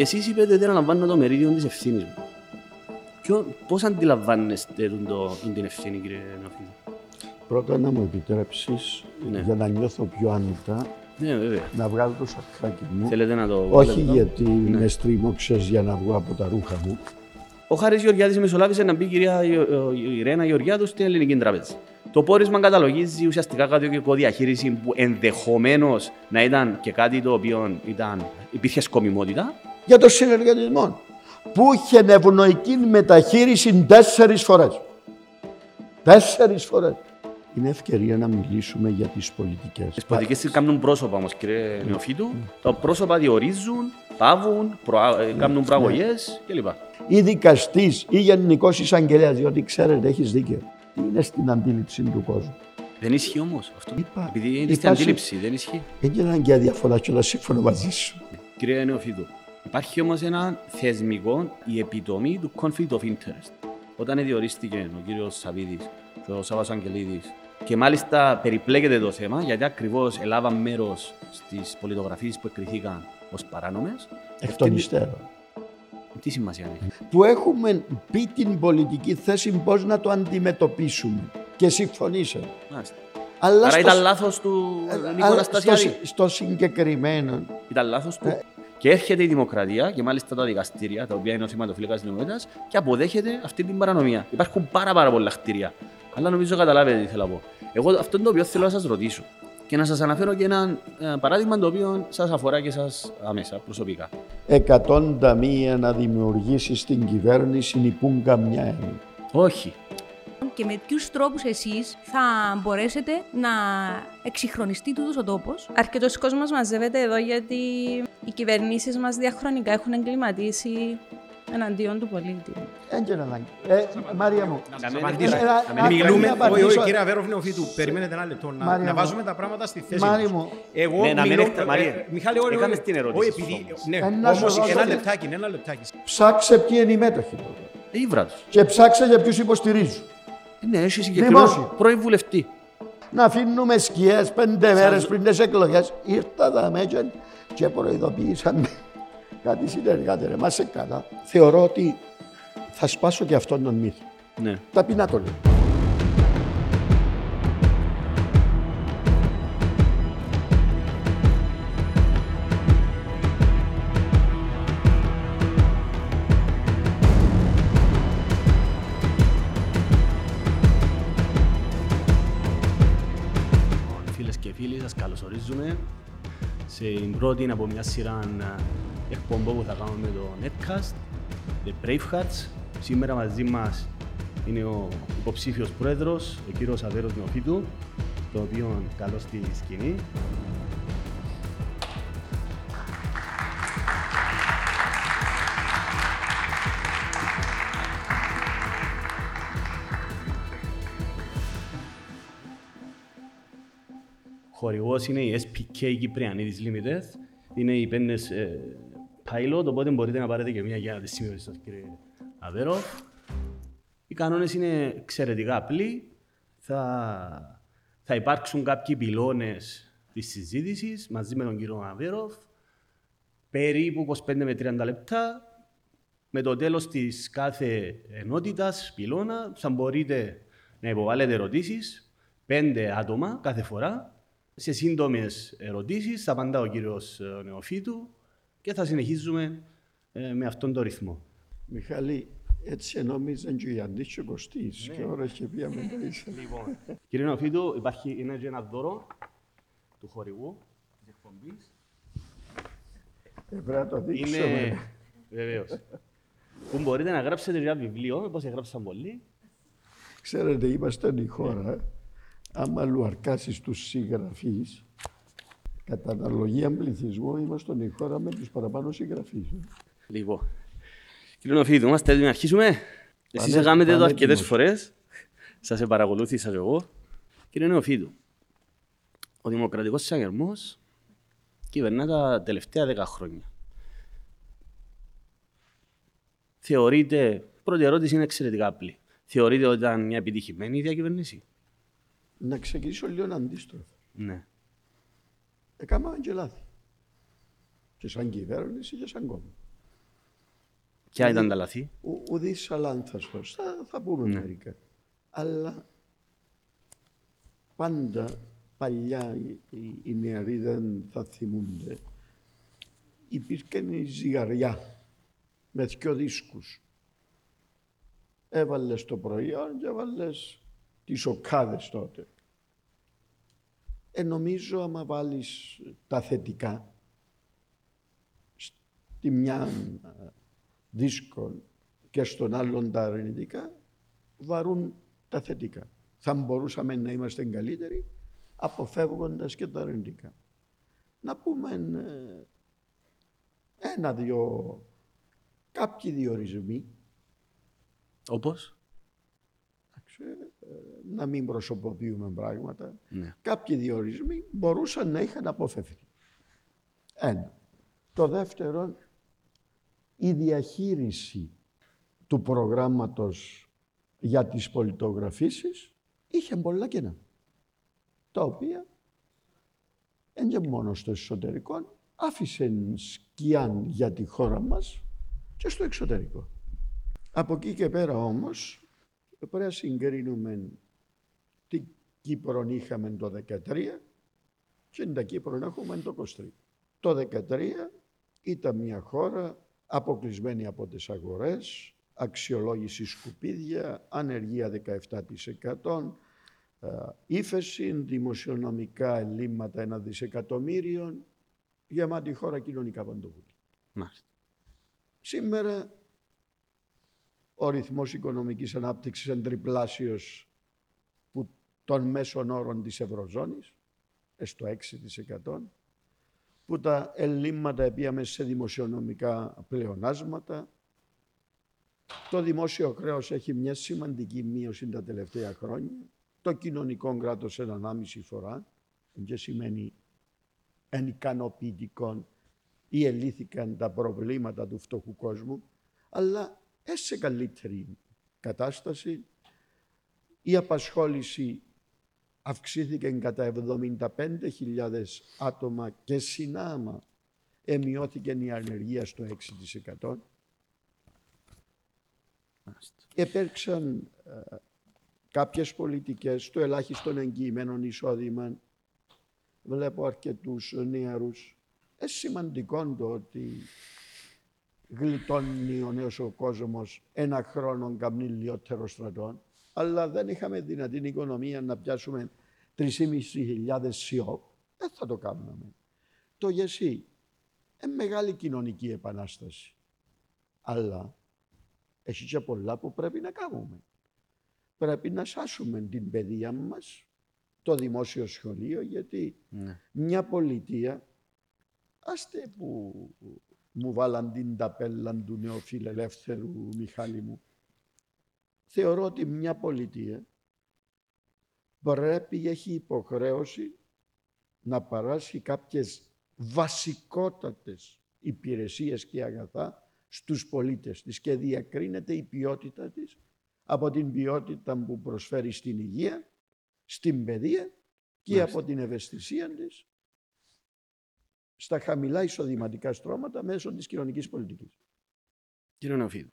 Εσείς είπετε ότι αναλαμβάνω το μερίδιο της ευθύνης μου. Ποιο, πώς αντιλαμβάνεστε τον το, τον την ευθύνη, κύριε Νεοφίδη. Πρώτα να μου επιτρέψεις, Ναι. για να νιώθω πιο άνετα, Ναι, βέβαια. να βγάλω το σακάκι μου. Θέλετε να το Όχι βάλετε εδώ; γιατί Ναι. με στρίμωξες για να βγω από τα ρούχα μου. Ο Χάρης Γεωργιάδης μεσολάβησε να μπει η κυρία Ιω- η Ιρένα Γεωργιάδου στην Ελληνική Τράπεζα. Το πόρισμα καταλογίζει ουσιαστικά κάτι διαχείριση που ενδεχομένως να ήταν και κάτι το οποίο ήταν, υπήρχε σκομιμότητα. Για το συνεργατισμό. Που είχε ευνοϊκή μεταχείριση τέσσερις φορές. Τέσσερις φορές. Είναι ευκαιρία να μιλήσουμε για τις πολιτικές. Τις πολιτικές κάνουν πρόσωπα όμως, κύριε Νεοφίτου. Τα πρόσωπα διορίζουν, πάβουν, προα- ε, κάνουν προαγωγές κλπ. ή δικαστής ή γενικός εισαγγελέας, διότι ξέρετε, έχεις δίκιο. Τι είναι στην αντίληψη του κόσμου. Δεν ισχύει όμως αυτό. Είπα, Επειδή είναι είπα στην σε- αντίληψη, δεν ισχύει. Δεν είναι αναγκαία διαφορά και όλα σύμφωνο μαζί σου. Κύριε Νεοφίτου, υπάρχει όμως ένα θεσμικό, η επιτομή του conflict of interest. Όταν διορίστηκε ο κύριος Σαββίδης και ο Σάββας Αγγελίδης, και μάλιστα περιπλέκεται το θέμα γιατί ακριβώς έλαβαν μέρος στις πολιτογραφίες που εκκριθήκαν ως παράνομες. Εκ των υστέρων. Τι σημασία έχει; Που έχουμε πει την πολιτική θέση πώς να το αντιμετωπίσουμε. Και συμφωνήσαμε. Μάλιστα. Αλλά Άρα στο, ήταν λάθος του ε, Νίκο αλλά στο, Αναστασιάδη. συ- στο συγκεκριμένο. Ήταν λάθος του. Ε. Και έρχεται η δημοκρατία και μάλιστα τα δικαστήρια, τα οποία είναι ο θεματοφύλακας της δημοκρατία, και αποδέχεται αυτή την παρανομία. Υπάρχουν πάρα, πάρα πολλά κτίρια. Αλλά νομίζω καταλάβετε τι θέλω να πω. Εγώ αυτό είναι το οποίο θέλω να σας ρωτήσω. Και να σας αναφέρω και ένα ε, παράδειγμα το οποίο σας αφορά και εσά αμέσα προσωπικά. Εκατόν ταμεία να δημιουργήσει την κυβέρνηση νυπούν καμιά έννοια. Όχι. Και με ποιους τρόπους εσείς θα μπορέσετε να εξυγχρονιστεί τούτος ο τόπος; Αρκετός κόσμος μαζεύεται εδώ γιατί οι κυβερνήσεις μας διαχρονικά έχουν εγκληματίσει εναντίον του πολίτη. Έγινε ανάγκη. Ε, Μάρια μου, Να μην απαντήσω. Ε, ε, ε, Μιλούμε, να όχι, απαντήσω. όχι, κύριε Αβέροφ Νεοφίτου, περιμένετε ένα λεπτό. Να, Μάρια να μου. βάζουμε τα πράγματα στη θέση Μάρια τους. μου. Εγώ Ναι, να μην μιλώ- έχετε- Μαρία, ε, Μιχάλη, όχι, έκανες όχι, την ερώτηση όχι, σου επειδή, όμως. ναι, Ε, να σου όμως δώσω ένα λε- λεπτάκι, ένα λεπτάκι. ψάξε ποιοι είναι οι μέτοχοι. τότε. Ήβρας του. Και ψάξε για ποιους υποστηρίζουν. Ναι, έχει συγκεκριμένος Δημόσιο. πρώην βουλευτή. Να αφήνουμε σκιές πέντε μέρες πριν τις εκλογές. Ήρθα τα μέτια και προειδοποίησαν κάτι συνεργάτε. Ρε, μας σε καλά. Θεωρώ ότι θα σπάσω και αυτόν τον μύθο. Ναι. Ταπεινά το λέω. Σε την πρώτη από μια σειρά ε, εκπομπών που θα κάνουμε με το Netcast, The Bravehearts. Σήμερα μαζί μας είναι ο υποψήφιος πρόεδρος, ο κύριος Αβέρος Νεοφίτου, το οποίο καλώ στη σκηνή. Χορηγός είναι η SPK Κυπριανίδης Limited. Είναι οι πέννες ε, pilot, οπότε μπορείτε να πάρετε και μία για τις σημειώσεις σας, κύριε Αβέρο. Οι κανόνες είναι εξαιρετικά απλοί. Θα, θα υπάρξουν κάποιοι πυλώνες της συζήτησης μαζί με τον κύριο Αβέροφ. Περίπου 25 με 30 λεπτά. Με το τέλος της κάθε ενότητας, πυλώνα, θα μπορείτε να υποβάλλετε ερωτήσεις, πέντε άτομα κάθε φορά. Σε σύντομες ερωτήσεις θα απαντά ο κύριος ε, Νεοφίτου και θα συνεχίζουμε ε, με αυτόν τον ρυθμό. Μιχάλη, έτσι νόμιζαν και οι Αντίς και ο Κωστής. Και ώρα και πήγαμε το ίσα. Κύριε Νεοφίτου, υπάρχει είναι και ένα δώρο του χορηγού της εκπομπής. Ε, Πρέπει να το δείξουμε. Είναι, βεβαίως, που μπορείτε να γράψετε ένα βιβλίο, όπως έγραψαν πολλοί, Ξέρετε, είμαστε η χώρα, άμα λουαρκάσεις τους συγγραφείς, κατά αναλογία πληθυσμού, είμαστε η χώρα με τους παραπάνω συγγραφείς. Λοιπόν, κύριε Νοφίδου, είμαστε έτοιμοι να αρχίσουμε. Εσείς Πάνε- έκανατε το πάνε αρκετές έτοιμος. φορές. Σας παρακολούθησα και εγώ. Κύριε Νεοφίδου, ο Δημοκρατικός Συναγερμός κυβερνά τα τελευταία δέκα χρόνια. Θεωρείτε, πρώτη ερώτηση είναι εξαιρετικά απλή. Θεωρείτε ότι ήταν μια επιτυχημένη η διακυβέρνηση; Να ξεκινήσω λίγο αντίστροφα. Ναι. Έκαναμε και λάθη. Και σαν κυβέρνηση και σαν κόμμα. Ποια ήταν τα λαθή. Ο, ο Δης Αλάνθαστος, θα, θα πούμε μερικά. Αλλά πάντα παλιά οι, οι, οι νεαροί δεν θα θυμούνται. Υπήρχε η ζυγαριά με δυο δίσκους. Έβαλες το προϊόν και έβαλες τις οκάδες τότε. Ε, νομίζω άμα βάλεις τα θετικά στη μια ε, δίσκο και στον άλλον τα αρνητικά, βαρούν τα θετικά. Θα μπορούσαμε να είμαστε καλύτεροι αποφεύγοντας και τα αρνητικά. Να πούμε ε, ένα-δυο κάποιοι διορισμοί, Όπως; Εντάξει, ε, να μην προσωποποιούμε πράγματα, Ναι. κάποιοι διορισμοί μπορούσαν να είχαν αποφευθεί. Ένα. Το δεύτερο, η διαχείριση του προγράμματος για τις πολιτογραφήσεις είχε πολλά κενά, τα οποία εν και μόνος στο εσωτερικό άφησε σκιάν για τη χώρα μας και στο εξωτερικό. Από εκεί και πέρα όμως πρέπει να συγκρίνουμε τι Κύπρο είχαμε το 2013 και την Κύπρο έχουμε το 23. Το 2013 ήταν μια χώρα αποκλεισμένη από τις αγορές, αξιολόγηση σκουπίδια, ανεργία 17%, ε, ύφεση, δημοσιονομικά ελλείμματα ένα δισεκατομμύριο, γεμάτη χώρα κοινωνικά παντοβούλια. Μάλιστα. Σήμερα ο ρυθμός οικονομικής ανάπτυξης είναι τριπλάσιος που των μέσων όρων της Ευρωζώνης, ε, στο 6%, που τα ελλείμματα πήγαμε σε δημοσιονομικά πλεονάσματα. Το δημόσιο χρέος έχει μια σημαντική μείωση τα τελευταία χρόνια. Το κοινωνικό κράτος έναν άμιση φορά, και σημαίνει εν ικανοποιητικών ή ελύθηκαν τα προβλήματα του φτωχού κόσμου, αλλά ε, σε καλύτερη κατάσταση. Η απασχόληση αυξήθηκε κατά 75.000 άτομα και συνάμα εμειώθηκε η ανεργία στο 6%. Μάλιστα. Επέρξαν ε, κάποιες πολιτικές, το ελάχιστον εγγυημένων εισόδημα. Βλέπω αρκετούς νεαρούς. Ε, σημαντικό το ότι γλιτώνει ο νέος ο κόσμος ένα χρόνο καμνή λιότερο στρατών, αλλά δεν είχαμε δυνατή οικονομία να πιάσουμε 3.500 σιόπ, δεν θα το κάνουμε. Το γεσί, ε, μεγάλη κοινωνική επανάσταση. Αλλά έχει και πολλά που πρέπει να κάνουμε. Πρέπει να σάσουμε την παιδεία μας, το δημόσιο σχολείο, γιατί Ναι. μια πολιτεία, άστε που μου βάλαν την ταπέλα του νεοφιλελεύθερου Μιχάλη μου, θεωρώ ότι μια πολιτεία πρέπει, έχει υποχρέωση να παράσχει κάποιες βασικότατες υπηρεσίες και αγαθά στους πολίτες της και διακρίνεται η ποιότητα της από την ποιότητα που προσφέρει στην υγεία, στην παιδεία και Μάλιστα. από την ευαισθησία της στα χαμηλά εισοδηματικά στρώματα μέσω της κοινωνικής πολιτικής. Κύριε Νεοφίδου,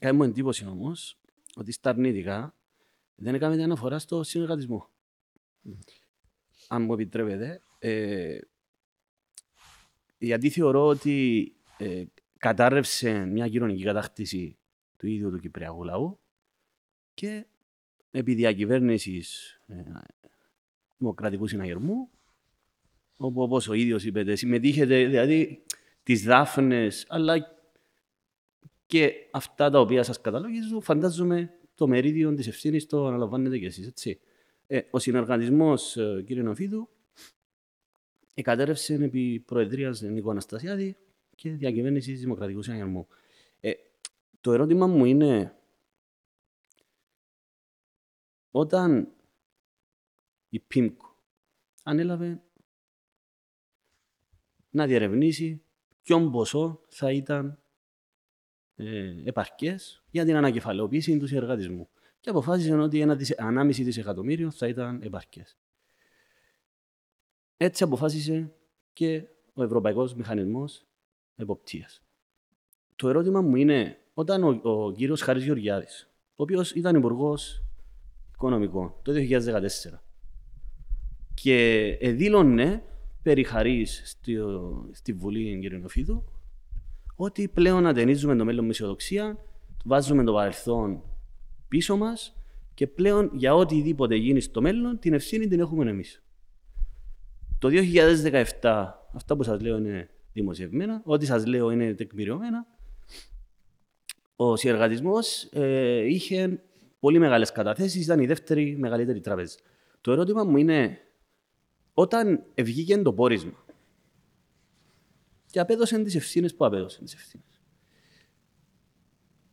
κάνει μου εντύπωση όμως ότι στα αρνητικά δεν έκαμε αναφορά στο συνεργατισμό. Αν μου επιτρέπετε. Ε, γιατί θεωρώ ότι ε, κατάρρευσε μια κοινωνική κατάκτηση του ίδιου του Κυπριακού λαού και επί διακυβέρνησης ε, δημοκρατικού συναγερμού όπου όπως ο ίδιος είπε, συμμετείχετε δηλαδή τις δάφνες αλλά και αυτά τα οποία σας καταλογίζω, φαντάζομαι το μερίδιο της ευθύνης το αναλαμβάνετε κι εσείς, έτσι. Ε, ο συνεργατισμός, ε, κύριε Νοφίδου, εκατέρευσε επί Προεδρίας Νίκο Αναστασιάδη και διακυβέρνησης Δημοκρατικού Συναγερμού. Ε, το ερώτημα μου είναι, όταν η ΠΙΜΚΟ ανέλαβε να διερευνήσει ποιον ποσό θα ήταν ε, επαρκές για την ανακεφαλαιοποίηση του συνεργατισμού. Και αποφάσισε ότι ένα δισε- 1,5 δισεκατομμύριο θα ήταν επαρκές. Έτσι αποφάσισε και ο Ευρωπαϊκός Μηχανισμός Εποπτείας. Το ερώτημα μου είναι, όταν ο, ο κύριος Χάρης Γεωργιάδης, ο οποίος ήταν υπουργός οικονομικών το 2014 και δήλωνε περί χαρής στη, στη Βουλή κ. Νοφίδου ότι πλέον ατενίζουμε το μέλλον με αισιοδοξία, βάζουμε το παρελθόν πίσω μας και πλέον για οτιδήποτε γίνει στο μέλλον την ευθύνη την έχουμε εμείς. Το 2017, αυτά που σας λέω είναι δημοσιευμένα, ό,τι σας λέω είναι τεκμηριωμένα, ο συνεργατισμός ε, είχε πολύ μεγάλες καταθέσεις, ήταν η δεύτερη μεγαλύτερη τράπεζα. Το ερώτημα μου είναι, όταν βγήκε το πόρισμα και απέδωσε τις ευθύνες που απέδωσε τις ευθύνες,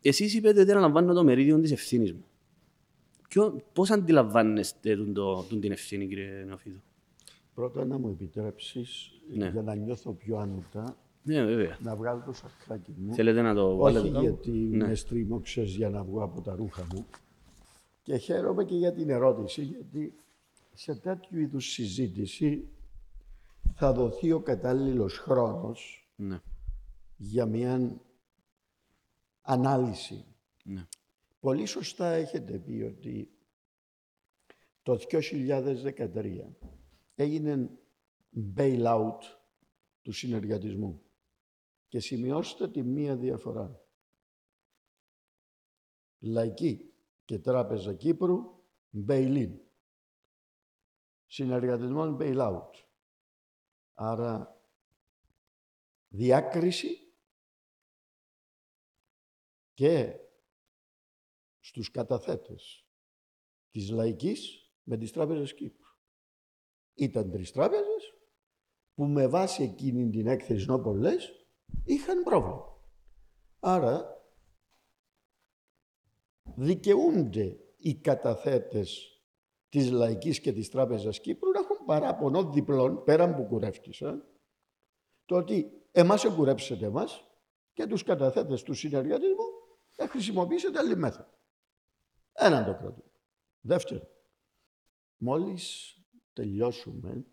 εσείς είπετε ότι αναλαμβάνω το μερίδιο της ευθύνης μου. Ποιο, πώς αντιλαμβάνεστε τον, το, τον την ευθύνη, κύριε Νεοφίδου; Πρώτα να μου επιτρέψεις, Ναι. για να νιώθω πιο άνετα, Ναι, βέβαια. να βγάλω το σακάκι μου. Θέλετε να το βάλετε Όχι κάπου; γιατί Ναι. με στρίμωξες για να βγω από τα ρούχα μου. Και χαίρομαι και για την ερώτηση, γιατί σε τέτοιου είδους συζήτηση θα δοθεί ο κατάλληλος χρόνος Ναι. για μια ανάλυση. Ναι. Πολύ σωστά έχετε πει ότι το 2013 έγινε bailout του συνεργατισμού. Και σημειώστε τη μία διαφορά. Λαϊκή και Τράπεζα Κύπρου, bail-in. Συνεργατισμός bailout. Άρα, διάκριση και στους καταθέτες της Λαϊκής με τις Τράπεζες Κύπρου. Ήταν τρεις τράπεζες που με βάση εκείνη την έκθεση όπως λες, είχαν πρόβλημα. Άρα δικαιούνται οι καταθέτες της Λαϊκής και της Τράπεζας Κύπρου να έχουν παράπονο διπλών, πέραν που κουρεύτησαν, το ότι εμάς εγκουρέψετε εμάς και τους καταθέτες του συνεργατισμού να χρησιμοποιήσετε άλλη μέθοδο. Έναν το κρατούμε. Δεύτερο, μόλις τελειώσουμε,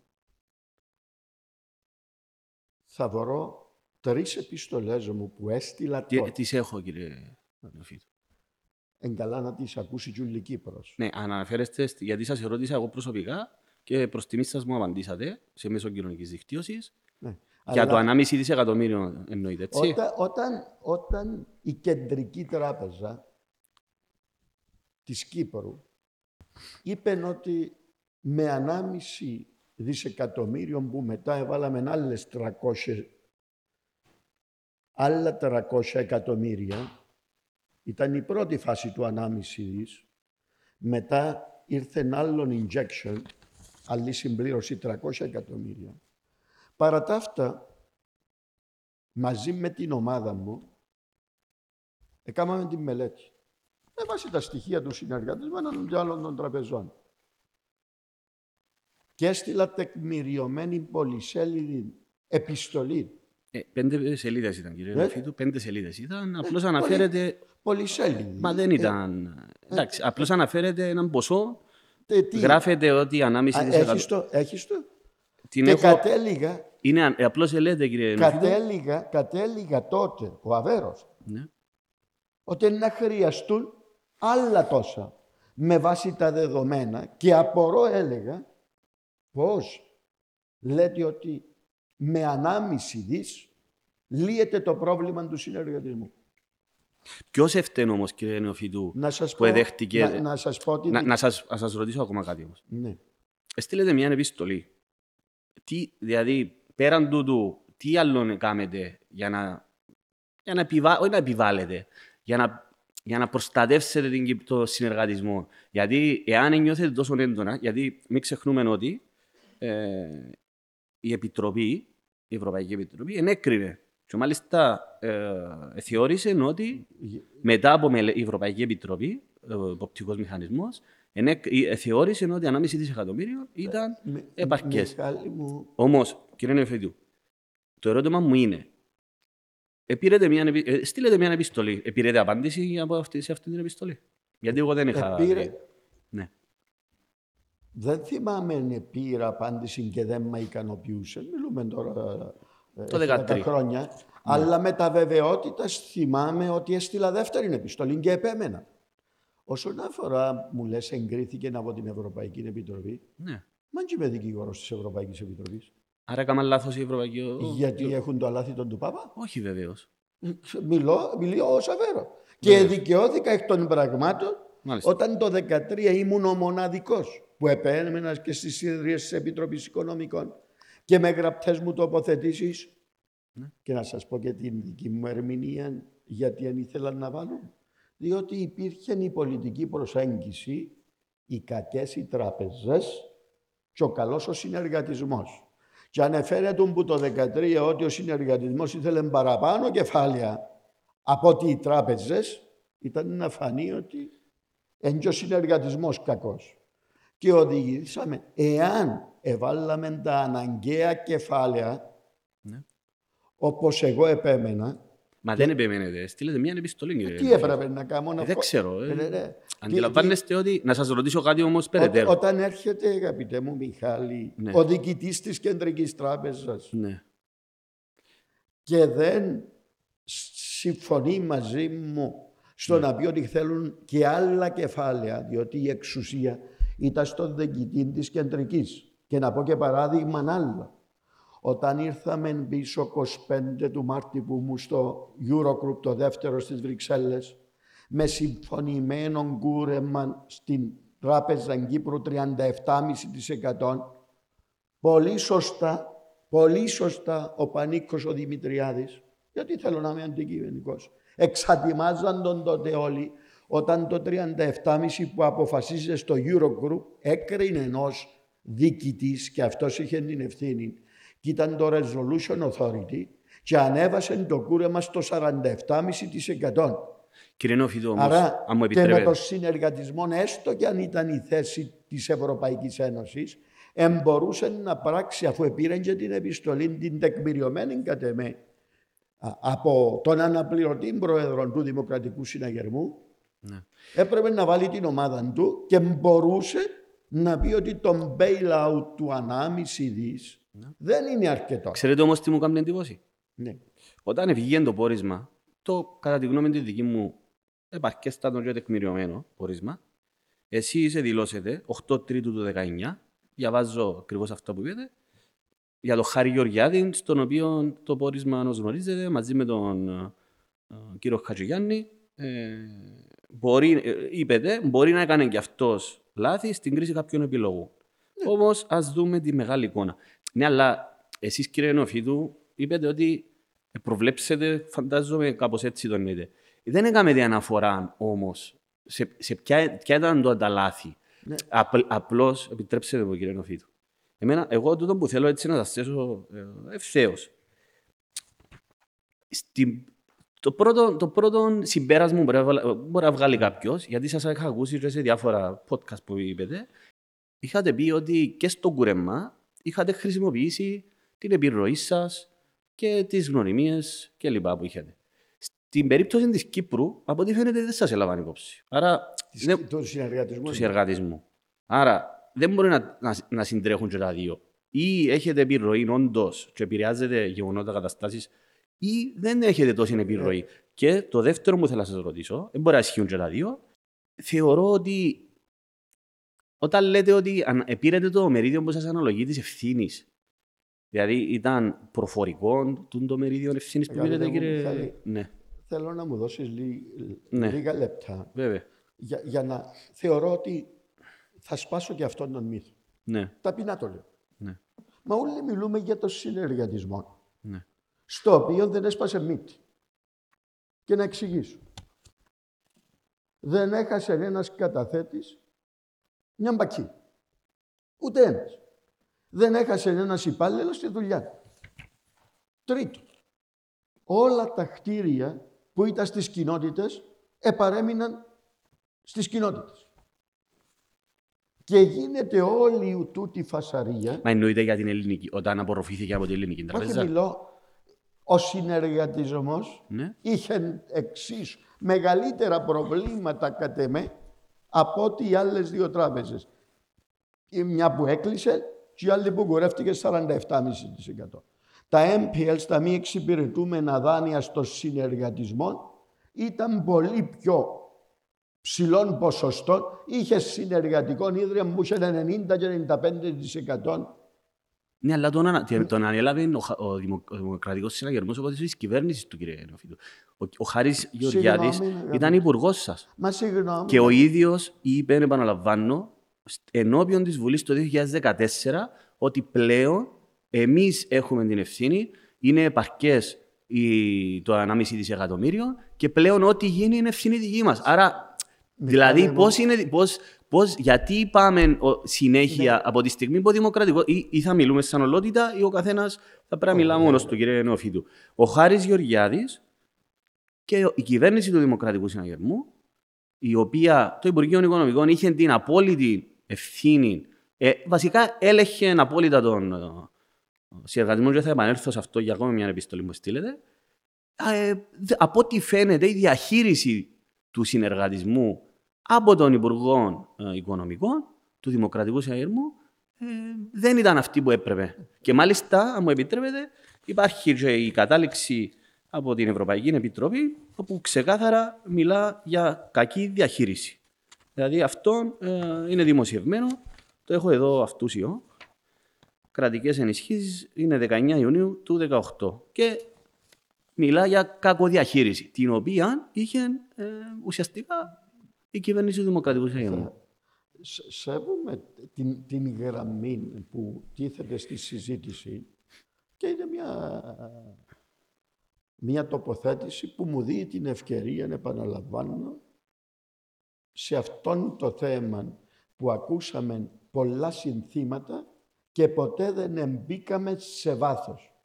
θα βρω τρεις επιστολές μου που έστειλα Τι, τότε. τις έχω, κύριε Νεοφίδου. Εν καλά να τις ακούσει και όλη η Κύπρος. Ναι, αναφέρεστε, στη- γιατί σας ερώτησα εγώ προσωπικά και προς τιμή σας μου απαντήσατε σε μέσο κοινωνικής δικτύωσης Ναι. για Αλλά το 1,5 δισεκατομμύριο εννοείται, έτσι. Όταν, όταν, όταν η κεντρική τράπεζα της Κύπρου είπε ότι με 1,5 δισεκατομμύριο που μετά έβαλαμε άλλες 300, άλλα 300 εκατομμύρια, ήταν η πρώτη φάση του 1,5 δις, μετά ήρθε ένα άλλον injection, άλλη συμπλήρωση 300 εκατομμύρια. Παρά τα αυτά, μαζί με την ομάδα μου, έκαναμε τη μελέτη. Με βάση τα στοιχεία του συνεργατισμένων και άλλων των τραπεζών. Και έστειλα τεκμηριωμένη πολυσέλιδη επιστολή. Ε, πέντε σελίδες ήταν, κύριε Ε; Νεοφίδου, πέντε σελίδες ήταν. Απλώς πολύ- αναφέρεται... Πολυσέλιδη. Μα δεν ήταν... Εντάξει, απλώς αναφέρεται έναν ποσό. Ε, τι, Γράφεται ότι 1,5 α, έχεις δισεκατομμύριο. το, έχεις το; Την και έχω... κατέληγα, Είναι, αν- ε, απλώς λέτε, κύριε Νεοφίδου. κατέληγα, κατέληγα τότε, ο Αβέρος, Ναι. ότι να χρειαστούν άλλα τόσα με βάση τα δεδομένα και απορώ έλεγα πώς λέτε ότι με ανάμιση δις λύεται το πρόβλημα του συνεργατισμού. Ποιος έφταιγε όμως, κύριε Νεοφίδου, Να σας που πω, εδέχτηκε... να, να σας πω ότι... Να, να, σας, να σας ρωτήσω ακόμα κάτι όμως. Ναι. Στείλετε μια επιστολή. Τι, δηλαδή, πέραν τούτου, τι άλλο κάνετε για να, για να, επιβα... όχι να επιβάλλετε, για να, για να προστατεύσετε την, Κυπ- το συνεργατισμό. Γιατί εάν νιώθετε τόσο έντονα, γιατί μην ξεχνούμε ότι ε, η Επιτροπή, η Ευρωπαϊκή Επιτροπή, ενέκρινε. Και μάλιστα ε, θεώρησε ότι μετά από μελε... η Ευρωπαϊκή Επιτροπή, ο εποπτικός μηχανισμός, ενέκ... ε, θεώρησε ότι 1,5 δισεκατομμύριο ήταν Με- επαρκές. Μιχάλη μου, Όμως, κύριε Νεοφίδου, το ερώτημα μου είναι, επήρετε μια, επι- ε, στείλετε μια επιστολή. Επήρετε απάντηση από αυτή, σε αυτή την επιστολή; Γιατί εγώ δεν είχα... επήρε, Ναι. δεν θυμάμαι αν πήρα απάντηση και δεν με ικανοποιούσε. Μιλούμε τώρα ε, Το έχει 13. χρόνια. Αλλά με τα βεβαιότητα θυμάμαι ότι έστειλα δεύτερη επιστολή και επέμενα. Όσον αφορά, μου λες, εγκρίθηκε από την Ευρωπαϊκή Επιτροπή, Ναι. μα και είμαι δικηγόρος της Ευρωπαϊκής Επιτροπής. Άρα έκανα λάθος η Ευρωπαϊκή... Γιατί έχουν το αλάθητο του Πάπα; Όχι βεβαίως. Μιλώ, μιλώ ως αβέρο. Και δικαιώθηκα εκ των πραγμάτων Μάλιστα. όταν το 2013 ήμουν ο μοναδικός που επέμενας και στις συνεδρίες της Επιτροπής Οικονομικών και με γραπτές μου τοποθετήσεις και να σας πω και την δική μου ερμηνεία γιατί αν ήθελαν να βάλουν. Διότι υπήρχε η πολιτική προσέγγιση, οι κακές οι τράπεζες και ο καλός ο συνεργατισμός. Και ανεφέρεται που το 2013 ότι ο συνεργατισμός ήθελε παραπάνω κεφάλαια από ότι οι τράπεζες, ήταν να φανεί ότι είναι και ο συνεργατισμός κακός. Και οδηγήσαμε, εάν εβάλαμε τα αναγκαία κεφάλαια, Ναι. όπως εγώ επέμενα, Μα δεν επιμένετε. Στείλετε μια επιστολή, κύριε. τι έπρεπε να κάνω, να Ε, δεν βγω- ξέρω, ε. Ε, ναι, ναι. Αντιλαμβάνεστε ότι... Να σας ρωτήσω κάτι όμως Ό- περαιτέρω. Όταν έρχεται, αγαπητέ μου Μιχάλη, Ναι. ο διοικητής της Κεντρικής Τράπεζας Ναι. και δεν συμφωνεί μαζί μου στο να πει ότι θέλουν και άλλα κεφάλαια, διότι η εξουσία ήταν στον διοικητή της Κεντρικής. Και να πω και παράδειγμα άλλο. Όταν ήρθαμε πίσω 25 του Μάρτη που ήμουν στο Eurogroup το δεύτερο στις Βρυξέλλες με συμφωνημένο κούρεμα στην Τράπεζα Κύπρου 37,5% πολύ σωστά, πολύ σωστά ο Πανίκος ο Δημητριάδης, γιατί θέλω να είμαι αντικειμενικός, εξατιμάζαν τον τότε όλοι όταν το 37,5 που αποφασίζεται στο Eurogroup έκρινε ενός διοικητής και αυτός είχε την ευθύνη και ήταν το Resolution Authority και ανέβασε το κούρεμα στο 47,5%. Κύριε Νόφιτο, όμως, Άρα αν μου και με επιτρέπετε. το συνεργατισμό, έστω και αν ήταν η θέση της Ευρωπαϊκής Ένωσης, εμπορούσε να πράξει, αφού επήρε και την επιστολή, την τεκμηριωμένη κατ' εμέ, α, από τον αναπληρωτή πρόεδρο του Δημοκρατικού Συναγερμού, Ναι. έπρεπε να βάλει την ομάδα του και μπορούσε να πει ότι το bailout του 1,5 δις Ναι. δεν είναι αρκετό. Ξέρετε όμως τι μου κάνει εντύπωση; Ναι. Όταν βγήκε το πόρισμα, το κατά τη γνώμη τη δική μου επαρκέστατο και τεκμηριωμένο πόρισμα, εσεί δηλώσετε 8 Τρίτου του 19, διαβάζω ακριβώς αυτό που είπατε, για τον Χάρη Γεωργιάδη, στον οποίο το πόρισμα, όπως γνωρίζετε, μαζί με τον ε, κύριο Χατζηγιάννη, ε, μπορεί, ε, είπετε, μπορεί να έκανε και αυτός λάθης στην κρίση κάποιων επιλογών. Ναι. Όμως, ας δούμε τη μεγάλη εικόνα. Ναι, αλλά εσείς, κύριε Νοφίδου, είπατε ότι προβλέψετε, φαντάζομαι κάπως έτσι το εννοείτε. Δεν έκαμε αναφορά όμως σε, σε ποια, ποια ήταν το τα λάθη. Ναι. Απλώς, επιτρέψτε μου, κύριε Νοφίδου. Εμένα, εγώ τούτο που θέλω έτσι να σας θέσω ευθέως. Το πρώτο, το πρώτο συμπέρασμα που μπορεί να βγάλει- μπορεί να βγάλει κάποιος, γιατί σας είχα ακούσει και σε διάφορα podcast που είπετε, είχατε πει ότι και στο κούρεμα είχατε χρησιμοποιήσει την επιρροή σας και τις γνωριμίες κλπ. που είχατε. Στην περίπτωση της Κύπρου, από ό,τι φαίνεται, δεν σας έλαβαν υπόψη. Άρα, Της- δεν- Του συνεργατισμού. του συνεργατισμού. Άρα, δεν μπορεί να, να, να συντρέχουν και τα δύο. Ή έχετε επιρροή όντως και επηρεάζετε γεγονότα, καταστάσεις, ή δεν έχετε τόση επιρροή. Και το δεύτερο που θέλω να σας ρωτήσω, δεν μπορεί να ισχύουν και τα δύο, θεωρώ ότι όταν λέτε ότι αν- επήρετε το μερίδιο που σας αναλογεί της ευθύνης, δηλαδή ήταν προφορικό τούτο το μερίδιο ευθύνης που Αγαπητέ πήρετε, μου, κύριε. Μιχάλη. Ναι, Θέλω να μου δώσεις λί- Ναι. λίγα λεπτά βέβαια. για, για να θεωρώ ότι θα σπάσω και αυτόν τον μύθο. Ναι, Ταπεινά το λέω. ναι, Μα όλοι μιλούμε για το συνεργατισμό, ναι. Στο οποίο δεν έσπασε μύτη. Και να εξηγήσω. Δεν έχασε ένας καταθέτης μια μπακή. Ούτε ένας. Δεν έχασε ένας υπάλληλος τη δουλειά του. Τρίτο. Όλα τα κτίρια που ήταν στις κοινότητες επαρέμειναν στις κοινότητες. Και γίνεται όλη τούτη φασαρία Μα εννοείται για την ελληνική, όταν απορροφήθηκε από την ελληνική όχι τραπέζα. μιλώ, ο συνεργατισμός Ναι. είχε εξίσου μεγαλύτερα προβλήματα κατ' εμέ από ότι οι άλλες δύο τράπεζες. Η μια που έκλεισε και η άλλη που κουρεύτηκε 47,5%. τα MPLs, τα μη εξυπηρετούμενα δάνεια στο συνεργατισμό, ήταν πολύ πιο ψηλών ποσοστών. Είχε συνεργατικό ίδρυμα που είχε 90 και 95% Ναι, αλλά τον, ανα- τε- τον ανέλαβε ο, Χα- ο, Δημο, ο Δημοκρατικός Συναγερμός οπότε της κυβέρνησης του, κύριε Νεοφίτου. Ο, ο Χάρης Γεωργιάδης Συγγνώμη, ήταν υπουργός σας. Μα συγγνώμη. Και ο ίδιος είπε, επαναλαμβάνω, στ- ενώπιον της Βουλής το 2014, ότι πλέον εμείς έχουμε την ευθύνη, είναι επαρκές η, το 1,5 δισεκατομμύριο και πλέον ό,τι γίνει είναι ευθύνη δική μας. Άρα, δηλαδή, μου. πώς είναι, πώς, πώς, γιατί πάμε ο- συνέχεια από τη στιγμή που ο Δημοκρατικό, ή, ή θα μιλούμε σαν ολότητα, ή ο καθένας θα πρέπει να μιλά μόνος του, κύριε Νεοφίτου. Ο Χάρης Γεωργιάδης και η κυβέρνηση του Δημοκρατικού Συναγερμού η οποία το Υπουργείο Οικονομικών είχε την απόλυτη ευθύνη, ε, βασικά έλεγχε απόλυτα τον ε, συνεργατισμό και θα επανέλθω σε αυτό για ακόμη μια επιστολή που στείλετε. Ε, δε- από ό,τι φαίνεται η διαχείριση του συνεργατισμού από τον Υπουργό ε, Οικονομικών του Δημοκρατικού Συναγερμού ε, δεν ήταν αυτή που έπρεπε. Και μάλιστα, αν μου επιτρέπετε, υπάρχει και η κατάληξη από την Ευρωπαϊκή Επιτροπή, όπου ξεκάθαρα μιλά για κακή διαχείριση. Δηλαδή αυτό ε, είναι δημοσιευμένο, το έχω εδώ αυτούσιο. Κρατικές ενισχύσεις είναι 19 Ιουνίου του 2018 και μιλά για κακοδιαχείριση, την οποία είχε ε, ουσιαστικά η κυβέρνηση του Δημοκρατικού Συναγερμού. Σ- Σέβομαι την, την γραμμή που τίθεται στη συζήτηση και είναι μια, μια τοποθέτηση που μου δίνει την ευκαιρία να επαναλαμβάνω σε αυτόν το θέμα που ακούσαμε πολλά συνθήματα και ποτέ δεν εμπίκαμε σε βάθος.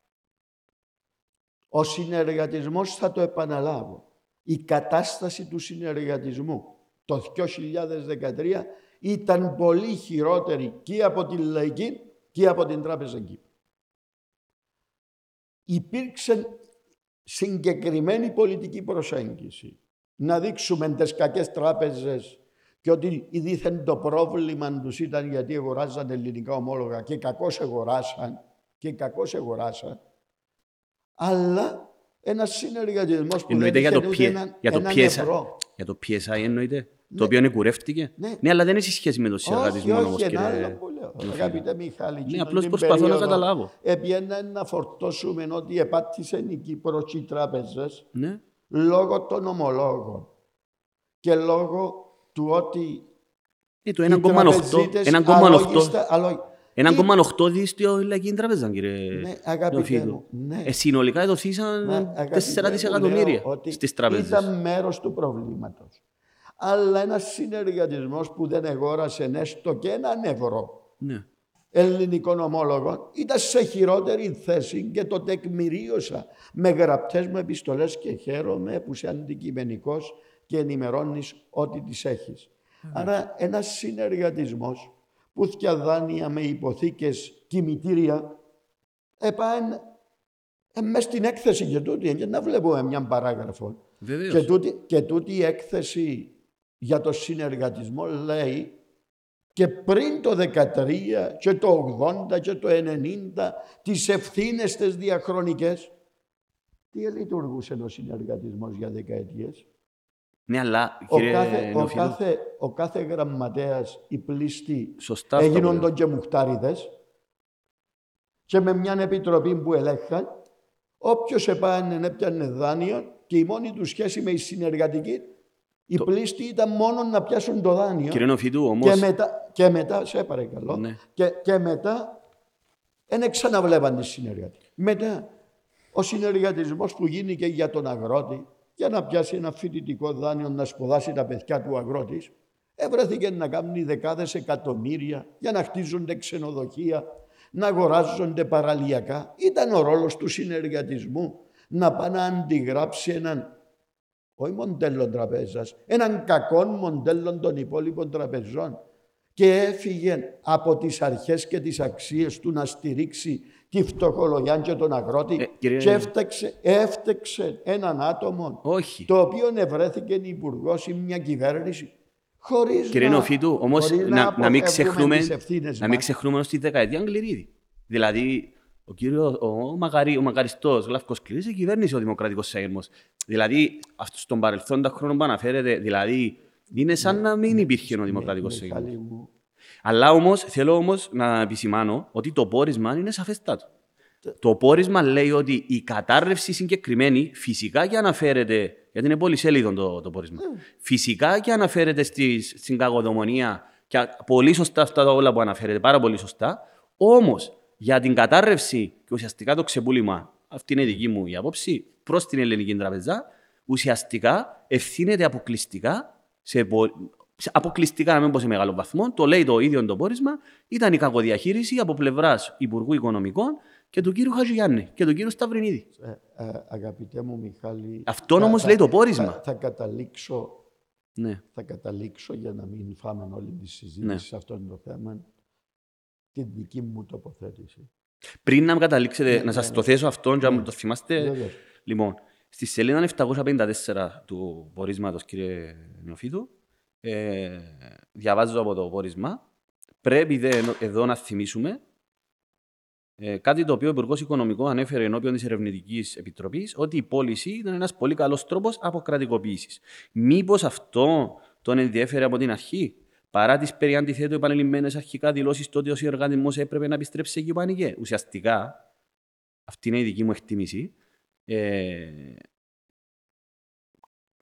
Ο συνεργατισμός θα το επαναλάβω. Η κατάσταση του συνεργατισμού το 2013 ήταν πολύ χειρότερη και από την Λαϊκή και από την Τράπεζα Κύπρου. Υπήρξε συγκεκριμένη πολιτική προσέγγιση. Να δείξουμε τις κακές τράπεζες και ότι δίθεν το πρόβλημα τους ήταν γιατί αγοράζαν ελληνικά ομόλογα και κακώς αγοράσαν και κακώς αγοράσαν αλλά ένας συνεργατισμός που Εννοείται δεν για είχε το, ούτε πι... έναν, για το έναν PSI. ευρώ. Για το PSI εννοείται. Το οποίο είναι κουρεύτηκε. Ναι. αλλά δεν έχει σχέση με το Όχι, συνεργατισμό όχι, όμως, ένα κύριε. άλλο που λέω. Νεοφίλη. Αγαπητέ Μιχάλη, εκείνη απλώς την προσπαθώ να περίοδο καταλάβω. Επιένα να φορτώσουμε ότι επάτησε η Κύπρος και οι τράπεζες Ναι. λόγω των ομολόγων και λόγω του ότι Ε, το οι 1,8 τραπεζίτες 1,8 αλόγιστα- αλόγι- 1,8 δις στη Λαϊκή Τράπεζα, κύριε Ναι, αγαπητέ Νεοφίλου. μου, ναι. Ε, συνολικά δοθήσαν Μα, αγαπητέ 4 μου, δισεκατομμύρια λέω ότι στις τράπεζες. Ήταν μέρος του προβλήματος. Αλλά ένας συνεργατισμός που δεν αγόρασε έστω και έναν ευρώ Ναι. ελληνικών ομόλογων ήταν σε χειρότερη θέση και το τεκμηρίωσα με γραπτές μου επιστολές και χαίρομαι που είσαι αντικειμενικός και ενημερώνεις ό,τι τις έχεις. Άρα ένας συνεργατισμός που θια δάνεια με υποθήκες κημητήρια επάνε ε, μες στην έκθεση και τούτη, και να βλέπουμε μια παράγραφο. Βεβαίως. Και τούτη, και τούτη η έκθεση για το συνεργατισμό λέει και πριν το 13 και το 80 και το 90 τις ευθύνες τις διαχρονικές. Τι λειτουργούσε ο συνεργατισμός για δεκαετίες; Ναι, αλλά Ο κύριε κάθε, ο, Νεοφίλου, κάθε, ο κάθε γραμματέας, οι πλήστοι, Σωστά αυτό που έγιναν λέτε. τον και μουχτάριδες και με μια επιτροπή που ελέγχαν, όποιος επάνε έπιανε δάνειο και η μόνη του σχέση με η συνεργατική, οι πλήστοι ήταν μόνο να πιάσουν το δάνειο Κύριε Νεοφίτου, όμως, και μετά, και μετά, σε παρακαλώ, Ναι. και, και μετά δεν ξαναβλέπαν τη συνεργατική. Μετά, ο συνεργατισμός που γίνηκε για τον αγρότη, για να πιάσει ένα φοιτητικό δάνειο να σπουδάσει τα παιδιά του αγρότης, έβρεθηκε να κάνουν δεκάδες εκατομμύρια για να χτίζονται ξενοδοχεία, να αγοράζονται παραλιακά. Ήταν ο ρόλος του συνεργατισμού να πάει να αντιγράψει έναν όχι μοντέλο τραπέζας, έναν κακό μοντέλο των υπόλοιπων τραπεζών και έφυγε από τις αρχές και τις αξίες του να στηρίξει τη φτωχολογιά και τον αγρότη Ε, κύριε- και έφταξε, έφταξε έναν άτομο όχι. το οποίο ευρέθηκε υπουργός ή μια κυβέρνηση χωρίς Κύριε να, Νεοφίτου, όμως χωρίς να, να μην αποφεύγουμε ξεχνούμε, τις ευθύνες να μην μας. ξεχνούμε στη δεκαετία Αγγλυρίδη. Δηλαδή, Ο κύριος, ο, Μακαρί, ο μακαριστός Γλαύκος Κλής κυβέρνησε ο Δημοκρατικός Σέγερμος. Δηλαδή, αυτός στον παρελθόντα χρόνο που αναφέρεται, δηλαδή, είναι σαν να μην υπήρχε ο Δημοκρατικός Σέγερμος. Μιχάλη μου, Αλλά όμως, θέλω όμως να επισημάνω ότι το πόρισμα είναι σαφέστατο. Το πόρισμα λέει ότι η κατάρρευση συγκεκριμένη φυσικά και αναφέρεται, γιατί είναι πολύ σελίδων το, το πόρισμα, φυσικά και αναφέρεται στις, στην κακοδομονία και α- πολύ σωστά αυτά τα όλα που αναφέρεται, πάρα πολύ σωστά, όμως για την κατάρρευση και ουσιαστικά το ξεπούλημα, αυτή είναι η δική μου η άποψη, προς την Ελληνική Τραπεζά, ουσιαστικά ευθύνεται αποκλειστικά σε, πο- σε- αποκλειστικά, να μην πω σε μεγάλο βαθμό, το λέει το ίδιο το πόρισμα, ήταν η κακοδιαχείριση από πλευράς Υπουργού Οικονομικών και του κύριου Χατζηγιάννη και του κύριου Σταυρινίδη. ε, ε, αγαπητέ μου Μιχάλη... Αυτόν θα- όμως θα- λέει το πόρισμα. Θα, θα καταλήξω Ναι. θα καταλήξω για να μην φάμε όλη τη συζήτηση Ναι. σε αυτό το θέμα την δική μου τοποθέτηση. Πριν να καταλήξετε, Ναι, να σας ναι, το θέσω αυτό, για να Ναι. το θυμάστε. Βεβαίως. Λοιπόν, στη σελίδα 754 του πορίσματος, κύριε Νεοφίδου, ε, διαβάζω από το πόρισμα, πρέπει δε ενο- εδώ να θυμίσουμε ε, κάτι το οποίο ο Υπουργός Οικονομικών ανέφερε ενώπιον της Ερευνητικής Επιτροπής, ότι η πώληση ήταν ένας πολύ καλός τρόπος αποκρατικοποίησης. Μήπως αυτό τον ενδιέφερε από την αρχή, παρά τις περί αντιθέτω επανειλημμένες αρχικά δηλώσεις τότε ότι ο οργανισμό έπρεπε να επιστρέψει εκεί που άνοιγε. Ουσιαστικά, αυτή είναι η δική μου εκτίμηση, ε,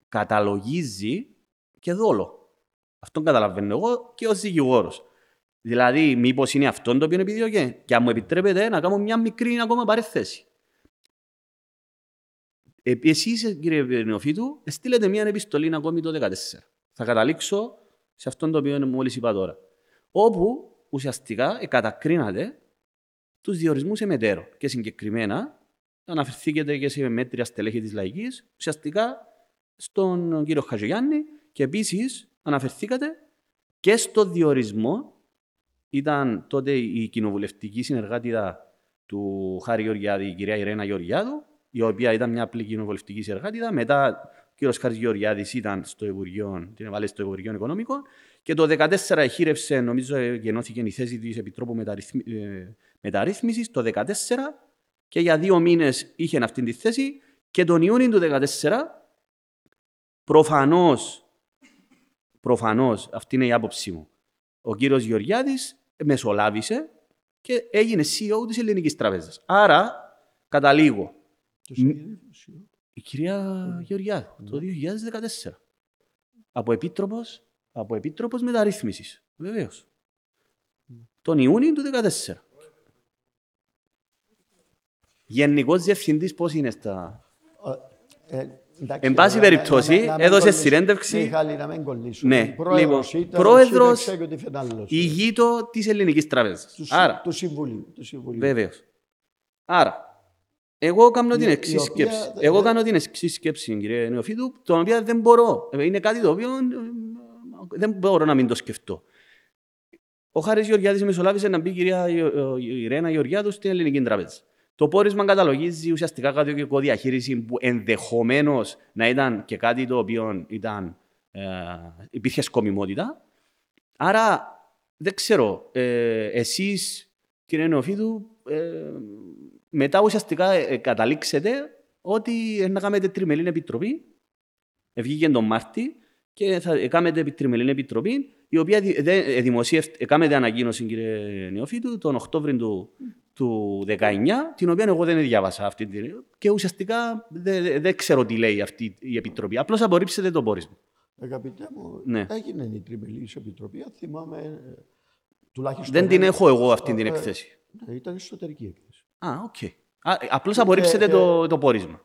καταλογίζει και δόλο. Αυτό καταλαβαίνω εγώ και ως δικηγόρος. Δηλαδή, μήπως είναι αυτό το οποίο επιδιώκε. Και αν μου επιτρέπετε να κάνω μια μικρή ακόμα παρέθεση. Ε, Εσείς, κύριε Νεοφίτου, στείλετε μια επιστολή ακόμη το 2014. Θα καταλήξω σε αυτό το οποίο μόλις είπα τώρα. Όπου ουσιαστικά κατακρίνατε τους διορισμούς εμετέρω. Και συγκεκριμένα αναφερθήκατε και σε μέτρια στελέχη της λαϊκής, ουσιαστικά στον κύριο Χατζηγιάννη και επίσης αναφερθήκατε και στο διορισμό ήταν τότε η κοινοβουλευτική συνεργάτηδα του Χάρη Γεωργιάδη, η κυρία Ιρένα Γεωργιάδου, η οποία ήταν μια απλή κοινοβουλευτική συνεργάτηδα. Μετά ο κύριος Χάρης Γεωργιάδης ήταν στο Υπουργείο, την έβαλε στο Υπουργείο Οικονομικών. Και το 2014 εχείρευσε, νομίζω, ε, γεννώθηκε η θέση της Επιτρόπου Μεταρρυθμι... ε, Μεταρρύθμισης το 2014 και για δύο μήνες είχε αυτή τη θέση. Και τον Ιούνιο του 2014 προφανώς, προφανώς, αυτή είναι η άποψή μου, ο κύριος Γεωργιάδης μεσολάβησε και έγινε CEO της Ελληνικής Τραπέζας. Άρα, καταλήγω, Ποιος είναι αυτός; Η κυρία Γεωργιάδη το 2014. Από επίτροπος, από επίτροπος μεταρρύθμισης. Βεβαίως. Τον Ιούνιο του 2014. Γενικός διευθυντής πώς είναι στα... Ε, εντάξει, Εν πάση να- περιπτώσει, να- να μην έδωσε κολλήσουμε. συνέντευξη- Μιχάλη, να μην κολλήσουμε. Ναι, Πρόεδρος λοιπόν, ήταν, πρόεδρος σύνταξε και τι φαινάλλος. ηγείτο της Ελληνικής Τραπέζας. Του, Άρα, του Συμβουλίου. Του Συμβουλίου. Βεβαίως. Άρα, εγώ κάνω την Η- εξής η οποία σκέψη. δεν- Εγώ δεν- κάνω την εξής σκέψη, κύριε Νεοφίτου, το οποίο δεν μπορώ. Ε, Είναι κάτι το οποίο ε, δεν μπορώ να μην το σκεφτώ. Ο Χάρης Γεωργιάδης μεσολάβησε να μπει η κυρία Ιω- η Ιρένα Γεωργιάδου στην Ελληνική Τράπεζα. Το πόρισμα καταλογίζει ουσιαστικά κάτι διαχείριση που ενδεχομένως να ήταν και κάτι το οποίο ήταν, ε, υπήρχε σκομιμότητα. Άρα δεν ξέρω, ε, εσείς κύριε Νεοφίδου, ε, μετά ουσιαστικά ε, καταλήξετε ότι ε, να κάνετε τριμελή επιτροπή, βγήκε τον Μάρτι και θα κάνετε τριμελή επιτροπή, η οποία δη- δε- ε, δημοσιεύετε, κάνετε ανακοίνωση κύριε Νεοφύτου τον Οκτώβριο του, του 19, την οποία εγώ δεν διάβασα αυτή την. και ουσιαστικά δεν δε- δεν ξέρω τι λέει αυτή η επιτροπή. Απλώς απορρίψετε το πόρισμα. Αγαπητέ μου, Ναι. έγινε η τριμελής επιτροπή. αν Θυμάμαι, ε, τουλάχιστον... Δεν την ε, έχω εγώ αυτή την ε, εκθέση. ναι, ήταν εσωτερική έκθεση. Α, οκ. Α, Απλώς απορρίψετε ε, το, το πόρισμα.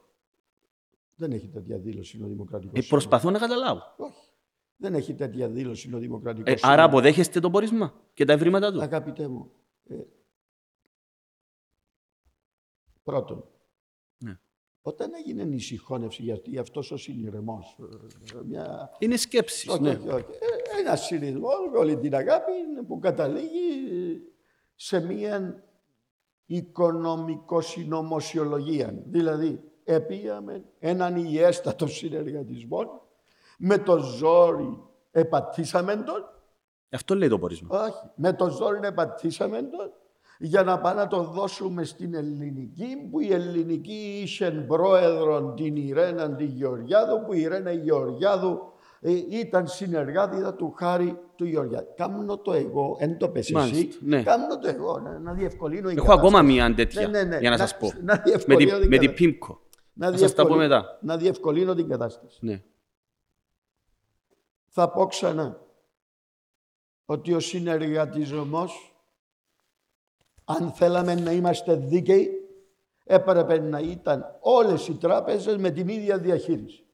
Δεν έχει τέτοια δήλωση ο Δημοκρατικός Ε, προσπαθώ να καταλάβω. Σύλλογος. Όχι. Δεν έχει τέτοια δήλωση ο Δημοκρατικός Ε, Σύλλογος. άρα αποδέχεστε το πόρισμα και τα ευρήματα του; Αγαπητέ μου, ε, πρώτον, Ναι. όταν έγινε η συγχώνευση, γιατί αυτός ο συνειρμός, ε, μια, Είναι σκέψεις. όχι, ναι. όχι, όχι, ε, ένα συνειρμό με όλη την αγάπη που καταλήγει σε μια οικονομικο-συνωμοσιολογία. Δηλαδή, επίαμε έναν υγιέστατο συνεργατισμό, με το ζόρι επατήσαμε τον, Αυτό λέει το πόρισμα. όχι, με το ζόρι επατήσαμε τον, για να πάμε να το δώσουμε στην ελληνική, που η ελληνική είχε πρόεδρο την Ιρένα τη Γεωργιάδου, που η Ιρένα Γεωργιάδου ε, ήταν συνεργάτηδα του Χάρη του Γεωργιάδου. Κάμνω το εγώ, εν το πες εσύ, Μάλιστα, ναι. κάμνω το εγώ, να, να διευκολύνω η Έχω κατάσταση. ακόμα μία τέτοια Ναι, ναι, ναι. για να Να- σας πω. να Με την, διευκολύνω την με την κατάσταση. Πίμκο. Να Θα σας τα πω διευκολύνω- μετά. Να διευκολύνω την κατάσταση. Ναι. Θα πω ξανά ότι ο συνεργατισμός, αν θέλαμε να είμαστε δίκαιοι, έπρεπε να ήταν όλες οι τράπεζες με την ίδια διαχείριση.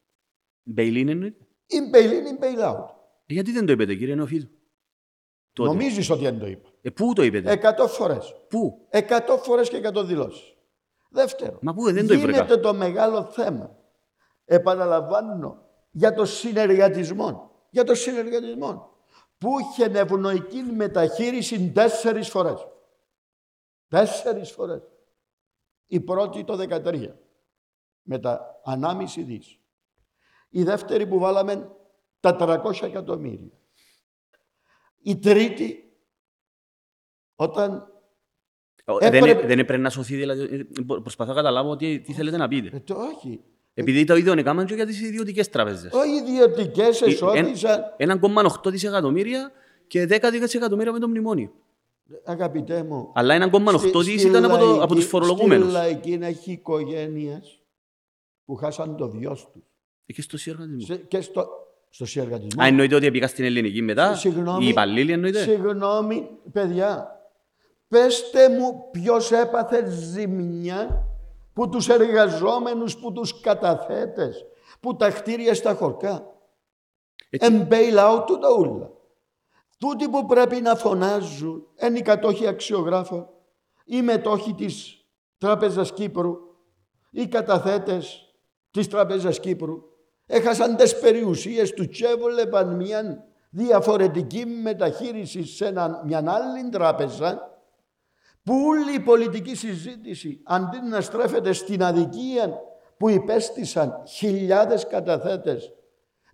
Μπέιλιν εννοείται. Η bail-in, η bail-out. Ε, Γιατί δεν το είπετε κύριε Νεοφίδου. Τότε. Νομίζεις ότι δεν το είπα. Ε, πού το είπετε; Εκατό φορές. Πού; Εκατό φορές και εκατό δηλώσεις. Δεύτερο, Μα πού, δεν το γίνεται ήβρεκα. το μεγάλο θέμα. Επαναλαμβάνω, για το συνεργατισμό. Για το συνεργατισμό. Που είχε ευνοϊκή μεταχείριση τέσσερις φορές. Τέσσερις φορές. Η πρώτη το 13. Με τα ανάμιση δις. Η δεύτερη που βάλαμε τα 300 εκατομμύρια. Η τρίτη όταν Ε, δεν, έπρεπε- δεν έπρεπε να σωθεί, δηλαδή. ε, Προσπαθώ να καταλάβω τι, τι θέλετε να πείτε. Ε, το όχι. Επειδή το ίδιο έκαναν και για τις ιδιωτικές τράπεζες. Οι ιδιωτικές εσώδησαν. 1,8 δισεκατομμύρια και 10 δισεκατομμύρια με το μνημόνιο. Αγαπητέ μου. Αλλά 1,8 στη- δις στη ήταν από, το, από λαϊκή- τους φορολογούμενους. Στη λαϊκή έχει οικογένειες που χάσαν το βιό τους. Ε, Και στο συνεργατισμό. Και στο, στο συνεργατισμό. Α, εννοείται ότι πήγα στην ελληνική μετά; Συγγνώμη, Οι υπαλλήλοι εννοείται; Συγγνώμη, παιδιά. Πεστε μου ποιος έπαθε ζημιά που τους εργαζόμενους, που τους καταθέτες, που τα κτίρια στα χωρκά. Έτσι. Εν bail out του τα ούλα. Τούτοι που πρέπει να φωνάζουν, εν οι κατόχοι αξιογράφων, οι μετόχοι της Τράπεζας Κύπρου, οι καταθέτες της Τράπεζας Κύπρου, έχασαν τις περιουσίες του και έβλεπαν μια διαφορετική μεταχείριση σε ένα- μια άλλη τράπεζα, που όλη η πολιτική συζήτηση αντί να στρέφεται στην αδικία που υπέστησαν χιλιάδες καταθέτες,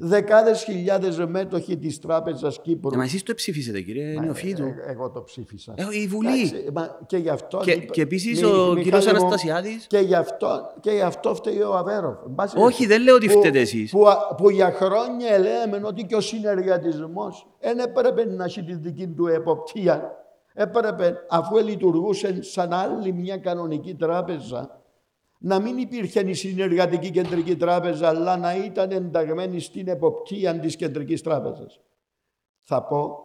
δεκάδες χιλιάδες μέτοχοι της Τράπεζας Κύπρου. Ε, Μα εσείς το ψηφίσετε κύριε Νεοφίδου. Ε, εγώ το ψήφισα. Ε, η Βουλή. Εντάξει, μα και γι' αυτό... Και- είπα- και επίσης Μι- ο Μιχάλη κύριος μου, Αναστασιάδης. Και γι' αυτό, και γι' αυτό φταίει ο Αβέροφ. Εν πάση Όχι, περιπτώσει. δεν λέω ότι Που- φταίτε εσείς. Που, α- που για χρόνια λέμε ότι και ο συνεργατισμός δεν έπρεπε να έχει τη δική του εποπτεία. Έπρεπε, αφού λειτουργούσε σαν άλλη μια κανονική τράπεζα, να μην υπήρχε η συνεργατική κεντρική τράπεζα, αλλά να ήταν ενταγμένη στην εποπτεία της κεντρικής τράπεζας. Θα πω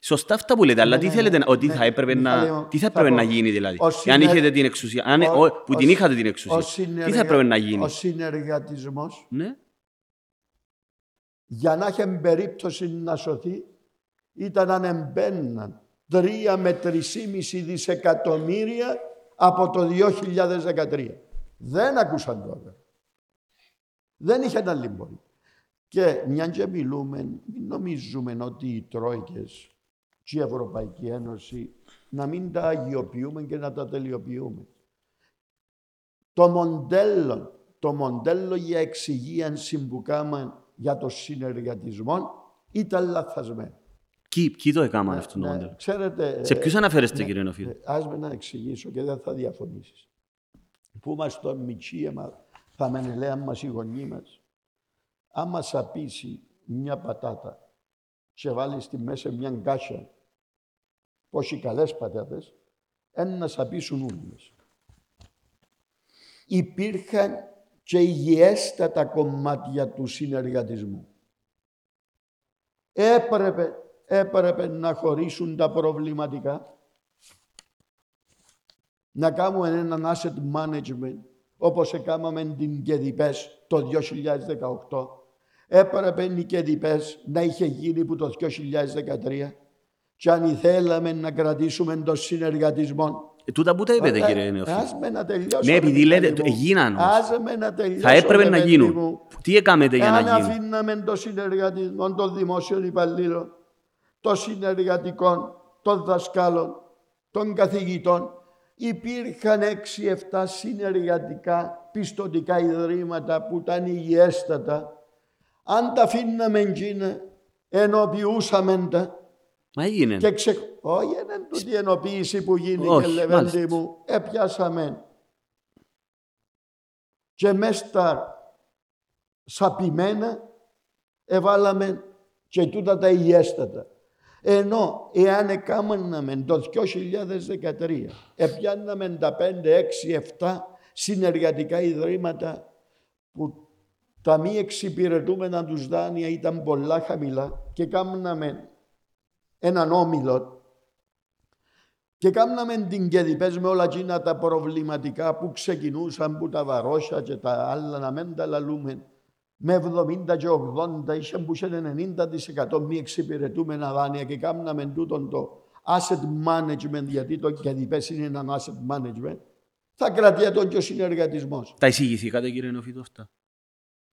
Σωστά αυτά που λέτε, αλλά Ναι, τι ναι, θέλετε, να- ναι, ότι ναι. θα έπρεπε Μιχάλη να, μου, τι θα θα έπρεπε πω. να γίνει δηλαδή; Ο Αν συνε- είχετε την εξουσία, αν, Ο- ο- που ο την συ- είχατε την ο εξουσία, τι συνεργα- θα έπρεπε να γίνει; Ο συνεργατισμός Ναι. για να έχει περίπτωση να σωθεί ήταν αν εμπαίναν 3 με 3,5 δισεκατομμύρια από το 2013. Δεν ακούσαν τώρα. Δεν είχε ένα λίμπορι. Και μια και μιλούμε, μην νομίζουμε ότι οι Τρόικες και η Ευρωπαϊκή Ένωση να μην τα αγιοποιούμε και να τα τελειοποιούμε. Το μοντέλο, το μοντέλο για εξυγίανση που κάναμε για το συνεργατισμό ήταν λαθασμένο. Ποιοι, ποιοι το έκαναν αυτό το Ναι, μοντέλο. Ξέρετε, Σε ποιους αναφέρεστε ναι, κύριε Νοφίδου. ε, Ας με να εξηγήσω και δεν θα διαφωνήσεις. Που είμαστε μητσί, έμα- θα με λέαν μας οι γονείς μας. Άμα σαπίσει μια πατάτα και βάλει στη μέσα μια γκάσια, πόσοι καλές πατάτες, ένα να σαπίσουν όλες. Υπήρχαν και υγιέστατα κομμάτια του συνεργατισμού. Έπρεπε, έπρεπε να χωρίσουν τα προβληματικά, να κάνουμε έναν asset management, όπως έκαναμε την ΚΕΔΙΠΕΣ το 2018. Έπρεπε η ΚΕΔΙΠΕΣ να είχε γίνει από το 2013 και αν ήθελαμε να κρατήσουμε τον συνεργατισμό. Ε, τούτα που τα είπετε Αλλά, κύριε Νεοφίδου. Ας με να τελειώσω. Ναι, ρε επειδή παιδί λέτε, μου. το- έγιναν όμως. Άσε με να τελειώσω. Θα έπρεπε ρε να παιδί γίνουν. μου. Τι έκαμετε για Εάν να γίνουν; αφήναμε το συνεργατισμό των δημόσιων υπαλλήλων, των συνεργατικών, των δασκάλων, των καθηγητών, υπήρχαν 6-7 συνεργατικά πιστοτικά ιδρύματα που ήταν υγιέστατα. Αν τα αφήναμε εκείνα, ενοποιούσαμε τα Μα έγινε. Και ξε... Όχι, είναι τούτη η ενοποίηση που γίνει Όχι, και λεβέντη μάλιστα. μου. Έπιασαμε και μες στα σαπημένα εβάλαμε και τούτα τα υγιέστατα. Ενώ εάν έκαναμε το 2013, επιάνναμε τα 5, 6, 7 συνεργατικά ιδρύματα που τα μη εξυπηρετούμενα τους δάνεια ήταν πολλά χαμηλά και κάναμε έναν όμιλο και κάναμε την κεδιπές με όλα εκείνα τα προβληματικά που ξεκινούσαν που τα βαρόσια και τα άλλα να μην τα λαλούμε με 70 και 80 είχε που είχε 90% μη εξυπηρετούμενα δάνεια και κάναμε τούτον το asset management γιατί το κεδιπές είναι ένα asset management θα κρατιέτον και ο συνεργατισμός. Τα εισηγηθήκατε κύριε Νεοφίτο αυτά;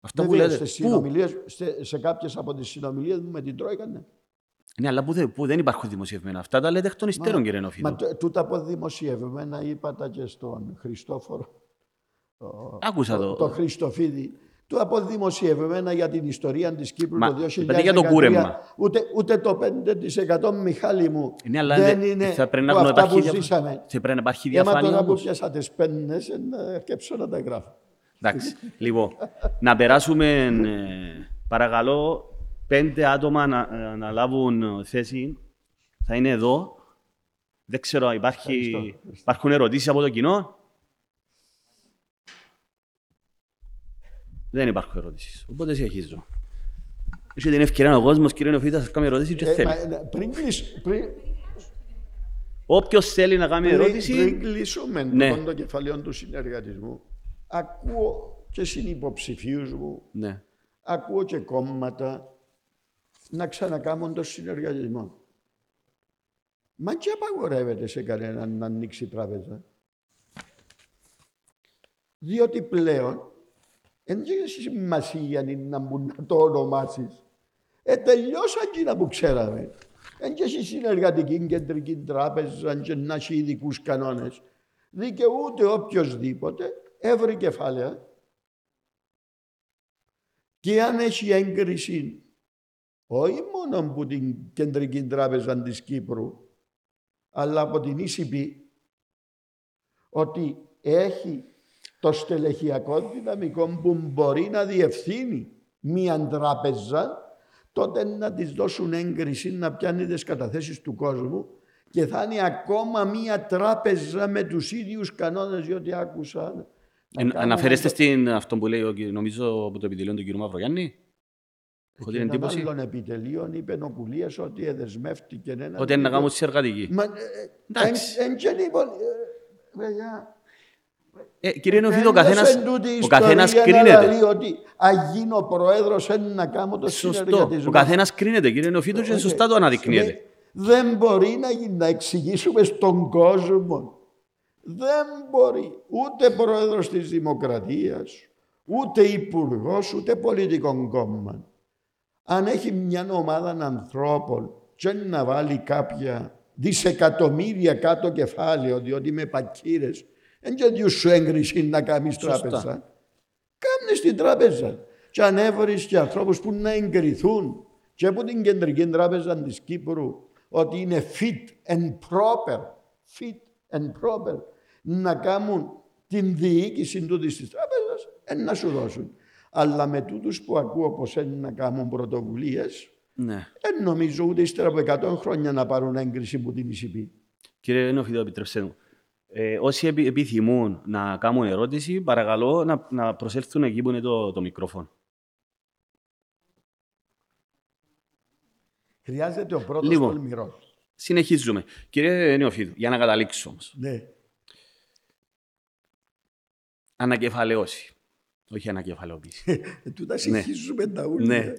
Αυτά που Βέβαια, λέτε. στις Πού; συνομιλίες, σε, σε κάποιες από τις συνομιλίες μου με την Τρόικα, ναι. Ναι, αλλά που, δεν- που δεν υπάρχουν δημοσιευμένα. Αυτά τα λέτε εκ των υστέρων κύριε Μα Νεοφίτο. τ- τούτα από δημοσιεύμενα είπα τα και στον Χριστόφορο. Το, Άκουσα το, το. το Χριστοφίδη. Του από δημοσιευμένα για την ιστορία της Κύπρου Μα, το 2013. είπατε για το κούρεμα. Ούτε, ούτε το 5% Μιχάλη μου Ναι, αλλά δεν δεν- είναι θα πρέπει να που αυτά υπάρχει που διαφα- ζήσαμε. Θα πρέπει να υπάρχει Έμα διαφάνεια τώρα που όμως. πιάσα τις πέννες, ε, να αρκέψω να τα γράφω. Εντάξει. λοιπόν, να περάσουμε, ε, παρακαλώ, πέντε άτομα να, ε, να λάβουν θέση. Θα είναι εδώ. Δεν ξέρω, αν υπάρχει, υπάρχουν ερωτήσεις από το κοινό. Δεν υπάρχουν ερωτήσεις. Οπότε συνεχίζω. Έχει την ευκαιρία ο κόσμος, κύριε Νεοφίτα, να σας κάνει ερωτήσεις και Ε, θέλει. μα, ε, πριν, κλεισ- πριν, Όποιος θέλει να κάνει πριν, ερώτηση, πριν κλείσουμε Ναι. ναι. το κεφαλαίο του συνεργατισμού, ακούω και συνυποψηφίους μου ναι. ακούω και κόμματα να ξανακάμουν το συνεργατισμό. Μα και απαγορεύεται σε κανέναν να ανοίξει τράπεζα. Διότι πλέον δεν έχει σημασία είναι να μπουν να το ονομάσεις. Ε, τελειώσαν εκείνα που ξέραμε. Δεν έχει συνεργατική κεντρική τράπεζα και να έχει ειδικούς κανόνες. Δικαιούται οποιοδήποτε έβρει κεφάλαια και αν έχει έγκριση όχι μόνο από την Κεντρική Τράπεζα της Κύπρου, αλλά από την ECB, ότι έχει το στελεχειακό δυναμικό που μπορεί να διευθύνει μία τράπεζα, τότε να της δώσουν έγκριση να πιάνει τις καταθέσεις του κόσμου και θα είναι ακόμα μία τράπεζα με τους ίδιους κανόνες, διότι άκουσα... να Εν- κάνουν Αναφέρεστε το- στην αυτό που λέει, ο κυ- νομίζω, από το επιτελείο του κ. Μαυρογιάννη. Έχω την Έναν εντύπωση άλλον επιτελείων είπε ο Κουλίας ότι εδεσμεύτηκε έναν... ότι είναι να κάνουν συνεργατική. Μα, ε, Εντάξει. εν- εν και λοιπόν, ε, παιδιά, Ε, κύριε Νεοφίδο, ο τέλειωσε καθένας, τούτη η ο καθένας ιστορία να λέει κρίνεται. ότι αγίνω πρόεδρος είναι να κάνω το Σωστό. συνεργατισμό. Ο καθένας κρίνεται, κύριε Νεοφίδο, και σωστά το αναδεικνύεται. Δεν μπορεί να, γι- να εξηγήσουμε στον κόσμο. Δεν μπορεί ούτε πρόεδρος της Δημοκρατίας, ούτε υπουργός, ούτε πολιτικό κόμμα. Αν έχει μια ομάδα ανθρώπων και να βάλει κάποια δισεκατομμύρια κάτω κεφάλαιο, διότι με πακύρες, δεν και διούς σου έγκριση να κάνεις Σωστά. τράπεζα. Κάμνες την τράπεζα. Και αν έβρεις και ανθρώπους που να εγκριθούν και από την Κεντρική Τράπεζα της Κύπρου ότι είναι fit and proper, fit and proper, να κάνουν την διοίκηση του της τράπεζας, ε, να σου δώσουν. Αλλά με τούτους που ακούω πως είναι να κάνουν πρωτοβουλίες, Ναι. δεν νομίζω ούτε ύστερα από 100 χρόνια να πάρουν έγκριση που την ECB. Κύριε Νεοφίδο, επιτρέψτε μου. Ε, όσοι επι- επιθυμούν να κάνουν ερώτηση, παρακαλώ να, να προσέλθουν εκεί που είναι το, το μικρόφωνο. Χρειάζεται ο πρώτος Λοιπόν. τολμηρός. Συνεχίζουμε. Κύριε Νεοφίδο, για να καταλήξω όμως. Ναι. Ανακεφαλαιώσει. Όχι ανακεφαλαιοποίηση. Ε, Τούτα συγχύζουμε τα ούλια. Ναι.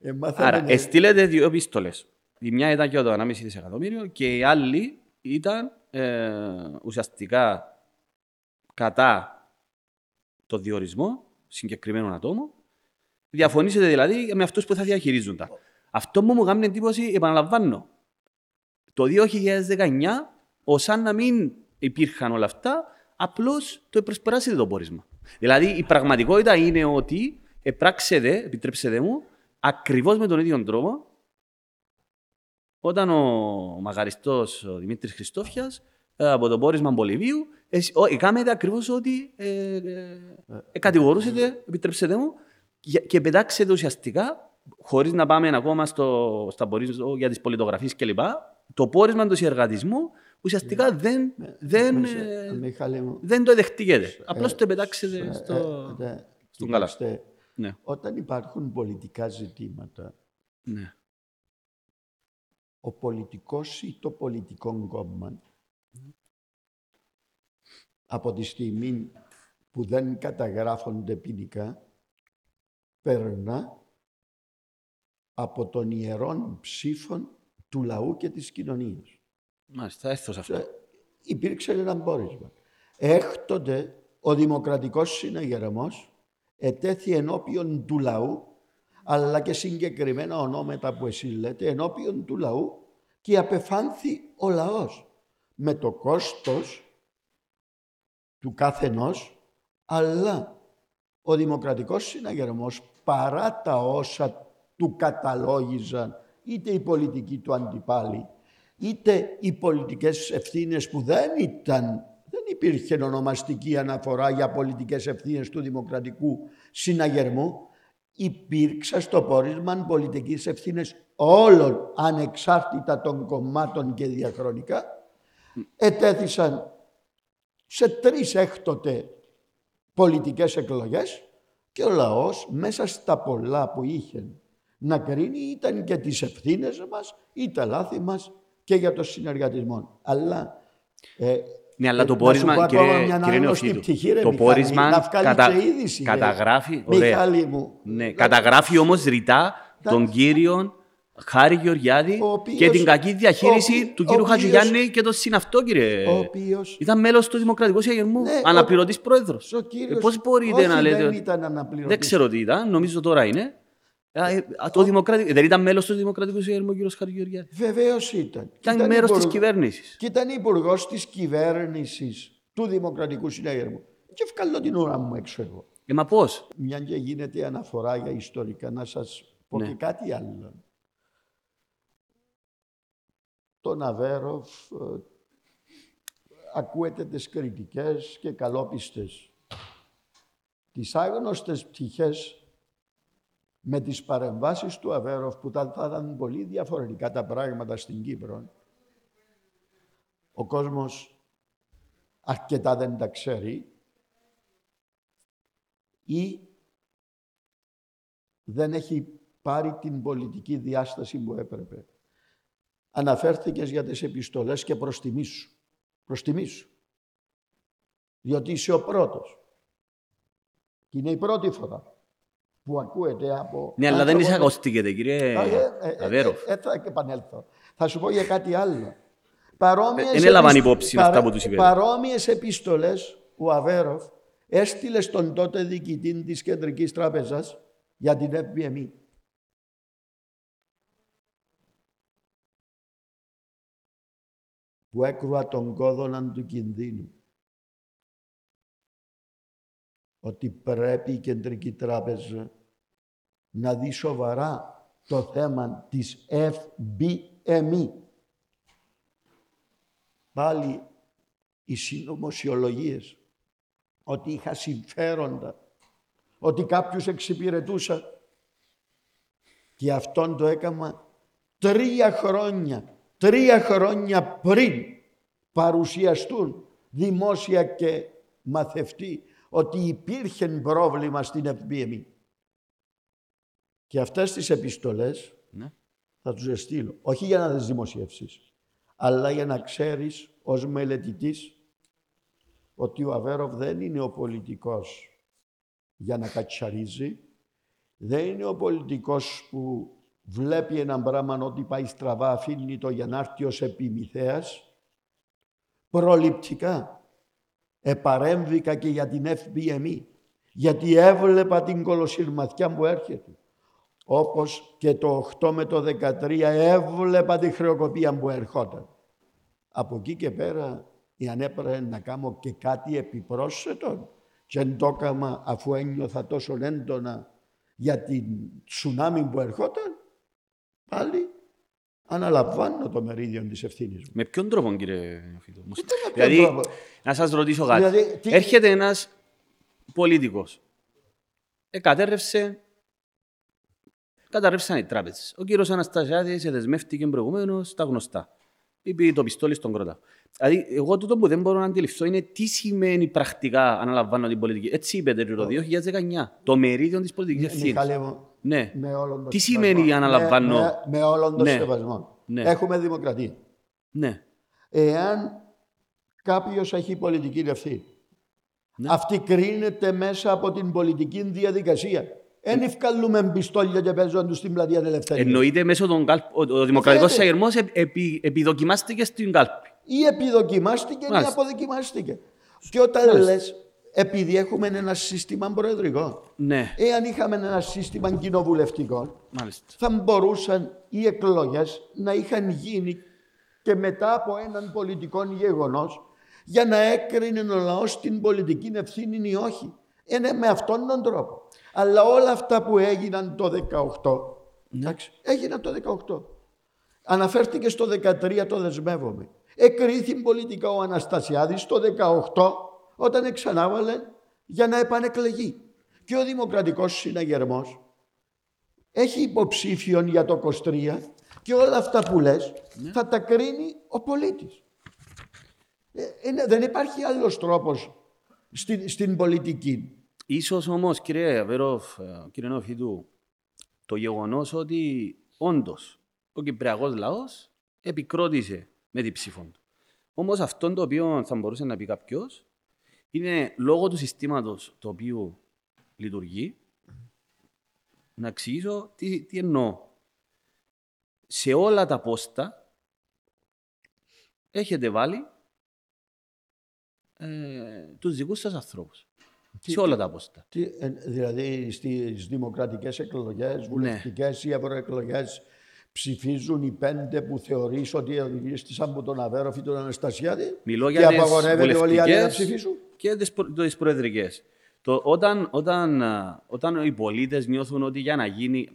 Ε, μάθαμε Άρα, να- εστείλετε δύο επίστολε. Η μια ήταν για το 1,5 δισεκατομμύριο και η άλλη ήταν ε, ουσιαστικά κατά το διορισμό συγκεκριμένων ατόμων. Διαφωνήσετε δηλαδή με αυτούς που θα διαχειρίζουν τα. Αυτό που μου κάνει εντύπωση, επαναλαμβάνω, το 2019, ω αν να μην υπήρχαν όλα αυτά, απλώς το προσπεράσετε το πόρισμα. Δηλαδή η πραγματικότητα είναι ότι επράξετε, επιτρέψτε μου, ακριβώς με τον ίδιο τρόπο όταν ο μαγαριστός ο Δημήτρης Χριστόφιας ε, από το πόρισμα Μπολιβίου εσύ- ο- έκαμετε ακριβώς ότι ε, ε, ε, κατηγορούσετε, επιτρέψτε μου, για- και πετάξετε ουσιαστικά, χωρίς να πάμε ακόμα στο, στα πορίσματα για τις πολιτογραφίες κλπ. Το πόρισμα του συνεργατισμού ουσιαστικά δεν, δεν, Μιχα- ε, Μιχάλη μου, δεν το δεχτήκετε. Απλώς ε, το πετάξετε ε, στο... ε, ναι, στον καλά. κοιτάξτε, Ναι, Όταν υπάρχουν πολιτικά ζητήματα, ναι. Ο πολιτικός ή το πολιτικό κόμμα από τη στιγμή που δεν καταγράφονται ποινικά περνά από τον ιερών ψήφων του λαού και της κοινωνίας. Μάλιστα, θα έρθω σε αυτό. Ε, Υπήρξε ένα πόρισμα. Έκτοτε ο Δημοκρατικός Συναγερμός ετέθη ενώπιον του λαού αλλά και συγκεκριμένα ονόματα που εσύ λέτε ενώπιον του λαού και απεφάνθη ο λαός με το κόστος του καθενός αλλά ο Δημοκρατικός Συναγερμός παρά τα όσα του καταλόγιζαν είτε οι πολιτικοί του αντιπάλοι είτε οι πολιτικές ευθύνες που δεν ήταν, δεν υπήρχε ονομαστική αναφορά για πολιτικές ευθύνες του Δημοκρατικού Συναγερμού, υπήρξε στο πόρισμα πολιτικής ευθύνες όλων ανεξάρτητα των κομμάτων και διαχρονικά, ετέθησαν σε τρεις έκτοτε πολιτικές εκλογές και ο λαός μέσα στα πολλά που είχε να κρίνει ήταν και τις ευθύνες μας ή τα λάθη μας και για το συνεργατισμό. Αλλά ε, Ναι, αλλά ε, το να σου πόρισμα, πω ακόμα κύριε, μια κύριε άγνωστη Νεοφίτου, πτυχή, ρε, το Μιχάλη, πόρισμα να βγάλεις κατα- και είδηση, ρε. καταγράφει, ωραία. Μιχάλη μου, Ναι, να- καταγράφει όμως ρητά τον κύριο Χάρη Γεωργιάδη Ο οποίος- και την κακή διαχείριση ο οποί- του κύριου ο οποίος- Χατζηγιάννη και το συναυτό, κύριε. ο οποίος Ήταν μέλος του Δημοκρατικού Συναγερμού, Ναι, ο- αναπληρωτής πρόεδρος. ο κύριος- Ε, πώς μπορείτε όχι, να λέτε... δεν ότι- ήταν αναπληρωτής. Δεν ξέρω τι ήταν, νομίζω τώρα είναι. Ε, ε, το Δημοκρατικό- Δεν ήταν μέλος του Δημοκρατικού Συναγερμού ο κύριος Χάρη Γεωργιάδη. Βεβαίως ήταν. Ήταν μέρος της υπουργό- κυβέρνησης. Και ήταν υπουργός της κυβέρνησης του Δημοκρατικού Συναγερμού. Και βγάλω την ώρα μου έξω εγώ. Ε, μα πώς; Μια και γίνεται αναφορά για ιστορικά, να σας πω Ναι. και κάτι άλλο. Τον Αβέροφ ε, ακούετε τις κριτικές και καλόπιστες. Τις άγνωστες πτυχές με τις παρεμβάσεις του Αβέροφ που θα θα ήταν πολύ διαφορετικά τα πράγματα στην Κύπρο. Ο κόσμος αρκετά δεν τα ξέρει ή δεν έχει πάρει την πολιτική διάσταση που έπρεπε. Αναφέρθηκες για τις επιστολές και προς τιμής σου. Προς τιμής σου. Διότι είσαι ο πρώτος. Και είναι η πρώτη φορά που ακούεται από... Ναι, αλλά δεν άνθρωπο- εισακωστήκετε, κύριε Α, ε, ε, ε, Αβέροφ. ε, ε, θα επανέλθω. Θα σου πω για κάτι άλλο. Παρόμοιες Ε, δεν έλαβαν επισ- υπόψη αυτά που τους είπε. Παρόμοιες επιστολές ο Αβέροφ έστειλε στον τότε διοικητή της Κεντρικής Τράπεζας για την FBME. που έκρουα τον κόδωνα του κινδύνου. Ότι πρέπει η Κεντρική Τράπεζα να δει σοβαρά το θέμα της FBME. Πάλι οι συνωμοσιολογίες ότι είχα συμφέροντα, ότι κάποιους εξυπηρετούσα και αυτόν το έκανα τρία χρόνια, τρία χρόνια πριν παρουσιαστούν δημόσια και μαθευτεί ότι υπήρχε πρόβλημα στην FBME. Και αυτές τις επιστολές Ναι. θα τους εστείλω. Όχι για να τις δημοσιεύσεις, αλλά για να ξέρεις ως μελετητής ότι ο Αβέροφ δεν είναι ο πολιτικός για να κατσαρίζει, δεν είναι ο πολιτικός που βλέπει έναν πράγμα ότι πάει στραβά, αφήνει το για να έρθει ως επιμηθέας. Προληπτικά επαρέμβηκα και για την FBME, γιατί έβλεπα την κολοσυρμαθιά που έρχεται. Όπως και το 8 με το 13 έβλεπα τη χρεοκοπία που ερχόταν. Από εκεί και πέρα, εάν έπρεπε να κάνω και κάτι επιπρόσθετο και δεν το έκανα αφού ένιωθα τόσο έντονα για την τσουνάμι που ερχόταν, πάλι αναλαμβάνω το μερίδιο της ευθύνης μου. Με ποιον τρόπο, κύριε Νεοφίτου. μου- Είτε με ποιον Δηλαδή, τρόπο. να σας ρωτήσω κάτι. Δηλαδή, τι- Έρχεται ένας πολίτικος. Εκατέρρευσε Καταρρεύσαν οι τράπεζες. Ο κύριος Αναστασιάδης δεσμεύτηκε προηγουμένως τα γνωστά. Είπε το πιστόλι στον κρότα. Δηλαδή, εγώ τούτο που δεν μπορώ να αντιληφθώ είναι τι σημαίνει πρακτικά αναλαμβάνω την πολιτική. Έτσι είπε το 2019. Το μερίδιο της πολιτικής ευθύνη. Μιχάλη μου, Ναι. με όλον τον Τι σεβασμό. σημαίνει αναλαμβάνω. Με, με, με όλον τον Ναι. σεβασμό. Ναι. Έχουμε δημοκρατία. Ναι. Εάν κάποιος έχει πολιτική ευθύνη, Ναι. αυτή κρίνεται μέσα από την πολιτική διαδικασία. Δεν ευκαλούμε πιστόλια και παίζουν τους στην πλατεία της Ελευθερίας. Εννοείται μέσω των κάλπ... Ο, ο Δημοκρατικός Φαίνεται. Αγερμό επι, επιδοκιμάστηκε στην κάλπη. Ή επιδοκιμάστηκε ή Μάλιστα. αποδοκιμάστηκε. Και όταν λες, επειδή έχουμε ένα σύστημα προεδρικό, Ναι, εάν είχαμε ένα σύστημα κοινοβουλευτικό, μάλιστα. θα μπορούσαν οι εκλογές να είχαν γίνει και μετά από έναν πολιτικό γεγονός για να έκρινε ο λαός την πολιτική ευθύνη ή όχι. Είναι με αυτόν τον τρόπο. Αλλά όλα αυτά που έγιναν το 18, εντάξει, έγιναν το 18. Αναφέρθηκε στο 13 το δεσμεύομαι. Εκρίθη πολιτικά ο Αναστασιάδης το 18 όταν εξανάβαλε για να επανεκλεγεί. Και ο Δημοκρατικός Συναγερμός έχει υποψήφιον για το 23 και όλα αυτά που λες θα τα κρίνει ο πολίτης. Ε, είναι- δεν υπάρχει άλλος τρόπος στην, στην πολιτική. Ίσως όμως, κύριε Αβέροφ, ε, κύριε Νοφίτου, το γεγονός ότι όντως ο Κυπριακός λαός επικρότησε με την ψήφο του. Όμως αυτό το οποίο θα μπορούσε να πει κάποιο είναι λόγω του συστήματος το οποίο λειτουργεί. Να εξηγήσω τι, τι εννοώ. Σε όλα τα πόστα έχετε βάλει ε, τους δικούς σας ανθρώπους. Σε όλα τα πόστα. Τι, ε, δηλαδή στις δημοκρατικές Ναι. εκλογές, βουλευτικές ή ευρωεκλογές ψηφίζουν οι πέντε που θεωρείς ότι οδηγήστησαν από τον Αβέροφ ή τον Αναστασιάδη Μιλώ και για τις απαγορεύεται όλοι οι άλλοι να βουλευτικές ψηφίσουν; και τις, προ- τις προεδρικές. Το, όταν, όταν, α, όταν οι πολίτες νιώθουν ότι για να γίνει...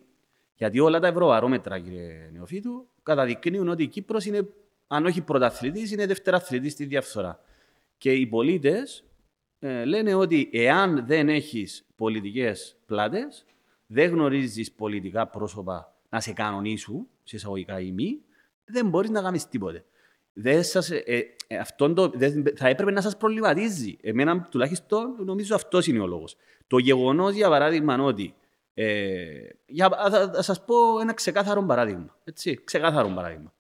Γιατί όλα τα ευρωβαρόμετρα, κύριε Νεοφίτου, καταδεικνύουν ότι η Κύπρος είναι, αν όχι πρωταθλητής, είναι δευτεραθλητής στη διαφθορά. Και οι πολίτες ε, λένε ότι εάν δεν έχεις πολιτικές πλάτες, δεν γνωρίζεις πολιτικά πρόσωπα να σε κανονίσουν, σε εισαγωγικά ή μη, δεν μπορείς να κάνεις τίποτε. Δεν σας, ε, ε, αυτόν το, δεν, θα έπρεπε να σας προβληματίζει. Εμένα τουλάχιστον νομίζω αυτός είναι ο λόγος. Το γεγονός, για παράδειγμα, ότι ε, για, θα, θα σας πω ένα ξεκάθαρο παράδειγμα. Έτσι, ξεκάθαρο παράδειγμα.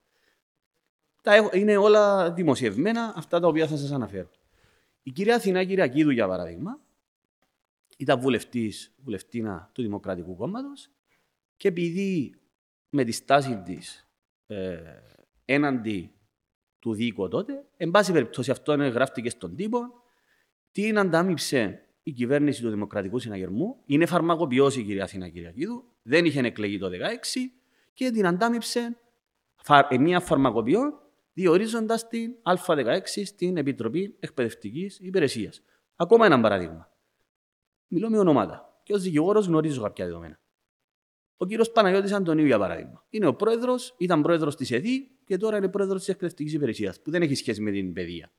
Τα έχω- είναι όλα δημοσιευμένα αυτά τα οποία θα σας αναφέρω. Η κυρία Αθηνά Κυριακίδου, για παράδειγμα, ήταν βουλευτής, βουλευτήνα του Δημοκρατικού Κόμματος και επειδή με τη στάση της ε, έναντι του δίκου τότε, εν πάση περιπτώσει αυτό είναι- γράφτηκε στον τύπο, την αντάμυψε η κυβέρνηση του Δημοκρατικού Συναγερμού, είναι φαρμακοποιός η κυρία Αθηνά Κυριακίδου, δεν είχε εκλεγεί το 2016 και την αντάμυψε φα- ε, μία φαρμακοποιό διορίζοντας την Α16 στην Επιτροπή Εκπαιδευτικής Υπηρεσίας. Ακόμα ένα παράδειγμα. Μιλώ με ονόματα. Και ως δικηγόρος γνωρίζω κάποια δεδομένα. Ο κύριος Παναγιώτης Αντωνίου, για παράδειγμα. Είναι ο πρόεδρος, ήταν πρόεδρος της ΕΔΗ και τώρα είναι πρόεδρος της Εκπαιδευτικής Υπηρεσίας, που δεν έχει σχέση με την παιδεία.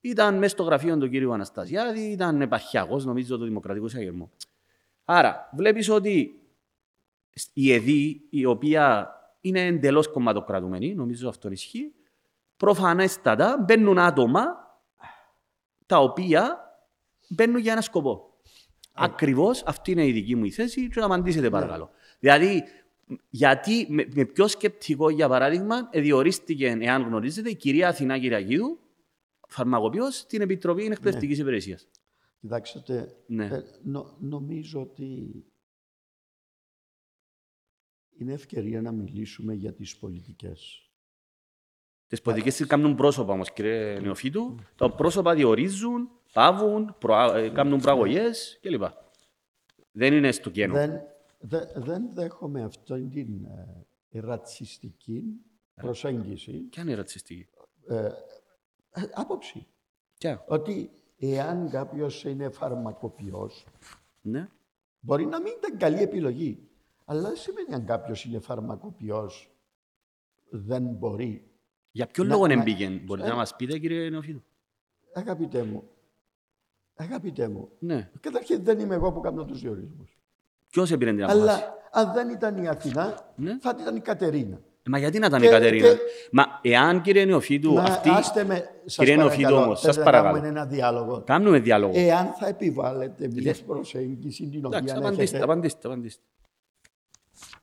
Ήταν μέσα στο γραφείο του κύριου Αναστασιάδη, ήταν επαρχιακό, νομίζω, του Δημοκρατικού Εισαγερμού. Άρα, βλέπεις ότι η ΕΔΗ, η οποία είναι εντελώς κομματοκρατουμένη, νομίζω αυτό ισχύει, προφανέστατα μπαίνουν άτομα τα οποία μπαίνουν για ένα σκοπό. Ακριβώς αυτή είναι η δική μου η θέση και να απαντήσετε παρακαλώ. Δηλαδή, γιατί με, με πιο σκεπτικό, για παράδειγμα, διορίστηκε, εάν γνωρίζετε, η κυρία Αθηνά Κυριακίδου, φαρμακοποιός, στην Επιτροπή Εκπαιδευτικής Υπηρεσίας. Κοιτάξτε, Ναι. ε, νο- νομίζω ότι είναι ευκαιρία να μιλήσουμε για τις πολιτικές. Τις πολιτικέ τι κάνουν πρόσωπα όμως, κύριε Νεοφίτου. Τα πρόσωπα διορίζουν, πάβουν, προα... ε, κάνουν προαγωγές κλπ. Δεν είναι στο κενό. Δεν, δε- δεν δέχομαι αυτή την ε, ρατσιστική προσέγγιση, Ποια είναι η ρατσιστική; ε, άποψη, Ποια; ότι εάν κάποιος είναι φαρμακοποιός, Ναι. μπορεί να μην ήταν καλή επιλογή, αλλά δεν σημαίνει αν κάποιος είναι φαρμακοποιός, δεν μπορεί. Για ποιο Να- λόγο να- δεν πήγαινε, μπορείτε Ε. να μας πείτε κύριε Νεοφίδου. Αγαπητέ μου, αγαπητέ μου, Ναι. καταρχήν δεν είμαι εγώ που κάνω τους διορισμούς. Ποιος έπαιρνε την απόφαση; Αλλά αν δεν ήταν η Αθηνά, Ναι. θα ήταν η Κατερίνα. Ε, Μα γιατί να ήταν Και- η Κατερίνα; και- Μα εάν κύριε Νεοφίδου, Μα αυτή... άστε με, σας Κύριε Νεοφίδου παρακαλώ, όμως, θες σας να παρακαλώ. κάνουμε ένα διάλογο. Κάνουμε διάλογο. Εάν θα επιβάλλετε μια προσέγγιση την Εντάξει, οποία απαντήστε, έχετε, απαντήστε, απαντήστε.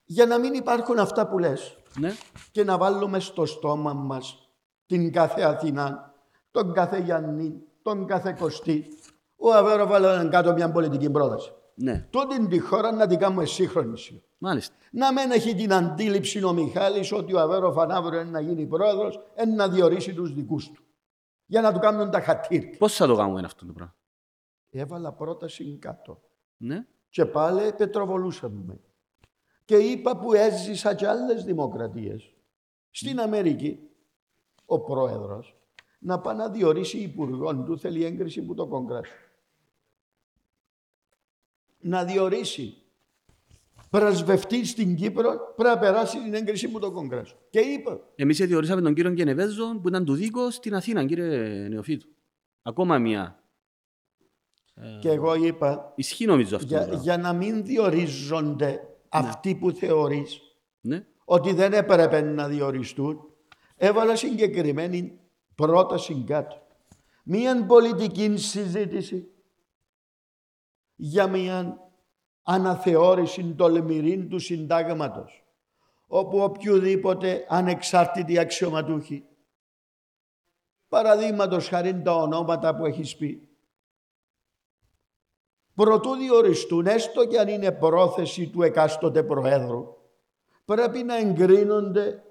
για να μην υπάρχουν αυτά που λες Ναι. και να βάλουμε στο στόμα μας την κάθε Αθηνά, τον κάθε Γιάννη, τον κάθε Κωστή. Ο Αβέρο βάλε κάτω μια πολιτική πρόταση. Ναι. Τότε τη χώρα να την κάνουμε σύγχρονη. Μάλιστα. Να μην έχει την αντίληψη ο Μιχάλης ότι ο Αβέρο Φανάβρο είναι να γίνει πρόεδρος, είναι να διορίσει τους δικούς του. Για να του κάνουν τα χατήρια. Πώς θα το κάνουμε αυτό το πράγμα; Έβαλα πρόταση κάτω. Ναι. Και πάλι πετροβολούσαμε. Και είπα που έζησα και άλλες δημοκρατίες. Στην Αμερική, ο πρόεδρος να πάει να διορίσει υπουργόν του θέλει έγκριση που το κογκρέσο. Να διορίσει πρεσβευτή στην Κύπρο πρέπει να περάσει την έγκριση που το κογκρέσο. Και είπα, Εμείς διορίσαμε τον κύριο Κενεβέζο που ήταν του δίκο στην Αθήνα, κύριε Νεοφίδου. Ακόμα μία. και εγώ είπα, Ισχύει νομίζω αυτό. το για, πράγμα. για να μην διορίζονται αυτοί που θεωρείς Ναι. ότι δεν έπρεπε να διοριστούν, έβαλα συγκεκριμένη πρόταση κάτω. Μία πολιτική συζήτηση για μία αναθεώρηση τολμηρή του συντάγματος, όπου οποιοδήποτε ανεξάρτητη αξιωματούχη, παραδείγματος χάρη τα ονόματα που έχεις πει, προτού διοριστούν, έστω και αν είναι πρόθεση του εκάστοτε Προέδρου, πρέπει να εγκρίνονται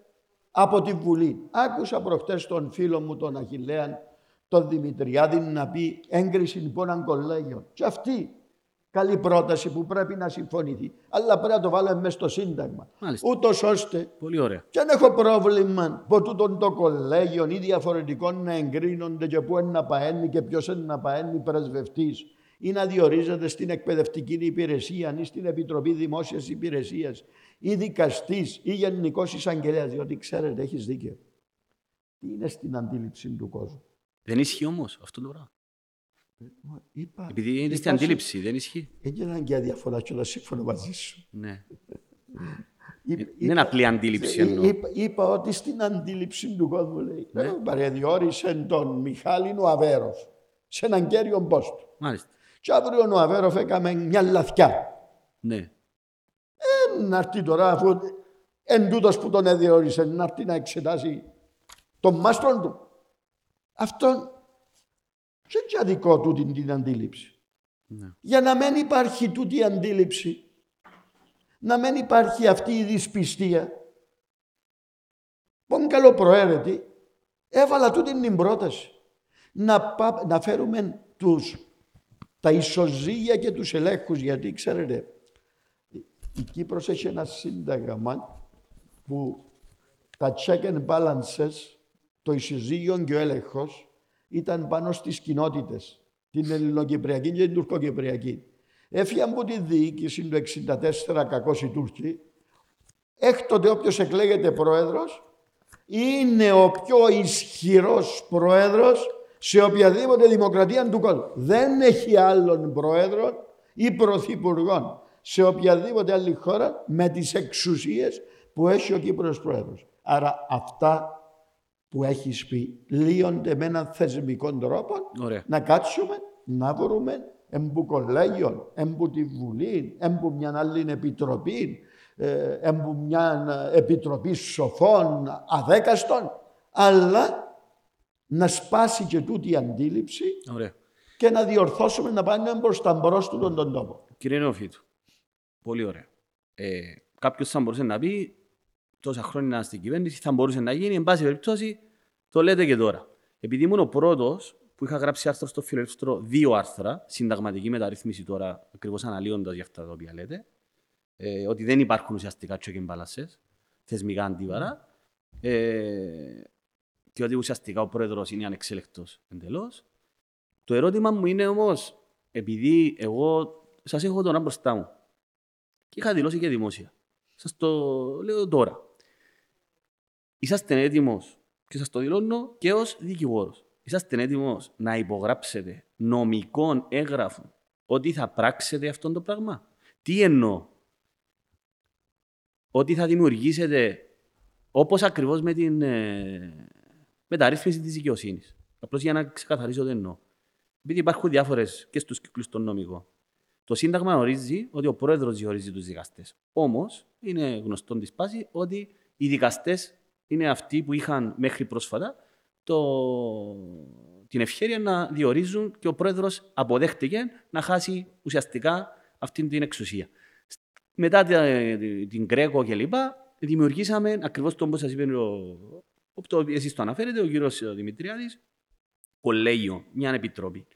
από τη Βουλή. Άκουσα προχτές τον φίλο μου τον Αχιλέα, τον Δημητριάδη, να πει έγκριση λοιπόν έναν κολέγιο. Και αυτή καλή πρόταση που πρέπει να συμφωνηθεί. Αλλά πρέπει να το βάλουμε μέσα στο Σύνταγμα. Μάλιστα. Ούτως ώστε Πολύ ωραία. και αν έχω πρόβλημα που τούτον το κολέγιο ή διαφορετικών να εγκρίνονται και πού είναι να παένει και ποιος είναι να παένει πρεσβευτής ή να διορίζεται στην εκπαιδευτική υπηρεσία ή στην Επιτροπή Δημόσιας Υπηρεσίας ή δικαστής ή γενικός εισαγγελέας. Διότι ξέρετε, έχεις δίκιο. Τι είναι στην αντίληψη του κόσμου; Δεν ισχύει όμως αυτό το πράγμα. Μα Είπα, Επειδή είναι είπα στην αντίληψη, δεν ισχύει. Έγιναν και διαφορά και όλα σύμφωνα μαζί σου. Ναι. Είπα- Ε, Είναι απλή αντίληψη Ε, εννοώ. Είπα, είπα ότι στην αντίληψη του κόσμου λέει. Ναι. Παρεδιόρισε τον Μιχάλη ο Αβέροφ σε έναν κέριο πόστο. Μάλιστα. Και αύριο ο Αβέροφ έκαμε μια λαθιά. Ναι. Ε, να έρθει τώρα αφού εν τούτος που τον εδιόρισε να έρθει να εξετάσει τον μάστρον του. Αυτό και για δικό του την, την αντίληψη. ναι. Για να μην υπάρχει τούτη η αντίληψη, να μην υπάρχει αυτή η δυσπιστία, πόν καλοπροαίρετη, έβαλα τούτη την πρόταση. Να, πά- να φέρουμε τους, τα ισοζύγια και τους ελέγχους, γιατί ξέρετε, η Κύπρος έχει ένα σύνταγμα που τα check and balances, το ισοζύγιο και ο έλεγχος ήταν πάνω στις κοινότητες, την Ελληνοκυπριακή και την Τουρκοκυπριακή. Έφυγαν από τη διοίκηση του 64 κακός οι Τούρκοι. Έκτοτε όποιος εκλέγεται πρόεδρος είναι ο πιο ισχυρός πρόεδρος σε οποιαδήποτε δημοκρατία του κόσμου. Δεν έχει άλλον πρόεδρο ή πρωθυπουργό σε οποιαδήποτε άλλη χώρα με τις εξουσίες που έχει ο Κύπρος πρόεδρος. Άρα αυτά που έχεις πει λύονται με έναν θεσμικό τρόπο Ωραία. να κάτσουμε, να βρούμε εμπου κολέγιο, εμπου τη Βουλή, εμπου μια άλλη επιτροπή, ε, εμπου μια επιτροπή σοφών, αδέκαστων, αλλά να σπάσει και τούτη η αντίληψη Ωραία. και να διορθώσουμε να πάνε προς τα μπρος του τον, τον τόπο. Κύριε Νεοφίτου, πολύ ωραία. Ε, Κάποιος θα μπορούσε να πει τόσα χρόνια στην κυβέρνηση θα μπορούσε να γίνει. Εν πάση περιπτώσει, το λέτε και τώρα. Επειδή ήμουν ο πρώτος που είχα γράψει άρθρο στο φιλελεύθερο, δύο άρθρα, συνταγματική μεταρρύθμιση τώρα, ακριβώς αναλύοντας για αυτά τα οποία λέτε, ε, ότι δεν υπάρχουν ουσιαστικά check and balances, θεσμικά αντίβαρα, ε, και ότι ουσιαστικά ο πρόεδρος είναι ανεξέλεκτος εντελώς. Το ερώτημα μου είναι όμως, επειδή εγώ σας έχω τον μπροστά μου και είχα δηλώσει και δημόσια. Σας το λέω τώρα. είσαστε έτοιμος, και σας το δηλώνω και ως δικηγόρος, είσαστε έτοιμος να υπογράψετε νομικών έγγραφων ότι θα πράξετε αυτό το πράγμα; Τι εννοώ; Ότι θα δημιουργήσετε, όπως ακριβώς με την ε, μεταρρύθμιση της δικαιοσύνης. Απλώς για να ξεκαθαρίσω τι εννοώ. Επειδή υπάρχουν διάφορες και στους κύκλους των νομικών. Το Σύνταγμα ορίζει ότι ο πρόεδρος διορίζει τους δικαστές. Όμως, είναι γνωστό της πάσης ότι οι δικαστές είναι αυτοί που είχαν μέχρι πρόσφατα το... την ευχαίρεια να διορίζουν και ο πρόεδρος αποδέχτηκε να χάσει ουσιαστικά αυτή την εξουσία. Μετά την Κρέκο κλπ. δημιουργήσαμε ακριβώς το όπω σας είπε ο. Το, εσείς το αναφέρετε, ο κύριος Δημητριάδης, κολέγιο, μια επιτροπή.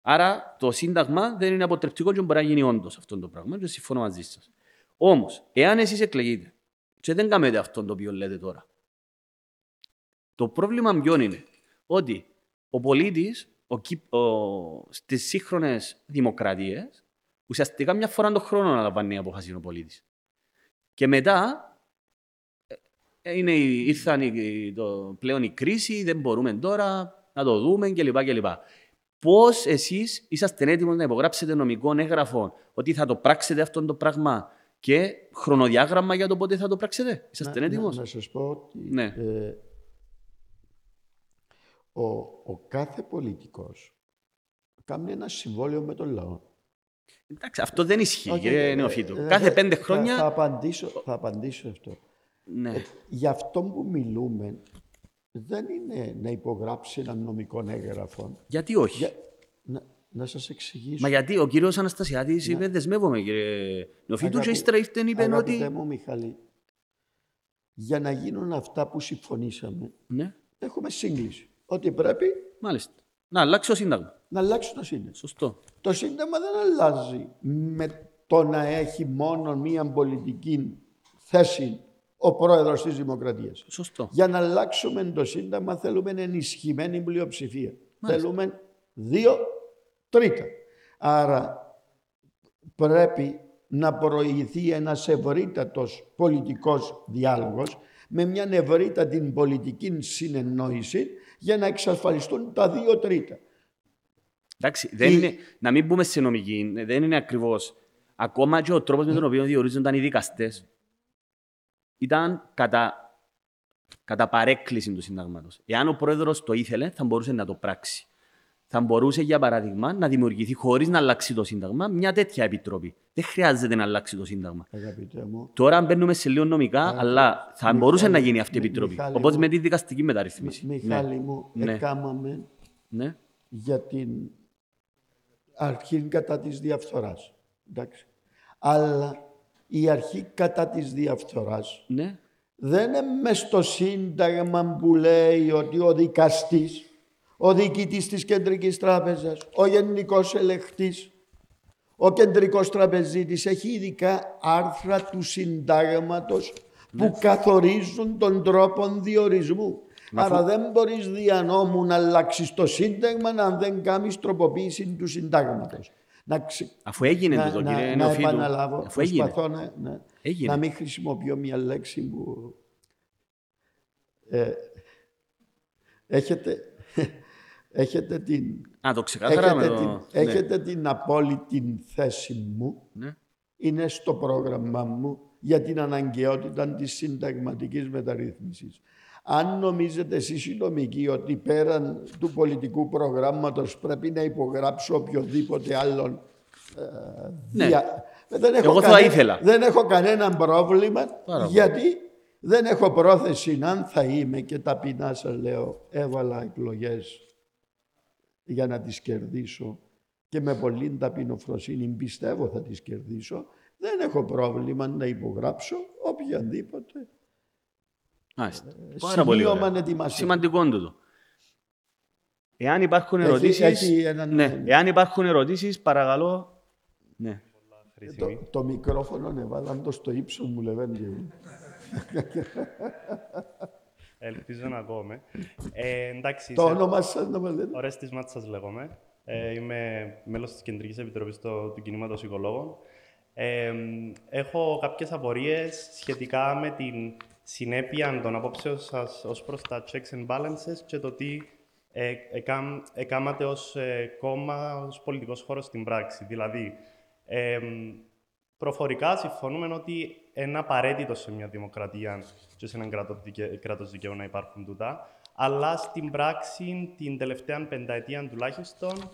Άρα το Σύνταγμα δεν είναι αποτρεπτικό και μπορεί να γίνει όντως αυτό το πράγμα. Και συμφωνώ μαζί σας. Όμως, εάν εσείς εκλεγείτε και δεν κάνετε αυτό το οποίο λέτε τώρα, το πρόβλημα ποιο είναι; Ότι ο πολίτης στις σύγχρονες δημοκρατίες ουσιαστικά μια φορά το χρόνο να λαμβάνει αποφάση ο πολίτης. Και μετά ε, ε, είναι, ήρθαν το, πλέον η κρίση, δεν μπορούμε τώρα να το δούμε κλπ. Πώς εσείς είσαστε έτοιμοι να υπογράψετε νομικό έγγραφο ότι θα το πράξετε αυτό το πράγμα και χρονοδιάγραμμα για το πότε θα το πράξετε; Είσαστε έτοιμοι. Να, να σας πω ότι ναι. ε, ο, ο κάθε πολιτικός κάνει ένα συμβόλαιο με τον λαό. Εντάξει, αυτό δεν ισχύει, okay, κύριε ε, Νεοφίτου. Ε, κάθε πέντε χρόνια. Θα, θα, απαντήσω, θα απαντήσω αυτό. Ναι. Ε, για αυτό που μιλούμε, δεν είναι να υπογράψει ένα νομικό έγγραφο. Γιατί όχι; Για... Να, να σας εξηγήσω. Μα γιατί ο κύριος Αναστασιάδης ναι. είπε δεσμεύομαι, κύριε Νοφίτου, και ύστερα ήρθε είπε ότι. Αγαπητέ μου, Μιχαλή, για να γίνουν αυτά που συμφωνήσαμε, ναι. έχουμε σύγκληση. Ότι πρέπει. Μάλιστα. Να αλλάξει το Σύνταγμα. Να αλλάξει το Σύνταγμα. Σωστό. Το Σύνταγμα δεν αλλάζει με το να έχει μόνο μία πολιτική θέση ο πρόεδρος της Δημοκρατίας. Σωστό. Για να αλλάξουμε το Σύνταγμα θέλουμε ενισχυμένη πλειοψηφία. Θέλουμε δύο τρίτα. Άρα πρέπει να προηγηθεί ένας ευρύτατος πολιτικός διάλογος με μια ευρύτατη πολιτική συνεννόηση για να εξασφαλιστούν τα δύο τρίτα. Εντάξει, δεν είναι, να μην πούμε σε νομική, δεν είναι ακριβώς. Ακόμα και ο τρόπος με τον οποίο διορίζονταν οι δικαστές ήταν κατά, κατά παρέκκληση του συντάγματος. Εάν ο πρόεδρος το ήθελε, θα μπορούσε να το πράξει. Θα μπορούσε, για παράδειγμα, να δημιουργηθεί χωρίς να αλλάξει το Σύνταγμα μια τέτοια επιτροπή. Δεν χρειάζεται να αλλάξει το Σύνταγμα. Μου. Τώρα μπαίνουμε σε λίγο νομικά, αλλά θα μπορούσε να γίνει αυτή η επιτροπή. Οπότε με τη δικαστική μεταρρύθμιση. Μιχάλη ναι. μου, ναι. εκάμαμε ναι. για την αρχή κατά της διαφθοράς. Αλλά η αρχή κατά της διαφθοράς ναι. δεν είναι μες στο σύνταγμα που λέει ότι ο δικαστής, ο διοικητής της Κεντρικής Τράπεζας, ο γενικός ελεκτής, ο κεντρικός τραπεζίτης έχει ειδικά άρθρα του συντάγματος που ναι. καθορίζουν τον τρόπο διορισμού. Άρα δεν μπορείς δια νόμου να αλλάξεις το σύνταγμα αν δεν κάνεις τροποποίηση του συντάγματος. Να ξε... Αφού έγινε να, το, να, κύριε να, επαναλάβω, Αφού έγινε. προσπαθώ να, να, να μην χρησιμοποιώ μια λέξη που ε, έχετε, έχετε την... Α, το έχετε, την, ναι. έχετε την απόλυτη θέση μου. Ναι. Είναι στο πρόγραμμά μου για την αναγκαιότητα της συνταγματικής μεταρρύθμισης. Αν νομίζετε εσείς οι νομικοί ότι πέραν του πολιτικού προγράμματος πρέπει να υπογράψω οποιοδήποτε άλλον ε, ναι. δια... δεν, έχω Εγώ κανέ... θα ήθελα. δεν έχω κανένα πρόβλημα γιατί δεν έχω πρόθεση αν θα είμαι και ταπεινά σας λέω έβαλα εκλογές για να τις κερδίσω και με πολύ ταπεινοφροσύνη πιστεύω θα τις κερδίσω δεν έχω πρόβλημα να υπογράψω οποιαδήποτε Μάλιστα. Ε, Πάρα πολύ ωραία. Σημαντικό τούτο. Εάν υπάρχουν ερωτήσεις, έναν... ναι. Εάν υπάρχουν ερωτήσεις, παρακαλώ. Ναι. Το, το μικρόφωνο έβαλαν το στο ύψος μου, Λεβέντη. Ελπίζω να ακούμε. Ε, εντάξει, το όνομα σας να μας λέτε. Ορέστης Μάτσας λέγομαι. Ε, είμαι μέλος της Κεντρικής Επιτροπής του, του Κινήματος Οικολόγων. Ε, έχω κάποιες απορίες σχετικά με την συνέπεια των απόψεων σας ως προς τα checks and balances και το τι ε, εκάμ- εκάματε ως ε, κόμμα, ως πολιτικός χώρος στην πράξη. Δηλαδή, ε, προφορικά συμφωνούμε ότι είναι απαραίτητο σε μια δημοκρατία και σε έναν κράτος δικαι... κράτος δικαίου να υπάρχουν τούτα, αλλά στην πράξη την τελευταία πενταετία τουλάχιστον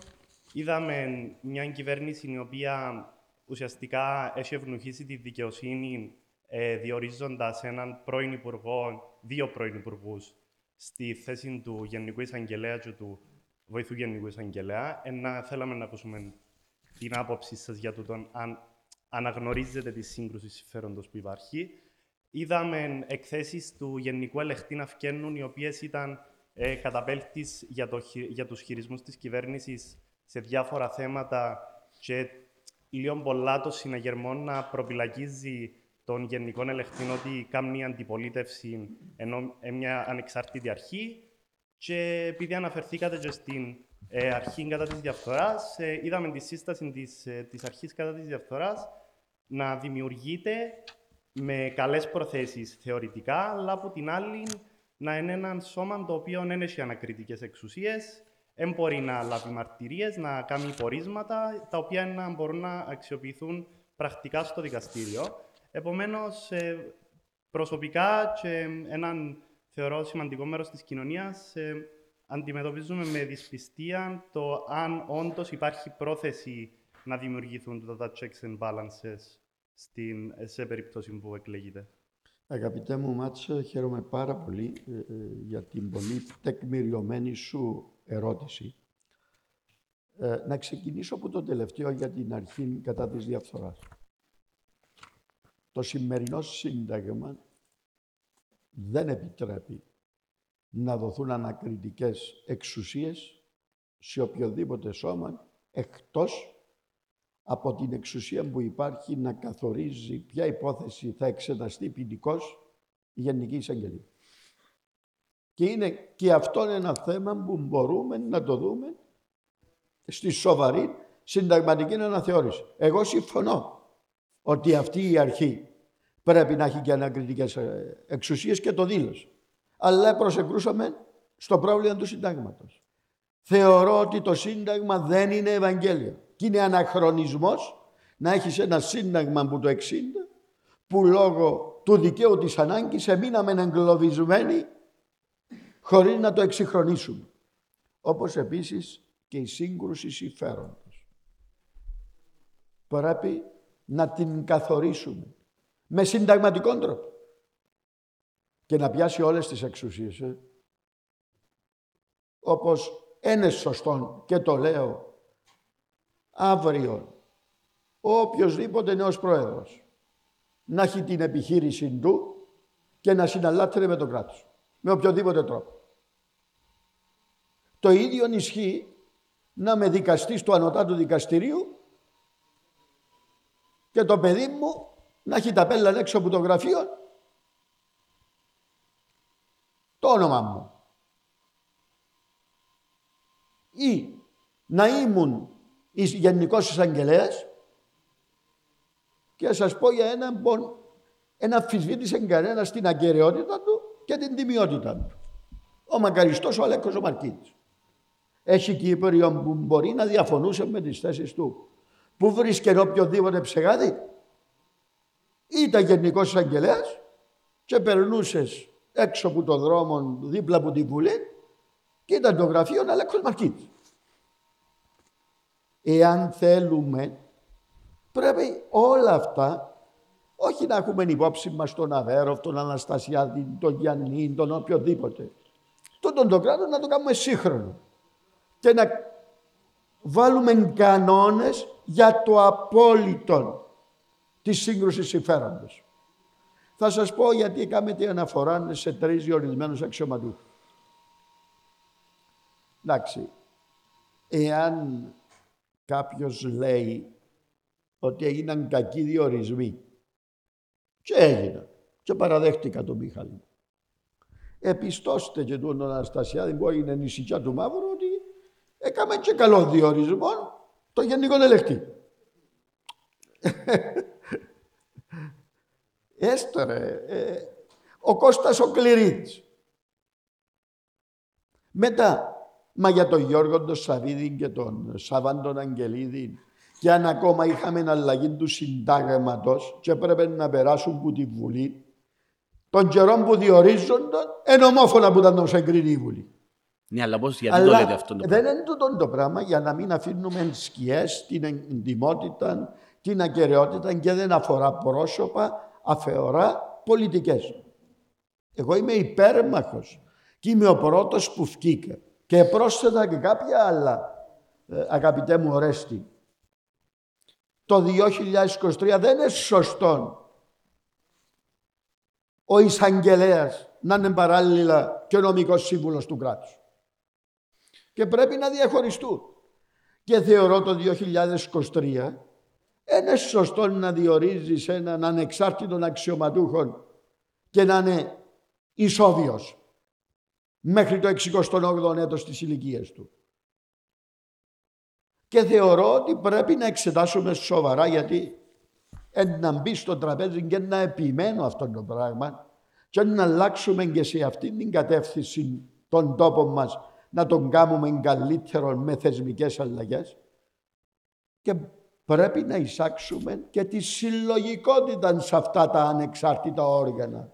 είδαμε μια κυβέρνηση η οποία ουσιαστικά έχει ευνουχίσει τη δικαιοσύνη ε, διορίζοντας έναν πρώην υπουργό, δύο πρώην υπουργούς στη θέση του Γενικού Εισαγγελέα και του βοηθού Γενικού Εισαγγελέα. Ένα, θέλαμε να ακούσουμε την άποψή σας για τούτον, αν αναγνωρίζετε τη σύγκρουση συμφέροντος που υπάρχει. Είδαμε εκθέσεις του Γενικού Ελεκτή να φκαίνουν, οι οποίες ήταν ε, καταπέλτης για, το, χει- για τους χειρισμούς της κυβέρνησης σε διάφορα θέματα και λίγο πολλά το συναγερμό να προπυλακίζει τον Γενικό Ελεκτή ότι κάνει αντιπολίτευση ενώ ε, μια ανεξάρτητη αρχή και επειδή αναφερθήκατε και στην ε, αρχή κατά της διαφθοράς, ε, είδαμε τη σύσταση της, ε, της αρχής κατά της διαφθοράς να δημιουργείται με καλές προθέσεις θεωρητικά, αλλά από την άλλη να είναι ένα σώμα το οποίο δεν έχει ανακριτικές εξουσίες, δεν μπορεί να λάβει μαρτυρίες, να κάνει πορίσματα, τα οποία να μπορούν να αξιοποιηθούν πρακτικά στο δικαστήριο. Επομένως, ε, προσωπικά και έναν θεωρώ σημαντικό μέρος της κοινωνίας, ε, αντιμετωπίζουμε με δυσπιστία το αν όντως υπάρχει πρόθεση να δημιουργηθούν αυτά τα checks and balances στην, σε περίπτωση που εκλέγεται. Αγαπητέ μου Μάτσε, χαίρομαι πάρα πολύ ε, ε, για την πολύ τεκμηριωμένη σου ερώτηση. Ε, να ξεκινήσω από το τελευταίο για την αρχή κατά της διαφθοράς. Το σημερινό σύνταγμα δεν επιτρέπει να δοθούν ανακριτικές εξουσίες σε οποιοδήποτε σώμα εκτός από την εξουσία που υπάρχει να καθορίζει ποια υπόθεση θα εξεταστεί ποινικώ η Γενική Εισαγγελία. Και είναι και αυτό ένα θέμα που μπορούμε να το δούμε στη σοβαρή συνταγματική αναθεώρηση. Εγώ συμφωνώ ότι αυτή η αρχή πρέπει να έχει και ανακριτικές ε, εξουσίες και το δήλωσε. Αλλά προσεκρούσαμε στο πρόβλημα του συντάγματος. Θεωρώ ότι το σύνταγμα δεν είναι Ευαγγέλιο. Και είναι αναχρονισμός να έχεις ένα σύνταγμα που το 60 που λόγω του δικαίου της ανάγκης εμείναμε εγκλωβισμένοι χωρίς να το εξυγχρονίσουμε. Όπως επίσης και η σύγκρουση συμφέροντος. Πρέπει να την καθορίσουμε με συνταγματικό τρόπο και να πιάσει όλες τις εξουσίες. Ε. Όπως είναι σωστό και το λέω αύριο ο οποιοδήποτε νέος πρόεδρος να έχει την επιχείρηση του και να συναλλάσσεται με τον κράτος. Με οποιοδήποτε τρόπο. Το ίδιο ισχύει να με δικαστής του ανωτάτου δικαστηρίου και το παιδί μου να έχει τα πέλα έξω από το γραφείο το όνομα μου. Ή να ήμουν γενικός εισαγγελέας και να σας πω για έναν που ένα αμφισβήτησε κανένας στην αγκαιρεότητα του και την τιμιότητα του. Ο μακαριστός ο Αλέκος ο Μαρκίδης. Έχει Κύπριο που μπορεί να διαφωνούσε με τις θέσεις του. Πού βρίσκεται οποιοδήποτε ψεγάδι. Ήταν γενικός εισαγγελέας και περνούσες έξω από το δρόμο δίπλα από την Βουλή και ήταν το γραφείο Αλέκος Μαρκίδης. Εάν θέλουμε, πρέπει όλα αυτά, όχι να έχουμε υπόψη μας τον Αβέροφ, τον Αναστασιάδη, τον Γιάννη, τον οποιοδήποτε. Τούτον το κράτο να το κάνουμε σύγχρονο και να βάλουμε κανόνες για το απόλυτο της σύγκρουσης συμφέροντος. Θα σας πω γιατί κάνετε αναφορά σε τρεις διορισμένους αξιωματούχους. Εντάξει, εάν κάποιος λέει ότι έγιναν κακοί διορισμοί και έγιναν και παραδέχτηκα τον Μιχάλη. Επιστώστε και τον Αναστασιάδη που έγινε νησικιά του Μαύρου ότι έκαμε και καλό διορισμό το γενικό ελεκτή. Έστω ρε. Ε, Ο Κώστας ο Κληρίδης. Μετά, μα για τον Γιώργο τον Σαββίδη και τον Σαββάν τον Αγγελίδη και αν ακόμα είχαμε αλλαγή του συντάγματος και έπρεπε να περάσουν από τη Βουλή, των καιρών που διορίζονταν, εν ομόφωνα που ήταν τον εγκρίνει η Βουλή. Ναι, αλλά πώς, γιατί το λέτε αυτό το δεν πράγμα; είναι τούτο το πράγμα για να μην αφήνουμε σκιές, την εντυμότητα, την ακαιρεότητα και δεν αφορά πρόσωπα, αφορά πολιτικές. Εγώ είμαι υπέρμαχος και είμαι ο πρώτος που φκήκα. Και πρόσθετα και κάποια άλλα, ε, αγαπητέ μου Ορέστη. Το 2023 δεν είναι σωστό ο εισαγγελέας να είναι παράλληλα και ο νομικός σύμβουλος του κράτους. Και πρέπει να διαχωριστούν. Και θεωρώ το 2023 είναι σωστό να διορίζεις έναν ανεξάρτητο αξιωματούχο και να είναι ισόβιος μέχρι το 68ο έτος της ηλικίας του. Και θεωρώ ότι πρέπει να εξετάσουμε σοβαρά γιατί εν να μπει στο τραπέζι και να επιμένω αυτό το πράγμα και να αλλάξουμε και σε αυτή την κατεύθυνση των τόπων μας να τον κάνουμε καλύτερο με θεσμικές αλλαγές και πρέπει να εισάξουμε και τη συλλογικότητα σε αυτά τα ανεξάρτητα όργανα.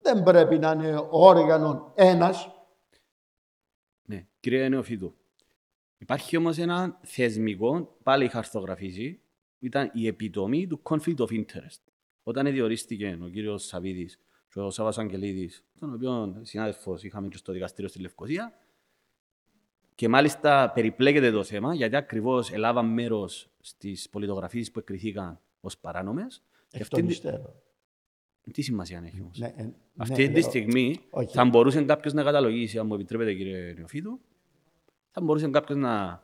Δεν πρέπει να είναι όργανο ένας, Ναι, κύριε Νεοφίδου. Υπάρχει όμως ένα θεσμικό, πάλι χαρτογραφίζει, ήταν η επιτομή του conflict of interest. Όταν διορίστηκε ο κύριος Σαββίδης και ο Σάββας Αγγελίδης, τον οποίο συνάδελφος είχαμε και στο δικαστήριο στη Λευκοσία, και μάλιστα περιπλέκεται το θέμα, γιατί ακριβώς έλαβαν μέρος στις πολιτογραφίες που εκκριθήκαν ως παράνομες. Και εκ αυτή των τη- υστέρων. τι σημασία έχει όμως; Ναι, ε, ναι, Αυτή τη λέω, στιγμή όχι. θα μπορούσε κάποιος να καταλογίσει, αν μου επιτρέπετε κύριε Νεοφίδου, θα μπορούσε κάποιος να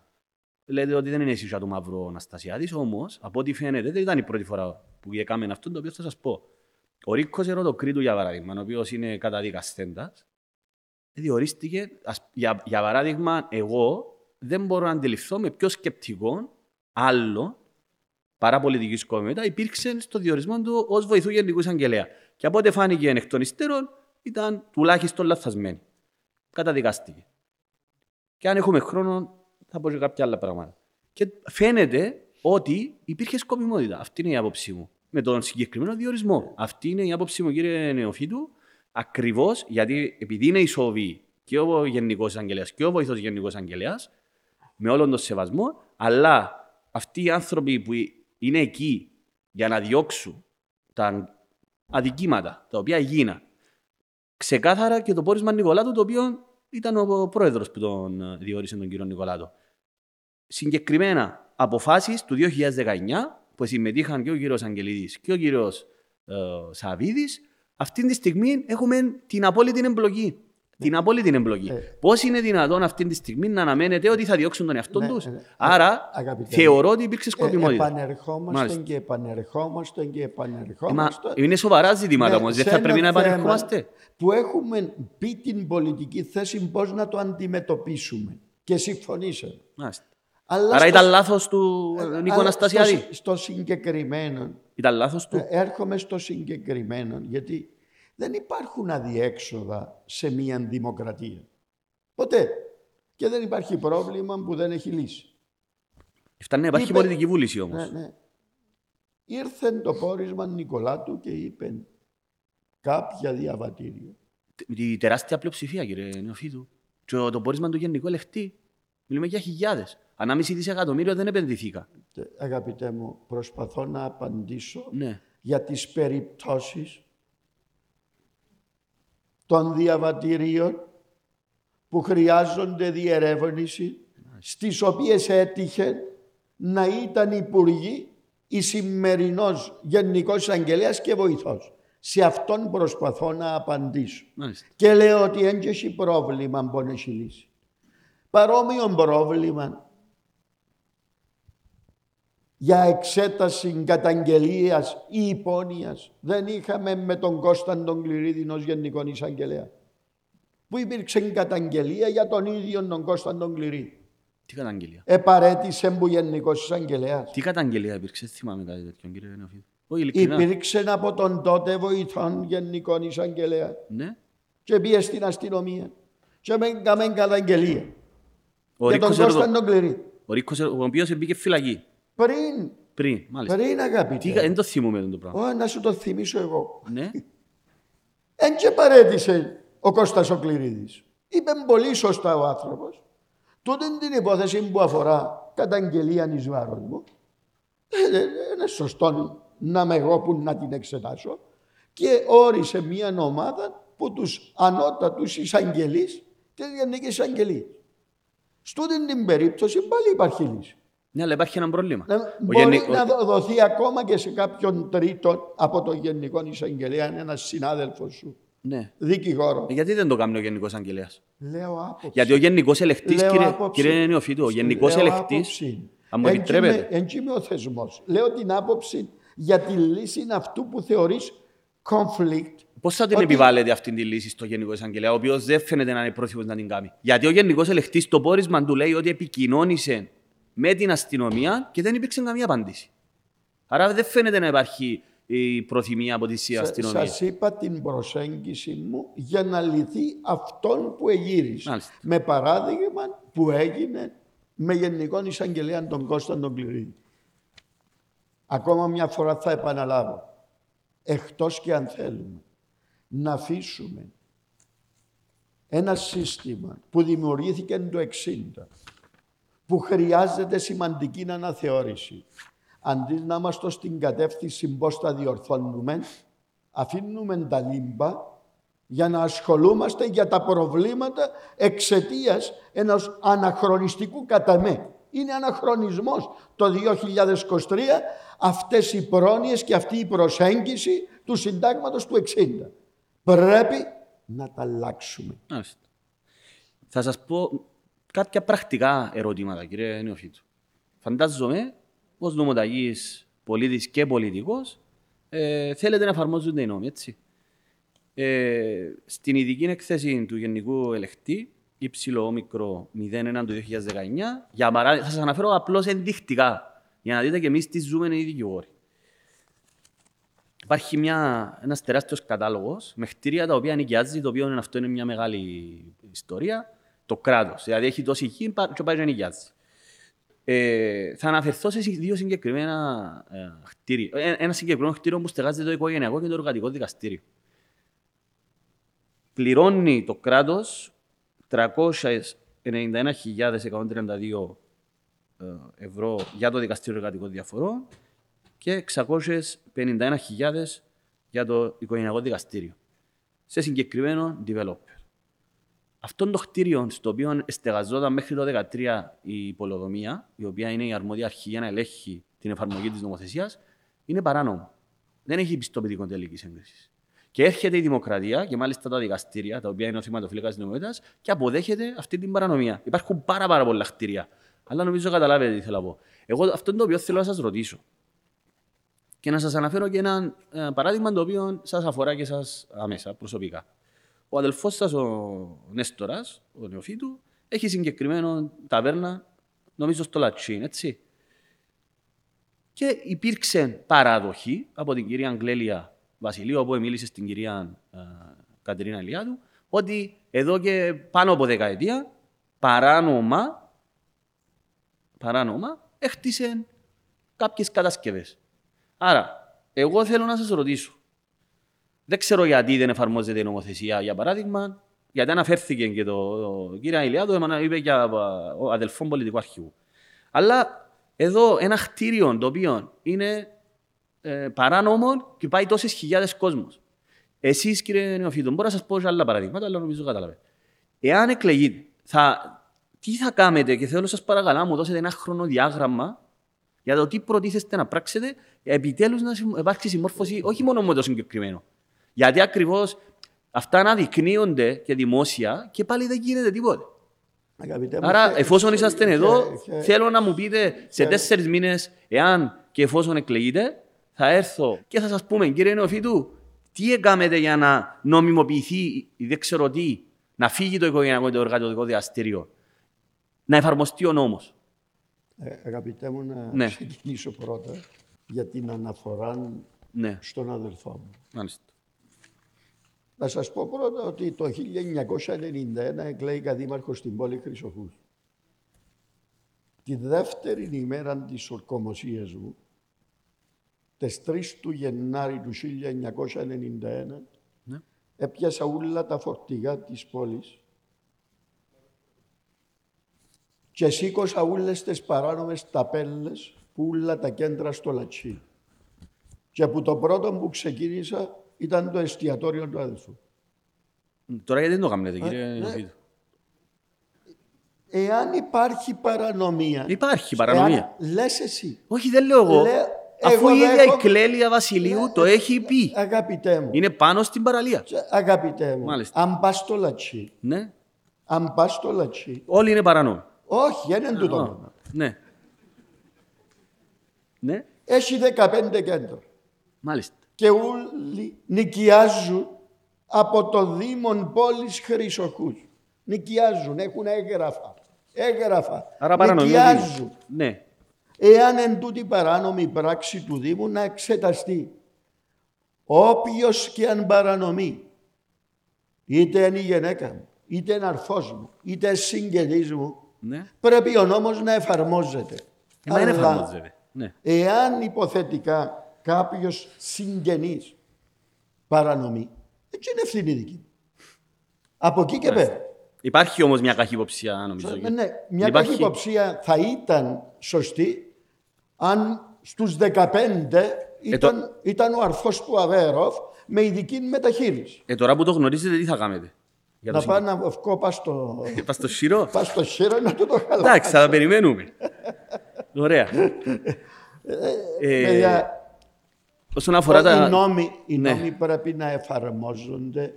λέτε ότι δεν είναι εσύ του μαύρου Αναστασιάδης, όμως από ό,τι φαίνεται δεν ήταν η πρώτη φορά που έκαμε αυτό το οποίο θα σας πω. Ο Ρίκος Ερωτοκρίτου για παράδειγμα, ο οποίος είναι καταδικαστέντας, διορίστηκε, ας- για, για παράδειγμα, εγώ δεν μπορώ να αντιληφθώ με πιο σκεπτικό άλλο παρά πολιτική σκοπιμότητα υπήρξε στο διορισμό του ως βοηθού Γενικού Εισαγγελέα. Και από ό,τι φάνηκε εκ των υστέρων, ήταν τουλάχιστον λαθασμένη. Καταδικάστηκε. Και αν έχουμε χρόνο, θα πω και κάποια άλλα πράγματα. Και φαίνεται ότι υπήρχε σκοπιμότητα. Αυτή είναι η άποψή μου. Με τον συγκεκριμένο διορισμό. Αυτή είναι η άποψή μου, κύριε Νεοφίτου. Ακριβώς γιατί επειδή είναι ισόβοι και ο Γενικός Εισαγγελέα και ο βοηθός Γενικός Εισαγγελέα, με όλον τον σεβασμό, αλλά αυτοί οι άνθρωποι που είναι εκεί για να διώξουν τα αδικήματα τα οποία γίναν, ξεκάθαρα και το πόρισμα Νικολάτου, το οποίο ήταν ο πρόεδρος που τον ε, διόρισε τον κύριο Νικολάτου. Συγκεκριμένα αποφάσεις του 2019 που συμμετείχαν και ο κύριος Αγγελίδης και ο κύριος ε, Σαββίδης, αυτή τη στιγμή έχουμε την απόλυτη εμπλοκή. Την απόλυτη εμπλοκή. Ε. Πώς είναι δυνατόν αυτή τη στιγμή να αναμένεται ότι θα διώξουν τον εαυτό Ναι, τους; ναι. Άρα Αγαπητέ θεωρώ ότι υπήρξε Ε, σκοπιμότητα. επανερχόμαστε Μάλιστα. και επανερχόμαστε και Ε, επανερχόμαστε. Μα είναι σοβαρά ζητήματα Ναι, όμως. Δεν σε θα ένα πρέπει να θέμα επανερχόμαστε. Που έχουμε πει την πολιτική θέση πώς να το αντιμετωπίσουμε. Και συμφωνήσαμε. Μάλιστα. Αλλά Άρα στο- ήταν λάθος του ε, Νίκο αλλά Αναστασιάδη. Στο, στο συγκεκριμένο, Ήταν λάθος του. ε, έρχομαι στο συγκεκριμένο, γιατί δεν υπάρχουν αδιέξοδα σε μια δημοκρατία. Ποτέ. Και δεν υπάρχει πρόβλημα που δεν έχει λύση. Φτάνει να υπάρχει είπε- πολιτική βούληση όμως. Ναι, ναι. Ήρθε το πόρισμα Νικολάτου και είπε κάποια διαβατήρια. Η τεράστια πλειοψηφία, κύριε Νεοφίδου. Και το το πόρισμα του γενικού λεφτή. Μιλούμε για χιλιάδες. Ανάμιση δισεκατομμύριο δεν επενδυθήκα. Και, Αγαπητέ μου, προσπαθώ να απαντήσω Ναι. για τις περιπτώσεις των διαβατηρίων που χρειάζονται διερεύνηση, στις οποίες έτυχε να ήταν υπουργοί η σημερινός Γενικός Αγγελέας και βοηθός. Σε αυτόν προσπαθώ να απαντήσω. Μάλιστα. Και λέω ότι δεν έχει πρόβλημα που να έχει λύση. Παρόμοιο πρόβλημα για εξέταση καταγγελίας ή υπόνοιας δεν είχαμε με τον Κώσταν τον Κληρίδη ως Γενικό Εισαγγελέα. Που υπήρξε καταγγελία για τον ίδιο τον Κώσταν τον Κληρίδη. Τι καταγγελία; Επαρέτησε που Γενικός Εισαγγελέας. Τι καταγγελία υπήρξε, δεν θυμάμαι κάτι τέτοιο, κύριε Νεοφίδου. Όχι, ειλικρινά. Υπήρξε από τον τότε βοηθόν γενικών εισαγγελέα Ναι. και πήγε στην αστυνομία και με έκαμε καταγγελία Ο για τον Ρίκος, Κώστα ο, τον Κληρή. ο Ρίκος, ο οποίος μπήκε φυλακή. Πριν, Πριν, μάλιστα. πριν Τι, αγαπητέ. δεν το θυμούμαι το πράγμα. Ω, να σου το θυμίσω εγώ. Ναι. Εν και παρέτησε ο Κώστας ο Κληρίδης. Είπε πολύ σωστά ο άνθρωπος. Τούτη την υπόθεση που αφορά καταγγελία εις βάρος μου, ε, ε, είναι σωστό να με εγώ που να την εξετάσω και όρισε μια ομάδα που τους ανώτατους εισαγγελείς της Γενικής Εισαγγελίας. Στούτην την περίπτωση πάλι υπάρχει λύση. Ναι, αλλά υπάρχει ένα πρόβλημα. Να, Ο μπορεί γενι- να ο- δο- δοθεί ακόμα και σε κάποιον τρίτον από τον Γενικό Εισαγγελέα, ένας συνάδελφος σου, Ναι. δικηγόρο. Ε, Γιατί δεν το κάνει ο Γενικός Αγγελέας. Λέω άποψη. Γιατί ο Γενικός Ελεκτής, Λέω κύριε, άποψη. κύριε Νεοφίτου, ο Γενικός Λέω Ελεκτής, άποψη. αν μου Εν επιτρέπετε, είμαι- Εν κι είμαι ο θεσμός. Λέω την άποψη για τη λύση αυτού που θεωρείς conflict. Πώς θα την Ότι- επιβάλλετε αυτή τη λύση στο Γενικό Εισαγγελέα, ο οποίος δεν φαίνεται να είναι πρόθυμος να την κάνει; Γιατί ο Γενικός Ελεκτής στο πόρισμα του λέει ότι επικοινώνησε με την αστυνομία και δεν υπήρξε καμία απάντηση. Άρα δεν φαίνεται να υπάρχει η προθυμία από τη αστυνομία. Σας είπα την προσέγγιση μου για να λυθεί αυτόν που εγύρισε. Μάλιστα. Με παράδειγμα που έγινε με Γενικών Εισαγγελέα τον Κώστα τον Κληρίδη. Ακόμα μια φορά θα επαναλάβω. Εκτός και αν θέλουμε να αφήσουμε ένα σύστημα που δημιουργήθηκε το 60 που χρειάζεται σημαντική αναθεώρηση. Αντί να είμαστε στην κατεύθυνση πώς τα διορθώνουμε, αφήνουμε τα λίμπα για να ασχολούμαστε για τα προβλήματα εξαιτίας ενός αναχρονιστικού καταμέ. Είναι αναχρονισμός το 2023 αυτές οι πρόνοιες και αυτή η προσέγγιση του συντάγματος του 60. Πρέπει να τα αλλάξουμε. Μάλιστα. Θα σας πω κάποια πρακτικά ερωτήματα, κύριε Νεοφίτου. Φαντάζομαι, ως νομοταγής πολίτης και πολιτικός, ε, θέλετε να εφαρμόζονται οι νόμοι, έτσι. Ε, στην ειδική έκθεση του Γενικού Ελεκτή, υψηλό μικρό 01 του 2019, για παράδειγμα, θα σας αναφέρω απλώς ενδεικτικά, για να δείτε και εμείς τι ζούμε οι δικηγόροι. Υπάρχει μια, ένας τεράστιος κατάλογος με κτίρια τα οποία νοικιάζει, το οποίο είναι, αυτό είναι μια μεγάλη ιστορία, το κράτος. Δηλαδή έχει τόση γη και πάει και νοικιάζει. Ε, θα αναφερθώ σε δύο συγκεκριμένα ε, κτίρια. Ε, ένα συγκεκριμένο κτίριο που στεγάζεται το οικογενειακό και το εργατικό δικαστήριο. Πληρώνει το κράτος 391.132 ε, ευρώ για το δικαστήριο εργατικών διαφορών και 651.000 για το οικογενειακό δικαστήριο σε συγκεκριμένο developer. Αυτό το κτίριο στο οποίο στεγαζόταν μέχρι το 2013 η υπολογομία, η οποία είναι η αρμόδια αρχή για να ελέγχει την εφαρμογή της νομοθεσίας, είναι παράνομο. Δεν έχει πιστοποιητικό τελικής έγκρισης. Και έρχεται η δημοκρατία και μάλιστα τα δικαστήρια, τα οποία είναι ο θεματοφύλακας της νομιμότητας, και αποδέχεται αυτή την παρανομία. Υπάρχουν πάρα, πάρα πολλά κτίρια. Αλλά νομίζω καταλάβετε τι θέλω να πω. Εγώ αυτό είναι το οποίο θέλω να σας ρωτήσω. Και να σας αναφέρω και ένα ε, παράδειγμα το οποίο σας αφορά και σας άμεσα προσωπικά. Ο αδελφός σας, ο Νέστορας, ο Νεοφίτου, έχει συγκεκριμένο ταβέρνα, νομίζω στο Λατσίν, έτσι. Και υπήρξε παράδοχη από την κυρία Αγγλέλια Βασιλείου, όπου μίλησε στην κυρία ε, Κατερίνα Λιάδου, ότι εδώ και πάνω από δεκαετία παράνομα, παράνομα έχτισε κάποιες κατασκευές. Άρα, εγώ θέλω να σας ρωτήσω, δεν ξέρω γιατί δεν εφαρμόζεται η νομοθεσία, για παράδειγμα, γιατί αναφέρθηκε και το, το κύριο Ηλιάδου, εμένα είπε για ο αδελφό πολιτικού αρχηγού. Αλλά εδώ ένα κτίριο το οποίο είναι ε, παράνομο και πάει τόσες χιλιάδες κόσμος. Εσείς, κύριε Νεοφίτο, μπορώ να σας πω και άλλα παραδείγματα, αλλά νομίζω καταλαβαίνετε. Εάν εκλεγείτε, θα, τι θα κάνετε; Και θέλω σας παρακαλώ να μου δώσετε ένα χρονοδιάγραμμα για το τι προτίθεστε να πράξετε, επιτέλους να συμ- υπάρξει συμμόρφωση όχι μόνο με το συγκεκριμένο. Γιατί ακριβώς αυτά αναδεικνύονται και δημόσια και πάλι δεν γίνεται τίποτε. Αγαπητέ μου, Άρα, χε- εφόσον χε- είσαστε χε- εδώ, χε- θέλω να μου πείτε σε χε- τέσσερις μήνες, εάν και εφόσον εκλεγείτε, θα έρθω και θα σας πούμε, κύριε Νεοφίτου, τι έκαμετε για να νομιμοποιηθεί ή δεν ξέρω τι, να φύγει το οικογενειακό και το εργατικό δικαστήριο, να εφαρμοστεί ο νόμος. Ε, αγαπητέ μου, να Ναι. ξεκινήσω πρώτα για την αναφορά Ναι, στον αδελφό μου. μάλιστα. Να σας πω πρώτα ότι το 1991 εκλέγηκα δήμαρχος στην πόλη Χρυσοχούς. Τη δεύτερη ημέρα της ορκομοσίας μου, τις 3 του Γενάρη του 1991, Ναι. έπιασα όλα τα φορτηγά της πόλης και σήκωσα όλες τις παράνομες ταπέλες που όλα τα κέντρα στο Λατσί. Και που το πρώτο που ξεκίνησα ήταν το εστιατόριο του αδελφού. Τώρα γιατί δεν το κάνετε, κύριε ναι. Νεοφίτου. Εάν υπάρχει παρανομία. Υπάρχει παρανομία. Εάν λες εσύ. Όχι, δεν λέω εγώ. Λέω, Αφού εγώ η ίδια η δέχομαι- Κλέλια Βασιλείου το έχει πει. Αγαπητέ μου. Είναι πάνω στην παραλία. Αγαπητέ μου. Μάλιστα. Αν πας στο λατσί. Ναι. Αν πας στο λατσί. Όλοι είναι παρανόμοι. Όχι, δεν είναι τούτο. Ναι. Ναι, Έχει 15 κέντρα. μάλιστα. Και όλοι νοικιάζουν από το Δήμον πόλης Χρυσοχούς. Νοικιάζουν, έχουν έγγραφα. Έγγραφα. Άρα παρανομία. Νοικιάζουν. Ναι. Εάν εν τούτη παράνομη πράξη του Δήμου να εξεταστεί. Όποιος και αν παρανομεί, είτε είναι η γυναίκα μου, είτε είναι αρφός μου, είτε συγγενής μου, Ναι. πρέπει ο νόμος να εφαρμόζεται. Ε, μα είναι Αλλά εφαρμόζεται. Ναι. Εάν υποθετικά κάποιος συγγενής παρανομεί, έτσι είναι ευθύνη δική μου. Από εκεί και πέρα. Υπάρχει όμως μια καχυποψία, νομίζω. Ναι, ναι, μια Υπάρχει- καχυποψία θα ήταν σωστή αν στους 15 ήταν, ήταν ο αρθός του Αβέροφ με ειδική μεταχείριση. Ε, τώρα που το γνωρίζετε, τι θα κάνετε. Για το Να πάω να βγω πας στο, σύγκριμα. Πας στο σειρό. πας στο χείρο να του το χαλάσω. Εντάξει, θα τα περιμένουμε. Ωραία. Ε, Παιδιά, όσον αφορά τα... οι νόμοι, οι Ναι. νόμοι πρέπει να εφαρμόζονται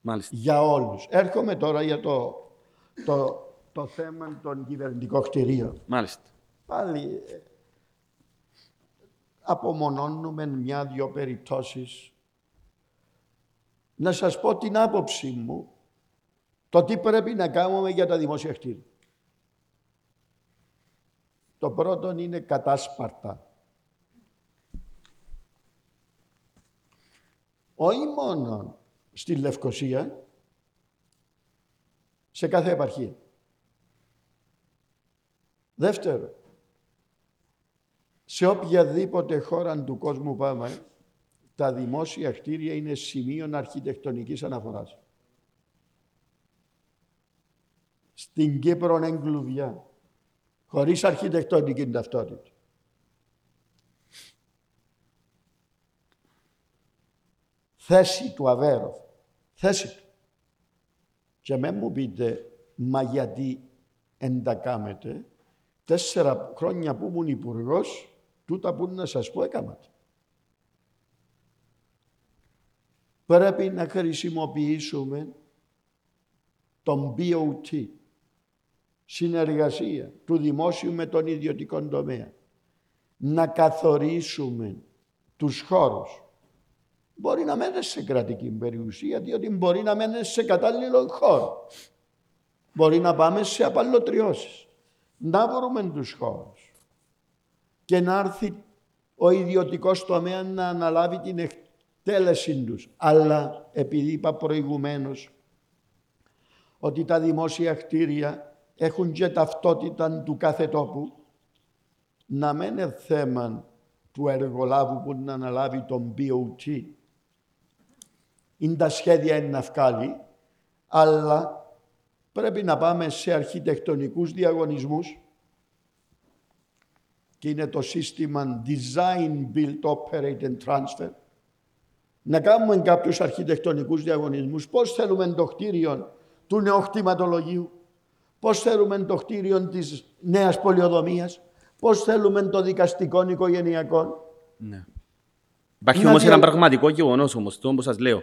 Μάλιστα. για όλους. Έρχομαι τώρα για το, το, το θέμα των κυβερνητικών κτηρίων. Μάλιστα. Πάλι ε, απομονώνουμε μια-δυο περιπτώσεις. Να σας πω την άποψή μου, το τι πρέπει να κάνουμε για τα δημόσια κτίρια. Το πρώτο είναι κατάσπαρτα. Όχι μόνο στη Λευκοσία, σε κάθε επαρχία. Δεύτερο, σε οποιαδήποτε χώρα του κόσμου πάμε, τα δημόσια κτίρια είναι σημείο αρχιτεκτονικής αναφοράς. Στην Κύπρο είναι εγκλουβιά, χωρίς αρχιτεκτονική ταυτότητα. Θέση του Αβέροφ, θέση του. Και με μου πείτε, μα γιατί εν τα κάμετε, τέσσερα χρόνια που ήμουν υπουργός, τούτα που να σας πω έκανα. Πρέπει να χρησιμοποιήσουμε τον BOT, συνεργασία του δημόσιου με τον ιδιωτικό τομέα. Να καθορίσουμε τους χώρους. Μπορεί να μένεις σε κρατική περιουσία, διότι μπορεί να μένεις σε κατάλληλο χώρο. Μπορεί να πάμε σε απαλλοτριώσεις. Να βρούμε τους χώρους και να έρθει ο ιδιωτικός τομέα να αναλάβει την εκτέλεση τους. Αλλά επειδή είπα προηγουμένως ότι τα δημόσια κτίρια έχουν και ταυτότητα του κάθε τόπου, να μην είναι θέμα του εργολάβου που να αναλάβει τον BOT. Είναι τα σχέδια είναι να βγάλει, αλλά πρέπει να πάμε σε αρχιτεκτονικούς διαγωνισμούς και είναι το σύστημα Design, Build, Operate and Transfer. Να κάνουμε κάποιους αρχιτεκτονικούς διαγωνισμούς. Πώς θέλουμε το κτίριο του νεοκτηματολογίου, πώς θέλουμε το κτίριο της νέας πολιοδομίας, πώς θέλουμε το δικαστικό οικογενειακό. Ναι. Υπάρχει Να όμως δια- ένα πραγματικό γεγονός όμως, το όπω σας λέω.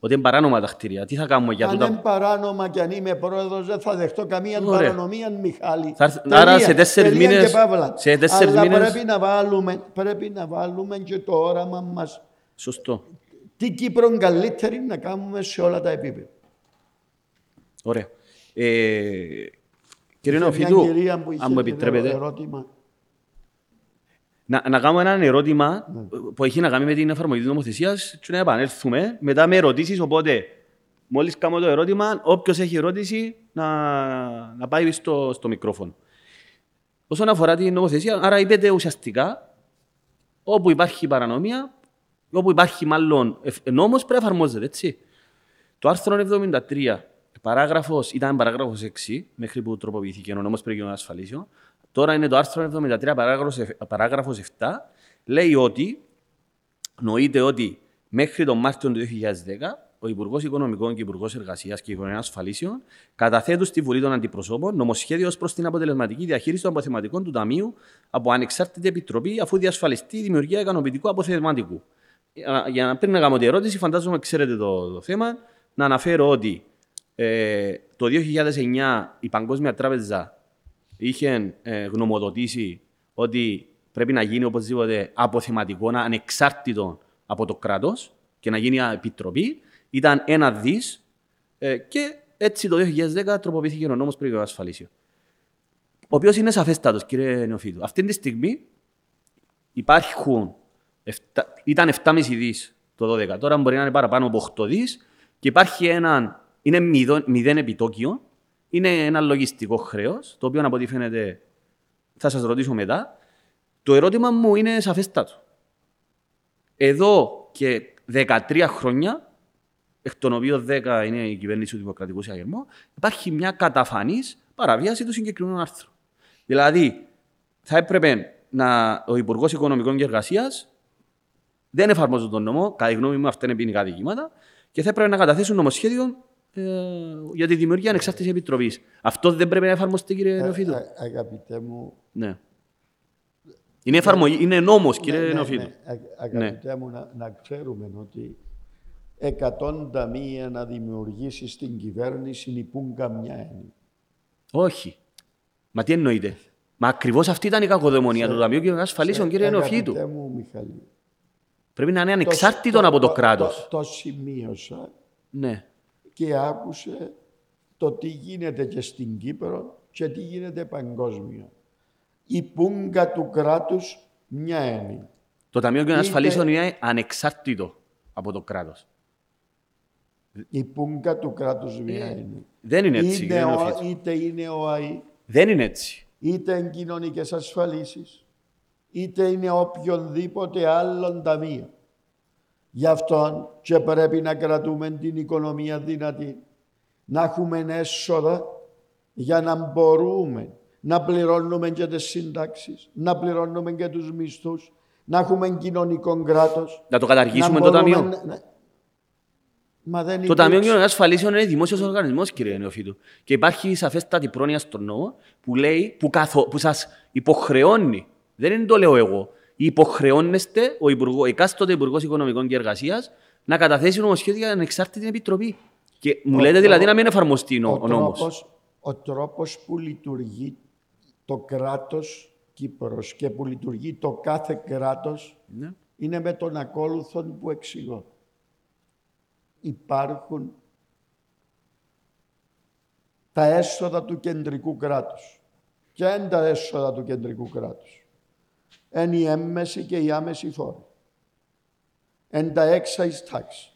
Ότι είναι παράνομα τα κτίρια. Τι θα κάνουμε για Αν τούτα. είναι παράνομα και αν είμαι πρόεδρος δεν θα δεχτώ καμία Ωραία. παρανομία, Μιχάλη. Θα έρθει- Τελεία. άρα σε τέσσερις Τελεία μήνες- και παύλα. σε τέσσερις Αλλά μήνες- πρέπει, να βάλουμε, πρέπει να βάλουμε και το όραμα μας. Σωστό. Τι Κύπρο καλύτερη να κάνουμε σε όλα τα επίπεδα. Ωραία. Ε, κύριε Μια Νεοφίτου, κυρία που είχε αν μου και επιτρέπετε, ερώτημα. Να, να κάνουμε ένα ερώτημα που έχει να κάνει με την εφαρμογή της νομοθεσίας και να επανέλθουμε μετά με ερωτήσεις, οπότε μόλις κάνω το ερώτημα, όποιος έχει ερώτηση να, να πάει στο, στο μικρόφωνο. Όσον αφορά την νομοθεσία, άρα είπετε ουσιαστικά όπου υπάρχει παρανομία, όπου υπάρχει μάλλον εφ- νόμος πρέπει να εφαρμόζεται, έτσι. Το άρθρο 73, παράγραφος, ήταν παράγραφος 6, μέχρι που τροποποιήθηκε ο νόμος περί ασφαλίσεων. Τώρα είναι το άρθρο 73, παράγραφος, εφ- παράγραφος 7, λέει ότι, νοείται ότι μέχρι τον Μάρτιο του 2010, ο Υπουργός Οικονομικών και Υπουργός Εργασίας και Οικονομικών Ασφαλίσεων καταθέτουν στη Βουλή των Αντιπροσώπων νομοσχέδιο προς την αποτελεσματική διαχείριση των αποθεματικών του Ταμείου από ανεξάρτητη επιτροπή, αφού διασφαλιστεί η δημιουργία ικανοποιητικού αποθεματικού. Για- Για να πριν να κάνω την ερώτηση, φαντάζομαι ξέρετε το, το θέμα, να αναφέρω ότι ε, το 2009 η Παγκόσμια Τράπεζα είχε ε, γνωμοδοτήσει ότι πρέπει να γίνει οπωσδήποτε αποθεματικό, ανεξάρτητο από το κράτος και να γίνει επιτροπή. Ήταν ένα δις ε, και έτσι το 2010 τροποποιήθηκε ο νόμος περί ασφαλίσεων. Ο οποίος είναι σαφέστατος, κύριε Νεοφίτου. Αυτή τη στιγμή υπάρχουν, εφτά- ήταν 7,5 δις το 12, τώρα μπορεί να είναι παραπάνω από 8 δις και υπάρχει ένα, είναι μηδέν, μηδέν επιτόκιο, είναι ένα λογιστικό χρέος, το οποίο από ό,τι φαίνεται θα σας ρωτήσω μετά. Το ερώτημα μου είναι σαφέστατο. Εδώ και 13 χρόνια, εκ των οποίων 10 είναι η κυβέρνηση του Δημοκρατικού Συναγερμού, υπάρχει μια καταφανής παραβίαση του συγκεκριμένου άρθρου. Δηλαδή, θα έπρεπε να, ο Υπουργός Οικονομικών και Εργασίας δεν εφαρμόζουν τον νόμο, κατά τη γνώμη μου αυτά είναι ποινικά δικήματα, και θα έπρεπε να καταθέσουν νομοσχέδιο ε, για τη δημιουργία ανεξάρτητης επιτροπής. Αυτό δεν πρέπει να εφαρμοστεί, κύριε Νεοφίτου. Α- Αγαπητέ μου, Ναι. Είναι εφαρμογή, είναι νόμος, κύριε ναι, ναι, Νεοφίτου. ναι. Α- Αγαπητέ μου, να, να ξέρουμε ότι εκατόν ταμεία να δημιουργήσεις στην κυβέρνηση νυπούν καμιά έννοια. Όχι. Μα τι εννοείτε; Μα ακριβώς αυτή ήταν η κακοδαιμονία του Ταμείου Κοινωνικών Ασφαλίσεων, κύριε Νεοφίτου. Αγαπητέ μου, Μιχαλή. Πρέπει να είναι ανεξάρτητο από το κράτος. Το, το σημείωσα Ναι. Και άκουσε το τι γίνεται και στην Κύπρο και τι γίνεται παγκόσμια. Η πούγκα του κράτους μια έννοια. Το Ταμείο Κοινωνικών Είτε- Ασφαλίσεων είναι ανεξάρτητο από το κράτος. Η πούγκα του κράτους μια έννοια. Δεν είναι έτσι, Είτε, κύριε ο, Νεοφίτου. είτε είναι ο ΑΗ, Δεν είναι έτσι. είτε είναι κοινωνικές ασφαλίσεις, είτε είναι οποιονδήποτε άλλον ταμείο. Γι' αυτό και πρέπει να κρατούμε την οικονομία δυνατή, να έχουμε έσοδα για να μπορούμε να πληρώνουμε και τις συντάξεις, να πληρώνουμε και τους μισθούς, να έχουμε κοινωνικό κράτος. Να το καταργήσουμε να το μπορούμε Ταμείο. να- να- Μα δεν Το Ταμείο υπήρξε- Κοινωνικών Ασφαλίσεων είναι δημόσιος οργανισμός, κύριε Νεοφίτου. Και υπάρχει σαφέστατη πρόνοια στον νόμο που λέει, που, καθο, που σας υποχρεώνει. Δεν είναι το λέω εγώ. Υποχρεώνεστε ο, υπουργό, εκάστοτε Υπουργός Οικονομικών και Εργασίας να καταθέσει νομοσχέδιο για ανεξάρτητη επιτροπή. Και μου Ο λέτε τρόπο- δηλαδή να μην εφαρμοστεί ο, ο, ο νόμος. τρόπος, ο τρόπος που λειτουργεί το κράτος Κύπρος και που λειτουργεί το κάθε κράτος Ναι. είναι με τον ακόλουθο που εξηγώ. Υπάρχουν τα έσοδα του κεντρικού κράτους. Ποια είναι τα έσοδα του κεντρικού κράτους. Είναι η έμμεση και η άμεση φόρη. Είναι τα excise tax.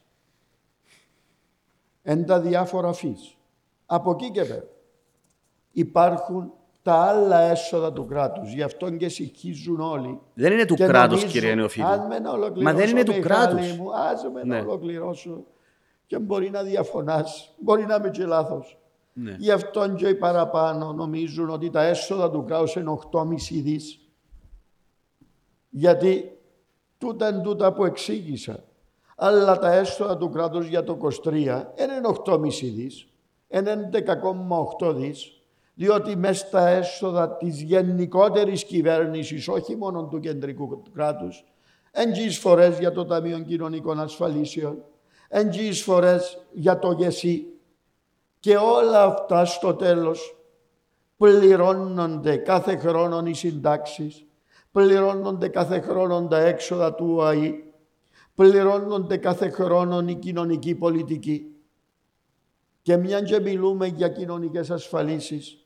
Είναι τα διάφορα fees. Από εκεί και πέρα. Υπάρχουν τα άλλα έσοδα του κράτους. Γι' αυτό και συγχύζουν όλοι. Δεν είναι του Και κράτους, νομίζω- κύριε Νεοφίτου. Αν με να ολοκληρώσω, Μα δεν είναι του Μιχάλη κράτους. Μου, άσε με Ναι. να ολοκληρώσω. Και μπορεί να διαφωνάς, μπορεί να είμαι και λάθος. Ναι. Γι' αυτό και οι παραπάνω νομίζουν ότι τα έσοδα του κράτους είναι 8,5 δις. Γιατί τούτα είναι τούτα που εξήγησα. Αλλά τα έσοδα του κράτους για το 23 δεν είναι 8,5 δις, είναι 11,8 δις. Διότι μέσα στα έσοδα της γενικότερης κυβέρνησης, όχι μόνο του κεντρικού κράτους, εν και εισφορές για το Ταμείο Κοινωνικών Ασφαλίσεων, εν και εισφορές για το ΓΕΣΥ και όλα αυτά στο τέλος πληρώνονται κάθε χρόνο οι συντάξεις, πληρώνονται κάθε χρόνο τα έξοδα του ΟΑΗ, πληρώνονται κάθε χρόνο η κοινωνική πολιτική. Και μια και μιλούμε για κοινωνικές ασφαλίσεις,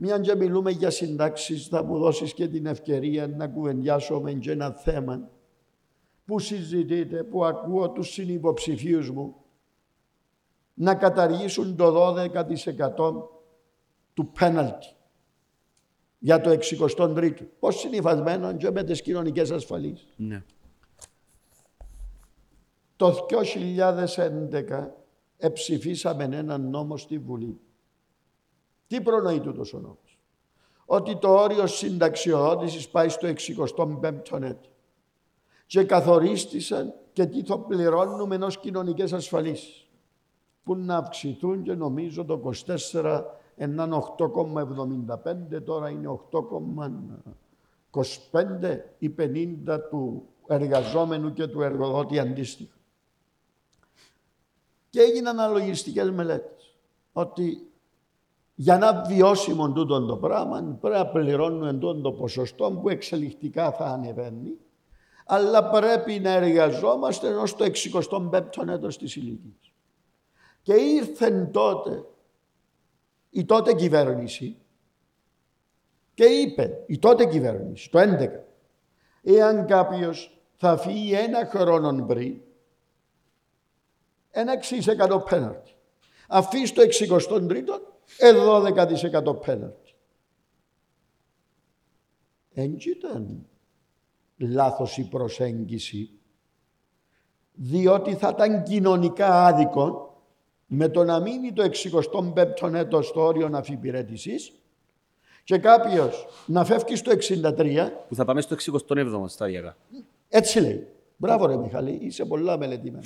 Μια και μιλούμε για συντάξεις, θα μου δώσεις και την ευκαιρία να κουβεντιάσουμε και ένα θέμα που συζητείτε, που ακούω τους συνυποψηφίους μου να καταργήσουν το 12% του πέναλτι για το 63ο. Πώς συνειφασμένο και με τις κοινωνικές ασφαλίσεις. Ναι. Το 2011 εψηφίσαμε έναν νόμο στη Βουλή. Τι προνοεί τούτος ο νόμος; Ότι το όριο συνταξιοδότησης πάει στο 65ο έτος. Και καθορίστησαν και τι θα πληρώνουμε ως κοινωνικές ασφαλίσεις. Που να αυξηθούν και νομίζω το 24 έναν 8,75 τώρα είναι 8,25 ή 50 του εργαζόμενου και του εργοδότη αντίστοιχα. Και έγιναν αναλογιστικές μελέτες ότι για να βιώσιμο τούτο το πράγμα πρέπει να πληρώνουμε τούτο το ποσοστό που εξελιχτικά θα ανεβαίνει αλλά πρέπει να εργαζόμαστε ως το 65ο έτος της ηλικίας. Και ήρθε τότε η τότε κυβέρνηση και είπε η τότε κυβέρνηση το 11 εάν κάποιος θα φύγει ένα χρόνο πριν ένα 6% πέναρτη. Αφήσει το 63ο, εδώ 12% πέναρτη. Δεν ήταν λάθος η προσέγγιση, διότι θα ήταν κοινωνικά άδικο με το να μείνει το 65ο έτος στο όριο αφιπηρέτησης και κάποιος να φεύγει στο 63. Που θα πάμε στο 67ο στάδια. Έτσι λέει. Μπράβο ρε Μιχαλή, είσαι πολλά μελετημένο.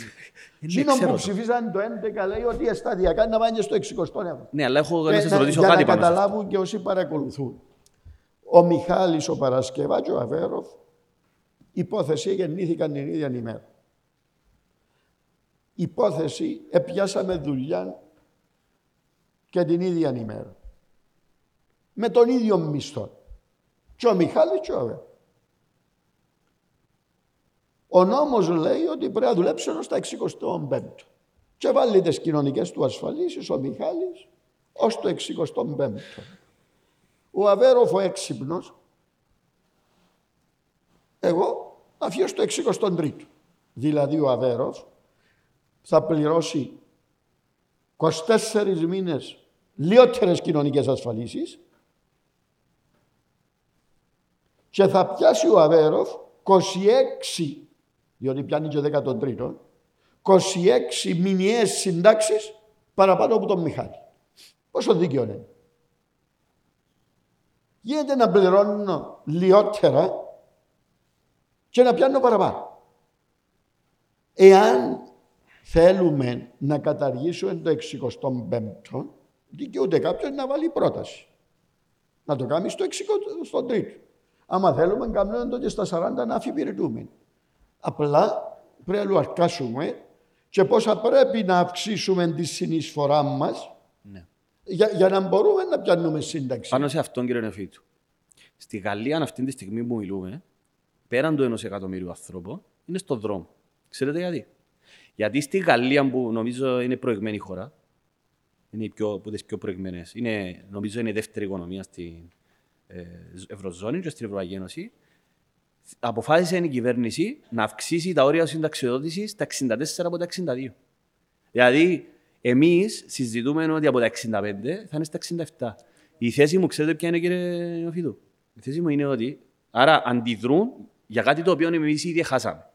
Εκείνο που ψηφίσαν το 11 λέει ότι σταδιακά να πάνε στο 60ο. Ναι, αλλά έχω να σα ρωτήσω κάτι πάνω. Για να καταλάβουν και όσοι παρακολουθούν. Ο Μιχάλης, ο Παρασκευά και ο Αβέροφ, υπόθεση γεννήθηκαν την ίδια ημέρα. Υπόθεση, επιάσαμε δουλειά και την ίδια ημέρα. Με τον ίδιο μισθό. Και ο Μιχάλης και ο Αβέροφ. Ο νόμος λέει ότι πρέπει να δουλέψει ως τα 65. Και βάλει τις κοινωνικές του ασφαλίσεις ο Μιχάλης ως το 65. Ο Αβέροφ ο έξυπνος, εγώ αφιώ στο 63. Δηλαδή ο Αβέροφ θα πληρώσει 24 μήνες λιότερες κοινωνικές ασφαλίσεις και θα πιάσει ο Αβέροφ 26 διότι πιάνει και 13ο, 26 μηνιαίες συντάξεις παραπάνω από τον Μιχάλη. Πόσο δίκαιο είναι. Γίνεται να πληρώνω λιότερα και να πιάνω παραπάνω. Εάν θέλουμε να καταργήσουμε το 65ο, δικαιούται κάποιο να βάλει πρόταση. Να το κάνει στο 63ο. Άμα θέλουμε, κάνουμε το και στα 40 να αφιπηρετούμε. Απλά πρέπει να λουαρκάσουμε και πόσα πρέπει να αυξήσουμε τη συνεισφορά μας ναι. για, για να μπορούμε να πιάνουμε σύνταξη. Πάνω σε αυτόν, κύριε Νεφίτου. Στη Γαλλία, αυτή τη στιγμή που μιλούμε, πέραν του ενός εκατομμύριου ανθρώπων, είναι στον δρόμο. Ξέρετε γιατί; Γιατί στη Γαλλία, που νομίζω είναι προηγμένη χώρα, είναι πιο, από τις πιο προηγμένες, νομίζω είναι η δεύτερη οικονομία στην ε, Ευρωζώνη και στην Ευρωπαϊκή Ένωση, αποφάσισε η κυβέρνηση να αυξήσει τα όρια συνταξιοδότησης στα 64 από τα 62. Δηλαδή, εμείς συζητούμε ότι από τα 65 θα είναι στα 67. Η θέση μου, ξέρετε ποια είναι, κύριε Νεοφίδου. Η θέση μου είναι ότι άρα αντιδρούν για κάτι το οποίο εμείς ήδη χάσαμε.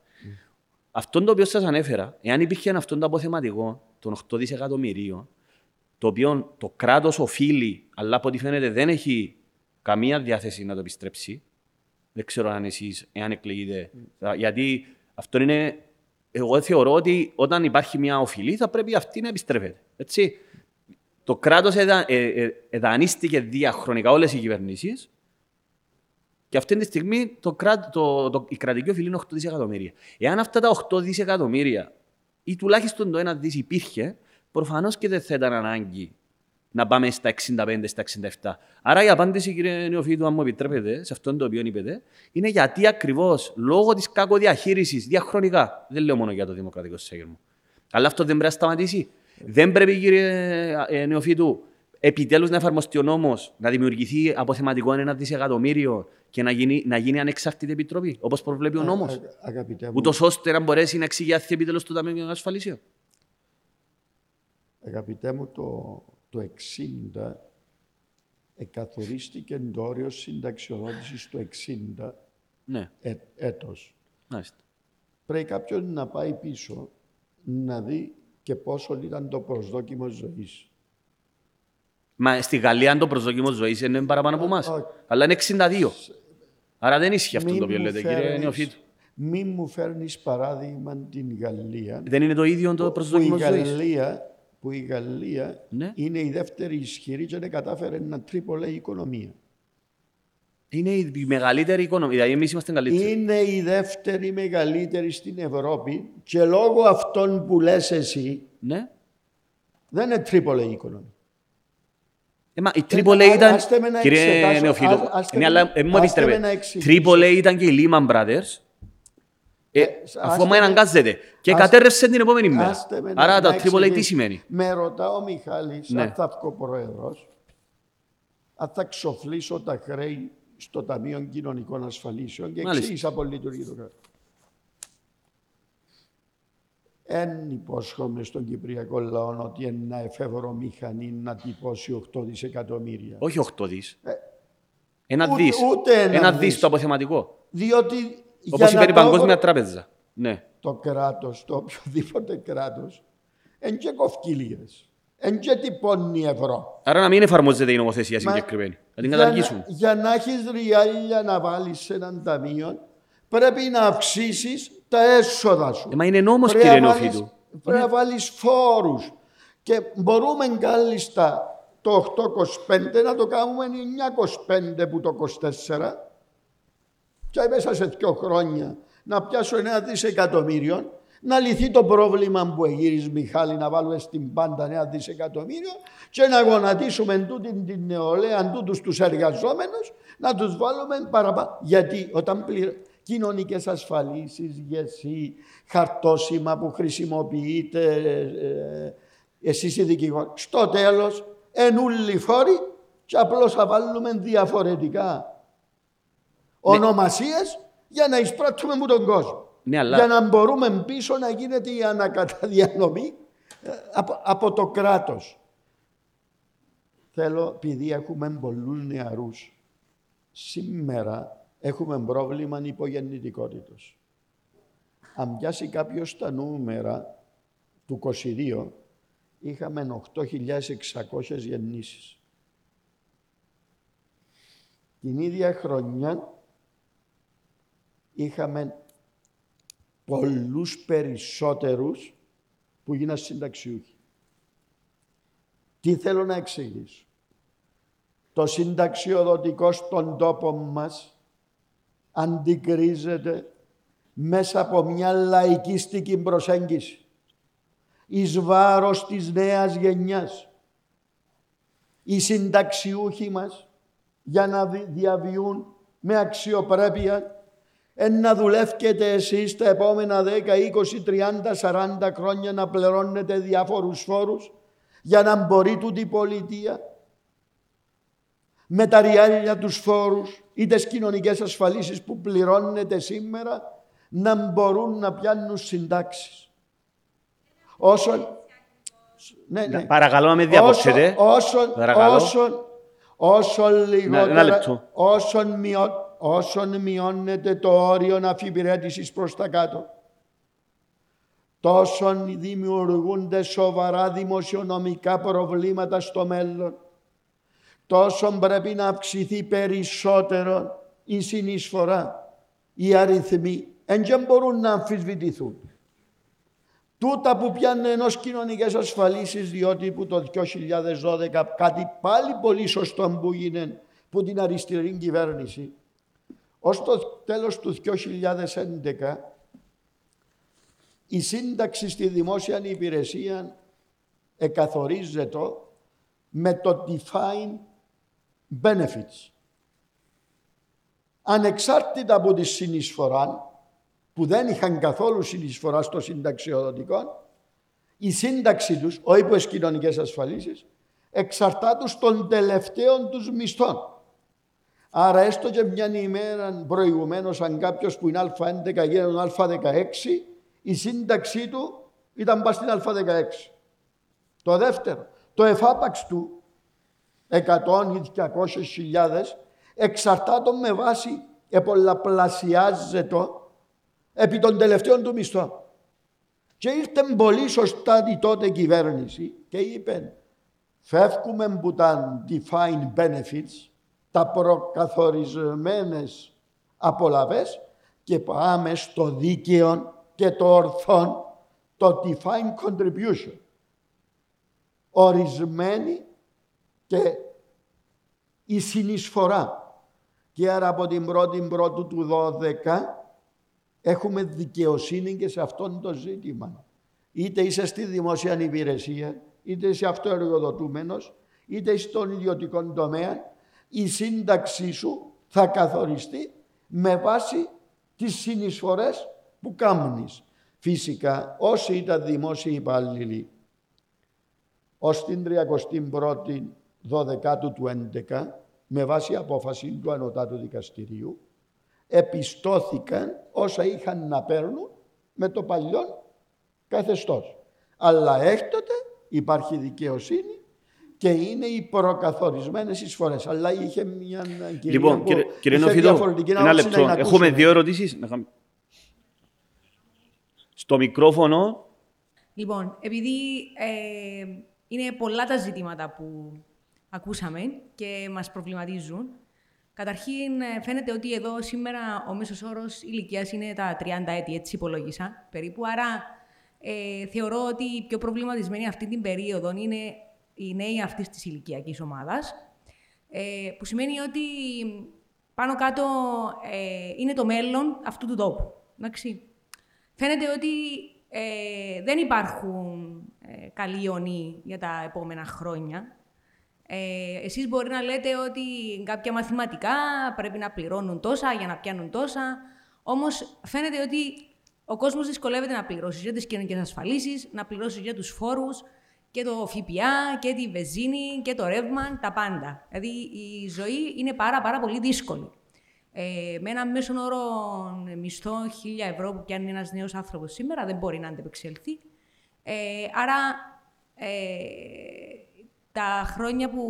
Mm. Αυτό το οποίο σας ανέφερα, εάν υπήρχε αυτό το αποθεματικό των 8 δισεκατομμυρίων, το οποίο το κράτος οφείλει, αλλά από ό,τι φαίνεται δεν έχει καμία διάθεση να το επιστρέψει, δεν ξέρω αν εσείς, εάν εκλεγείτε. Mm. Γιατί αυτό είναι. Εγώ θεωρώ ότι όταν υπάρχει μια οφειλή θα πρέπει αυτή να επιστρέφεται. Έτσι. Το κράτος εδα, ε, ε, εδανίστηκε διαχρονικά όλες οι κυβερνήσεις και αυτή τη στιγμή το κράτο, το, το, η κρατική οφειλή είναι 8 δισεκατομμύρια. Εάν αυτά τα 8 δισεκατομμύρια ή τουλάχιστον το ένα δις υπήρχε, προφανώς και δεν θα ήταν ανάγκη να πάμε στα 65, στα 67. Άρα η απάντηση, κύριε Νεοφίτου, αν μου επιτρέπετε, σε αυτό το οποίο είπετε, είναι γιατί ακριβώς λόγω της κακοδιαχείρισης διαχρονικά, δεν λέω μόνο για το Δημοκρατικό Σύγκριμο, αλλά αυτό δεν πρέπει να σταματήσει. Δεν πρέπει, κύριε ε, Νεοφίτου, επιτέλους να εφαρμοστεί ο νόμος, να δημιουργηθεί αποθεματικό ένα δισεκατομμύριο και να γίνει, να γίνει ανεξάρτητη επιτροπή, όπως προβλέπει ο νόμος. Α- Αγαπητέ μου, Ούτως ώστε να μπορέσει να εξηγιαθεί επιτέλους το Ταμείο Ασφαλίσεων. αγαπητέ μου το, το 60 εκαθορίστηκε το όριο συνταξιοδότησης το 60 Ναι, έ, έτος. μάλιστα. Πρέπει κάποιος να πάει πίσω να δει και πόσο ήταν το προσδόκιμο ζωής. Μα στη Γαλλία το προσδοκίμο ζωής είναι παραπάνω από εμάς. όχι. Αλλά είναι 62. Άρα δεν ισχύει αυτό Μην το οποίο μου λέτε, κύριε φέρνεις- Νεοφίτου. Μην μου φέρνεις παράδειγμα την Γαλλία. Δεν είναι το ίδιο το που η προσδοκίμο ζωής. Γαλλία, που η Γαλλία Ναι. είναι η δεύτερη ισχυρή και δεν κατάφερε να τρίπολε η οικονομία. Είναι η μεγαλύτερη οικονομία. Δηλαδή εμείς είμαστε καλύτεροι. Είναι η δεύτερη μεγαλύτερη στην Ευρώπη και λόγω αυτών που λες εσύ Ναι. δεν είναι τρίπολε η οικονομία. Ε, μα η Τρίπολε α- ήταν. άστε με να Κύριε εξετάσω, Νεοφίτο, α- άστε ναι, με- αλλά ε, μου άστε με να επιστρέπετε. εξηγήσω. Τρίπολε ήταν και οι Lehman Brothers. Ε, άστε αφού με με- αναγκάζεται. Και άστε- κατέρευσε την επόμενη μέρα. Άστε με να- Άρα να το Τρίπολε τι εξηγήσω. σημαίνει; Με ρωτά ο Μιχάλης, Ναι. αν θα βγω πρόεδρος, αν θα ξοφλήσω τα χρέη στο Ταμείο Κοινωνικών Ασφαλίσεων και Μάλιστα. εξήγησα πολύ λειτουργεί το κράτος. Εν υπόσχομαι στον Κυπριακό λαό ότι ένα εφεύρω μηχανή να τυπώσει 8 δισεκατομμύρια. Όχι 8 δις. Ένα Ε, ούτε- δις. ούτε ένα Ένα δις. δις το αποθεματικό. Διότι Όπως για είπε η να το Παγκόσμια βρω- Τράπεζα. Ναι. το κράτος, το οποιοδήποτε κράτος, εν και κοφκυλίες, εν και τυπώνει ευρώ. Άρα να μην εφαρμόζεται η νομοθεσία Μα συγκεκριμένη. Να την για καταργήσουμε. Για να έχεις ριάλια να βάλεις σε έναν ταμείο, πρέπει να αυξήσεις τα έσοδα σου. Ε, μα είναι νόμος, Πρέπει κύριε να βάλεις- Νεοφίτου. Πρέπει να βάλεις φόρους. Και μπορούμε κάλλιστα το 825 να το κάνουμε 925 που το 24 και μέσα σε δύο χρόνια να πιάσω ένα δισεκατομμύριο να λυθεί το πρόβλημα που εγείρεις Μιχάλη να βάλουμε στην πάντα ένα δισεκατομμύριο και να γονατίσουμε τούτη την νεολαία, τούτους τους εργαζόμενους, να τους βάλουμε παραπάνω. Γιατί όταν πληρω... κοινωνικές ασφαλίσεις, γεσί, χαρτόσημα που χρησιμοποιείτε ε, εσείς οι δικηγόροι, στο τέλος ενούλοι φόροι και απλώς θα βάλουμε διαφορετικά ονομασίες για να εισπράττουμε μου τον κόσμο. Ναι, αλλά- Για να μπορούμε πίσω να γίνεται η ανακαταδιανομή ε, από, από το κράτος. Θέλω, επειδή έχουμε πολλούς νεαρούς, σήμερα έχουμε πρόβλημα υπογεννητικότητος. Αν πιάσει κάποιος τα νούμερα του 22, είχαμε 8.600 γεννήσεις. Την ίδια χρονιά είχαμε πολλούς περισσότερους που γίναν συνταξιούχοι. Τι θέλω να εξηγήσω; Το συνταξιοδοτικό στον τόπο μας αντικρίζεται μέσα από μια λαϊκίστικη προσέγγιση εις βάρος της νέας γενιάς. Οι συνταξιούχοι μας για να δι- διαβιούν με αξιοπρέπεια εν να δουλεύετε εσείς τα επόμενα 10, 20, 30, 40 χρόνια να πληρώνετε διάφορους φόρους για να μπορεί τούτη η πολιτεία με τα ριάλια τους φόρους ή τις κοινωνικές ασφαλίσεις που πληρώνετε σήμερα να μπορούν να πιάνουν συντάξεις. Όσον... Ναι, ναι. Παρακαλώ να με διακόψετε. Όσον, Παρακαλώ. όσον, όσον ένα λιγότερα, λεπτό. όσον, μειώ, όσον μειώνεται το όριο αφιπηρέτησης προς τα κάτω, τόσον δημιουργούνται σοβαρά δημοσιονομικά προβλήματα στο μέλλον, τόσο πρέπει να αυξηθεί περισσότερο η συνεισφορά, οι αριθμοί, εν και μπορούν να αμφισβητηθούν. Τούτα που πιάνε ενός κοινωνικές ασφαλίσεις, διότι που το 2012 κάτι πάλι πολύ σωστό που έγινε που την αριστερή κυβέρνηση, ως το τέλος του 2011 η σύνταξη στη δημόσια υπηρεσία εκαθορίζεται με το defined benefits. Ανεξάρτητα από τη συνεισφορά, που δεν είχαν καθόλου συνεισφορά στο συνταξιοδοτικό, η σύνταξη τους, όχι από τις κοινωνικές ασφαλίσεις, εξαρτάται των τελευταίων τους μισθών. Άρα έστω και μια ημέρα προηγουμένως, αν κάποιος που είναι Α11 γίνεται Α16, η σύνταξή του ήταν πας στην Α16. Το δεύτερο, το εφάπαξ του 100 ή 200 χιλιάδες εξαρτάται με βάση επολαπλασιάζεται επί των τελευταίων του μισθών. Και ήρθε πολύ σωστά η τότε κυβέρνηση και είπε φεύγουμε από τα defined benefits, τα προκαθορισμένες απολαβές και πάμε στο δίκαιο και το ορθόν, το defined contribution. Ορισμένη και η συνεισφορά. Και άρα από την πρώτη πρώτου του 12 έχουμε δικαιοσύνη και σε αυτόν το ζήτημα. Είτε είσαι στη δημόσια υπηρεσία, είτε είσαι αυτοεργοδοτούμενος, είτε είσαι στον ιδιωτικό τομέα, η σύνταξή σου θα καθοριστεί με βάση τις συνεισφορές που κάνεις. Φυσικά, όσοι ήταν δημόσιοι υπάλληλοι ως την 31η 12 του 11, με βάση απόφαση του Ανωτάτου Δικαστηρίου, επιστώθηκαν όσα είχαν να παίρνουν με το παλιό καθεστώς. Αλλά έκτοτε υπάρχει δικαιοσύνη και είναι οι προκαθορισμένες εισφορές. Αλλά είχε μια κυρία Λοιπόν, που κύριε, κύριε είχε Νοφίδο, διαφορετική ένα άποψη λεπτό. να την Έχουμε ακούσουμε. δύο ερωτήσεις. Να κάνουμε- Στο μικρόφωνο, Λοιπόν, επειδή ε, είναι πολλά τα ζητήματα που ακούσαμε και μας προβληματίζουν, καταρχήν ε, φαίνεται ότι εδώ σήμερα ο μέσος όρος ηλικίας είναι τα 30 έτη, έτσι υπολόγισα περίπου, άρα ε, θεωρώ ότι οι πιο προβληματισμένοι αυτή την περίοδο είναι οι νέοι αυτής της ηλικιακής ομάδας, ε, που σημαίνει ότι πάνω κάτω ε, είναι το μέλλον αυτού του τόπου. Εντάξει. Φαίνεται ότι ε, δεν υπάρχουν ε, καλοί ιονοί για τα επόμενα χρόνια. Ε, εσείς μπορεί να λέτε ότι κάποια μαθηματικά πρέπει να πληρώνουν τόσα για να πιάνουν τόσα, όμως φαίνεται ότι ο κόσμος δυσκολεύεται να πληρώσει για τις κοινωνικές ασφαλίσεις, να πληρώσει για τους φόρους και το ΦΠΑ και τη βεζίνη και το ρεύμα, τα πάντα. Δηλαδή η ζωή είναι πάρα πάρα πολύ δύσκολη. Ε, με ένα μέσον όρο μισθό 1000 ευρώ που πιάνει ένας νέος άνθρωπος σήμερα δεν μπορεί να αντεπεξελθεί. Ε, άρα ε, τα χρόνια που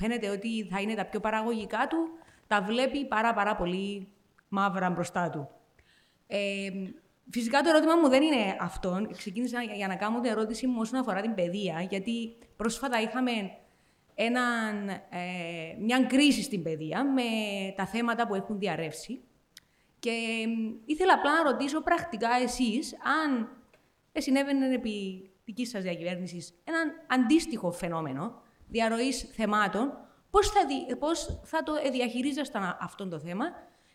φαίνεται ότι θα είναι τα πιο παραγωγικά του, τα βλέπει πάρα πάρα πολύ μαύρα μπροστά του. Ε, φυσικά το ερώτημα μου δεν είναι αυτό. Ξεκίνησα για- για να κάνω την ερώτηση μου όσον αφορά την παιδεία, γιατί πρόσφατα είχαμε έναν, ε, μια κρίση στην παιδεία με τα θέματα που έχουν διαρρεύσει. Και μ, ήθελα απλά να ρωτήσω πρακτικά εσείς αν ε, συνέβαινε επί δικής σας διακυβέρνησης έναν αντίστοιχο φαινόμενο διαρροής θεμάτων, πώς θα, δι- πώς θα το διαχειρίζασταν α- αυτό το θέμα,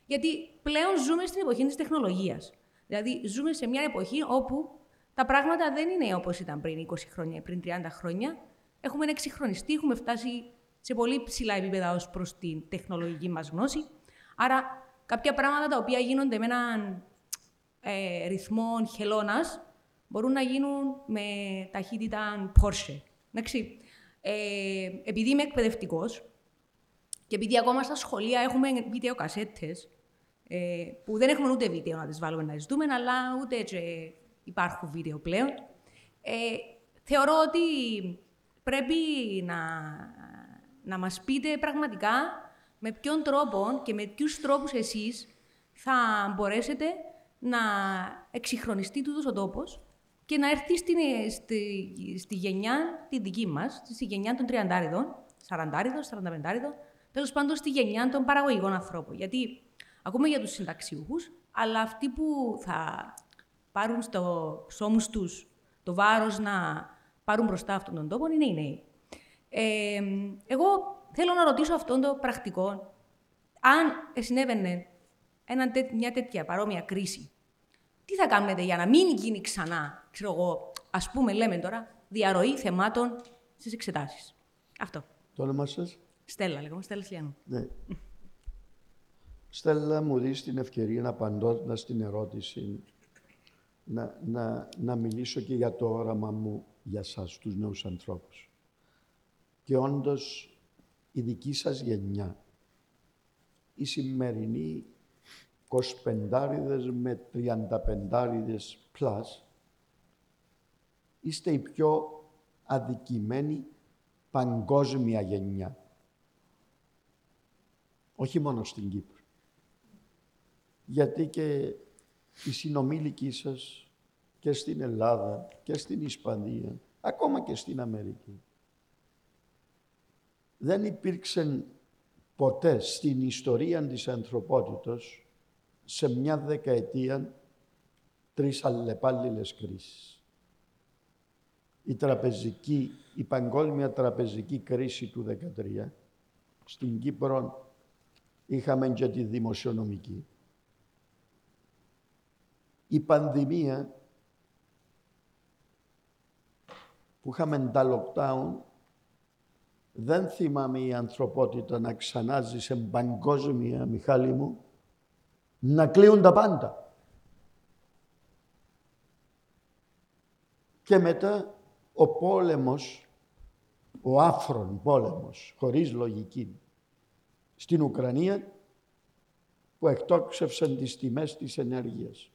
γιατί πλέον ζούμε στην εποχή της τεχνολογίας. Δηλαδή, ζούμε σε μια εποχή όπου τα πράγματα δεν είναι όπως ήταν πριν 20 χρόνια, πριν 30 χρόνια. Έχουμε εξυγχρονιστεί, έχουμε φτάσει σε πολύ ψηλά επίπεδα ως προς την τεχνολογική μας γνώση. Άρα, κάποια πράγματα τα οποία γίνονται με έναν ε, ρυθμό χελώνας μπορούν να γίνουν με ταχύτητα Porsche. Εντάξει. Ε, επειδή είμαι εκπαιδευτικός και επειδή ακόμα στα σχολεία έχουμε βίντεο κασέτες, ε, που δεν έχουμε ούτε βίντεο να τις βάλουμε να τις δούμε, αλλά ούτε και υπάρχουν βίντεο πλέον, ε, θεωρώ ότι πρέπει να, να μας πείτε πραγματικά με ποιον τρόπο και με ποιους τρόπους εσείς θα μπορέσετε να εξυγχρονιστεί τούτος ο τόπος και να έρθει στην, στη, στη γενιά τη δική μας, στη γενιά των 30 40 45 τέλος πάντων στη γενιά των παραγωγικών ανθρώπων. Γιατί ακούμε για τους συνταξιούχους, αλλά αυτοί που θα πάρουν στο σώμους τους το βάρος να πάρουν μπροστά αυτόν τον τόπο είναι οι νέοι. Ε, εγώ θέλω να ρωτήσω αυτόν το πρακτικό, αν συνέβαινε ένα, τέ- μια τέτοια παρόμοια κρίση, τι θα κάνετε για να μην γίνει ξανά, ξέρω εγώ, ας πούμε, λέμε τώρα, διαρροή θεμάτων στις εξετάσεις. Αυτό. Το όνομα σας; Στέλλα, λέγομαι, Στέλλα Σιλιανού. Ναι. Στέλλα, μου δεις την ευκαιρία απαντώντας την ερώτηση να, να, να μιλήσω και για το όραμα μου για σας, τους νέους ανθρώπους. Και όντως η δική σας γενιά, η σημερινή 25 με 35 plus, είστε η πιο αδικημένη παγκόσμια γενιά. Όχι μόνο στην Κύπρο. Γιατί και οι συνομήλικοι σας και στην Ελλάδα και στην Ισπανία, ακόμα και στην Αμερική, δεν υπήρξε ποτέ στην ιστορία της ανθρωπότητος σε μια δεκαετία τρεις αλλεπάλληλες κρίσεις. Η τραπεζική, η παγκόσμια τραπεζική κρίση του 2013, στην Κύπρο είχαμε και τη δημοσιονομική. Η πανδημία που είχαμε τα lockdown δεν θυμάμαι η ανθρωπότητα να ξανάζει σε παγκόσμια, Μιχάλη μου, να κλείουν τα πάντα. Και μετά ο πόλεμος, ο άφρον πόλεμος, χωρίς λογική, στην Ουκρανία, που εκτόξευσαν τις τιμές της ενέργειας.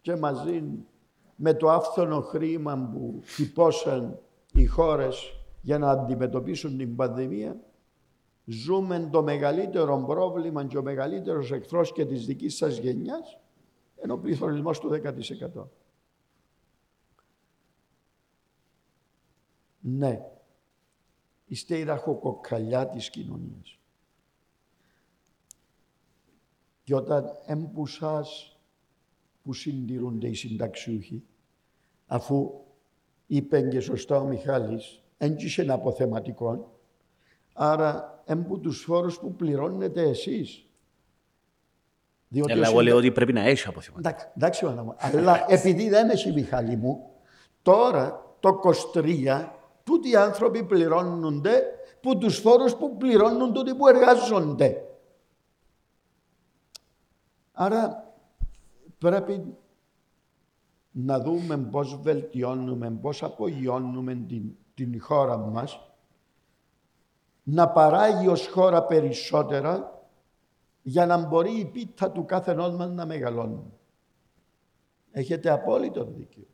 Και μαζί με το άφθονο χρήμα που χυπώσαν οι χώρες για να αντιμετωπίσουν την πανδημία, ζούμε το μεγαλύτερο πρόβλημα και ο μεγαλύτερος εχθρός και της δικής σας γενιάς, ενώ ο πληθωρισμός του 10%. Ναι, είστε η ραχοκοκαλιά της κοινωνίας. Και όταν έμπουσας που συντηρούνται οι συνταξιούχοι, αφού είπε και σωστά ο Μιχάλης, έντυχε ένα αποθεματικό, άρα έμπου τους φόρους που πληρώνετε εσείς. Διότι Αλλά εγώ λέω ότι πρέπει να έχεις αποθεματικό. Εντάξει, εντάξει μου. Αλλά επειδή δεν έχει Μιχάλη μου, τώρα το 23 τούτοι οι άνθρωποι πληρώνονται που τους φόρους που πληρώνουν τούτοι που εργάζονται. Άρα πρέπει να δούμε πώς βελτιώνουμε, πώς απογειώνουμε την, την χώρα μας, να παράγει ως χώρα περισσότερα για να μπορεί η πίτα του κάθε μας να μεγαλώνει. Έχετε απόλυτο δίκιο.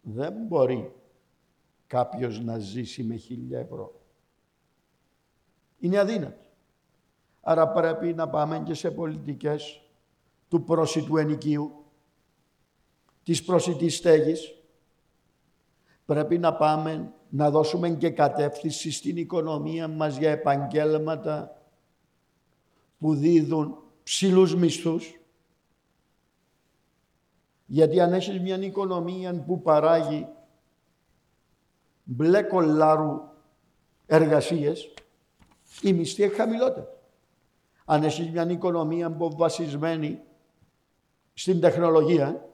Δεν μπορεί κάποιος να ζήσει με χίλια ευρώ. Είναι αδύνατο. Άρα πρέπει να πάμε και σε πολιτικές του πρόσιτου ενοικίου, της προσιτής στέγης. Πρέπει να πάμε να δώσουμε και κατεύθυνση στην οικονομία μας για επαγγέλματα που δίδουν ψηλούς μισθούς. Γιατί αν έχεις μια οικονομία που παράγει μπλε κολάρου εργασίες, η μισθή είναι χαμηλότερη. Αν έχεις μια οικονομία που βασισμένη στην τεχνολογία,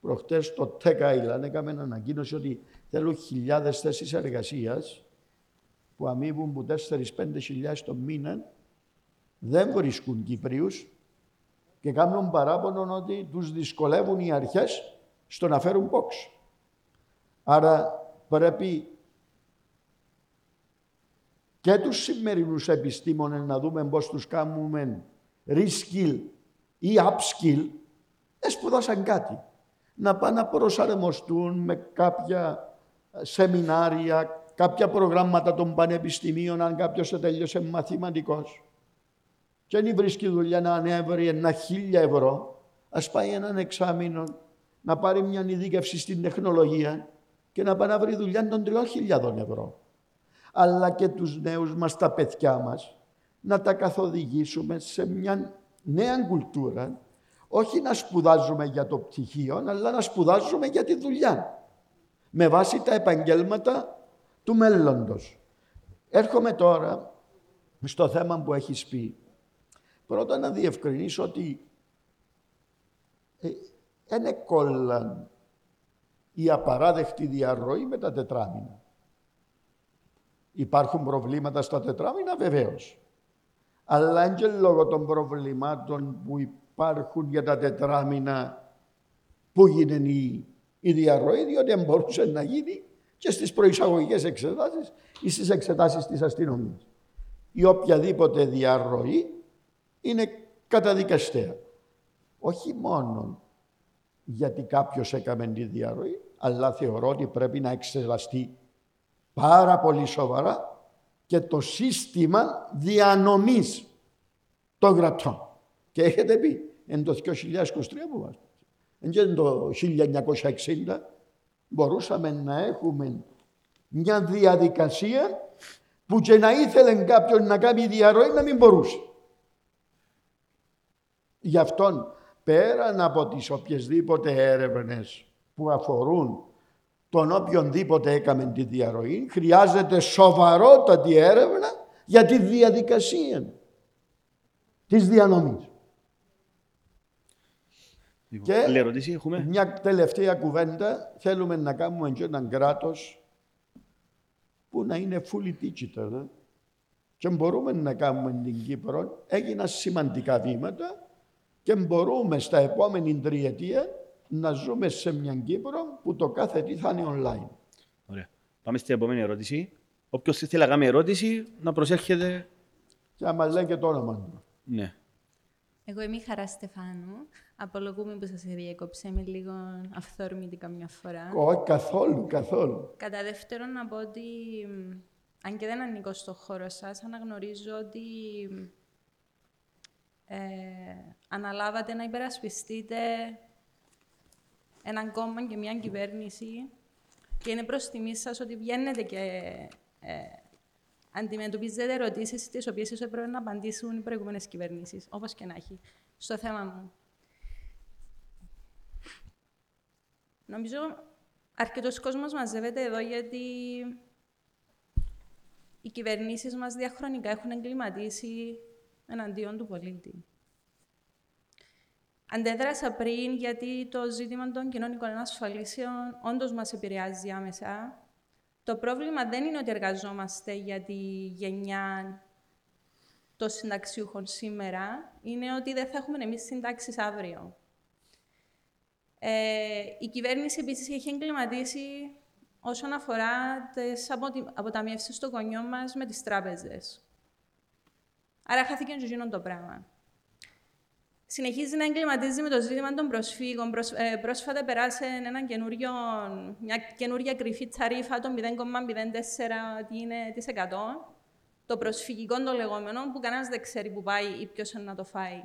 προχτές το Tech Island έκαμε ανακοίνωση ότι θέλουν χιλιάδες θέσεις εργασίας που αμείβουν που 4-5 χιλιάδες το μήνα δεν βρίσκουν Κυπρίους και κάνουν παράπονο ότι τους δυσκολεύουν οι αρχές στο να φέρουν πόξ. Άρα πρέπει και τους σημερινούς επιστήμονες να δούμε πώς τους κάνουμε reskill ή upskill, σπουδάσαν κάτι. Να πάνε να προσαρμοστούν με κάποια σεμινάρια, κάποια προγράμματα των πανεπιστημίων, αν κάποιος τελειώσε μαθηματικός. Και αν βρίσκει δουλειά να ανέβρει ένα χίλια ευρώ, ας πάει έναν εξάμεινο να πάρει μια ειδίκευση στην τεχνολογία και να πάει να βρει δουλειά των τριών χιλιάδων ευρώ. Αλλά και τους νέους μας, τα παιδιά μας, να τα καθοδηγήσουμε σε μια νέα κουλτούρα, όχι να σπουδάζουμε για το πτυχίο, αλλά να σπουδάζουμε για τη δουλειά με βάση τα επαγγέλματα του μέλλοντος. Έρχομαι τώρα στο θέμα που έχεις πει. Πρώτα να διευκρινίσω ότι δεν ε, κόλλαν η απαράδεκτη διαρροή με τα τετράμινα. Υπάρχουν προβλήματα στα τετράμινα βεβαίως. Αλλά και λόγω των προβλημάτων που υπάρχουν για τα τετράμινα που γίνεται η η διαρροή, διότι αν μπορούσε να γίνει και στις προεισαγωγικές εξετάσεις ή στις εξετάσεις της αστυνομίας. Η οποιαδήποτε διαρροή είναι καταδικαστέα. Όχι μόνο γιατί κάποιος έκαμε τη διαρροή, αλλά θεωρώ ότι πρέπει να εξεταστεί πάρα πολύ σοβαρά και το σύστημα διανομής των κρατών. Και έχετε πει, εν το 2023 που μας εν το 1960 μπορούσαμε να έχουμε μια διαδικασία που και να ήθελε κάποιον να κάνει διαρροή να μην μπορούσε. Γι' αυτόν πέραν από τις οποιασδήποτε έρευνες που αφορούν τον οποιονδήποτε έκαμε τη διαρροή, χρειάζεται σοβαρότατη έρευνα για τη διαδικασία της διανομής. Λοιπόν, Και άλλη ερώτηση έχουμε. μια τελευταία κουβέντα, θέλουμε να κάνουμε και έναν κράτος που να είναι fully digital. ε. Και μπορούμε να κάνουμε την Κύπρο, έγιναν σημαντικά βήματα και μπορούμε στα επόμενη τριετία να ζούμε σε μια Κύπρο που το κάθε τι θα είναι online. Ωραία. Πάμε στην επόμενη ερώτηση. Όποιος θέλει να κάνει ερώτηση, να προσέρχεται. Και άμα λέει και το όνομα του. Ναι. Εγώ είμαι η Χαρά Στεφάνου. Απολογούμε που σας διέκοψα. Είμαι λίγο αυθόρμητη καμιά φορά. Όχι, καθόλου, καθόλου. Κατά δεύτερον, να πω ότι μ, αν και δεν ανήκω στο χώρο σας, αναγνωρίζω ότι μ, ε, αναλάβατε να υπερασπιστείτε έναν κόμμα και μια κυβέρνηση και είναι προς τιμή σας ότι βγαίνετε και ε, αντιμετωπίζετε ερωτήσεις τις οποίες ίσως έπρεπε να απαντήσουν οι προηγούμενες κυβερνήσεις, όπως και να έχει. Στο θέμα μου. Νομίζω αρκετός κόσμος μαζεύεται εδώ γιατί οι κυβερνήσεις μας διαχρονικά έχουν εγκληματίσει εναντίον του πολίτη. Αντέδρασα πριν γιατί το ζήτημα των κοινωνικών ασφαλίσεων όντως μας επηρεάζει άμεσα. Το πρόβλημα δεν είναι ότι εργαζόμαστε για τη γενιά των συνταξιούχων σήμερα, είναι ότι δεν θα έχουμε εμείς συντάξεις αύριο. Ε, η κυβέρνηση επίσης έχει εγκληματίσει όσον αφορά τις αποτι- αποταμιεύσεις των γονιών μας με τις τράπεζες. Άρα χάθηκε και εκείνο το πράγμα. Συνεχίζει να εγκληματίζει με το ζήτημα των προσφύγων. Προσ, ε, πρόσφατα περάσε ένα καινούριο, μια καινούρια κρυφή τσαρίφα, το 0,04 ότι είναι της 100. Το προσφυγικό το λεγόμενο, που κανένας δεν ξέρει που πάει ή ποιος είναι να το φάει.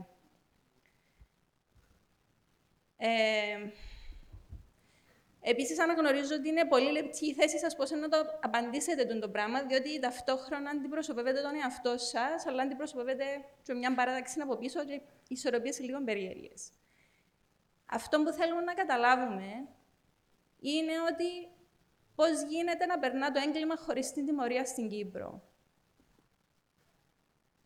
Ε, Επίσης, αναγνωρίζω ότι είναι πολύ λεπτή η θέση σας πώς να το απαντήσετε τον το πράγμα, διότι ταυτόχρονα αντιπροσωπεύετε τον εαυτό σας, αλλά αντιπροσωπεύετε και μια παράταξη από πίσω και ισορροπίες λίγο περίεργες. Αυτό που θέλουμε να καταλάβουμε είναι ότι πώς γίνεται να περνά το έγκλημα χωρίς την τιμωρία στην Κύπρο.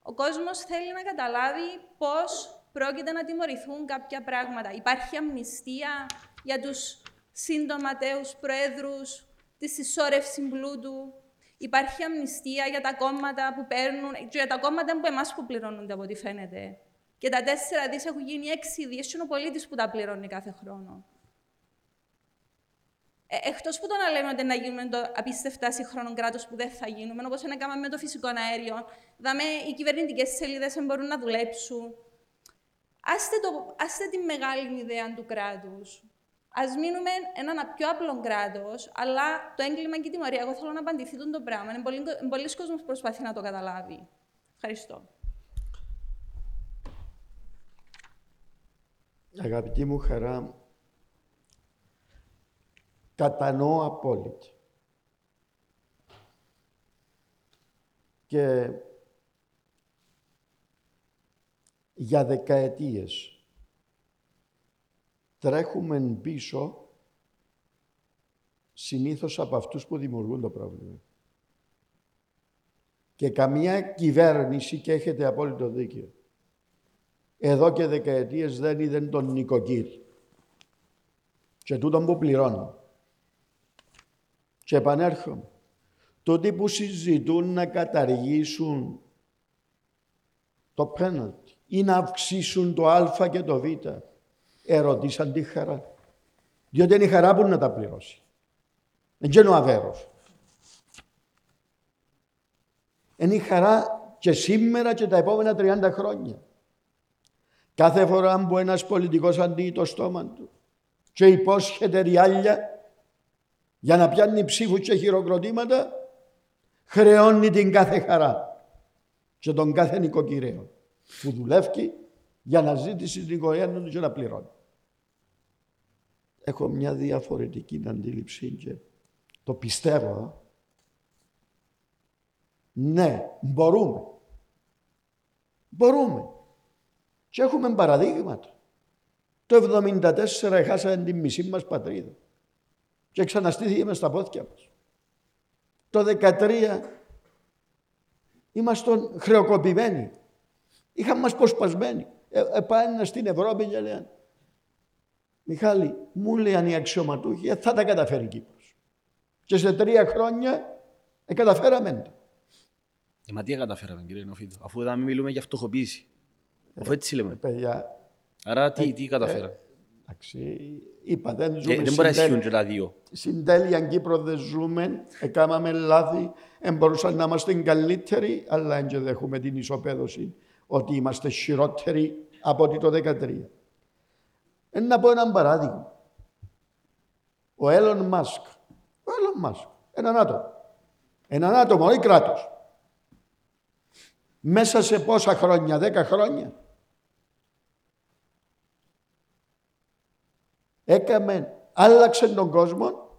Ο κόσμος θέλει να καταλάβει πώς πρόκειται να τιμωρηθούν κάποια πράγματα. Υπάρχει αμνηστία για τους συντοματέους προέδρους της συσσόρευσης πλούτου. Υπάρχει αμνηστία για τα κόμματα που παίρνουν, και για τα κόμματα που εμάς που πληρώνονται από ό,τι φαίνεται. Και τα τέσσερα δις έχουν γίνει έξι δις, είναι ο πολίτης που τα πληρώνει κάθε χρόνο. Ε, Εκτός που το να λέμε ότι να γίνουμε το απίστευτα σύγχρονο κράτος που δεν θα γίνουμε, όπως είναι κάναμε με το φυσικό αέριο, δάμε οι κυβερνητικές σελίδες δεν μπορούν να δουλέψουν. Άστε, το, άστε τη μεγάλη ιδέα του κράτους. Α μείνουμε έναν πιο απλό κράτος, αλλά το έγκλημα και η τιμωρία. Εγώ θέλω να απαντηθεί τον το πράγμα. Είναι πολλοί, πολλοί κόσμοι που προσπαθεί να το καταλάβει. Ευχαριστώ. Αγαπητή μου χαρά, κατανοώ απόλυτα. Και για δεκαετίες τρέχουμε πίσω συνήθως από αυτούς που δημιουργούν το πρόβλημα. Και καμία κυβέρνηση, και έχετε απόλυτο δίκιο, εδώ και δεκαετίες δεν είδε τον νοικοκύρη. Και τούτον που πληρώνω. Και επανέρχομαι. Τούτοι που συζητούν να καταργήσουν το πέναλτι ή να αυξήσουν το α και το β, ερωτήσαν τη χαρά. Διότι είναι η χαρά που να τα πληρώσει. Δεν είναι ο Αβέροφ. Είναι η χαρά και σήμερα και τα επόμενα 30 χρόνια. Κάθε φορά που ένας πολιτικός αντί το στόμα του και υπόσχεται ριάλια για να πιάνει ψήφους και χειροκροτήματα, χρεώνει την κάθε χαρά και τον κάθε νοικοκυρέο που δουλεύει για να ζήσει την οικογένεια του και να πληρώνει. Έχω μια διαφορετική αντίληψη και το πιστεύω. Ναι, μπορούμε. Μπορούμε. Και έχουμε παραδείγματα. Το 1974 χάσαμε τη μισή μας πατρίδα και ξαναστήθηκε μες στα πόδια μας. Το 2013 ήμασταν χρεοκοπημένοι. Είχαμε μας προσπασμένοι. Ε, ε, στην Ευρώπη και λένε Μιχάλη, μου λένε οι αξιωματούχοι, ε, θα τα καταφέρει η Κύπρος. Και σε τρία χρόνια ε, καταφέραμε το. Ε, μα τι καταφέραμε κύριε Νοφίτο, αφού δεν μιλούμε για φτωχοποίηση. Αφού έτσι λέμε. Ε, παιδιά, Άρα τι, τι καταφέραμε; εντάξει, είπα, δεν Ε, ζούμε δεν μπορεί να συντέλεια. ισχύουν και τα δύο. Στην τέλεια Κύπρο δεν ζούμε, έκαναμε λάθη, δεν μπορούσαν να είμαστε καλύτεροι, αλλά δεν έχουμε την ισοπαίδωση ότι είμαστε χειρότεροι από ότι το 2013. Ε, να πω ένα παράδειγμα. Ο Έλλον Μάσκ. Ο Έλλον Μάσκ. Έναν άτομο. Έναν άτομο, όχι κράτος. Μέσα σε πόσα χρόνια, δέκα χρόνια. Έκαμε, άλλαξε τον κόσμο,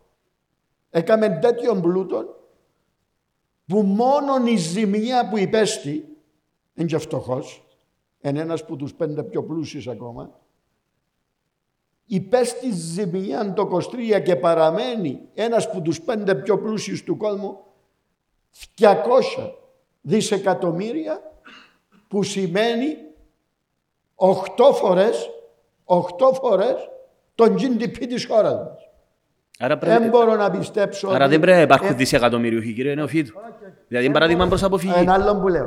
έκαμε τέτοιον πλούτο που μόνον η ζημιά που υπέστη, είναι και φτωχός, είναι ένας που τους πέντε πιο πλούσιους ακόμα, υπέστη ζημιά το 23 και παραμένει ένας που τους πέντε πιο πλούσιους του κόσμου 200 δισεκατομμύρια που σημαίνει 8 φορές 8 φορές τον GDP της χώρας μας. Άρα, Δεν πρέπει, μπορώ να πιστέψω άρα ότι- δεν πρέπει να υπάρχουν Ε, δισεκατομμυριούχοι κύριε Νοφίτο. Δηλαδή παράδειγμα προς αποφυγή. Ένα άλλο που λέω.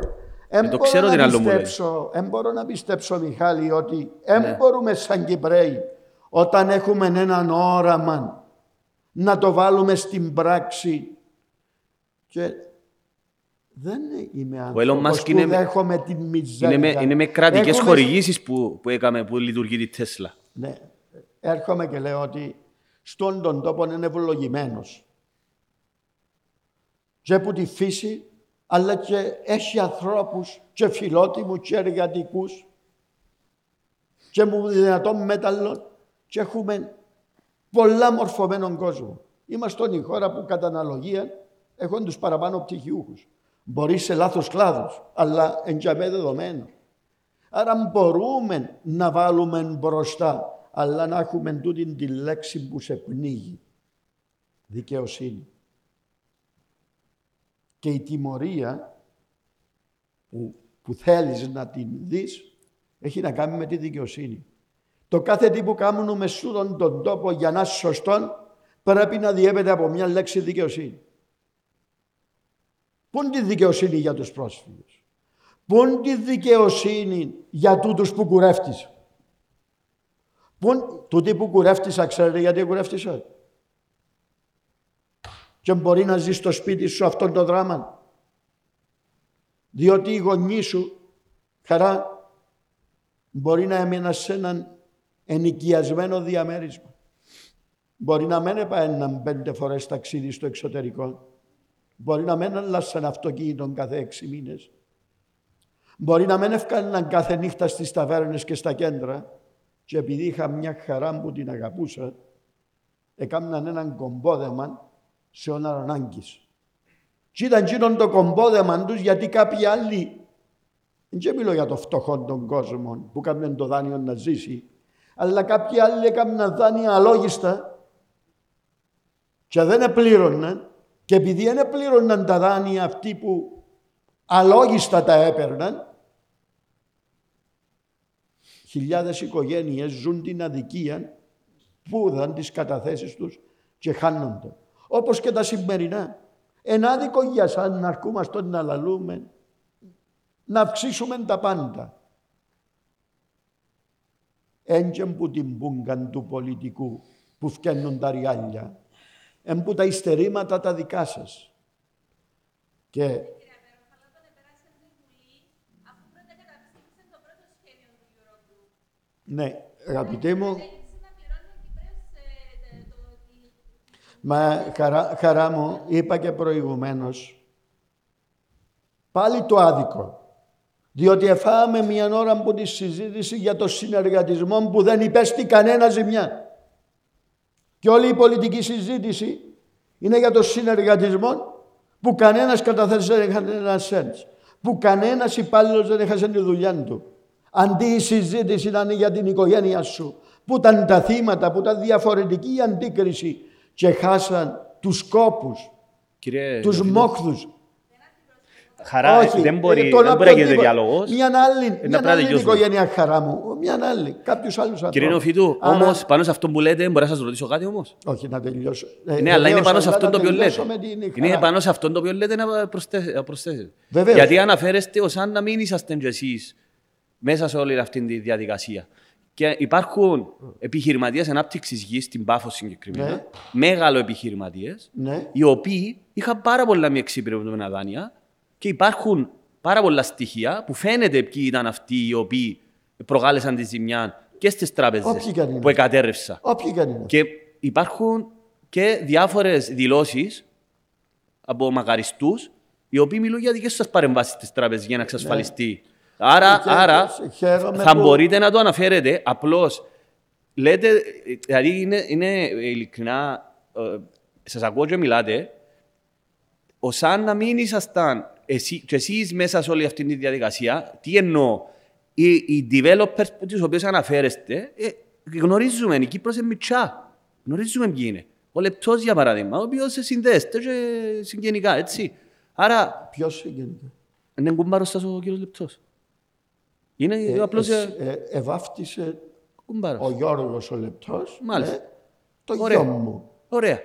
Εν το μπορώ ξέρω να τι άλλο μου λέει. πιστέψω, εν μπορώ να πιστέψω, Μιχάλη, ότι Ναι. εν μπορούμε σαν Κυπρέοι, όταν έχουμε έναν όραμα, να το βάλουμε στην πράξη. Και δεν είμαι άνθρωπος Musk που είναι με- δέχομαι την μιζέρια. Είναι με, είναι με κρατικές Έχουμε- χορηγήσεις που, που έκαμε που λειτουργεί τη Τέσλα. Ναι. Έρχομαι και λέω ότι στον τον τόπο είναι ευλογημένος. Και από τη φύση, αλλά και έχει ανθρώπους και φιλότιμους και εργατικούς και μου δυνατόν μέταλλο και έχουμε πολλά μορφωμένον κόσμο. Είμαστε η χώρα που κατά αναλογία έχουν τους παραπάνω πτυχιούχους. Μπορεί σε λάθος κλάδους, αλλά εντιαμέ δεδομένο. Άρα μπορούμε να βάλουμε μπροστά, αλλά να έχουμε τούτη τη λέξη που σε πνίγει. Δικαιοσύνη. Και η τιμωρία που, που θέλεις να την δεις, έχει να κάνει με τη δικαιοσύνη. Το κάθε τι που κάνουμε σούτον τον τόπο για να είναι σωστόν, πρέπει να διέπεται από μια λέξη δικαιοσύνη. Πού είναι τη δικαιοσύνη για τους πρόσφυγες; Πού είναι τη δικαιοσύνη για τούτους που κουρεύτησα. Πού είναι τούτοι που κουρεύτησα, ξέρετε γιατί κουρεύτησα; Και μπορεί να ζεις στο σπίτι σου αυτόν το δράμα. Διότι οι γονείς σου, χαρά, μπορεί να έμειναν σε έναν ενοικιασμένο διαμέρισμα. Μπορεί να μην έπαιρναν πέντε φορές ταξίδι στο εξωτερικό. Μπορεί να μην αλλάσαν αυτοκίνητο κάθε έξι μήνες. Μπορεί να μην έφκαναν κάθε νύχτα στις ταβέρνες και στα κέντρα και επειδή είχα μια χαρά που την αγαπούσα, έκαναν έναν κομπόδεμα σε όναρο ανάγκης. Και ήταν εκείνον το κομπόδεμα τους γιατί κάποιοι άλλοι, δεν μιλώ για το φτωχό των κόσμων που έκαναν το δάνειο να ζήσει, αλλά κάποιοι άλλοι έκαναν δάνεια αλόγιστα και δεν επλήρωναν και επειδή δεν επλήρωναν τα δάνεια αυτοί που αλόγιστα τα έπαιρναν, χιλιάδες οικογένειες ζουν την αδικία που δαν τις καταθέσεις τους και χάνονται. Όπως και τα σημερινά. Εν άδικο για σαν να αρκούμαστε να λαλούμε, να αυξήσουμε τα πάντα. Έντια που την μπούγκαν του πολιτικού που φτιάχνουν τα ριάλια. Εμπού τα υστερήματα τα δικά σας. Και Ναι, αγαπητοί μου, μα χαρά, χαρά μου, είπα και προηγουμένως, πάλι το άδικο. Διότι εφάμε μια ώρα από τη συζήτηση για το συνεργατισμό που δεν υπέστη κανένα ζημιά. Και όλη η πολιτική συζήτηση είναι για το συνεργατισμό που κανένας καταθέσεις δεν έχασε ένα σέντς. Που κανένας υπάλληλος δεν έχασε τη δουλειά του. Αντί η συζήτηση να είναι για την οικογένεια σου. Που ήταν τα θύματα, που ήταν διαφορετική η αντίκριση και χάσαν τους κόπους, Κύριε τους Νεοφίλου, μόχθους. Χαρά, Όχι, δεν μπορεί, ε, το δεν να μπορεί να πω γίνεται τίποτα. διάλογος. Μια άλλη, να μια πρέπει να άλλη τελειώσουμε. οικογένεια χαρά μου. Μια άλλη. Κάποιους άλλους ανθρώπους. Κύριε Νεοφίτου, όμως πάνω σε αυτό που λέτε, μπορεί να σας ρωτήσω κάτι όμως; Όχι, να τελειώσω. Ε, Ναι, αλλά είναι βεβαίως, πάνω σε αλλά αυτό να το οποίο λέτε. τελειώσω με την Είναι χαρά. πάνω σε αυτό το οποίο λέτε να προσθέ- να προσθέσετε. Βεβαίως. Γιατί αναφέρεστε ως αν να μην είσαστε κι εσείς μέσα σε όλη αυτή τη διαδικασία. Και υπάρχουν επιχειρηματίες ανάπτυξης γης στην Πάφο συγκεκριμένα, Ναι. μέγαλο επιχειρηματίες, Ναι. οι οποίοι είχαν πάρα πολλά μη εξυπηρετούμενα δάνεια και υπάρχουν πάρα πολλά στοιχεία που φαίνεται ποιοι ήταν αυτοί οι οποίοι προκάλεσαν τη ζημιά και στις τράπεζες Όποιοι κι αν είναι. που εκατέρρευσα. Όποιοι και αν είναι. Και υπάρχουν και διάφορες δηλώσεις από μακαριστούς, οι οποίοι μιλούν για δικές σα παρεμβάσεις στις τράπεζες για να εξασφαλιστεί. Άρα, Και- άρα και χαίρομαι θα που- μπορείτε να το αναφέρετε. Απλώς λέτε, δηλαδή είναι, είναι ειλικρινά, ε, σας ακούω και μιλάτε, ω αν να μην ήσασταν εσύ, και εσείς μέσα σε όλη αυτή τη διαδικασία, τι εννοώ, οι, οι developers που τους οποίους αναφέρεστε, ε, γνωρίζουμε, η Κύπρος είναι μητσά, γνωρίζουμε ποιοι είναι. Ο Λεπτός, για παράδειγμα, ο οποίος συνδέεται και συγγενικά, έτσι. Άρα, Ποιος συγγενικά; είναι κουμπάρος σας ο κύριος Λεπτός. Είναι Ε, απλώς ε, ε, ε, ευάφτισε κουμπάρος. ο Γιώργος ο Λεπτός Μάλιστα. ε, το Ωραία. γιο μου. Ωραία.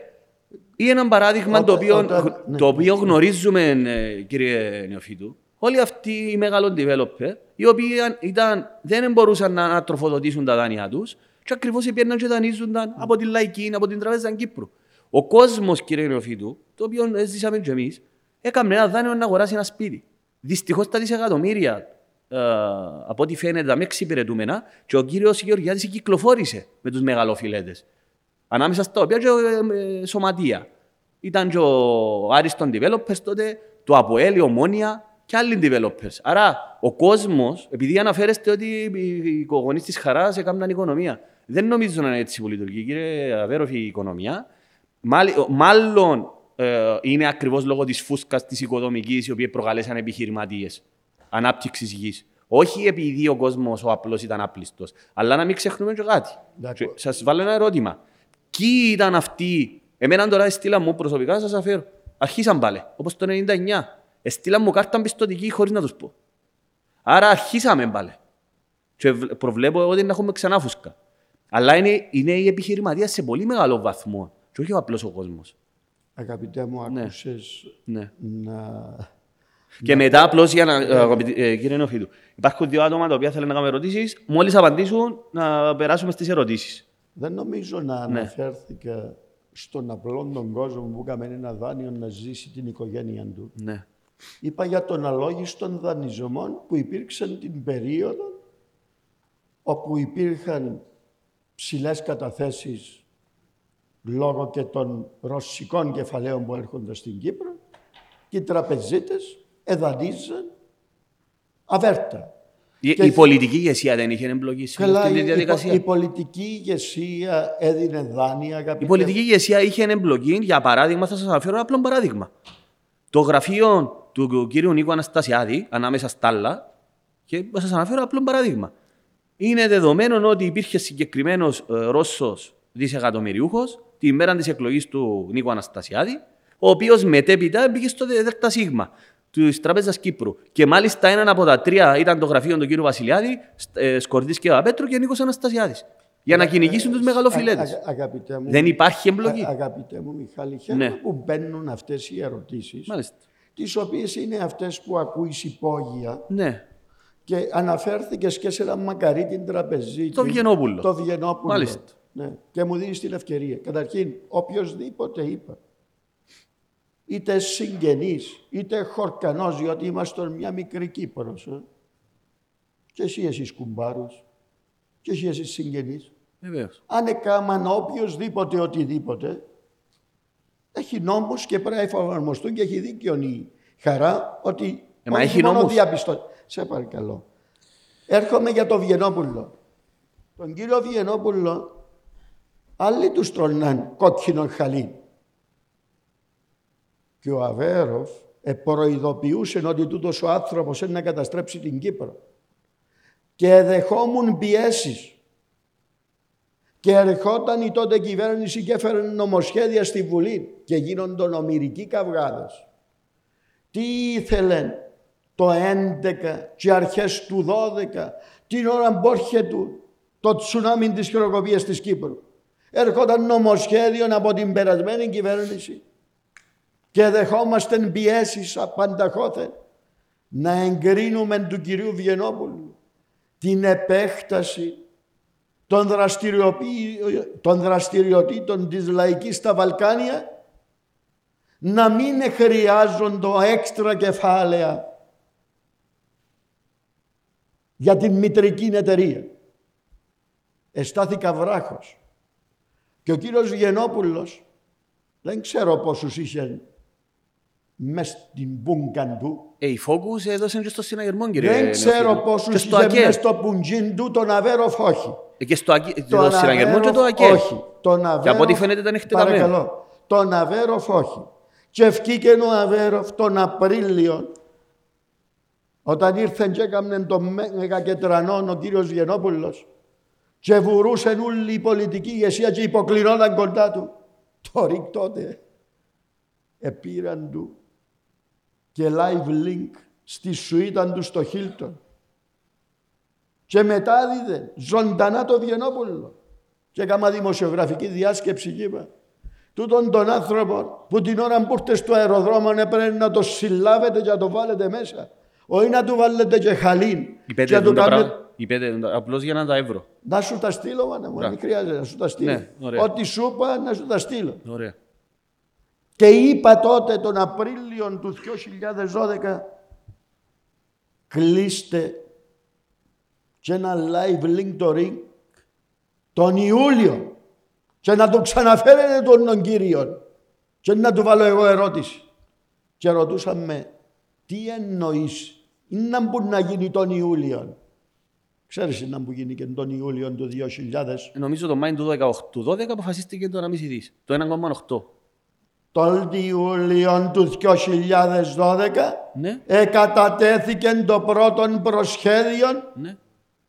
Ή ένα παράδειγμα Όταν- το, οποίο, όταν- ναι. το οποίο γνωρίζουμε, ε, κύριε Νεοφίτου, όλοι αυτοί οι μεγάλοι developer, οι οποίοι ήταν- ήταν, δεν μπορούσαν να, να τροφοδοτήσουν τα δάνεια τους, και ακριβώς πήγαιναν και δανείζονταν από την Λαϊκή, από την Τραπέζα Κύπρου. Ο κόσμος, κύριε Νεοφίτου, το οποίο έζησαμε κι εμείς, έκαμε ένα δάνειο να αγοράσει ένα σπίτι. Δυστυχώς τα δισεκατομμύρια, ε, από ό,τι φαίνεται, τα με εξυπηρετούμενα, και ο κύριος Γεωργιάδης κυκλοφόρησε με τους μεγαλοφιλέτες. Ανάμεσα στα οποία και ε, ε, σωματεία. Ήταν και ο Άριστον Developers τότε, το Αποέλ, η Ομόνια και άλλοι developers. Άρα ο κόσμος, επειδή αναφέρεστε ότι οι οικογονείς της χαράς έκαναν οικονομία. Δεν νομίζω να είναι έτσι που λειτουργεί, κύριε Αβέροφη, η οικονομία. Μάλλον, μάλλον ε, είναι ακριβώς λόγω της φούσκας της οικοδομικής, οι οποίοι προκαλέσαν επιχειρηματίες ανάπτυξης γης. Όχι επειδή ο κόσμος ο απλός ήταν άπλιστος, αλλά να μην ξεχνούμε και κάτι. D'accord. Σας βάλω ένα ερώτημα. Ποιοι ήταν αυτοί, εμένα τώρα στείλαν μου προσωπικά να σας αφέρω. Αρχίσαν πάλι, όπως το 99. Στείλαν μου κάρτα πιστοτική χωρίς να τους πω. Άρα αρχίσαμε πάλι. Και βλ- προβλέπω ότι να έχουμε ξανά φούσκα. Αλλά είναι, είναι η επιχειρηματία σε πολύ μεγάλο βαθμό. Και όχι ο απλός ο κόσμος. Αγαπητέ μου, Ναι. άκουσες Ναι. να... Και μετά, απλώς για να. ε, αγαπητοί- ε, κύριε Νεοφίτου, υπάρχουν δύο άτομα τα οποία θέλουν να κάνουν ερωτήσεις. Μόλις απαντήσουν, να περάσουμε στις ερωτήσεις. Δεν νομίζω να Ναι. αναφέρθηκα στον απλό τον κόσμο που έκαμε ένα δάνειο να ζήσει την οικογένεια του. Ναι. Είπα για τον αλόγιστον δανεισμών που υπήρξαν την περίοδο όπου υπήρχαν ψηλές καταθέσεις λόγω και των ρωσικών κεφαλαίων που έρχονται στην Κύπρο και οι τραπεζίτες εδανείζαν αβέρτα. Η, Και- η πολιτική ηγεσία δεν είχε εμπλοκή σε Καλά, αυτή τη η, διαδικασία; η πολιτική ηγεσία έδινε δάνεια. αγαπητέ Η πολιτική ηγεσία είχε εμπλοκή, για παράδειγμα, θα σας αναφέρω ένα απλό παράδειγμα. Το γραφείο του κύριου Νίκο Αναστασιάδη, ανάμεσα στα άλλα, και θα σας αναφέρω απλό παράδειγμα. Είναι δεδομένο ότι υπήρχε συγκεκριμένος Ρώσος δισεκατομμυριούχος τη μέρα της εκλογής του Νίκο Αναστασιάδη, ο οποίος μετέπειτα μπήκε στο ΔΣ της Τράπεζας Κύπρου. Και μάλιστα έναν από τα τρία ήταν το γραφείο του κύριου Βασιλιάδη, ε, Σκορδής και Πέτρου και Νίκος Αναστασιάδης. Για να κυνηγήσουν τους μεγαλοφιλέτε. Α- α- αγαπητέ μου, Δεν υπάρχει εμπλοκή. α- αγαπητέ μου Μιχάλη, χαίρομαι Ναι. που μπαίνουν αυτές οι ερωτήσεις, Μάλιστα. τις οποίες είναι αυτές που ακούεις υπόγεια Ναι. και αναφέρθηκες και σε ένα μακαρί την τραπεζίτη. Το Βιενόπουλο. Το Βιενόπουλο. Μάλιστα. Ναι. Και μου δίνεις την ευκαιρία. Καταρχήν, οποιοδήποτε είπα, είτε συγγενής, είτε χορκανός, διότι είμαστε μια μικρή Κύπρος. Ε. Και εσύ εσείς κουμπάρους, και εσύ εσείς συγγενείς. Βεβαίως. Αν έκαναν οποιοδήποτε οτιδήποτε, έχει νόμους και πρέπει να εφαρμοστούν και έχει δίκιο η χαρά ότι Ε, μα όχι έχει μόνο νόμους. διαπιστώ- Σε παρακαλώ. Έρχομαι για το Βιενόπουλο. Τον κύριο Βιενόπουλο, άλλοι τους τρώναν κόκκινο χαλί. Και ο Αβέροφ προειδοποιούσε ότι τούτος ο άνθρωπος είναι να καταστρέψει την Κύπρο. Και δεχόμουν πιέσεις. Και ερχόταν η τότε κυβέρνηση και έφερε νομοσχέδια στη Βουλή και γίνονταν ομυρικοί καυγάδες. Τι ήθελεν το 11 και αρχές του 12, την ώρα που έρχεται το τσουνάμι της χειροκοπίας της Κύπρου. Έρχονταν νομοσχέδιο από την περασμένη κυβέρνηση και δεχόμαστε πιέσεις απανταχώθεν να εγκρίνουμε του κυρίου Βιενόπουλου την επέκταση των, δραστηριοποιη- των δραστηριοτήτων της λαϊκής στα Βαλκάνια να μην χρειάζονται έξτρα κεφάλαια για την μητρική εταιρεία. Εστάθηκα βράχος. Και ο κύριος Γενόπουλος, δεν ξέρω πόσους είχε μες στην μπούγκαν του, Ε, η Focus έδωσε και στο συναγερμό, κύριε. δεν ξέρω Νεοφίλου. Και πόσους στο είχε ΑΚΕ. μες στο πουντζίν του, τον Αβέροφ όχι. Ε, Και στο ΑΚΕ. Το Τον συναγερμό και το Αβέροφ ΑΚΕ. Όχι. Τον Και Αβέροφ, από ό,τι φαίνεται ήταν εκτεταμένο. Παρακαλώ. Τον Αβέροφ όχι. Και ευκήκε ο Αβέροφ τον Απρίλιο όταν ήρθε και έκαμνε τον Μέγα Κετρανόν ο κύριος Γενόπουλος και βουρούσε όλη η πολιτική ηγεσία και υποκλεινόταν κοντά του. Το ΡΙΚ τότε επήραν του και live link στη σουίτα του στο Χίλτον και μετάδιδε ζωντανά το Βιενόπουλο. Και έκανα δημοσιογραφική διάσκεψη και είπα τούτον τον άνθρωπο που την ώρα που ήρθες στο αεροδρόμιο έπρεπε να το συλλάβετε και να το βάλετε μέσα. Όχι να του βάλετε και χαλίν. Είπετε και να του τα κάνετε... πράγματα. Είπετε τα- απλώς για να τα εύρω. Να σου τα στείλω, μάνα μου, Μπράβο. δεν χρειάζεται να σου τα στείλω. Ναι, ωραία. Ό,τι σου είπα να σου τα στείλω. Ωραία. Και είπα τότε τον Απρίλιο του 2012 κλείστε και ένα live link το ring τον Ιούλιο και να το ξαναφέρετε τον τον κύριο και να του βάλω εγώ ερώτηση. Και ρωτούσαμε τι εννοείς είναι να μπορεί να γίνει τον Ιούλιο. Ξέρεις είναι να που γίνει και τον Ιούλιο του 2000 Ε, Νομίζω το Μάιν του 18 του 12 αποφασίστηκε το 1,5 δις. Το 1,8. Τον Ιούλιο τους 2012 Ναι, εκατατέθηκε το πρώτο προσχέδιο ναι.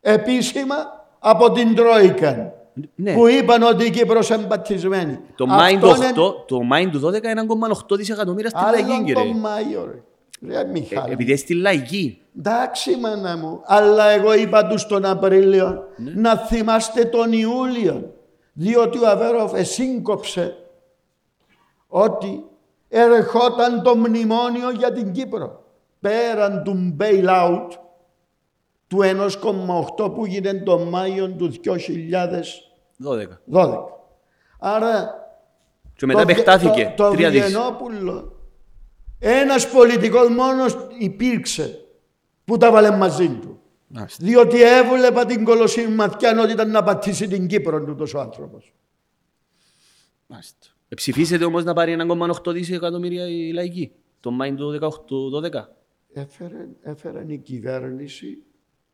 επίσημα από την Τρόικα Ναι. που είπαν ότι η Κύπρος εμπατισμένη. Το Μάιν του, Αυτό είναι 8, το Μάιν του 12 1,8 δισεκατομμύρια στην άλλο λαϊκή, το κύριε. Μάιο ρε. Ρε Ε, Μιχάλη. Επειδή είναι στη λαϊκή. Εντάξει μάνα μου, αλλά εγώ είπα τους τον Απρίλιο Ναι. να θυμάστε τον Ιούλιο διότι ο Αβέροφ εσύγκοψε ότι ερχόταν το μνημόνιο για την Κύπρο πέραν του bailout του 1,8 που γίνεται το Μάιο του 2012. 12. Άρα Και μετά το, επεκτάθηκε. το, το Τρία δις. Βιενόπουλο ένας πολιτικός μόνος υπήρξε που τα βάλε μαζί του. Μάλιστα. Διότι έβλεπα την κολοσσή ματιά ότι ήταν να πατήσει την Κύπρο του τόσο άνθρωπος. Μάλιστα. Ε, Ψηφίσετε όμως να πάρει 1,8 δισεκατομμύρια η λαϊκή. Το Μάιν του 18 του 12. Έφερε, έφερε η κυβέρνηση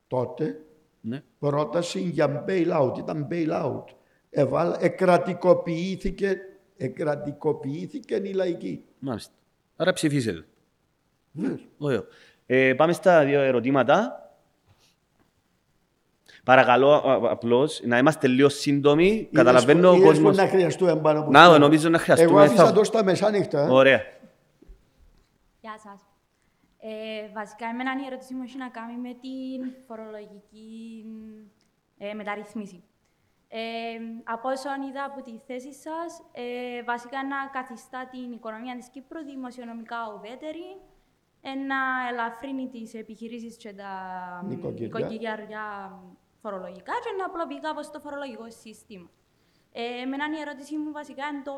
τότε Ναι. πρόταση για bailout. Ήταν bailout. Εβάλ, εκρατικοποιήθηκε, εκρατικοποιήθηκε η λαϊκή. Μάλιστα. Άρα ψηφίσετε. Ναι. Ωραίο. Ε, πάμε στα δύο ερωτήματα. Παρακαλώ απλώς να είμαστε λίγο σύντομοι. Καταλαβαίνω ο Είδες που κόσμο. να χρειαστούμε πάνω από Να, αυτό. νομίζω να χρειαστούμε. Εγώ άφησα Θα- το στα μεσάνυχτα. ε. Ωραία. Γεια σας. Ε, βασικά, εμένα η ερώτησή μου έχει να κάνει με την φορολογική ε, μεταρρύθμιση. Ε, από όσον είδα από τη θέση σας, ε, βασικά να καθιστά την οικονομία της Κύπρου δημοσιονομικά ουδέτερη, ε, να ελαφρύνει τις επιχειρήσεις και τα μ, Νοικοκυριά. Νοικοκυριά φορολογικά και να απλοποιεί κάπως το φορολογικό σύστημα. Ε, εμένα η ερώτηση μου βασικά είναι το,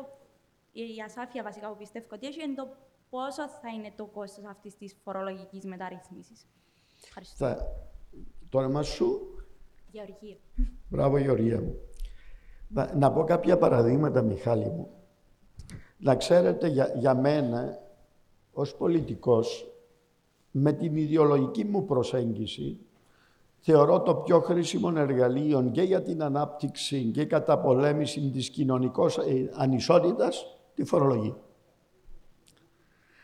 η ασάφεια βασικά που πιστεύω ότι έχει είναι το πόσο θα είναι το κόστος αυτής της φορολογικής μεταρρύθμισης. Ευχαριστώ. Θα... Το όνομα σου, Γεωργία. μπράβο Γεωργία μου. Να, να πω κάποια παραδείγματα, Μιχάλη μου. Να ξέρετε, για, για μένα, ως πολιτικός, με την ιδεολογική μου προσέγγιση, θεωρώ το πιο χρήσιμο εργαλείο και για την ανάπτυξη και καταπολέμηση της κοινωνικής ε, ανισότητας, τη φορολογία.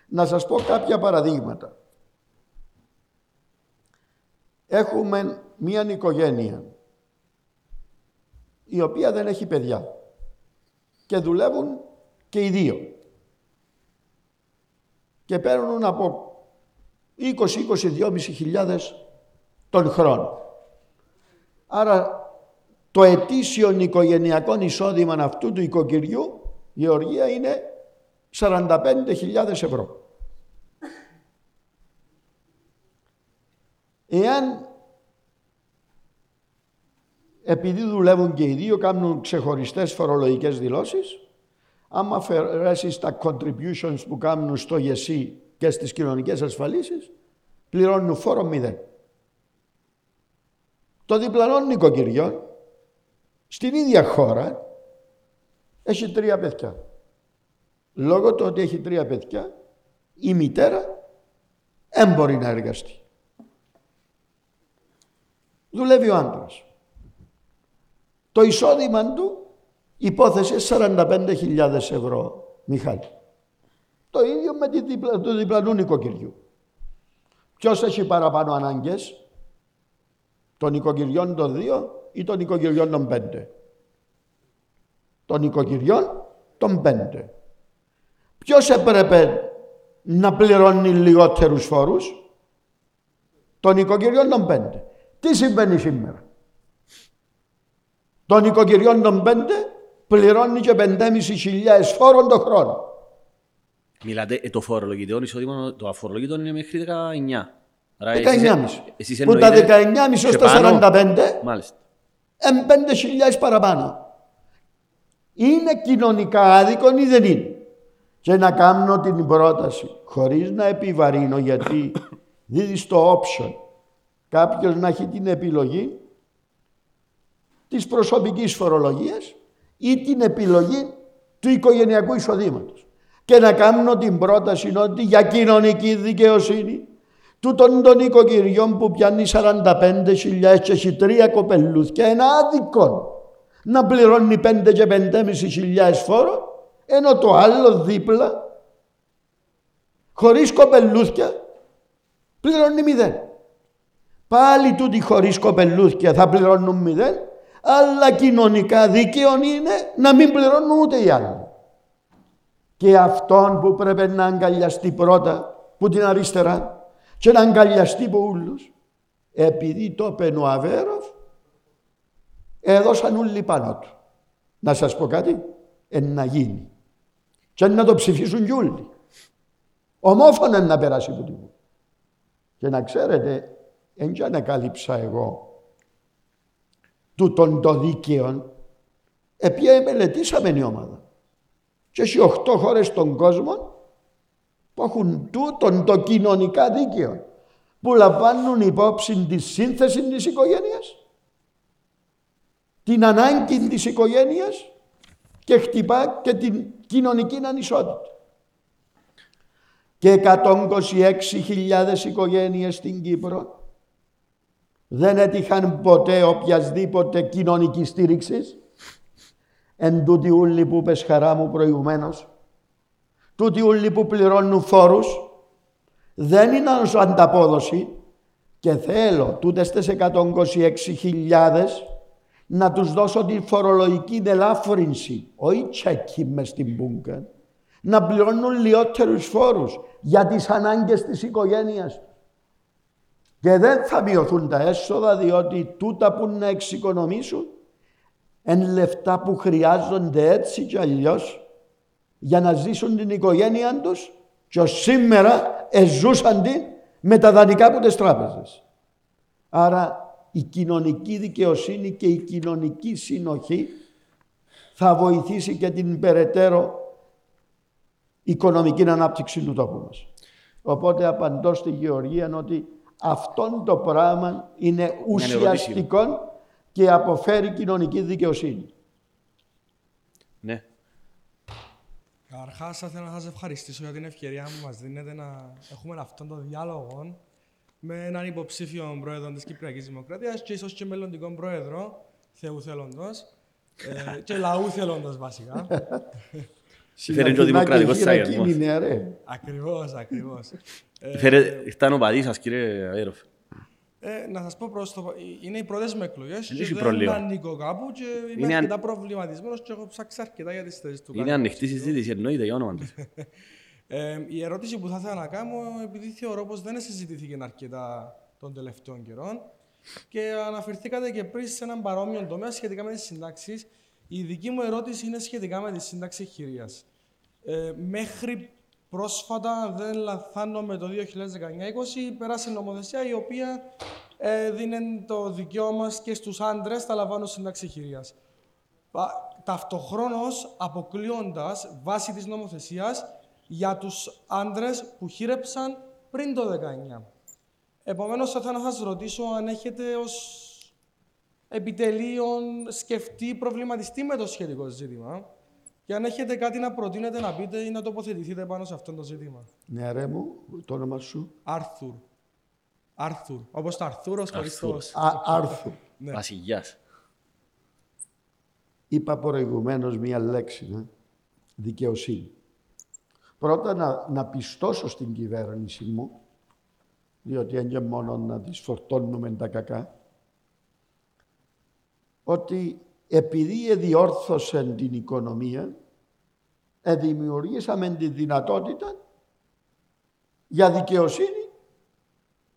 Να σας πω κάποια παραδείγματα. Έχουμε μία οικογένεια η οποία δεν έχει παιδιά και δουλεύουν και οι δύο και παίρνουν από 20-22.500 χιλιάδες τον χρόνο. Άρα το ετήσιο οικογενειακό εισόδημα αυτού του οικοκυριού, η οργία είναι 45.000 ευρώ. Εάν επειδή δουλεύουν και οι δύο, κάνουν ξεχωριστές φορολογικές δηλώσεις, άμα αφαιρέσεις τα contributions που κάνουν στο ΓΕΣΥ και στις κοινωνικές ασφαλίσεις, πληρώνουν φόρο μηδέν. Το διπλανό νοικοκυριό, στην ίδια χώρα, έχει τρία παιδιά. Λόγω του ότι έχει τρία παιδιά, η μητέρα δεν μπορεί να εργαστεί. Δουλεύει ο άντρας. Το εισόδημα του υπόθεσε 45.000 ευρώ, Μιχάλη. Το ίδιο με τη διπλα, το διπλανού νοικοκυριού. Ποιος έχει παραπάνω ανάγκες, των νοικοκυριών των δύο ή των νοικοκυριών των πέντε; Των νοικοκυριών των πέντε. Ποιος έπρεπε να πληρώνει λιγότερους φόρους, των νοικοκυριών των πέντε. Τι συμβαίνει σήμερα; Των οικοκυριών των πέντε πληρώνει και 5.500 φόρων το χρόνο. Μιλάτε, ε, το φορολογητικό εισόδημα, το αφορολογητό είναι μέχρι 19. Άρα 19,5. εσείς Που τα εννοείτε 19,5 ως και τα πάνω. 45 Μάλιστα. εν 5.000 παραπάνω. Είναι κοινωνικά άδικο ή δεν είναι; Και να κάνω την πρόταση χωρίς να επιβαρύνω γιατί δίδει το option κάποιος να έχει την επιλογή της προσωπικής φορολογίας ή την επιλογή του οικογενειακού εισοδήματος. Και να κάνω την πρόταση ότι για κοινωνική δικαιοσύνη τούτων των οικοκυριών που πιάνει 45.000 και έχει τρία κοπελούθια είναι άδικο να πληρώνει 5 και 5.500 φόρο ενώ το άλλο δίπλα χωρίς κοπελούθια πληρώνει μηδέν. Πάλι τούτοι χωρίς κοπελούθια θα πληρώνουν μηδέν αλλά κοινωνικά δίκαιο είναι να μην πληρώνουν ούτε οι άλλοι. Και αυτόν που πρέπει να αγκαλιαστεί πρώτα που την αριστερά και να αγκαλιαστεί από όλους επειδή το είπε ο Αβέροφ έδωσαν όλοι πάνω του. Να σας πω κάτι, εν να γίνει. Και να το ψηφίσουν κι όλοι. Ομόφωνα να περάσει από την Και να ξέρετε, δεν και ανακάλυψα εγώ τούτων των δίκαιων, επειδή μελετήσαμε η ομάδα. Και έχει οχτώ χώρες στον κόσμο που έχουν τούτον το κοινωνικά δίκαιο που λαμβάνουν υπόψη τη σύνθεση της οικογένειας, την ανάγκη της οικογένειας και χτυπά και την κοινωνική ανισότητα. Και 126.000 οικογένειες στην Κύπρο δεν έτυχαν ποτέ οποιασδήποτε κοινωνικής στήριξης. Εν τούτη ούλοι που είπες χαρά μου προηγουμένως, τούτοι ούλοι που πληρώνουν φόρους, δεν είναι ως ανταπόδοση. Και θέλω τούτες τις 126.000 να τους δώσω τη φορολογική ελάφρυνση, όχι τσέκι μες στην μπούγκα, να πληρώνουν λιότερους φόρους για τις ανάγκες της οικογένειας. Και δεν θα μειωθούν τα έσοδα διότι τούτα που να εξοικονομήσουν εν λεφτά που χρειάζονται έτσι και αλλιώς για να ζήσουν την οικογένειά τους και ως σήμερα εζούσαν την με τα δανεικά από τις τράπεζες. Άρα η κοινωνική δικαιοσύνη και η κοινωνική συνοχή θα βοηθήσει και την περαιτέρω οικονομική ανάπτυξη του τόπου μας. Οπότε απαντώ στη Γεωργία ότι αυτό το πράγμα είναι ερώτηση. ουσιαστικό και αποφέρει κοινωνική δικαιοσύνη. Ναι. Καταρχάς, θα ήθελα να σας ευχαριστήσω για την ευκαιρία που μας δίνετε να έχουμε αυτόν τον διάλογο με έναν υποψήφιο πρόεδρο της Κυπριακής Δημοκρατίας και ίσως και μελλοντικό πρόεδρο, Θεού θέλοντος. ε, και λαού θέλοντος βασικά. Φέρε και ο δημοκρατικός Συνακίνη, σαγερμός. ναι, ρε. ακριβώς, ακριβώς. Φέρε, ήταν ο παδί σας κύριε Αέροφ. Ε, να σας πω προς το. Είναι οι πρώτες μου εκλογές και έχει δεν πρόβλημα. ανήκω κάπου και είμαι Είναι αν- αρκετά προβληματισμένος και έχω ψάξει αρκετά για τις θέσεις του. Είναι καθενός. ανοιχτή συζήτηση, εννοείται για όνομα του. Ε, η ερώτηση που θα ήθελα να κάνω, επειδή θεωρώ πως δεν συζητήθηκε αρκετά των τελευταίων καιρών και αναφερθήκατε και πριν σε έναν παρόμοιο τομέα σχετικά με τις συντάξεις, η δική μου ερώτηση είναι σχετικά με τη σύνταξη χειρίας. Ε, μέχρι πρόσφατα, δεν λαθάνομαι το 2019-2020, πέρασε νομοθεσία η οποία ε, δίνει το δικαίωμα και στους άντρες να λαμβάνουν σύνταξη χειρίας. Ταυτοχρόνως αποκλείοντας βάσει της νομοθεσίας για τους άντρες που χείρεψαν πριν το 19. Επομένως, θα ήθελα να σας ρωτήσω αν έχετε ως επιτελείων σκεφτεί, προβληματιστεί με το σχετικό ζήτημα και αν έχετε κάτι να προτείνετε να πείτε ή να τοποθετηθείτε πάνω σε αυτό το ζήτημα. Ναι, ρε μου, το όνομα σου. Άρθουρ. Άρθουρ. Όπως το Αρθούρος χωρίς το... ως. Α, Άρθου. Βασιλιάς. Είπα προηγουμένως μία λέξη, ναι. δικαιοσύνη. Πρώτα να, να πιστώσω στην κυβέρνηση μου, διότι είναι μόνο να τις φορτώνουμε τα κακά, ότι επειδή εδιόρθωσε την οικονομία, εδημιουργήσαμε τη δυνατότητα για δικαιοσύνη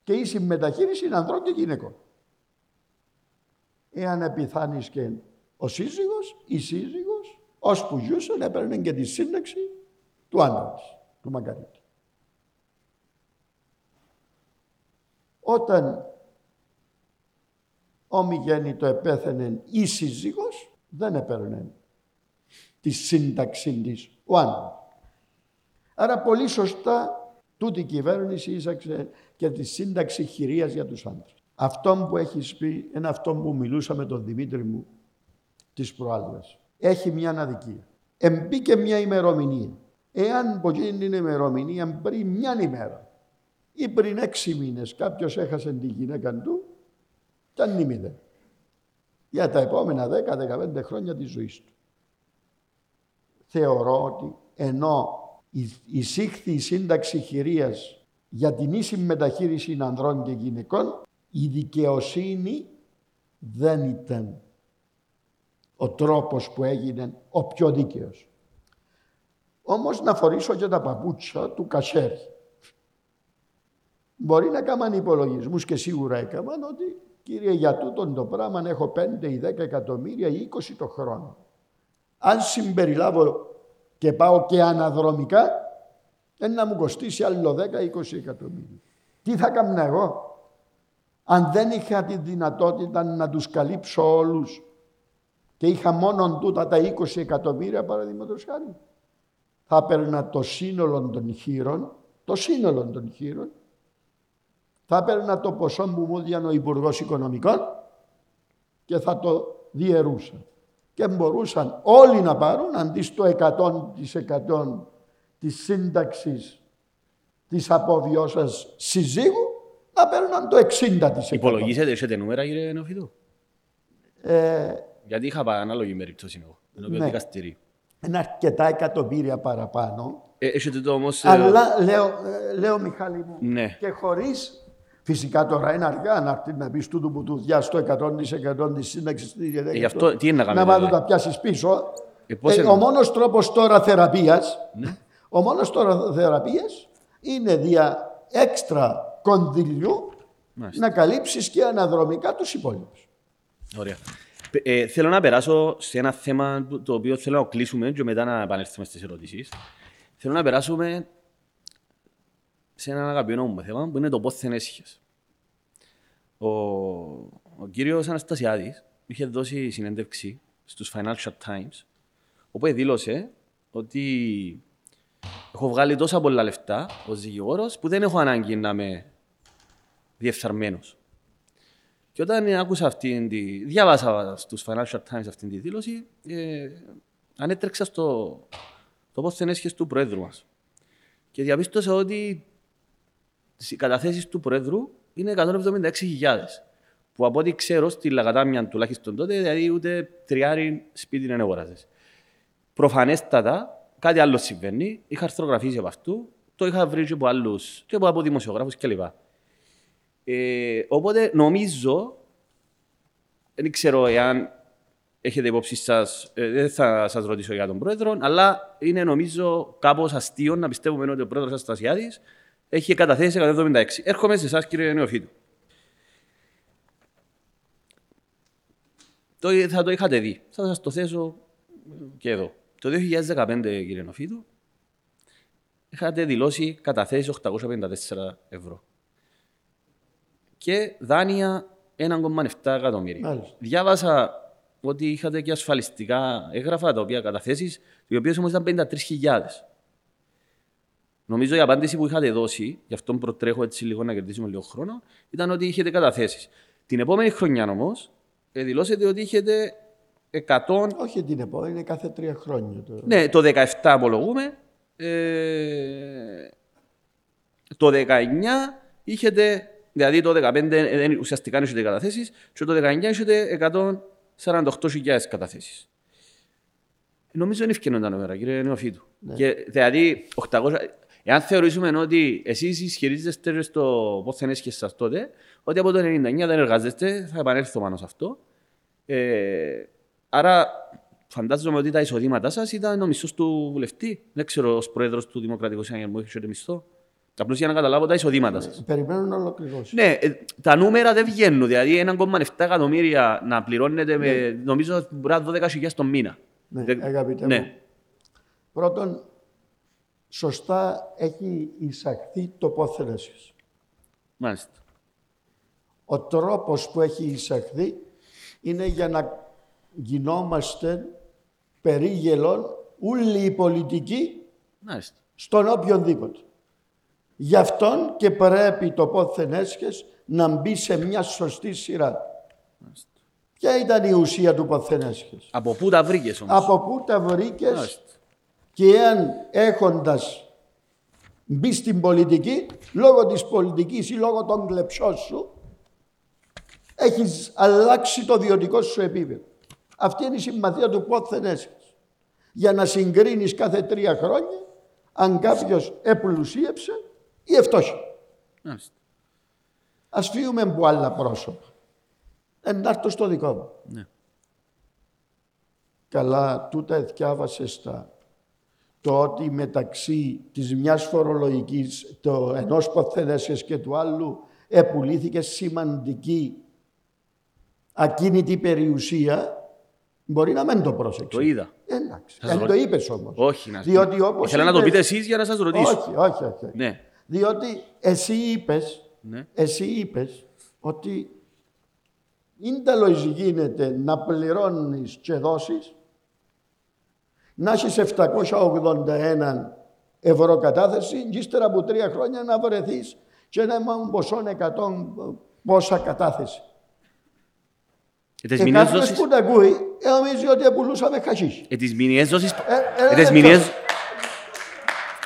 και ίση μεταχείριση ανδρών και γυναικών. Εάν επιθάνεις και ο σύζυγος, η σύζυγος, ώσπου ζούσαν έπαιρνε και τη σύνταξη του άντρας της, του Μαγκαρίτη. Όταν ομιγέννητο επέθαινε η σύζυγος, δεν έπαιρνε τη σύνταξη της ο άντρας. Άρα πολύ σωστά τούτη η κυβέρνηση ίσαξε και τη σύνταξη χειρίας για τους άντρες. Αυτό που έχεις πει είναι αυτό που μιλούσα με τον Δημήτρη μου της προάλλας. Έχει μια αδικία. Εμπήκε μια ημερομηνία. Εάν από εκείνη την ημερομηνία πριν μια ημέρα ή πριν έξι μήνες κάποιος έχασε τη γυναίκα του, ήταν νήμιδε. Για τα επόμενα 10-15 χρόνια της ζωής του. Θεωρώ ότι ενώ η- εισήχθη η σύνταξη χειρίας για την ίση μεταχείριση ανδρών και γυναικών, η δικαιοσύνη δεν ήταν ο τρόπος που έγινε ο πιο δίκαιος. Όμως να φορήσω και τα παπούτσια του κασέρι. Μπορεί να κάνουν υπολογισμούς και σίγουρα έκαναν ότι κύριε για τούτον το πράγμα έχω 5 ή 10 εκατομμύρια ή 20 το χρόνο. Αν συμπεριλάβω και πάω και αναδρομικά, δεν να μου κοστίσει άλλο 10-20 εκατομμύρια. Τι θα έκανα εγώ, αν δεν είχα τη δυνατότητα να τους καλύψω όλους και είχα μόνο τούτα τα 20 εκατομμύρια παραδείγματος χάρη. Θα έπαιρνα το σύνολο των χείρων, το σύνολο των χείρων, θα έπαιρνα το ποσό που μου έδιανε ο Υπουργός Οικονομικών και θα το διαιρούσα. Και μπορούσαν όλοι να πάρουν αντί στο 100% της σύνταξης της αποβιώσας συζύγου, να παίρναν το 60%. Υπολογίσετε, έχετε νούμερα κύριε Νεοφίτου. Ε, Γιατί είχα πάει ανάλογη περίπτωση εγώ. Ενώ Ναι. ναι. δικαστηρί. είναι αρκετά εκατομμύρια παραπάνω. Ε, έχετε το όμως... ε, Αλλά λέω, ε, λέω Μιχάλη μου, Ναι. και χωρίς Φυσικά τώρα είναι αργά να έρθει να πεις τούτο που του διάσει το 100% τη σύνταξη τη Ε, γι' αυτό τι είναι να Να κάνετε, μάθω δηλαδή; τα πιάσεις πίσω. Ε, πώς Ε, είναι; ο μόνος τρόπος τώρα θεραπείας Ναι. ο μόνος τώρα θεραπείας είναι δια έξτρα κονδυλιού Μάλιστα. να καλύψεις και αναδρομικά τους υπόλοιπους. Ωραία. Ε, ε, θέλω να περάσω σε ένα θέμα που- το οποίο θέλω να κλείσουμε και μετά να επανέλθουμε στις ερωτήσεις. Θέλω να περάσουμε σε ένα αγαπημένο μου θέμα που είναι το πόθεν έσχες. Ο, ο κύριος Αναστασιάδης είχε δώσει συνέντευξη στους Financial Times όπου δήλωσε ότι έχω βγάλει τόσα πολλά λεφτά ως δικηγόρος που δεν έχω ανάγκη να είμαι διεφθαρμένος. Και όταν άκουσα αυτήν τη... διάβασα στους Financial Times αυτήν τη δήλωση, ε, ανέτρεξα στο το πώς έσχες του Προέδρου μας. Και διαπίστωσα ότι οι καταθέσεις του Προέδρου είναι 176.000. Που από ό,τι ξέρω στη Λαγατάμια τουλάχιστον τότε, δηλαδή ούτε τριάρι σπίτι δεν αγοράζες. Προφανέστατα, κάτι άλλο συμβαίνει. Είχα αρθρογραφήσει από αυτού, το είχα βρει και από άλλους και από δημοσιογράφους κλπ. Ε, οπότε νομίζω, δεν ξέρω εάν έχετε υπόψη σας, ε, δεν θα σας ρωτήσω για τον πρόεδρο, αλλά είναι νομίζω κάπως αστείο να πιστεύουμε ότι ο πρόεδρος Αστασιάδη έχει καταθέσει 176. Έρχομαι σε εσάς, κύριε Νεοφίτου. Το, θα το είχατε δει. Θα σας το θέσω και εδώ. Το 2015, κύριε Νοφίτου, είχατε δηλώσει καταθέσεις 854 ευρώ. Και δάνεια 1,7 εκατομμύρια. Μάλιστα. Διάβασα ότι είχατε και ασφαλιστικά έγγραφα τα οποία καταθέσεις, οι οποίες όμως ήταν 53.000. Νομίζω η απάντηση που είχατε δώσει, γι' αυτό προτρέχω έτσι λίγο να κερδίσουμε λίγο χρόνο, ήταν ότι είχετε καταθέσεις. Την επόμενη χρονιά όμως, δηλώσετε ότι είχετε 100. Όχι την επόμενη, είναι κάθε τρία χρόνια. Το... Ναι, το 17 απολογούμε. Ε, το 19 είχετε, δηλαδή το 15 δεν, ουσιαστικά είχετε καταθέσεις, και το 19 είχετε 148.000 καταθέσεις. Νομίζω είναι ευκαιρία τα νούμερα, κύριε Νεοφίτου. Ναι. Και, δηλαδή, 800, εάν θεωρήσουμε ότι εσείς ισχυρίζεστε στο πώς θα είναι σας τότε, ότι από το 99 δεν εργάζεστε, θα επανέλθω πάνω σε αυτό. Ε, άρα, φαντάζομαι ότι τα εισοδήματά σας ήταν ο μισθός του βουλευτή. Δεν ξέρω, ως πρόεδρος του Δημοκρατικού Συναγερμού, έχετε μισθό. Απλώς για να καταλάβω τα εισοδήματα σας. Περιμένω να ολοκληρώσει. Ναι, ε, τα νούμερα δεν βγαίνουν. Δηλαδή, 1,7 εκατομμύρια να πληρώνετε με, νομίζω, μπορεί να 12.000 το μήνα. Ναι, Δεν- αγαπητέ ναι. μου. Πρώτον, σωστά έχει εισαχθεί το πόθεν έσχες. Μάλιστα. Ο τρόπος που έχει εισαχθεί είναι για να γινόμαστε περίγελον όλοι οι πολιτικοί Μάλιστα. στον οποιονδήποτε. Γι' αυτόν και πρέπει το πόθεν έσχες να μπει σε μια σωστή σειρά. Ποια ήταν η ουσία του πόθεν έσχες. Από πού τα βρήκες όμως; Από πού τα βρήκες Μάλιστα. Και εάν έχοντας μπει στην πολιτική, λόγω της πολιτικής ή λόγω των κλεψών σου, έχεις αλλάξει το βιωτικό σου επίπεδο. Αυτή είναι η συμμαθία του πόθεν έσχες. Για να συγκρίνεις κάθε τρία χρόνια αν κάποιος επλουσίεψε ή ευτόχει. Μάλιστα. Ας φύγουμε από άλλα πρόσωπα. Ενάρτω στο δικό μου. Ναι. Καλά, τούτα εθιάβασες τα. Το ότι μεταξύ της μιας φορολογικής, το ενός ποθενέσχες και του άλλου, επουλήθηκε σημαντική ακίνητη περιουσία, μπορεί να μην το πρόσεξε. Το είδα. Εντάξει. Σας Δεν ρω- το είπες όμως. Όχι, να Διότι όπως Ήθελα να το είπες- πείτε εσείς για να σας ρωτήσω. Όχι, όχι, όχι. Ναι. Διότι εσύ είπες, Ναι. εσύ είπες ότι είναι τέλος γίνεται να πληρώνεις και δώσεις, να έχεις 781 ευρώ κατάθεση και ύστερα από τρία χρόνια να βρεθείς και ένα ποσό 100 πόσα κατάθεση. Ε, τις και μηνιαίες κάποιος δόσεις- που τα ακούει, ε, νομίζει ότι πουλούσαμε χασίς. ε, τις μηνιαίες δόσεις... Ε, ε, ένα τις λεπτό. μηνιαίες...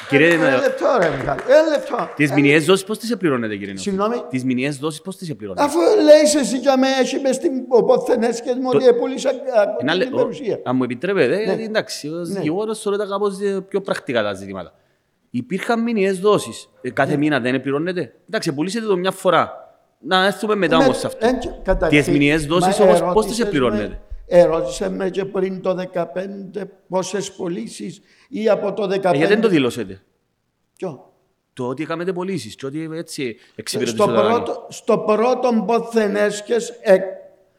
Κύριε, Ένα να- λεπτό ρε Μιχάλη, ένα λεπτό. τις Ε, μηνιαίες δόσεις πώς τις επληρώνετε, κύριε Νεοφίτου; Συγγνώμη. Τις μηνιαίες δόσεις πώς τις επληρώνετε; Αφού λέει εσύ για μένα, έχει μες στην ποθενές και μου ότι επούλησα Ένα λε- την ο- περιουσία. Αν μου επιτρέπετε, γιατί εντάξει, ως Ναι. δικηγόρος θεωρώ τα κάπως ε, πιο πρακτικά τα ζητήματα. Υπήρχαν μηνιαίες δόσεις. Ε, Ναι. Κάθε μήνα δεν επληρώνετε; Εντάξει, πουλήσετε το μια φορά. Να έρθουμε μετά Με- όμως σε αυτό. εν- καταρχήν, Τις μηνιαίες δόσεις μα όμως πώς τις ερώτησες επληρώνετε; Με- Ερώτησε με και πριν το 15 πόσες πωλήσεις ή από το 15. Ε, Γιατί δεν το δηλώσετε. Ποιο; Το ότι έκαμε πωλήσεις και ότι έτσι Στο εξυπηρετούσε τα δάνεια. πρώτο, στο πρώτο ποθενέσχες, ε,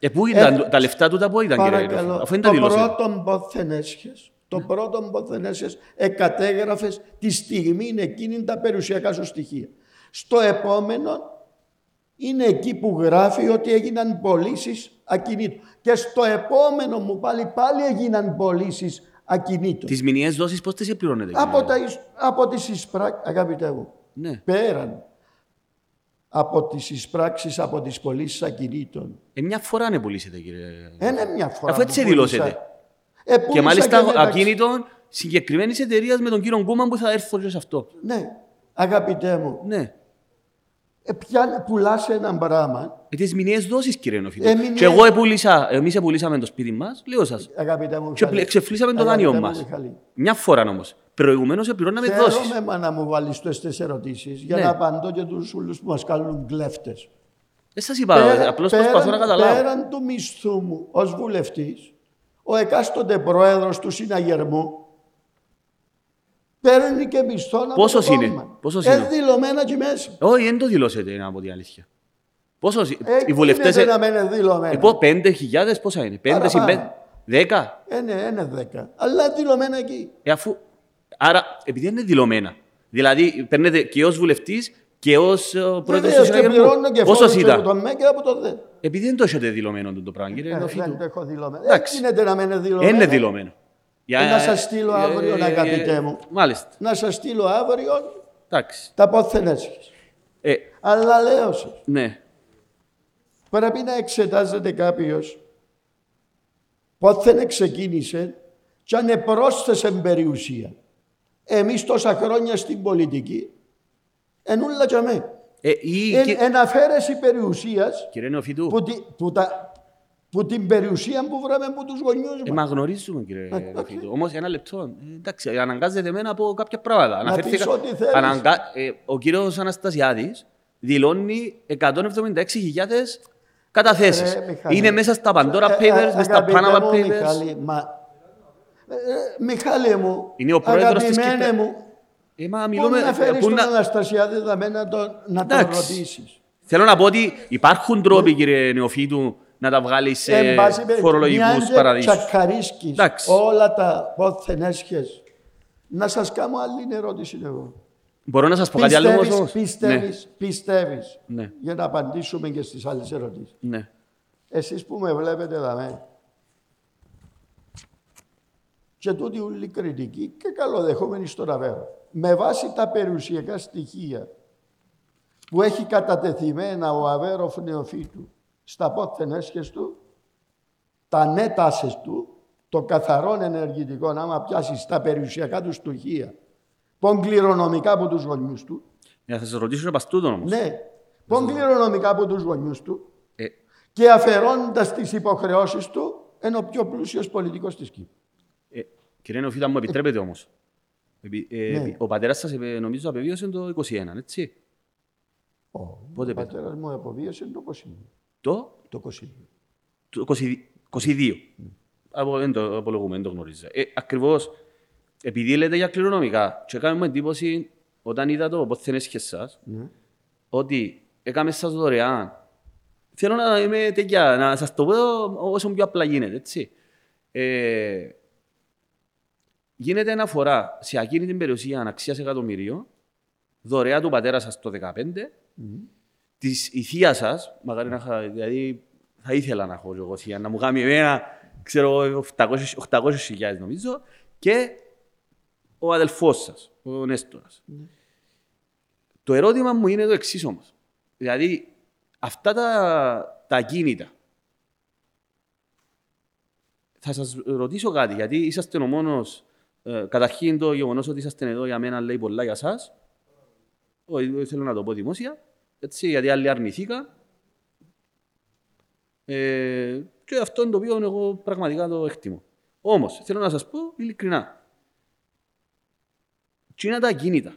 Ε, πού ήταν, Ε, τα λεφτά του τα πού ήταν, κύριε Νεοφίτου, παρακαλώ, αφού δεν τα το δηλώσετε. πρώτο ποθενέσχες, το Ναι. πρώτο ποθενέσχες εκατέγραφες τη στιγμή εκείνη τα περιουσιακά σου στοιχεία. Στο επόμενο είναι εκεί που γράφει ότι έγιναν πωλήσεις ακινήτου. Και στο επόμενο μου πάλι πάλι έγιναν πωλήσεις ακινήτων. Τις μηνιαίες δόσεις πώς τις πληρώνετε. Από, κύριε; τα, εισ- από τις εισπράξεις, αγαπητέ μου, Ναι. πέραν από τις εισπράξεις, από τις πωλήσεις ακινήτων. Ε, μια φορά να πουλήσετε, κύριε. Δεν είναι μια φορά. Αφού έτσι που πούλησα. δηλώσετε. Ε, Και πούλησα μάλιστα μεταξύ- ακίνητον συγκεκριμένης εταιρείας με τον κύριο Γκούμαν που θα έρθω και σε αυτό. Ναι, αγαπητέ μου, Ναι. Ε, πια πουλάς ένα πράγμα, Ε, τις μηνιαίες δόσεις, κύριε Νοφίδη. Ε, μηνιαίες- Και εγώ επούλησα, εμείς επουλήσαμε το σπίτι μας, λέω σας. αγαπητέ μου. Και Μιχάλη. πλε- ξεφλήσαμε το Αγαπητέ δάνειο μου, μας. Μιχάλη. Μια φορά όμως. Προηγουμένως επληρώναμε δόσεις. Χαίρομαι μα να μου βάλεις τις ερωτήσεις για Ναι. να απαντώ και τους όλους που μας κάνουν κλέφτες. Δεν σας είπα, απλώς προσπαθώ να καταλάβω. πέραν του μισθού μου ως βουλευτής, ο εκάστοτε πρόεδρος του συναγερμού παίρνει και μισθό από Πόσος το είναι; κόμμα. Πόσος Ε, είναι; δηλωμένα και μέσα. Όχι, δεν το δηλώσετε, να πω την αλήθεια. Πόσο, Ε, οι βουλευτές... γίνεται να μένει δηλωμένα; Ε, πω, πέντε χιλιάδες πόσα είναι, πέντε συν Παραπάνω. πέντε, δέκα; Ε, ναι, είναι δέκα. Αλλά δηλωμένα εκεί. Ε, αφού... Άρα, επειδή είναι δηλωμένα. Δηλαδή, παίρνετε και ως βουλευτής και ως ε, πρόεδρος του Βεβαίως και συναγερμού. πληρώνω και Πόσος φόρους και από ήταν; το ΜΕ και από το ΔΕ. Επειδή δεν το έχετε δηλωμένο το πράγμα, κύριε Ε, Νοφίτου. Δεν το έχω δηλωμένο. Δεν Εντάξει. γίνεται να μένει δηλωμένο. Είναι δηλωμένο. Για- Ε, να σας στείλω αύριο, ε, αγαπητέ ε, μου. Μάλιστα. Να σας στείλω αύριο Εντάξει. τα πόθεν έσχες. Ε, Αλλά λέω σας, ναι. πρέπει να εξετάζεται κάποιος πότε ξεκίνησε και αν επρόσθεσε περιουσία. Εμείς τόσα χρόνια στην πολιτική, ενούλα για με. Ε, ή, Εν, κυ- εν αφαίρεση περιουσίας Κύριε Νεοφίτου, που, τη- που, τα, που την περιουσία που βράμε από τους γονιούς ε, μας. μα γνωρίζουμε κύριε Ε, Νεοφίτου. Όμως ένα λεπτό. Ε, εντάξει, αναγκάζεται εμένα από κάποια πράγματα. Αναφέρθηκα- πεις ό,τι θέλεις. αναγκα- ε, ο κύριος Αναστασιάδης δηλώνει 176.000 καταθέσεις. Ρε, Μιχάλη. Είναι μέσα στα Pandora Ε, Papers, ε, μέσα στα αγαπητέ Panama μου, Papers. Μιχάλη, μα, ε, ε, Μιχάλη μου, Είναι ο πρόεδρος της αγαπημένε Κυπρ- μου, Ε, μα πού μιλούμε... να φέρεις πού τον να- Αναστασιάδη δαμέ να τον, να τον Εντάξει. ρωτήσεις. Θέλω να πω ότι υπάρχουν τρόποι, κύριε Νεοφίτου, να τα βγάλεις σε Εν πάση περιπτώσει, φορολογικούς μιαν και παραδείσους. τσακαρίσκεις Εντάξει. όλα τα πόθεν έσχες. Να σας κάνω άλλη ερώτηση εγώ. Μπορώ να σας πω κάτι άλλο όμως. Πιστεύεις, όμως; πιστεύεις, πιστεύεις, Ναι. για να απαντήσουμε και στις άλλες ερωτήσεις; Ναι. ναι. Εσείς που με βλέπετε δαμέ και τούτη ούλη κριτική και καλοδεχόμενη στον Αβέρο. Με βάση τα περιουσιακά στοιχεία που έχει κατατεθειμένα ο Αβέροφ Νεοφύτου στα πόθεν έσχες του, τα νέτασες του, το καθαρό ενεργητικό, άμα πιάσεις τα περιουσιακά του στοιχεία, πον κληρονομικά από τους γονιούς του, Για να σας ρωτήσω επ' αυτούτον όμως. ναι, πον κληρονομικά από τους γονιούς του, Ε, και αφαιρώντας τις υποχρεώσεις του, είναι ο πιο πλούσιος πολιτικός της Κύπρου. ε, κύριε Νεοφίτου, αν μου επιτρέπετε όμως. Επί- ε, Ναι. Ο πατέρας σας, ε, νομίζω, απεβίωσε το 21, έτσι; Ο, Πότε ο πατέρας μου αποβίωσε το 22. Το, Το 22. το 20 22. Από, δεν το απολογούμε, δεν το γνωρίζω. Ε, ακριβώς, επειδή λέτε για κληρονομικά, και έκαμε μου εντύπωση όταν είδα το πώς δεν έσχε σας, Ναι. ότι έκαμε σας δωρεάν. Θέλω να είμαι τέτοια, να σας το πω όσο πιο απλά γίνεται, έτσι. Ε, γίνεται αναφορά σε ακίνητη περιουσία αξίας εκατομμυρίων, δωρεά του πατέρα σας το 2015, της η θεία σας, μακάρι να είχα, δηλαδή θα ήθελα να έχω εγώ θεία, να μου κάνει εμένα, ξέρω, 800 800.000 νομίζω, και ο αδελφός σας, ο Νέστορας. Το ερώτημα μου είναι το εξής όμως. Δηλαδή, αυτά τα, τα ακίνητα. Θα σας ρωτήσω κάτι, γιατί είσαστε ο μόνος. Ε, καταρχήν το γεγονός ότι είσαστε εδώ για μένα λέει πολλά για εσά. Όχι, δεν θέλω να το πω δημόσια. Έτσι, γιατί άλλοι αρνηθήκαν. Ε, και αυτό είναι το οποίο εγώ πραγματικά το εκτιμώ. Όμως, θέλω να σας πω ειλικρινά. Τι είναι τα ακίνητα;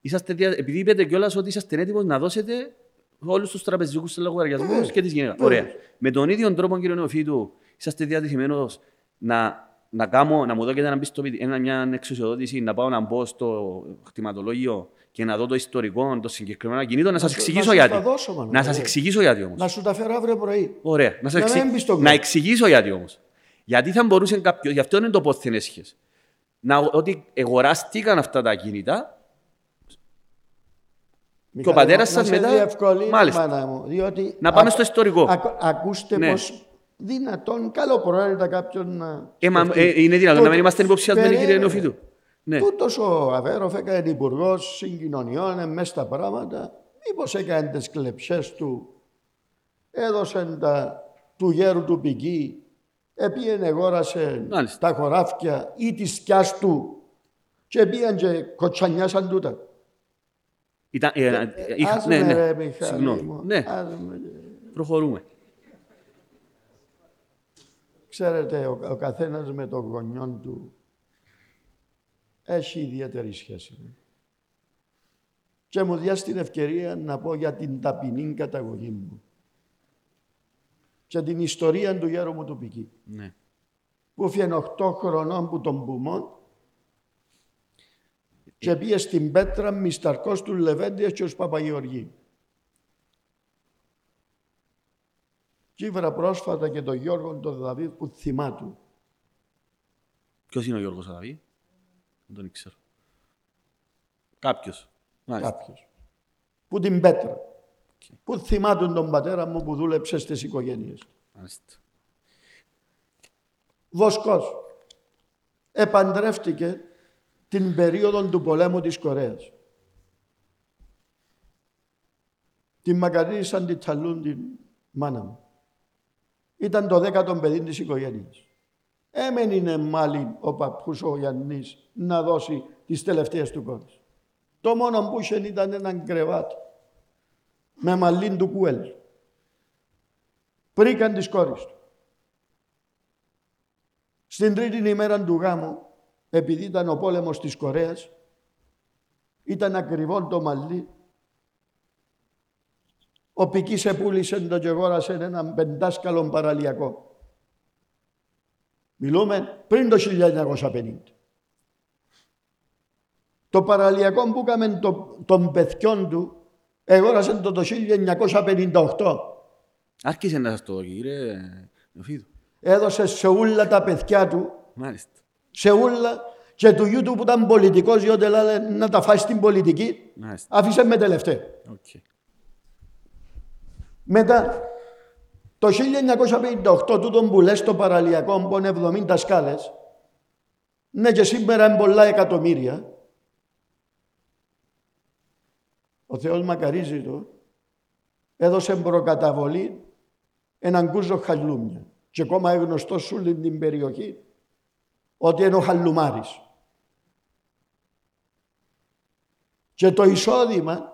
Είσαστε, δια- επειδή είπετε κιόλας ότι είσαστε έτοιμοι να δώσετε όλους τους τραπεζικούς λογαριασμούς και τη γυναίκα. Ωραία. Με τον ίδιο τρόπο, κύριε Νεοφίτου, είσαστε διατεθειμένος να, να, κάνω, να μου δώσετε ένα πιστοποιητή, ένα, μια εξουσιοδότηση, να πάω να μπω στο κτηματολόγιο και να δω το ιστορικό των συγκεκριμένων ακινήτων, να σας σου- εξηγήσω να σου γιατί. τα δώσω, μάνα, να σας ωραία. εξηγήσω γιατί όμως. Να σου τα φέρω αύριο πρωί. Ωραία. Να, σας Να εξη- μην μπεις στον να κόσμο. εξηγήσω γιατί όμως. Γιατί θα μπορούσε κάποιο, γι' αυτό είναι το πόθεν έσχες. Να, ότι αγοράστηκαν αυτά τα ακίνητα Μιχάλη, πατέρας να σας σε μετά- διευκολύνω, Μάλιστα. μάνα μου, διότι Να πάμε α- στο ιστορικό. ακου- ακούστε Ναι. πώς δυνατόν καλοπροαίρετα κάποιον να. Ε, μα, σκεφτεί. ε, είναι δυνατόν Το- να μην είμαστε υποψιασμένοι, κύριε Περίμενε. Νεοφίτου. Ναι. Τούτος ο Αβέροφ έκανε υπουργός συγκοινωνιών, ε, μες στα πράγματα. Μήπως έκανε τις κλεψές του, έδωσε τα του γέρου του πηγή, επίεν εγόρασε Μάλιστα. τα χωράφια ή τη σκιάς του και πήγαν και κοτσανιάσαν τούτα. Ήταν, ε, ε, είχα- Ας ναι, με, ναι. ρε, Μιχάλη Συγγνώμη. μου, Ναι, ας με. προχωρούμε. Ξέρετε, ο, ο καθένας με τον γονιόν του έχει ιδιαίτερη σχέση. Και μου διάσει την ευκαιρία να πω για την ταπεινή καταγωγή μου. Και την ιστορία του γέρου μου του Πική. Ναι. Που έφυγε 8 χρονών που τον πουμών και πήγε στην Πέτρα μισταρκός του Λεβέντιας και ως Παπαγεωργή. Και ήβρα πρόσφατα και τον Γιώργο τον Δαβίδ που θυμά του. Ποιος είναι ο Γιώργος Αδαβή; Δεν τον ήξερα. Κάποιος. Μάλιστα. κάποιος. Που την Πέτρα. Που θυμάτουν τον πατέρα μου που δούλεψε στις οικογένειες. του. Μάλιστα. Βοσκός. Επαντρεύτηκε την περίοδο του πολέμου της Κορέας. Την μακαρίσαν την ταλούν την μάνα μου. Ήταν το δέκατο παιδί της οικογένειας. Έμενε μάλλον ο παππούς ο Γιάννης να δώσει τις τελευταίες του κόρες. Το μόνο που είχε ήταν έναν κρεβάτι με μαλλίν του κουέλ. Πρήκαν της κόρης του. Στην τρίτη ημέρα του γάμου, επειδή ήταν ο πόλεμος της Κορέας, ήταν ακριβό το μαλλί, ο Πικής επούλησε το και αγόρασε έναν πεντάσκαλο παραλιακό. Μιλούμε πριν το 1950. Το παραλιακό που έκαμε το, των παιδιών του, αγόρασε το το 1958. Άρχισε να σας το δω, κύριε Νεοφίτου. Έδωσε σε όλα τα παιδιά του Μάλιστα. σε όλα και του γιού του που ήταν πολιτικός διότι λέει να τα φάει στην πολιτική Μάλιστα. άφησε με τελευταίο. Οκ. Μετά το 1958 τούτον που λες στο παραλιακό που είναι 70 σκάλες ναι και σήμερα είναι πολλά εκατομμύρια. Ο Θεός μακαρίζει το. Έδωσε προκαταβολή έναν κούζο χαλούμια. Και ακόμα είναι γνωστός σε όλη την περιοχή ότι είναι ο χαλουμάρης. Και το εισόδημα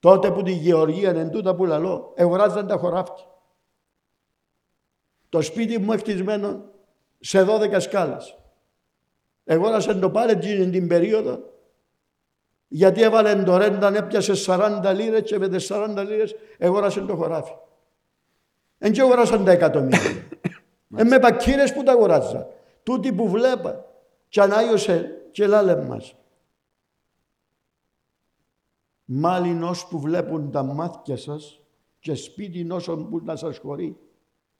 τότε που τη Γεωργία εν τούτα που λαλώ, αγοράζαν τα χωράφια. Το σπίτι μου χτισμένο σε 12 σκάλες. Αγόρασαν το πάλι εκείνη την περίοδο γιατί έβαλε το ρένταν, έπιασε 40 λίρες και με τις 40 λίρες αγόρασαν το χωράφι. Εν και αγοράσαν τα εκατομμύρια. ε, με πακύρες που τα αγοράζα. Τούτοι που βλέπα και ανάγιωσε και λάλε μας. Μάλιν ως που βλέπουν τα μάτια σας και σπίτι όσων που να σας χωρεί.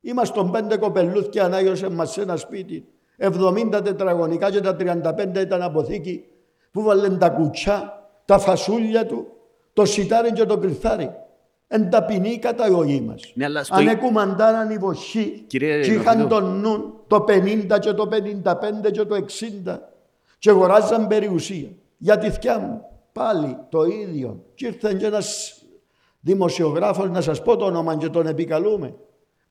Είμαστε πέντε κοπελούθια ανάγιωσε μας σε ένα σπίτι. 70 τετραγωνικά και τα 35 ήταν αποθήκη που βάλουν τα κουτσά, τα φασούλια του, το σιτάρι και το κρυθάρι. Εν ταπεινή καταγωγή μας. Ναι, αλλά στο- Αν έκουμαντάραν οι βοσχοί Κύριε και είχαν Νοφίτο. τον νου το 50 και το 55 και το 60 και αγοράζαν περιουσία. Για τη θιά μου πάλι το ίδιο. Και ήρθε και ένας δημοσιογράφος να σας πω το όνομα και τον επικαλούμε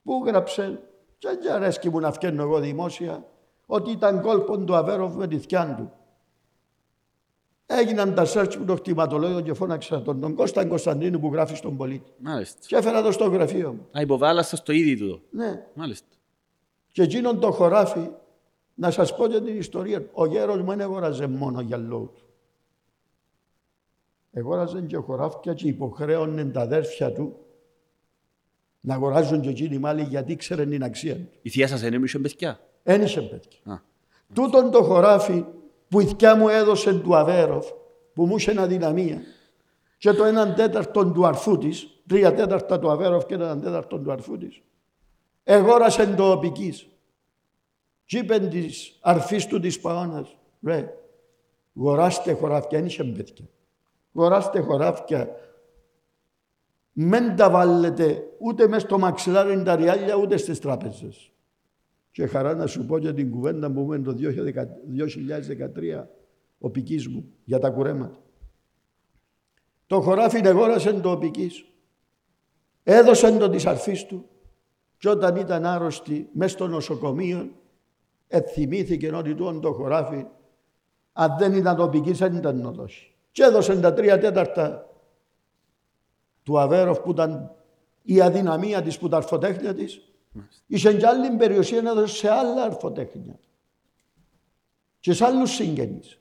που γράψε και δεν αρέσκει μου να φτιάχνω εγώ δημόσια ότι ήταν κόλπον του Αβέροφ με τη θιά του. Έγιναν τα search που το χτιματολόγιο και φώναξα τον, τον Κώσταν Κωνσταντίνου που γράφει στον πολίτη. Μάλιστα. Και έφερα το στο γραφείο μου. Α, υποβάλλασα στο ίδιο τούτο. Ναι. Μάλιστα. Και εκείνον το χωράφι, να σας πω και την ιστορία. Ο γέρος μου δεν αγόραζε μόνο για λόγους του. Αγόραζε και χωράφια και υποχρέωνε τα αδέρφια του να αγοράζουν και εκείνοι μάλλον γιατί ήξεραν την αξία του. Η θεία σας είναι παιδιά. Εν είχε παιδιά. Α, Τούτον το χωράφι που η θιά μου έδωσε του Αβέροφ, που μου είχε αδυναμία, και το έναν τέταρτο του αρφού της, τρία τέταρτα του Αβέροφ και έναν τέταρτο του αρφού της, εγόρασε το οπικής. Και είπε της αρφής του της Παόνα, ρε, γοράστε χωράφια, δεν είχε παιδιά. Γοράστε χωράφια Μεν τα βάλετε ούτε μες στο μαξιλάρι τα ριάλια ούτε στις τράπεζες. Και χαρά να σου πω για την κουβέντα που μου το 2013 ο πικής μου για τα κουρέματα. Το χωράφι αγόρασε το οπικής. Έδωσε το της αρφής του και όταν ήταν άρρωστη μέσα στο νοσοκομείο εθυμήθηκε ότι του το χωράφι αν δεν ήταν το οπικής δεν ήταν να δώσει. Και έδωσε τα τρία τέταρτα του Αβέροφ που ήταν η αδυναμία της που τα αρφοτέχνια της Είχε και άλλη περιουσία να δώσει σε άλλα αρφοτέχνια. Και σε άλλους συγγενείς.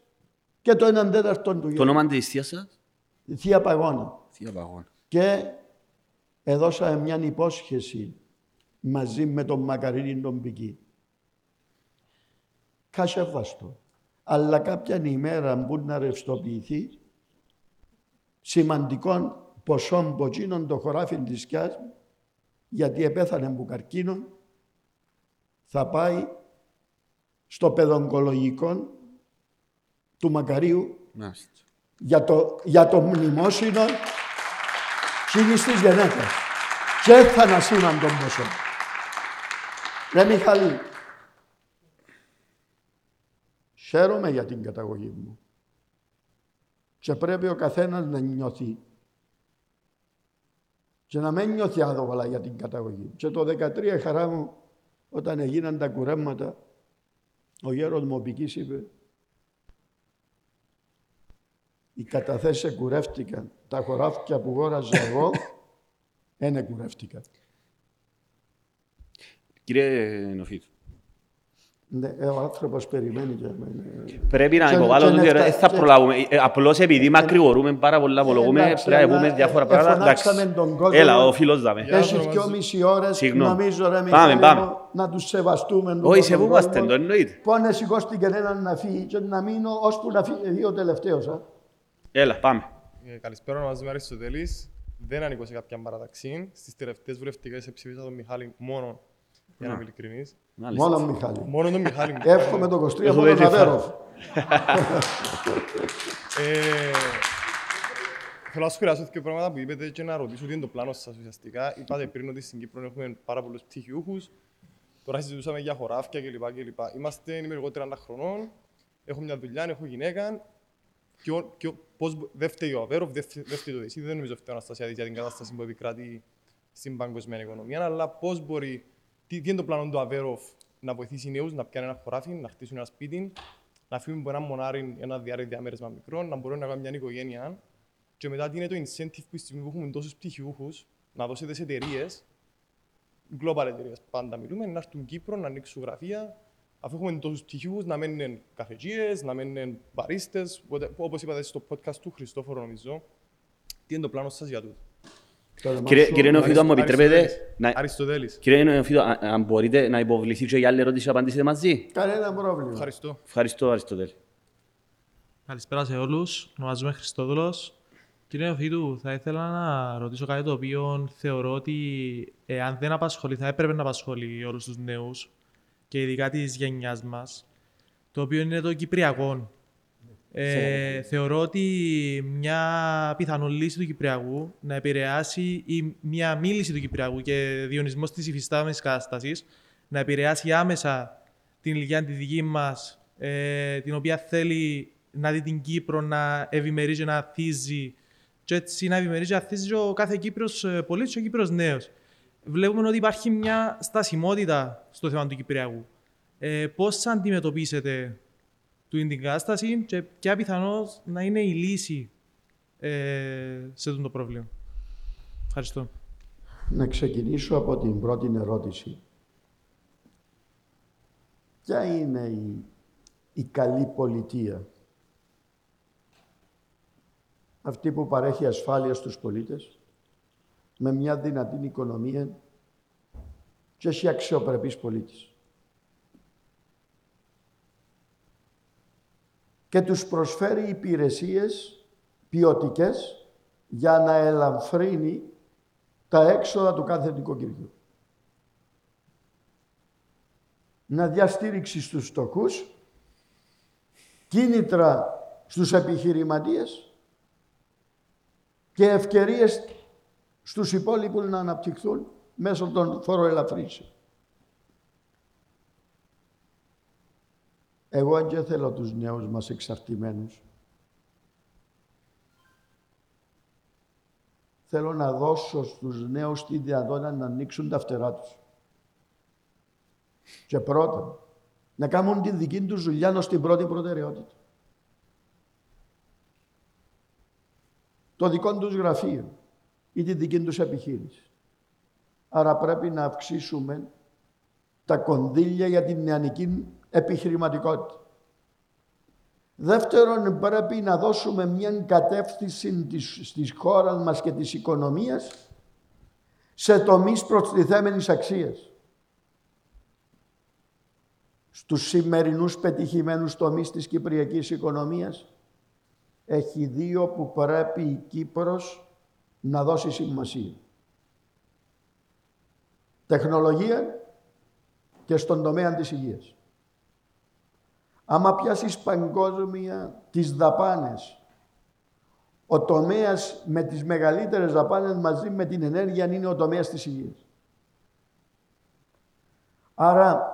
Και το έναν τέταρτο του Το γύρω. όνομα της θείας σας; Η Θεία Παγώνα. Θεία Παγώνα. Και έδωσα μια υπόσχεση μαζί με τον Μακαρίνη τον Πική. Κασεβαστό. Αλλά κάποια ημέρα που να ρευστοποιηθεί σημαντικών ποσών ποτσίνων το χωράφι της σκιάς γιατί επέθανε που καρκίνο θα πάει στο παιδογκολογικό του Μακαρίου Μάλιστα. για το, για το μνημόσυνο εκείνης της γενέτας. Και θανασίμαν τον ποσό. Ρε Μιχαλή, χαίρομαι για την καταγωγή μου. Και πρέπει ο καθένας να νιώθει και να μην νιώθει άδοβαλα για την καταγωγή. Και το 13 χαρά μου, όταν έγιναν τα κουρέματα, ο γέρος μου ο Πικής είπε οι καταθέσεις κουρεύτηκαν. Τα χωράφια που γόραζα εγώ, δεν κουρεύτηκαν. Κύριε Νοφίτου, Ναι, ε, ο άνθρωπος περιμένει και εμένα. πρέπει να Και- υποβάλω και τον να καιρό. Δεν φτά- θα και- προλάβουμε. Ε, Απλώς επειδή μακρηγορούμε πάρα πολλά, απολογούμε, εντάξει, πρέπει να αλλά, πούμε διάφορα ε, πράγματα. εφωνάξαμε Εντάξει. τον κόσμο. Έλα, ο φίλος δάμε. Έχεις δυόμιση ώρες, Συγγνώμη. νομίζω ρε Πάμε, Μιχάλη πάμε. μου, να τους σεβαστούμε. τον Όχι, σε κόσμο. πού είμαστε, το εννοείται. Πόνε σηκώστηκε έναν να φύγει και να μείνω ώσπου να φύγει ο τελευταίος. α. Έλα, πάμε. Ε, Καλησπέρα, ονομάζομαι Αριστοτέλης. Δεν ανήκω σε κάποια παραταξή. Στις τελευταίες βουλευτικές ψήφισα τον Μιχάλη μόνο, για να είμαι ειλικρινής. Μάλιστα. Μόνο Μιχάλη. Μόνο τον Μιχάλη. Εύχομαι το 23 Έχω μόνο έτσι να φα- Αβέροφ. Ε, Θέλω να σχολιάσω δύο πράγματα που είπατε και να ρωτήσω τι είναι το πλάνο σας ουσιαστικά. Είπατε πριν ότι στην Κύπρο έχουμε πάρα πολλούς πτυχιούχους. Τώρα συζητούσαμε για χωράφια κλπ. κλπ. Είμαστε, είμαι εγώ 30 χρονών, έχω μια δουλειά, έχω γυναίκα. Και, ο- και ο- πώς, μπο- δεν φταίει ο Αβέροφ, δεν φταίει δεν φταίει το ΔΕΣΥ, δεν νομίζω φταίει ο Αναστασιάδης για την κατάσταση που επικρατεί στην παγκοσμία οικονομία, αλλά πώς μπορεί, τι, τι είναι το πλάνο του Αβέροφ να βοηθήσει νέους να πιάνουν ένα χωράφι, να χτίσουν ένα σπίτι, να φύγουν από ένα μονάρι, ένα διάρκεια διαμέρισμα μικρό, να μπορούν να κάνουν μια οικογένεια. Και μετά τι είναι το incentive που στη στιγμή που έχουμε τόσους πτυχιούχους, να δώσετε σε εταιρείες, global εταιρείες πάντα μιλούμε, να έρθουν Κύπρο, να ανοίξουν γραφεία, αφού έχουμε τόσους πτυχιούχους, να μένουν καφετζίες, να μένουν μπαρίστες, οπότε, όπως είπατε στο podcast του Χριστόφορο νομίζω, τι είναι το πλάνο σας για τούτο. Το όνομά Κύριε, σου, κύριε Νοφίτου, αν μου επιτρέπετε, Αριστοτέλης. να- Αριστοτέλης. κύριε Νοφίτου, αν- αν μπορείτε να υποβληθεί και για άλλη ερώτηση να απαντήσετε μαζί. Κανένα πρόβλημα. Ευχαριστώ. Ευχαριστώ, Αριστοτέλη. Καλησπέρα σε όλους. Ονομάζομαι Χριστόδουλος. Κύριε Νεοφίτου, θα ήθελα να ρωτήσω κάτι το οποίο θεωρώ ότι εάν δεν απασχολεί, θα έπρεπε να απασχολεί όλους τους νέους και ειδικά της γενιάς μας, το οποίο είναι το Κυπριακό. Ε, θεωρώ ότι μια πιθανή λύση του Κυπριακού να επηρεάσει ή μια μη λύση του Κυπριακού και διονυσμός της υφιστάμενης κατάστασης να επηρεάσει άμεσα την ηλικία τη δική μας, ε, την οποία θέλει να δει την Κύπρο να ευημερεί και να αθίζει και έτσι να ευημερεί και να αθίζει και ο κάθε Κύπρος ε, πολίτης και ο Κύπρος νέος. Βλέπουμε ότι υπάρχει μια στασιμότητα στο θέμα του Κυπριακού. Ε, πώς θα αντιμετωπίσετε του την κατάσταση και ποια πιθανώς να είναι η λύση ε, σε αυτό το πρόβλημα. Ευχαριστώ. Να ξεκινήσω από την πρώτη ερώτηση. Ποια είναι η, η καλή πολιτεία; Αυτή που παρέχει ασφάλεια στους πολίτες, με μια δυνατή οικονομία και έχει αξιοπρεπής πολίτης. Και τους προσφέρει υπηρεσίες ποιοτικές για να ελαμφρύνει τα έξοδα του κάθε νοικοκυριού. Να διαστήριξει στους στοχούς, κίνητρα στους επιχειρηματίες και ευκαιρίες στους υπόλοιπους να αναπτυχθούν μέσω των φοροελαφρύσεων. Εγώ δεν θέλω τους νέους μας εξαρτημένους. Θέλω να δώσω στους νέους τη δυνατότητα να ανοίξουν τα φτερά τους. Και πρώτον, να κάνουν τη δική τους δουλειά ως την πρώτη προτεραιότητα. Το δικό τους γραφείο ή τη δική τους επιχείρηση. Άρα πρέπει να αυξήσουμε τα κονδύλια για την νεανική επιχειρηματικότητα. Δεύτερον, πρέπει να δώσουμε μια κατεύθυνση της, της χώρας μας και της οικονομίας σε τομείς προστιθέμενης αξίας. Στους σημερινούς πετυχημένους τομείς της κυπριακής οικονομίας έχει δύο που πρέπει η Κύπρος να δώσει σημασία. Τεχνολογία και στον τομέα της υγείας. Άμα πιάσεις παγκόσμια τις δαπάνες, ο τομέας με τις μεγαλύτερες δαπάνες μαζί με την ενέργεια είναι ο τομέας της υγείας. Άρα,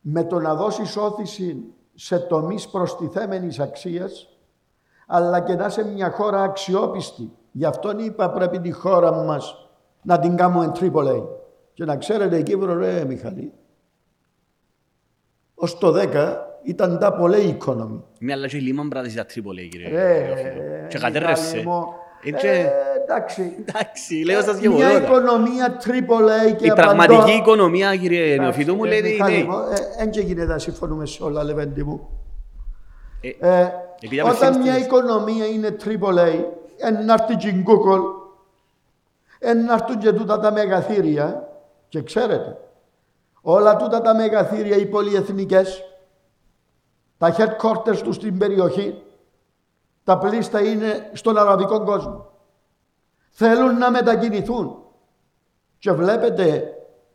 με το να δώσεις όθηση σε τομείς προστιθέμενης αξίας, αλλά και να είσαι μια χώρα αξιόπιστη. Γι' αυτό είπα πρέπει τη χώρα μας να την κάνουμε Τρίπολη. Και να ξέρετε η Κύπρο, ρε Μιχαλή, ως το 10 ήταν τα πολλή οικονομία. Μια αλλά και η Lehman Brothers για Τρίπολη, κύριε. Ρε, Και κατέρρευσε. Μιχάλη μου, Είναι και- ε, εντάξει. Εντάξει, λέω σας και Μια εγώ τώρα. οικονομία Τρίπολη και Η απαντώ- πραγματική οικονομία, κύριε Εντάξει, Νεοφίτου μου, ε, λέει Μιχάλη είναι. μου, ε, Εν και γίνεται να συμφωνούμε σε όλα, Λεβέντη μου. Ε, Ε, επειδή όταν απευθύνεστε μια στις- οικονομία είναι τρίπολη, να έρθει και η Google, να έρθουν και τούτα τα μεγαθύρια και ξέρετε, όλα τούτα τα μεγαθύρια, οι πολυεθνικές, τα headquarters τους στην περιοχή, τα πλήστα είναι στον αραβικό κόσμο. Θέλουν να μετακινηθούν. Και βλέπετε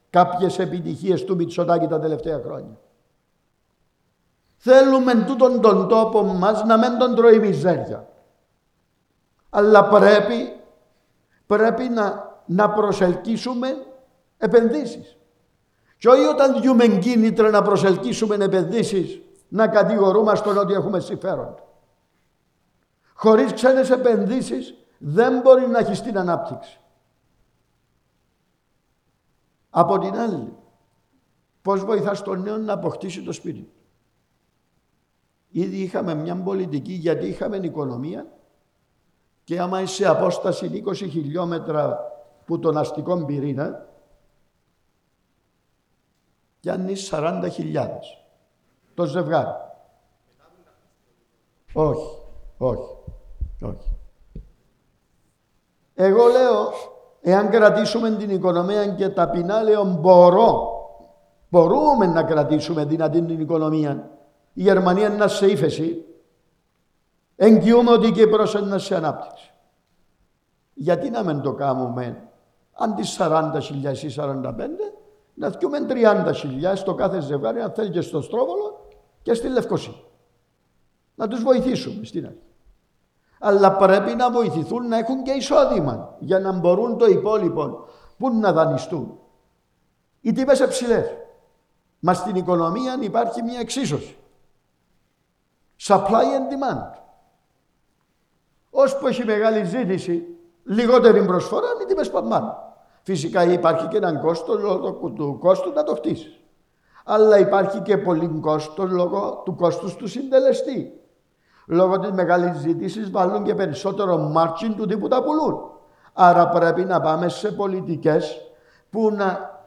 κάποιες επιτυχίες του Μητσοτάκη τα τελευταία χρόνια. Θέλουμε τούτον τον τόπο μας να μην τον τρώει μιζέρια. Αλλά πρέπει, πρέπει να, να προσελκύσουμε επενδύσεις. Και όχι όταν διούμε κίνητρα να προσελκύσουμε επενδύσεις να κατηγορούμαστε ότι έχουμε συμφέροντα. Χωρίς ξένες επενδύσεις δεν μπορεί να έχεις την ανάπτυξη. Από την άλλη, πώς βοηθάς τον νέο να αποκτήσει το σπίτι του. Ήδη είχαμε μια πολιτική γιατί είχαμε οικονομία και άμα είσαι σε απόσταση 20 χιλιόμετρα που τον αστικό πυρήνα, πιάνει 40 χιλιάδες το ζευγάρι. Όχι, όχι, όχι. Εγώ λέω, εάν κρατήσουμε την οικονομία και ταπεινά λέω μπορώ, μπορούμε να κρατήσουμε δυνατή την οικονομία. Η Γερμανία είναι σε ύφεση. Εγγυούμε ότι η Κύπρος είναι σε ανάπτυξη. Γιατί να μην το κάνουμε αντί 40.000 ή 45, να δούμε 30.000 στο κάθε ζευγάρι, αν θέλει και στο Στρόβολο και στη Λευκοσία. Να τους βοηθήσουμε στην αρχή. Αλλά πρέπει να βοηθηθούν να έχουν και εισόδημα για να μπορούν το υπόλοιπο που να δανειστούν. Οι τιμές υψηλές. Μα στην οικονομία υπάρχει μια εξίσωση. Supply and demand. Ώσπου έχει μεγάλη ζήτηση, λιγότερη προσφορά, οι τιμές πάνε πάνω. Φυσικά υπάρχει και έναν κόστος λόγω του κόστου να το χτίσεις. Αλλά υπάρχει και πολύ κόστος λόγω του κόστους του συντελεστή. Λόγω της μεγάλης ζήτησης βάλουν και περισσότερο margin του τύπου τα πουλούν. Άρα πρέπει να πάμε σε πολιτικές που να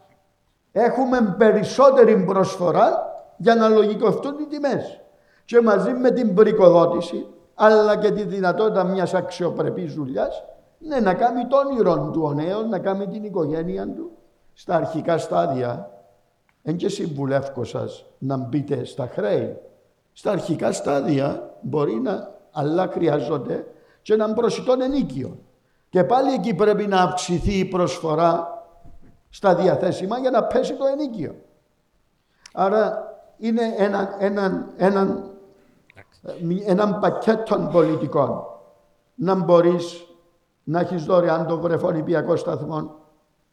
έχουμε περισσότερη προσφορά για να λογικευτούν οι τιμές. Και μαζί με την πρικοδότηση, αλλά και τη δυνατότητα μιας αξιοπρεπής δουλειάς, ναι, να κάνει το όνειρο του ο νέος, να κάνει την οικογένεια του στα αρχικά στάδια. Εν και συμβουλεύω σας να μπείτε στα χρέη. Στα αρχικά στάδια μπορεί να, αλλά χρειάζονται και έναν προσιτόν ενίκιο. Και πάλι εκεί πρέπει να αυξηθεί η προσφορά στα διαθέσιμα για να πέσει το ενίκιο. Άρα είναι ένα, ένα, ένα, έναν πακέτο πολιτικών να μπορείς να έχεις δωρεάν το βρεφονιπιακό σταθμό,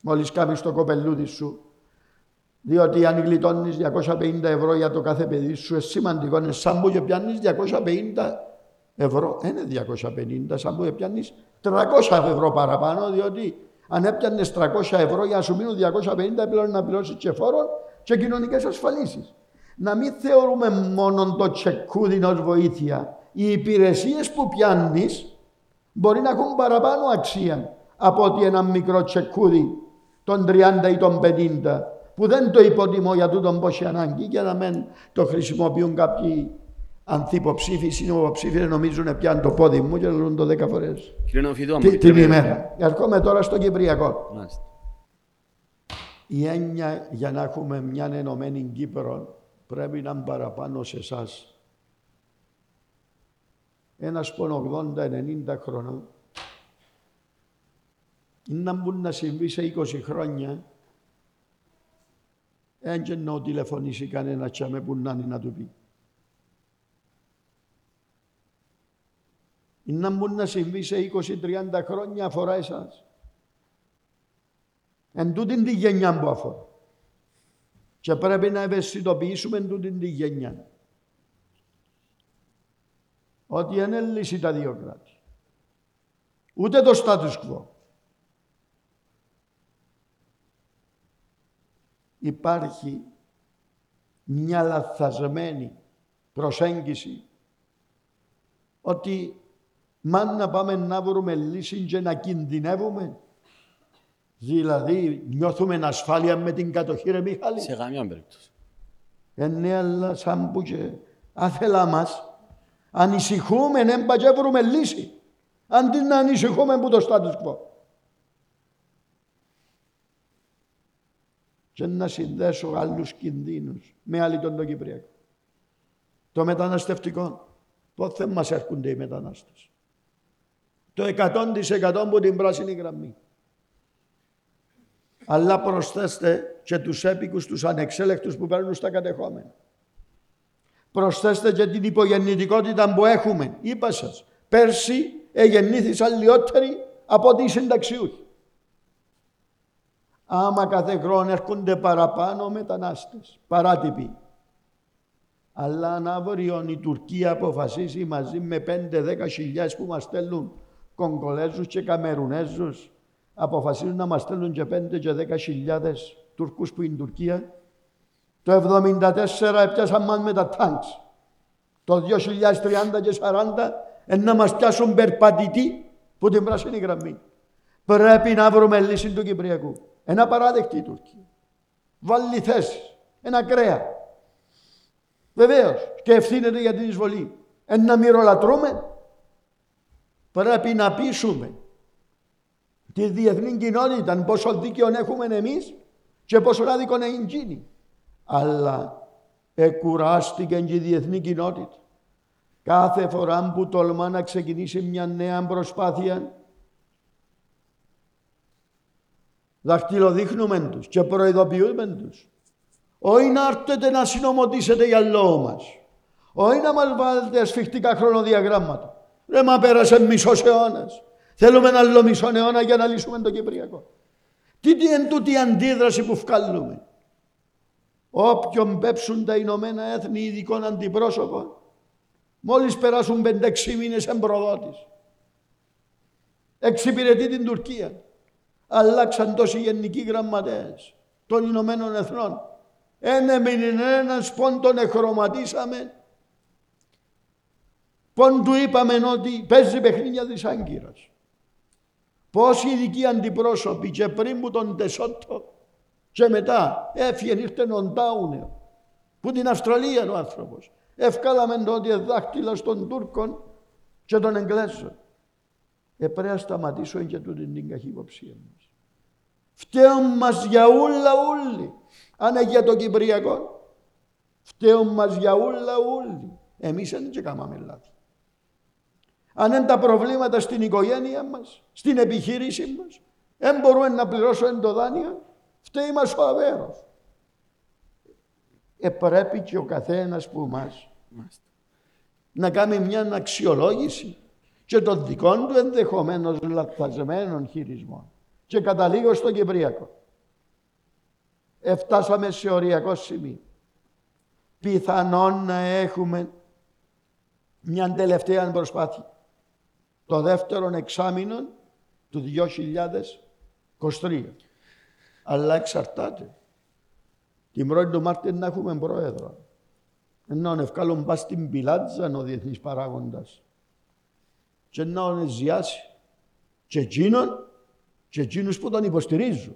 μόλις κάνει το κοπελούδι σου. Διότι αν γλιτώνεις 250 ευρώ για το κάθε παιδί σου, είναι σημαντικό. Είναι σαν που και πιάνεις 250 ευρώ. Δεν είναι 250, σαν που και πιάνεις 300 ευρώ παραπάνω, διότι αν έπιανες 300 ευρώ για να σου μείνουν 250, πλέον να πληρώσεις και φόρο και κοινωνικές ασφαλίσεις. Να μην θεωρούμε μόνο το τσεκούδι ως βοήθεια. Οι υπηρεσίες που πιάνεις μπορεί να έχουν παραπάνω αξία από ότι ένα μικρό τσεκούδι των 30 ή των 50 που δεν το υποτιμώ για τούτον πόση ανάγκη και να μην το χρησιμοποιούν κάποιοι ανθυποψήφοι, συνυποψήφοι νομίζουν πιάνουν το πόδι μου και λένε το 10 φορές Κύριε Νεοφίδου, αν την, την επιτρέπετε- ημέρα. Ερχόμαι τώρα στο Κυπριακό. Μάλιστα. Η έννοια για να έχουμε μια ενωμένη Κύπρο πρέπει να είναι παραπάνω σε εσάς. Ένας πον 80-90 χρονών είναι να μπουν να συμβεί σε 20 χρόνια δεν και να τηλεφωνήσει κανένας τσάμε που να είναι να του πει. Είναι να μπουν να συμβεί σε 20-30 χρόνια αφορά εσάς. Εν τούτην τη γενιά που αφορά. Και πρέπει να ευαισθητοποιήσουμε εν τούτην τη γενιά. Ότι δεν είναι λύση τα δύο κράτη. Ούτε το status quo. Υπάρχει μια λαθασμένη προσέγγιση ότι μαν να πάμε να βρούμε λύση και να κινδυνεύουμε Δηλαδή, νιώθουμε ασφάλεια με την κατοχή, ρε Μιχάλη. Σε καμία περίπτωση. Ε, ναι, αλλά σαν που και άθελά μας, ανησυχούμε, ναι, μπα και βρούμε λύση. Αντί να ανησυχούμε που το status quo. Και να συνδέσω άλλους κινδύνους με άλλη τον το Κυπριακό. Το μεταναστευτικό. Πότε μας έρχονται οι μετανάστες. Το 100% από την πράσινη γραμμή. Αλλά προσθέστε και τους έπικους, τους ανεξέλεκτους που παίρνουν στα κατεχόμενα. Προσθέστε και την υπογεννητικότητα που έχουμε. Είπα σας, πέρσι εγεννήθησαν λιότεροι από ότι οι συνταξιούχοι. Άμα κάθε χρόνο έρχονται παραπάνω μετανάστες, παράτυποι. Αλλά αν αύριο η Τουρκία αποφασίσει μαζί με 5-10 χιλιάδες που μας στέλνουν Κογκολέζους και Καμερουνέζους αποφασίζουν να μας στέλνουν και 5 και 10 χιλιάδες Τουρκούς που είναι η Τουρκία. Το 1974 έπιασαν μας με τα τάγκς. Το 2030 και 40 εν να μας πιάσουν περπατητή που την πράσινη γραμμή. Πρέπει να βρούμε λύση του Κυπριακού. Ένα παράδεκτη η Τουρκία. Βάλει θέσεις. Ένα κρέα. Βεβαίως και ευθύνεται για την εισβολή. Εν να μυρολατρούμε. Πρέπει να πείσουμε τη διεθνή κοινότητα πόσο δίκαιο έχουμε εμείς και πόσο άδικο είναι εκείνη. Αλλά εκουράστηκε και η διεθνή κοινότητα. Κάθε φορά που τολμά να ξεκινήσει μια νέα προσπάθεια δαχτυλοδείχνουμε τους και προειδοποιούμε τους. Όχι να έρθετε να συνομωτήσετε για λόγο μας. Όχι να μας βάλετε ασφιχτικά χρονοδιαγράμματα. Ρε μα πέρασε μισός αιώνας. Θέλουμε ένα άλλο μισό αιώνα για να λύσουμε το Κυπριακό. Τι, τι είναι τούτη η αντίδραση που βγάλουμε. Όποιον πέψουν τα Ηνωμένα Έθνη ειδικών αντιπρόσωπων, μόλις περάσουν 5-6 μήνες εμπροδότης. Εξυπηρετεί την Τουρκία. Αλλάξαν τόσοι γενικοί γραμματέες των Ηνωμένων Εθνών. Εν έμεινε ένας πόν τον εχρωματίσαμε. Πόν του είπαμε ότι παίζει παιχνίδια της Άγκυρας. Πόσοι ειδικοί αντιπρόσωποι και πριν που τον Τεσότο και μετά έφυγε ήρθε ο Ντάουνερ που την Αυστραλία ο άνθρωπος. Ευκάλαμε το ότι δάχτυλα των Τούρκων και των Εγγλέζων. Ε, πρέπει να σταματήσω και τούτη την καχυποψία μας. Φταίουν μας για ούλα ούλοι. Αν είναι για το Κυπριακό. Φταίουν μας για ούλα ούλοι. Εμείς δεν και κάναμε λάθη. Αν είναι τα προβλήματα στην οικογένεια μας, στην επιχείρηση μας, δεν μπορούμε να πληρώσουμε το δάνειο, φταίει μας ο αβέρος. Ε, πρέπει και ο καθένας που μας να κάνει μια αξιολόγηση και των δικών του ενδεχομένως λαθασμένων χειρισμών. Και καταλήγω στο Κυπριακό. Εφτάσαμε σε οριακό σημείο. Πιθανόν να έχουμε μια τελευταία προσπάθεια. Το δεύτερο εξάμεινο του 2023. Αλλά εξαρτάται. Την 1η του Μάρτη να έχουμε πρόεδρο. Ενώ να βγάλουν πας στην πιλάτζα ο διεθνής παράγοντας. Και να τον ζιάσει. Και εκείνον και εκείνους που τον υποστηρίζουν.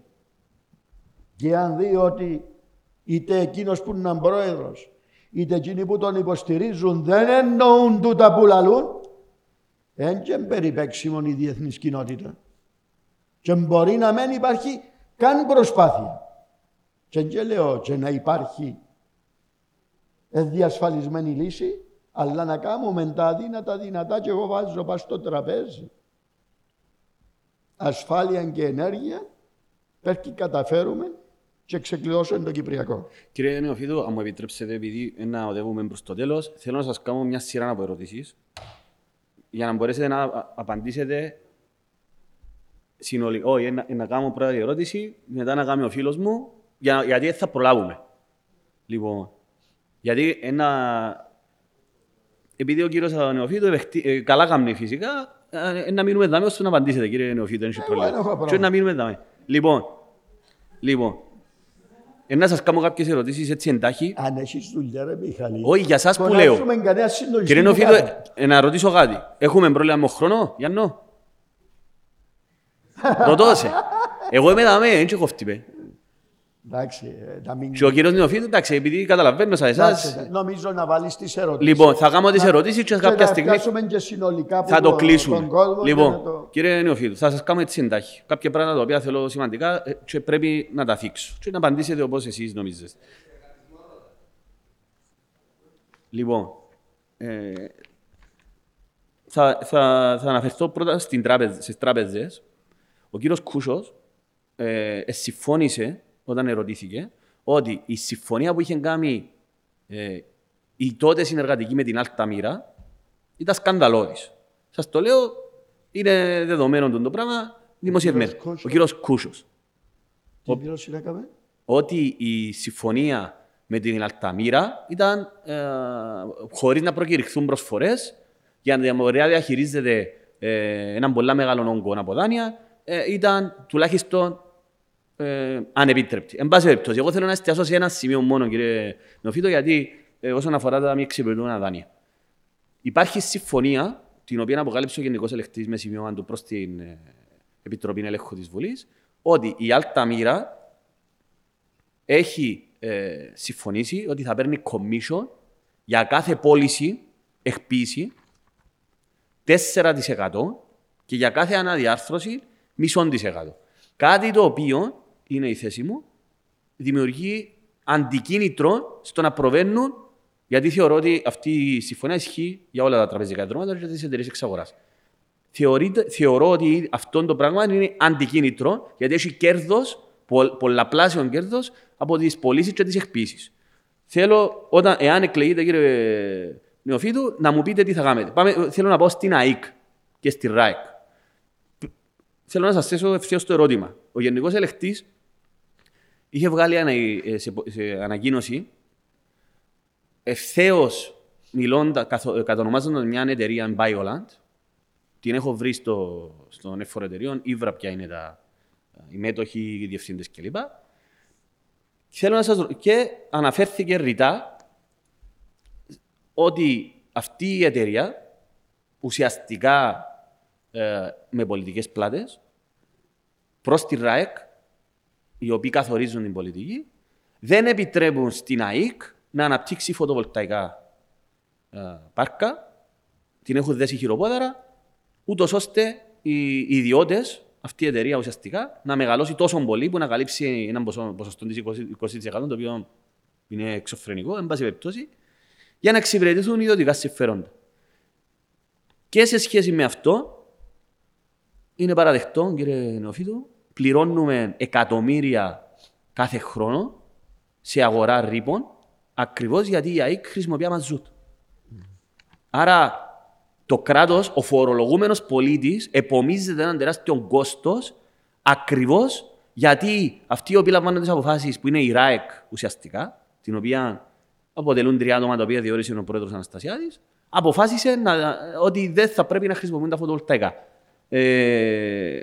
Και αν δει ότι είτε εκείνος που είναι πρόεδρος, είτε εκείνοι που τον υποστηρίζουν δεν εννοούν τούτα που λαλούν, δεν και περιπέξιμον η διεθνής κοινότητα. Και μπορεί να μην υπάρχει καν προσπάθεια. Και και λέω και να υπάρχει διασφαλισμένη λύση, αλλά να κάνουμε τα αδύνατα δυνατά και εγώ βάζω πάνω στο τραπέζι. Ασφάλεια και ενέργεια, πρέπει καταφέρουμε και ξεκλειδώσουμε το Κυπριακό. Κύριε Νεοφίδου, αν μου επιτρέψετε, επειδή να οδεύουμε προς το τέλος, θέλω να σας κάνω μια σειρά από ερωτήσεις για να μπορέσετε να α- απαντήσετε συνολικά. Όχι, να, να κάνω πρώτα η ερώτηση, μετά να κάνει ο φίλος μου, για, γιατί θα προλάβουμε. Λοιπόν, γιατί ένα... Επειδή ο κύριος Νεοφίδου επεχτεί- ε, καλά κάνει φυσικά, ε, να μείνουμε δάμε ώστε να απαντήσετε, κύριε Νεοφίδου, δεν έχει Εγώ δεν πρόβλημα. έχω πρόβλημα. Και να μείνουμε δάμε. Λοιπόν, λοιπόν, ε, να σας κάνω κάποιες ερωτήσεις έτσι εντάχει. Αν έχεις δουλειά ρε Μιχαλή. Όχι, για σας που φωνάζουμε λέω. κανένα συντονιστή Κύριε που Νοφίδο, κάτω. ε, να ρωτήσω κάτι. Έχουμε πρόβλημα με χρόνο, Γιάννο; Ρωτώ σε. Εγώ είμαι δαμέ, δεν έχω φτύπε. Εντάξει, ε, να μην... Και ο κύριος Νεοφίδου, εντάξει, επειδή καταλαβαίνω σαν εσάς. Εντάξει, Νομίζω να βάλεις τις ερωτήσεις. Λοιπόν, θα κάνω τις Να- ερωτήσεις και κάποια να στιγμή πιάσουμε και συνολικά που θα το τον- κλείσουμε. τον κόσμο και Λοιπόν, να το- κύριε Νεοφίδου, θα σας κάνω έτσι εντάχει. Κάποια πράγματα τα οποία θέλω σημαντικά ε, και πρέπει να τα θίξω. Και να απαντήσετε όπως εσείς νομίζετε. Λοιπόν, ε, θα, θα, θα αναφερθώ πρώτα στην τράπεζα, στις τράπεζες. Ο κύριος Κούσος ε, ε, συμφώνησε όταν ερωτήθηκε ότι η συμφωνία που είχε κάνει ε, η τότε συνεργατική με την Αλταμίρα ήταν σκανδαλώδης. Σας το λέω, είναι δεδομένο το πράγμα, δημοσιευμένο. Κούσος. Ο κύριος Κούσος. Τι πλήρωση να κάνουμε; Ότι η συμφωνία με την Αλταμίρα ήταν ε, χωρίς να προκηρυχθούν προσφορές για να μπορεί να διαχειρίζεται ε, έναν πολλά μεγάλο όγκο από δάνεια ε, ήταν τουλάχιστον ε, ανεπίτρεπτη. Εν πάση περιπτώσει, εγώ θέλω να εστιάσω σε ένα σημείο μόνο, κύριε Νοφίτο, γιατί ε, όσον αφορά τα μη εξυπηρετούμενα δάνεια. Υπάρχει συμφωνία, την οποία αποκάλυψε ο Γενικός Ελεκτής με σημείωμα του προς την ε, Επιτροπή Ελέγχου της Βουλής, ότι η Αλταμίρα έχει ε, συμφωνήσει ότι θα παίρνει commission για κάθε πώληση, εκποίηση, 4% και για κάθε αναδιάρθρωση μισό της εκατό. Κάτι το οποίο, είναι η θέση μου, δημιουργεί αντικίνητρο στο να προβαίνουν, γιατί θεωρώ ότι αυτή η συμφωνία ισχύει για όλα τα τραπεζικά ιδρύματα και τις εταιρείες εξαγοράς. Θεωρείται, θεωρώ ότι αυτό το πράγμα είναι αντικίνητρο, γιατί έχει κέρδος, πολλαπλάσιο κέρδος από τις πωλήσεις και τις εκπίσει. Θέλω, όταν, εάν εκλεγείτε, κύριε Νεοφίτου, να μου πείτε τι θα κάνετε. Πάμε, θέλω να πάω στην ΑΕΚ και στη ΡΑΕΚ. Θέλω να σας θέσω ευθέως το ερώτημα. Ο Γενικός Ελεκτής είχε βγάλει ανα, ε, σε, σε ανακοίνωση ευθέως μιλώντα, κατονομάζοντας μια εταιρεία Bioland, την έχω βρει στο, στον έφορο εταιρείων, ήβρα ποια είναι τα, οι μέτοχοι, οι διευθύντες κλπ. Θέλω να σας ρω- και αναφέρθηκε ρητά ότι αυτή η εταιρεία ουσιαστικά ε, με πολιτικές πλάτες προς τη ΡΑΕΚ, οι οποίοι καθορίζουν την πολιτική, δεν επιτρέπουν στην ΑΕΚ να αναπτύξει φωτοβολταϊκά ε, πάρκα, την έχουν δέσει χειροπόδαρα, ούτως ώστε οι ιδιώτες, αυτή η εταιρεία ουσιαστικά, να μεγαλώσει τόσο πολύ που να καλύψει ένα ποσό- ποσοστό της 20%, το οποίο είναι εξωφρενικό, εν πάση περιπτώσει, για να εξυπηρετηθούν ιδιωτικά συμφέροντα. Και σε σχέση με αυτό, είναι παραδεκτό, κύριε Νεοφίτου, πληρώνουμε εκατομμύρια κάθε χρόνο σε αγορά ρήπων, ακριβώς γιατί η ΑΕΚ χρησιμοποιεί μαζούτ. Άρα το κράτος, ο φορολογούμενος πολίτης, επομίζεται έναν τεράστιο κόστος ακριβώς γιατί αυτοί οι οποίοι λαμβάνουν τις αποφάσεις που είναι η ΡΑΕΚ ουσιαστικά, την οποία αποτελούν τρία άτομα τα οποία διόρισε ο πρόεδρος Αναστασιάδης, αποφάσισε να, ότι δεν θα πρέπει να χρησιμοποιούν τα φωτοβολταϊκά. Ε,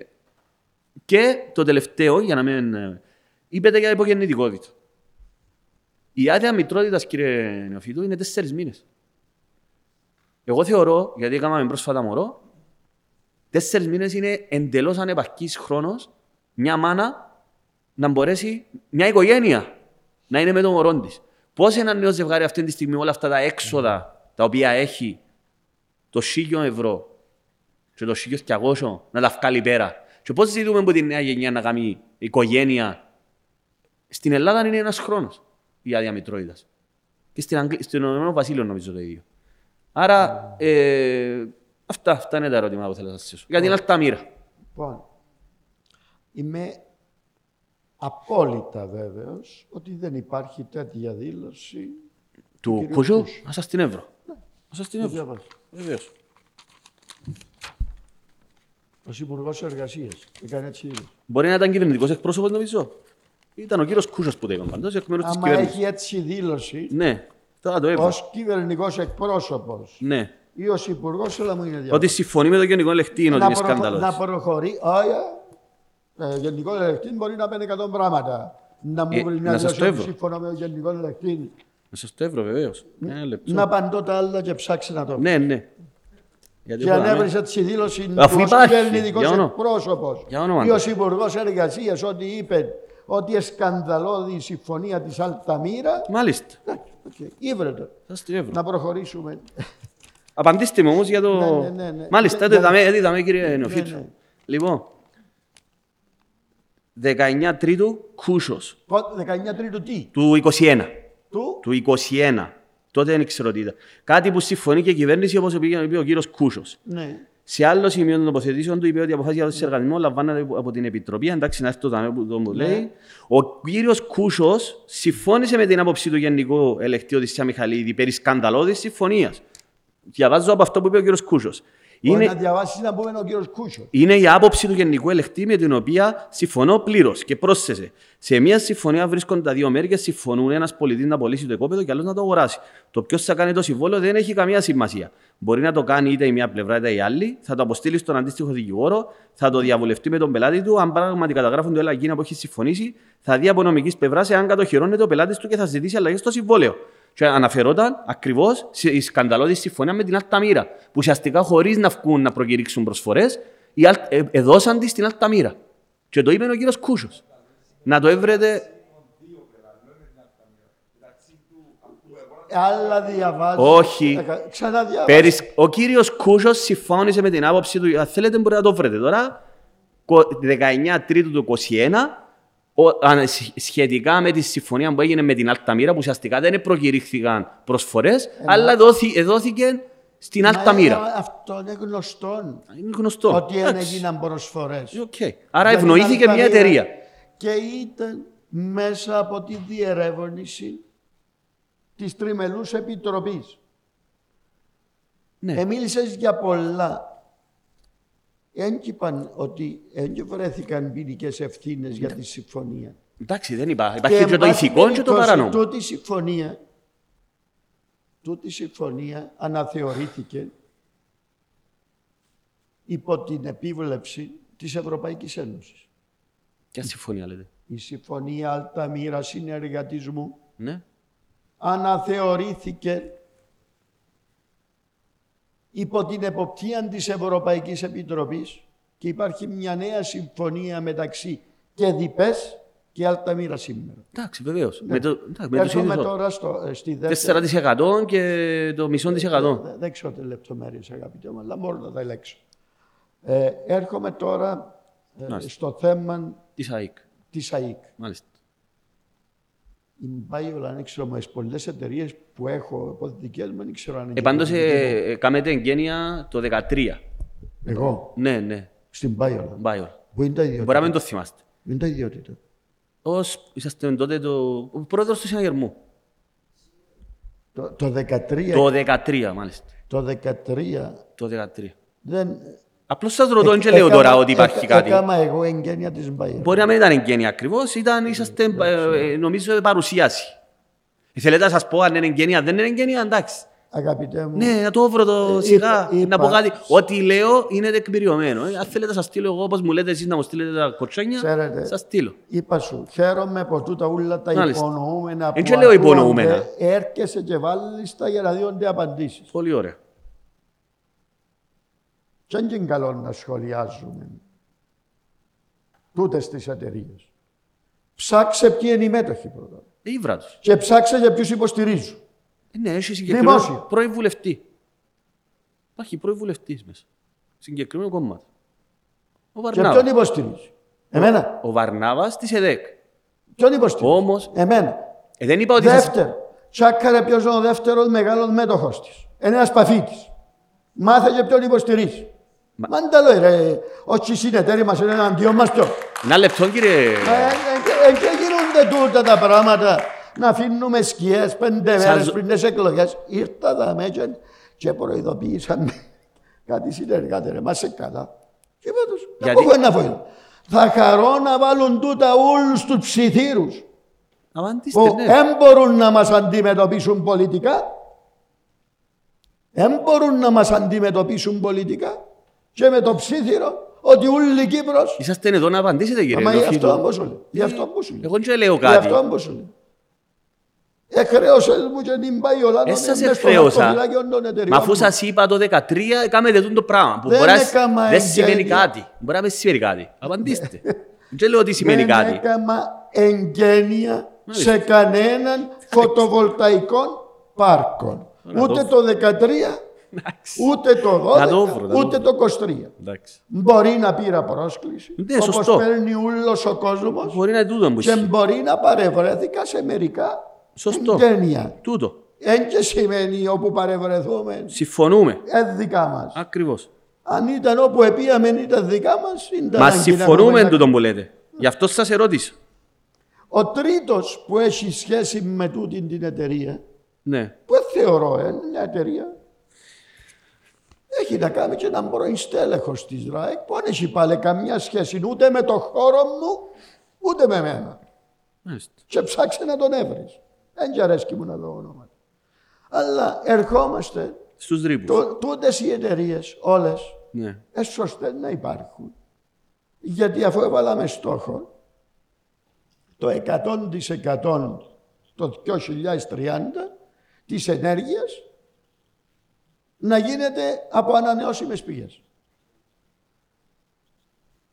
και το τελευταίο, για να μην. ε, είπετε για υπογεννητικότητα. Η άδεια μητρότητας, κύριε Νεοφίτου, είναι τέσσερις μήνες. Εγώ θεωρώ, γιατί έκαναμε πρόσφατα μωρό, τέσσερις μήνες είναι εντελώς ανεπαρκής χρόνος μια μάνα να μπορέσει, μια οικογένεια να είναι με το μωρό της. Πώς ένα νέο ζευγάρι αυτή τη στιγμή όλα αυτά τα έξοδα τα οποία έχει το 1000 ευρώ και το 1200 να τα βγάλει πέρα. Και πώς ζητούμε από τη νέα γενιά να κάνει οικογένεια. Στην Ελλάδα είναι ένας χρόνος η άδεια μητρότητα. Και στην Αγγλ... στον Ηνωμένο Βασίλειο νομίζω το ίδιο. Άρα, ε, αυτά, αυτά είναι τα ερώτηματα που θέλω να σας θέσω. Για την Αλταμύρα. Λοιπόν, είμαι απόλυτα βέβαιος ότι δεν υπάρχει τέτοια δήλωση Του κυρίου Κουζού, Κούσου. α την Εύρο. Α την Το Εύρο. διαβάζω. Βεβαίως. Ως Υπουργός Εργασίας. Έκανε έτσι. δήλωση. Μπορεί να ήταν κυβερνητικός εκπρόσωπος, νομίζω. Ήταν ο κύριος Κούσο που το είπε πάντως, εκ μέρου τη Άμα κυβέρνησης. έχει έτσι δήλωση, Ναι, τώρα το έβαλα. ως κυβερνικός εκπρόσωπος Ναι. ή ως υπουργός, όλα μου είναι Ότι διάφορα. συμφωνεί με το γενικό ελεκτήριο ότι να, είναι προχω- σκάνδαλος. να προχωρεί, όχι, ε, γενικός ελεκτής μπορεί να παίρνει 100 πράγματα. Να μου Ε, βρει μια να σας δήλωση το ότι έβρω. συμφωνώ με τον γενικό ελεκτή. Να σας το έβρω, βεβαίως. Ένα λεπτό. Να παντώ τα άλλα και ψάξει να το βρει. Ναι, ναι. Γιατί Και έχω αν δάμε- έβρισε τη δήλωση Αφού του ως υπάρχει, κυβερνητικός για όνομα. εκπρόσωπος Για όνομα ή του. ως υπουργός εργασίας ότι είπε ότι σκανδαλώδη η συμφωνία της Αλταμύρα, Μάλιστα. εντάξει, οκ, ήβρε το. Θα το έβρω. Να προχωρήσουμε. Απαντήστε μου όμως για το. Ναι, ναι, ναι, ναι. Μάλιστα, Ναι, το ναι. είδαμε, το είδαμε, κύριε Νεοφίτου. ναι. Λοιπόν. 19 Τρίτου Κούσος. Πότε, 19 Τρίτου τι, Του 21. του, Του 21. Τότε δεν ξέρω τι ήταν. Κάτι που συμφωνεί και η κυβέρνηση, όπως είπε ο κύριος Κούσος. ναι. Σε άλλο σημείο των τοποθετήσεων του είπε ότι η αποφάση για το συνεργασμό λαμβάνεται από- από την Επιτροπή. Εντάξει, να έρθει το ταμείο που το μου λέει. Ο κύριος Κούσος συμφώνησε με την άποψη του Γενικού Ελεκτήου τη Σια Μιχαλίδη περί σκανδαλώδης συμφωνίας. Διαβάζω από αυτό που είπε ο κύριος Κούσος. Μπορεί Είναι, να διαβάσεις να πούμε ο κύριος Κούσος. είναι η άποψη του Γενικού Ελεκτή με την οποία συμφωνώ πλήρως. Και πρόσθεσε. Σε μια συμφωνία βρίσκονται τα δύο μέρη και συμφωνούν ένας πολιτής να πωλήσει το οικόπεδο και άλλος να το αγοράσει. Το ποιος θα κάνει το συμβόλαιο δεν έχει καμία σημασία. Μπορεί να το κάνει είτε η μία πλευρά είτε η άλλη, θα το αποστείλει στον αντίστοιχο δικηγόρο, θα το διαβουλευτεί με τον πελάτη του. Αν πράγματι καταγράφουν το έλα εκείνα που έχει συμφωνήσει, θα δει από νομικής πλευράς εάν κατοχυρώνεται ο πελάτης του και θα ζητήσει αλλαγές στο συμβόλαιο. Και αναφερόταν ακριβώς η σκανδαλώδη συμφωνία με την Αλταμύρα. Που ουσιαστικά χωρίς να βγουν να προκηρύξουν προσφορές, εδώσαν της στην Αλταμύρα. Και το είπε ο κύριος Κούσος. Να το έβρετε. Άλλα διαβάζει. Όχι. Εκα- Ξαναδιάβασε. Περισ... Ο κύριος Κούσος συμφώνησε με την άποψη του. Αν θέλετε, μπορείτε να το βρείτε τώρα. Κο- 19 Τρίτου του 21. Ο, αν- σχ- σχετικά με τη συμφωνία που έγινε με την Αλταμύρα, που ουσιαστικά δεν προκηρύχθηκαν προσφορές, αλλά δόθη, εδόθηκε στην Μα, Αλταμύρα. ε, Αυτό είναι γνωστό. Είναι γνωστό. Ότι δεν Εντάξει. έγιναν προσφορές. Οκ. Άρα ευνοήθηκε μια εταιρεία. Και ήταν μέσα από τη διερεύνηση της Τριμελούς Επιτροπής. Ναι. Εμίλησες για πολλά. Εν και είπαν ότι δεν και βρέθηκαν ποινικές ευθύνες για τη συμφωνία. Εντάξει, δεν υπάρχει. Υπάρχει και, εν το πάση ηθικό και το περιπτώσει, παράνομο. Τούτη συμφωνία, τούτη συμφωνία αναθεωρήθηκε υπό την επίβλεψη της Ευρωπαϊκής Ένωσης. Ποια συμφωνία λέτε; Η Συμφωνία Αλταμύρα Συνεργατισμού Ναι. αναθεωρήθηκε υπό την εποπτεία της Ευρωπαϊκής Επιτροπής και υπάρχει μια νέα συμφωνία μεταξύ και διπές και Αλταμύρα σήμερα. Εντάξει, βεβαίως. Ναι. Με το, εντάξει, με το Έρχομαι σύνηθο. τώρα στο, ε, στη δεύτερη. 4% και το μισό της εκατό. Δεν- Δεν ξέρω τι λεπτομέρειες αγαπητέ μου, αλλά μπορώ να τα ελέγξω. Ε, έρχομαι τώρα ε, Μάλιστα. στο θέμα Της ΑΕΚ. της ΑΕΚ. Μάλιστα. Η Μπάιολα, αν ξέρω, με τις πολλές εταιρείες που έχω από τις δικές μου, δεν ξέρω αν είναι. Ε, πάντως και δική μου. ε, ε, κάμετε εγγένεια το 13. Εγώ, Ναι, ναι. στην Μπάιολα. Μπάιολ. Που είναι τα ιδιότητα; Μπορεί να μην το θυμάστε. Είναι τα ιδιότητα; Ως είσαστε τότε το... ο πρόεδρος του συναγερμού. Το, το 13, Το 13 μάλιστα. Το 2013 το 2013. δεν... Απλώς σας ρωτώ, δεν λέω τώρα ότι υπάρχει κάτι. Έκανα εγώ εγγένεια της Μπάιερ. Μπορεί να μην ήταν εγγένεια ακριβώς, ήταν, είσαστε, ε, ε, νομίζω, παρουσίαση. Θέλετε να σας πω αν είναι εγγένεια, δεν είναι εγγένεια, εντάξει. Αγαπητέ μου, Ναι, να το βρω το Ε, σιγά, είπα- να πω είπα- κάτι. Ό,τι λέω είναι τεκμηριωμένο. Ε, Αν θέλετε, σας στείλω εγώ, όπως μου λέτε εσείς να μου στείλετε τα κοτσόνια, Ξέρετε. σας στείλω. είπα σου, χαίρομαι που τούτα όλα τα Μάλιστα. υπονοούμενα Εν που και λέω ακούγονται, υπονοούμενα. έρχεσαι και βάλεις τα για να δίνονται απαντήσεις. Πολύ ωραία. Και δεν είναι καλό να σχολιάζουμε τούτες τις εταιρείες. Ψάξε ποιοι είναι οι μέτοχοι πρώτα. Ήβρα του. Και ψάξε για ποιους υποστηρίζουν. Ναι, έχει συγκεκριμένο Δημόσιο. πρώην βουλευτή. Υπάρχει πρώην βουλευτή μέσα. Συγκεκριμένο κόμμα. Ο Και Βαρνάβας. ποιον υποστηρίζει. Εμένα. Ο Βαρνάβας της ΕΔΕΚ. Ποιον υποστηρίζει. Όμω, Εμένα. ε, δεν είπα ότι. σας- Δεύτερο. Τσάκαρε ποιος είναι ο δεύτερος μεγάλος μέτοχος της. Είναι ένας παφίτης. Μάθε και ποιον υποστηρίζει. Μα- Μα... τα λέω ρε, όχι οι συνεταίροι μας είναι εναντίον μας ποιον. Ένα λεπτό, κύριε. Δεν και γίνονται τούτα τα πράγματα. Να αφήνουμε σκιές πέντε Σας- μέρες πριν τις εκλογές. Ήρθα τα μέτια και προειδοποίησαν με κάτι συνεργάτε ρε, μας σε καλά. Και είπα τους, να Γιατί- πω ένα βοηθό. Θα χαρώ να βάλουν τούτα όλους τους ψιθύρους Απαντήστε, που ναι. δεν μπορούν να μας αντιμετωπίσουν πολιτικά. Δεν μπορούν να μας αντιμετωπίσουν πολιτικά. Και με το ψήθυρο ότι όλη η Κύπρος Είσαστε εδώ να απαντήσετε, κύριε. Μα γι' Νοφίτου. αυτό όμως σου λέει. Γι' αυτό όμως σου λέει. Εγώ δεν λέω Γι' κάτι. αυτό όμως σου λέει. Εχρέωσες μου και την πάει όλα Δεν σας εχρέωσα. Μα αφού σας... σας είπα το 2013, κάνετε τούτο το πράγμα. Που Δεν μπορεί να- έκαμα Δεν σημαίνει εγγένεια. κάτι. Μπορεί να μην σημαίνει κάτι. Απαντήστε. Δεν λέω ότι σημαίνει Δεν κάτι. έκαμα εγγένεια Μάλιστα. σε κανέναν φωτοβολταϊκό πάρκο. Να Ούτε το- το 13, ούτε το Να το 12, βρω, να το ούτε βρω. το 23. Εντάξει. Μπορεί να πήρα πρόσκληση, Ναι, όπως σωστό. παίρνει όλος ο κόσμος Μπορεί να είναι τούτο που και ισχύει. μπορεί να παρευρέθηκα σε μερικά Σωστό. εγγένεια. Τούτο. Εν και σημαίνει όπου παρευρεθούμε, Συμφωνούμε. ε, δικά μας. Ακριβώς. Αν ήταν όπου επίαμε ήταν δικά μας, ήταν Μα ανάγκη να συμφωνούμε έχουμε εν να- τούτο που λέτε. Γι' αυτό σας ερώτησα. Ο τρίτος που έχει σχέση με τούτη την εταιρεία, Ναι. που δεν θεωρώ ε, μια εταιρεία, έχει να κάνει και έναν πρώην στέλεχος της ΡΑΕΚ που δεν έχει πάλι καμιά σχέση ούτε με το χώρο μου, ούτε με μένα. Μάλιστα. Και ψάξε να τον έβρεις. Δεν και αρέσκει μου να δω ονόματα. Αλλά ερχόμαστε, Στους ρήπου. το, τούτες οι εταιρείες όλες, Ναι. ε, σωστές να υπάρχουν. Γιατί αφού έβαλαμε στόχο το 100% το 2030 της ενέργειας να γίνεται από ανανεώσιμες πηγές.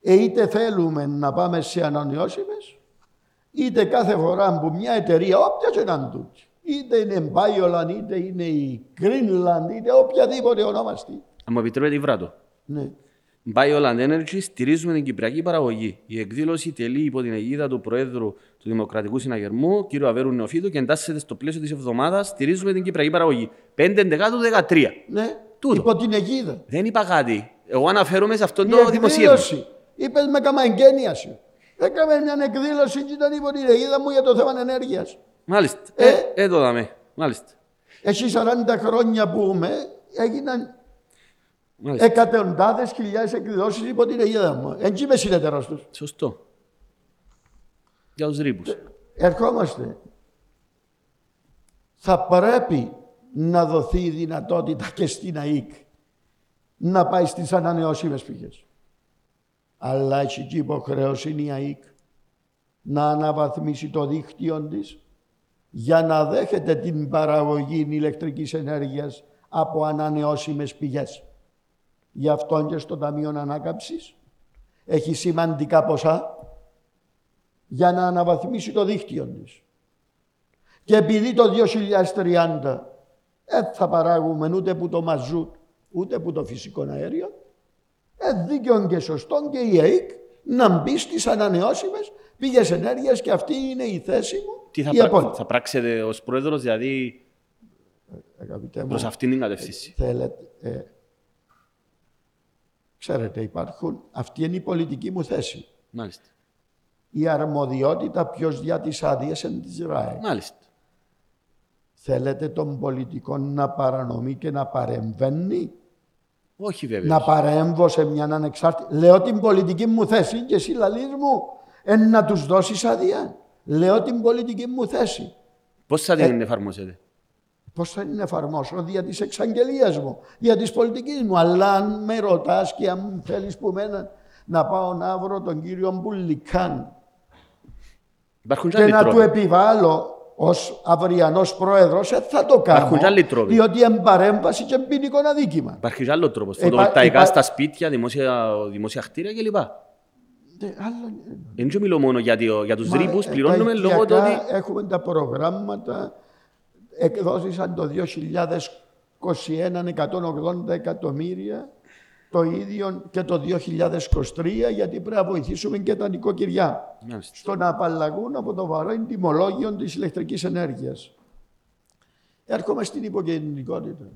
Ε, είτε θέλουμε να πάμε σε ανανεώσιμες, είτε κάθε φορά που μια εταιρεία, όποια και να είναι τούτη, είτε είναι Bioland, είτε είναι η Greenland, είτε οποιαδήποτε ονόμαστη. Αν μου επιτρέπετε, υβράτο. Ναι. Bioland Energy στηρίζουμε την κυπριακή παραγωγή. Η εκδήλωση τελεί υπό την αιγίδα του Προέδρου του Δημοκρατικού Συναγερμού, κ. Αβέρου Νεοφίτου, και εντάσσεται στο πλαίσιο της εβδομάδας Στηρίζουμε την κυπριακή παραγωγή. 5 Δεκάτου 13. Ναι, Τούτο. υπό την αιγίδα. Δεν είπα κάτι. Εγώ αναφέρομαι σε αυτό Η το δημοσίευμα. εκδήλωση. Είπες με κάμα εγγένεια σου. Έκαμε μια εκδήλωση και ήταν υπό την αιγίδα μου για το θέμα ενέργειας. Μάλιστα. Ε; Ε, ε, το δάμε. Μάλιστα. Εσύ 40 χρόνια που είμαι, έγιναν Μάλιστα. εκατοντάδες χιλιάδες εκδηλώσεις υπό την αιγίδα μου. Εν είμαι συνεταιρός τους. Σωστό. Για τους ρήπους. Ερχόμαστε. Θα πρέπει να δοθεί η δυνατότητα και στην ΑΕΚ να πάει στις ανανεώσιμες πηγές. Αλλά έχει και υποχρέωση η ΑΕΚ να αναβαθμίσει το δίκτυο της για να δέχεται την παραγωγή ηλεκτρικής ενέργειας από ανανεώσιμες πηγές. Γι' αυτό και στο Ταμείο Ανάκαμψης έχει σημαντικά ποσά για να αναβαθμίσει το δίκτυο της. Και επειδή το 2030 δεν θα παράγουμε ούτε που το μαζούτ, ούτε που το φυσικό αέριο, ε, δίκαιο και σωστό και η ΑΕΚ να μπει στις ανανεώσιμες πήγες ενέργειας και αυτή είναι η θέση μου. Τι θα, η πρά- απόλυτη. θα πράξετε ως πρόεδρος, δηλαδή Αγαπητέ μου, προ αυτήν την κατεύθυνση; θέλετε, ε, ξέρετε υπάρχουν, αυτή είναι η πολιτική μου θέση. Μάλιστα. Η αρμοδιότητα ποιος διά τις άδειες είναι της ΡΑΕ. Μάλιστα. Θέλετε τον πολιτικό να παρανομεί και να παρεμβαίνει; Όχι βέβαια. Να παρέμβω σε μια ανεξάρτητη. Λέω την πολιτική μου θέση και εσύ λαλείς μου εν να τους δώσεις άδεια. Λέω την πολιτική μου θέση. Πώς θα Ε, την εφαρμόσετε; Πώς θα την εφαρμόσω; Δια τη εξαγγελία μου, δια τη πολιτική μου. Αλλά αν με ρωτάς και αν θέλεις που μένα να πάω να βρω τον κύριο Μπουλικάν Υπάρχουν και και άλλοι να του τρόποι. επιβάλλω ως αυριανός πρόεδρος, ε, θα το κάνω. Υπάρχουν και άλλοι τρόποι. Διότι εμπαρέμβαση και ποινικό αδίκημα. Υπάρχει και άλλο τρόπο. Υπά- Φωτοβολταϊκά υπά- στα σπίτια, δημόσια, δημόσια κτίρια κλπ. Ε, άλλο- Δεν μιλώ μόνο για, το- για τους Μα, ρήπους, ε, πληρώνουμε τα λόγω του οικιακά ότι... Έχουμε τα προγράμματα, εκδόθησαν το 2021 180 εκατομμύρια, το ίδιο και το 2023, γιατί πρέπει να βοηθήσουμε και τα νοικοκυριά Μάλιστα. στο να απαλλαγούν από το βαρύ τιμολόγιο της ηλεκτρικής ενέργειας. Έρχομαι στην υποκινητικότητα.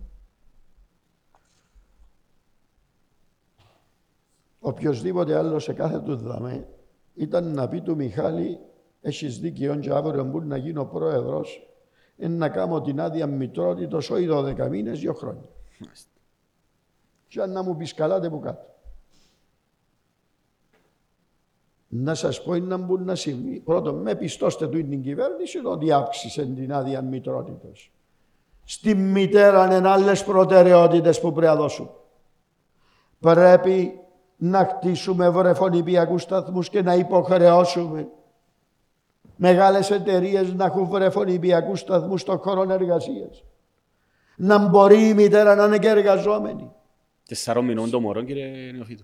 Οποιοςδήποτε άλλο σε κάθε του δαμέ ήταν να πει του Μιχάλη έχεις δίκαιο και αύριο μπορεί να γίνω πρόεδρος είναι να κάνω την άδεια μητρότητος όχι 12 μήνες, δύο χρόνια. Μάλιστα. Και αν να μου πεις καλάτε που κάτω. Να σας πω είναι να μπορεί να συμβεί. Πρώτον, με πιστώστε του την κυβέρνηση ότι αύξησε την άδεια μητρότητος. Στη μητέρα είναι άλλες προτεραιότητες που πρέπει να δώσουν. Πρέπει να χτίσουμε βρεφονιπιακούς σταθμούς και να υποχρεώσουμε μεγάλες εταιρείες να έχουν βρεφονιπιακούς σταθμούς στον χώρο εργασίας. Να μπορεί η μητέρα να είναι και εργαζόμενη. Τεσσάρων μηνών το μωρό, κύριε Νεοφίτου.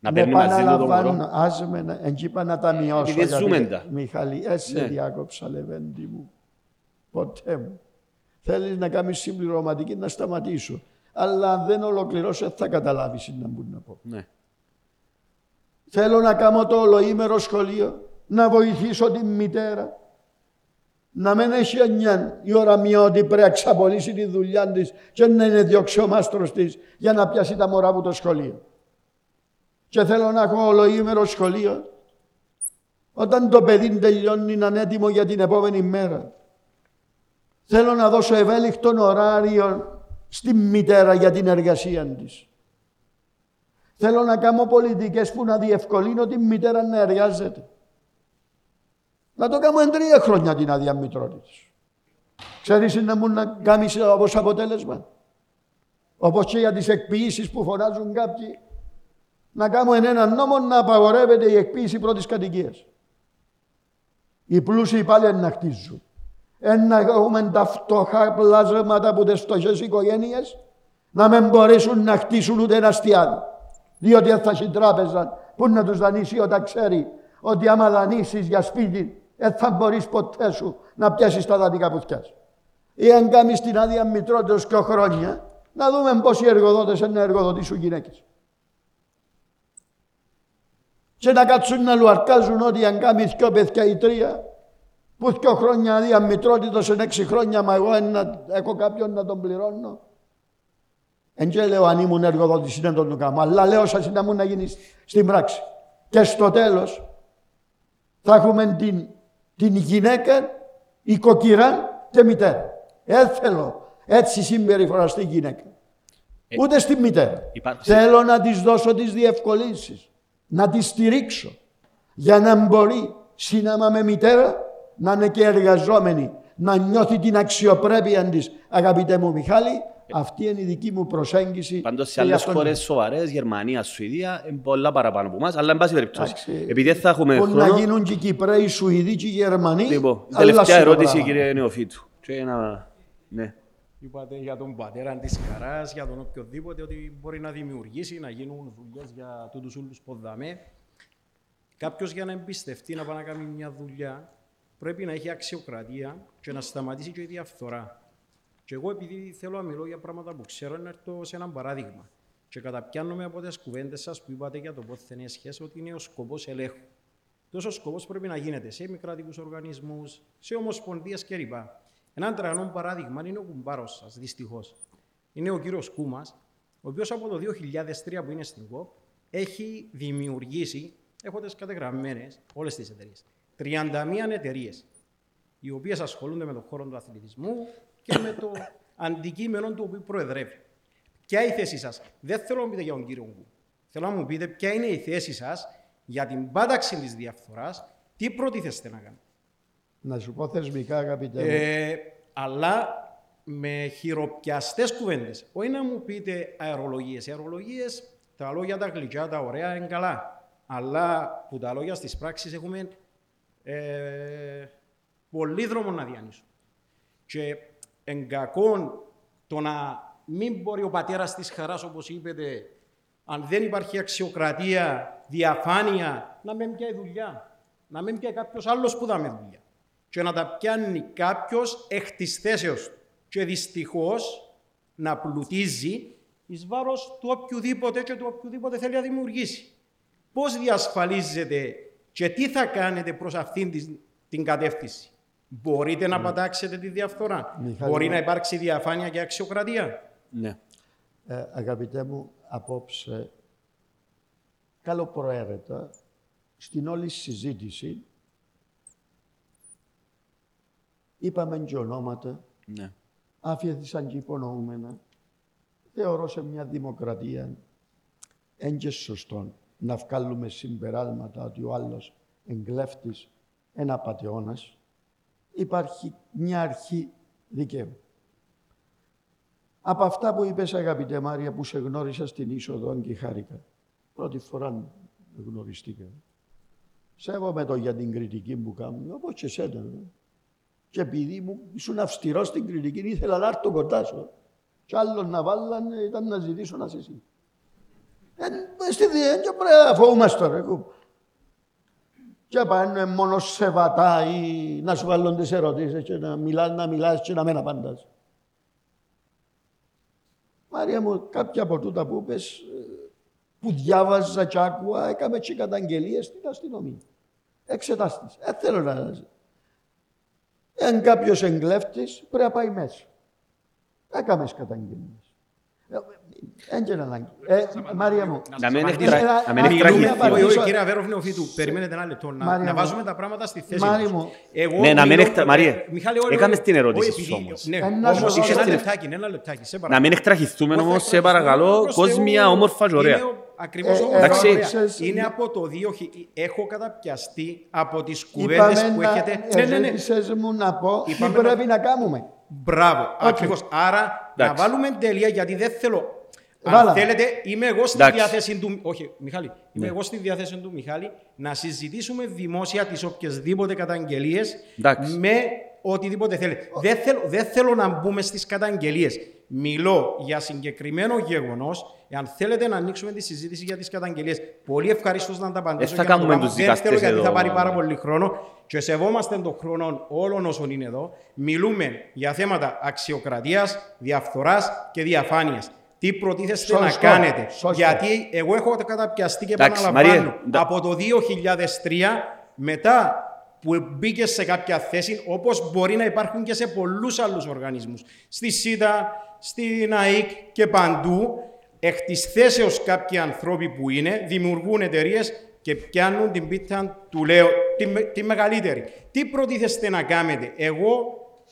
Να Με παίρνει μαζί του το επαναλαμβάνω, μωρό. Ας με να, εκεί είπα να τα μειώσω. Επειδή αγαπητέ ζούμε τα. Μιχαλή, έτσι Ναι. διάκοψα λεβέντη μου. Ποτέ μου. Θέλεις να κάνεις συμπληρωματική να σταματήσω. Αλλά αν δεν ολοκληρώσω θα καταλάβεις τι να μπορεί να πω. Ναι. Θέλω να κάνω το ολοήμερο σχολείο, να βοηθήσω την μητέρα. Να μην έχει εννιά η ώρα μία ότι πρέπει να ξαπολύσει τη δουλειά της και να είναι διώξει ο μάστρος της για να πιάσει τα μωρά από το σχολείο. Και θέλω να έχω ολοήμερο σχολείο. Όταν το παιδί τελειώνει να είναι έτοιμο για την επόμενη μέρα. Θέλω να δώσω ευέλικτον ωράριο στη μητέρα για την εργασία της. Θέλω να κάνω πολιτικές που να διευκολύνω τη μητέρα να εργάζεται. Να το κάνω εν τρία χρόνια την άδεια μητρότητας. Ξέρεις να μου να κάνεις όπως αποτέλεσμα; Όπως και για τις εκποίησεις που φωνάζουν κάποιοι. Να κάνω εν έναν νόμο να απαγορεύεται η εκποίηση πρώτης κατοικίας. Οι πλούσιοι πάλι να χτίζουν. Ένα έχουμε τα φτωχά πλάσματα από τις φτωχές οικογένειες να μην μπορέσουν να χτίσουν ούτε ένα αστιάδι. Διότι θα έχει τράπεζα που να τους δανείσει όταν ξέρει ότι άμα δανείσεις για σπίτι δεν θα μπορείς ποτέ σου να πιάσεις τα δανεικά που φτιάσεις. Ή αν κάνεις την άδεια μητρότητας και χρόνια, να δούμε πόσοι εργοδότες είναι να εργοδοτήσουν γυναίκες. Και να κάτσουν να λουαρκάζουν ότι αν κάνει δυο παιδιά ή τρία, που δυο χρόνια άδεια μητρότητας σε έξι χρόνια, μα εγώ να, έχω κάποιον να τον πληρώνω. Εν και λέω αν ήμουν εργοδότης είναι τον το κάνω, αλλά λέω σας να μου να γίνεις στην πράξη. Και στο τέλος θα έχουμε την, την γυναίκα, οικοκυρά και μητέρα. Δεν θέλω έτσι συμπεριφοραστεί η γυναίκα. Ε, Ούτε στη μητέρα. υπάρχει- Θέλω να της δώσω τις διευκολύνσεις, να τη στηρίξω για να μπορεί σύναμα με μητέρα να είναι και εργαζόμενη, να νιώθει την αξιοπρέπεια της. Αγαπητέ μου Μιχάλη, αυτή είναι η δική μου προσέγγιση. Πάντως σε και γι' άλλες αυτό- χώρες σοβαρές, Γερμανία, Σουηδία, είναι πολλά παραπάνω από εμάς, αλλά εν πάση περιπτώσει. Εντάξει, Επειδή δεν θα έχουμε Μπορεί να χρόνο, γίνουν και οι Κυπρέοι, οι Σουηδοί και οι Γερμανοί. λοιπόν, αλλά τελευταία σίγουρα ερώτηση, πράγματα. κύριε Νεοφίτου. Και ένα... Ναι. Είπατε για τον πατέρα της χαράς, για τον οποιοδήποτε, ότι μπορεί να δημιουργήσει, να γίνουν δουλειές για τούτους όλους ποδαμέ. Κάποιος για να εμπιστευτεί να πάει να κάνει μια δουλειά, πρέπει να έχει αξιοκρατία και να σταματήσει και η διαφθορά. Και εγώ, επειδή θέλω να μιλώ για πράγματα που ξέρω, να έρθω σε ένα παράδειγμα. Και καταπιάνομαι από τις κουβέντες σας που είπατε για το πόθεν σχέση, ότι είναι ο σκοπός ελέγχου. Τόσο σκοπός πρέπει να γίνεται σε μη κρατικού οργανισμούς, σε ομοσπονδίες κλπ. Ένα τραγανό παράδειγμα είναι ο κουμπάρος σας, δυστυχώς. Είναι ο κύριος Κούμας, ο οποίος από το 2003 που είναι στην ΚΟΠ έχει δημιουργήσει, έχοντα κατεγραμμένε όλες τις εταιρείες, 31 εταιρείες, οι οποίες ασχολούνται με τον χώρο του αθλητισμού, και με το αντικείμενο του οποίου προεδρεύει. Ποια είναι η θέση σας, δεν θέλω να μου πείτε για τον κύριο Γκου. Θέλω να μου πείτε ποια είναι η θέση σας για την πάταξη της διαφθοράς, τι προτίθεστε να κάνετε; Να σου πω θεσμικά, αγαπητέ μου. Ε, αλλά με χειροπιαστές κουβέντες. Όχι να μου πείτε αερολογίες. Οι αερολογίες, τα λόγια τα γλυκιά, τα ωραία είναι καλά. Αλλά που τα λόγια στις πράξεις έχουμε ε, πολύ δρόμο να διανύσουμε. Και εν κακόν το να μην μπορεί ο πατέρας της χαράς, όπως είπετε, αν δεν υπάρχει αξιοκρατία, διαφάνεια, να μην πιάει δουλειά. Να μην πιάει κάποιος άλλος που δάμε δουλειά. Και να τα πιάνει κάποιος εκ της θέσεως του. Και δυστυχώς να πλουτίζει εις βάρος του οποιοδήποτε και του οποιοδήποτε θέλει να δημιουργήσει. Πώς διασφαλίζετε και τι θα κάνετε προς αυτήν την, την κατεύθυνση; Μπορείτε να πατάξετε τη διαφθορά. Μιχάλη, Μπορεί μου. να υπάρξει διαφάνεια και αξιοκρατία. Ναι. Ε, αγαπητέ μου, απόψε, καλοπροαίρετα, στην όλη συζήτηση, είπαμε και ονόματα, ναι. άφηθησαν και υπονοούμενα. Θεωρώ σε μια δημοκρατία εν και σωστό να βγάλουμε συμπεράσματα ότι ο άλλος εγκλέφτης ένα πατεώνας. Υπάρχει μια αρχή δικαίου. Από αυτά που είπες αγαπητέ Μάρια που σε γνώρισα στην είσοδο και χάρηκα. Πρώτη φορά γνωριστήκα. Σέβομαι το για την κριτική που κάνουν, όπως και εσένα. ε. Και επειδή μου ήσουν αυστηρό στην κριτική, ήθελα να έρθω κοντά σου. Κι άλλον να βάλαν ήταν να ζητήσω να είσαι εσύ. Ε, στη διένεια πρέπει να φοβούμαστε ρε. Κου. Και πάνε μόνο σεβατά ή να σου βάλουν τις ερωτήσεις και να μιλάς, να μιλάς και να μην απαντάς. Μάρια μου, κάποια από τούτα που είπες, ε, που διάβαζα και άκουα, έκαμε και καταγγελίες στην αστυνομία. Εξετάστης. Ε, θέλω να... Εάν κάποιος εγκλέφτης, πρέπει να πάει μέσα. Έκαμες καταγγελίες. Δεν και ανάγκη. Ε, Μάρια μου, Να μην απαντήσω. εκτρα- να μην Να Μιλούμε, μιλούμε, εκτραγηθεί. όχι, όχι, απαντήσω. κύριε Αβέροφ Νεοφίτου, περιμένετε ένα λεπτό. Να, Μάρια να μου. βάζουμε τα πράγματα στη θέση Μάρια τους. μου. Εγώ Ναι, να μην μιλώ- εκτρα- Μαρία, ε, Μιχάλη, όχι, έκαμες όχι, την ερώτηση όχι, σου επειδή- όμως. Ναι, Ε, να όμως σου είχε πω- ένα λεπτάκι, ναι, ένα λεπτάκι, σε Να παρακαλώ. μην εκτραχηθούμε Όχι, όμως, θα σε εκτραχηθούμε, παρακαλώ, προς κόσμια Θεού. όμορφα και ωραία. Είναι ο- Ακριβώς Ε, όμορφα εντάξει. και ωραία. ερώτησες- Είναι από το 2000, έχω καταπιαστεί από τις κουβέντες είπαμε που να έχετε. Ναι, ναι, ναι. ζήτησες μου να πω τι Είπαμε να- πρέπει να κάνουμε. Μπράβο, ακριβώς. Άρα να Εντάξει. βάλουμε τέλεια γιατί δεν θέλω. Αν Βάλαμε. θέλετε, είμαι εγώ στη Εντάξει. διάθεση του. Όχι, Μιχάλη, είμαι Ναι. εγώ στη διάθεση του Μιχάλη να συζητήσουμε δημόσια τις οποιασδήποτε καταγγελίες Εντάξει. με οτιδήποτε θέλετε. Δεν θέλω, δεν θέλω να μπούμε στις καταγγελίες. Μιλώ για συγκεκριμένο γεγονός. Εάν θέλετε να ανοίξουμε τη συζήτηση για τις καταγγελίες, πολύ ευχαρίστως να τα απαντήσω. θα για να το κάνουμε κάνω. τους Δεν θέλω δικαστές γιατί εδώ, θα πάρει πάρα Μάνα. πολύ χρόνο και σεβόμαστε τον χρόνο όλων όσων είναι εδώ. Μιλούμε για θέματα αξιοκρατίας, διαφθοράς και διαφάνειας. Τι προτίθεστε να Σωστό, κάνετε. σωστό. Γιατί εγώ έχω καταπιαστεί και Εντάξει, επαναλαμβάνω. Μαρία, ντα- από το 2003 μετά που μπήκε σε κάποια θέση, όπως μπορεί να υπάρχουν και σε πολλούς άλλους οργανισμούς. Στη ΣΥΤΑ, στην ΑΕΚ και παντού, εκ της θέσεως κάποιοι ανθρώποι που είναι, δημιουργούν εταιρείες και πιάνουν την πίτα του λέω, τη, με- τη μεγαλύτερη. Τι προτίθεστε να κάνετε; Εγώ,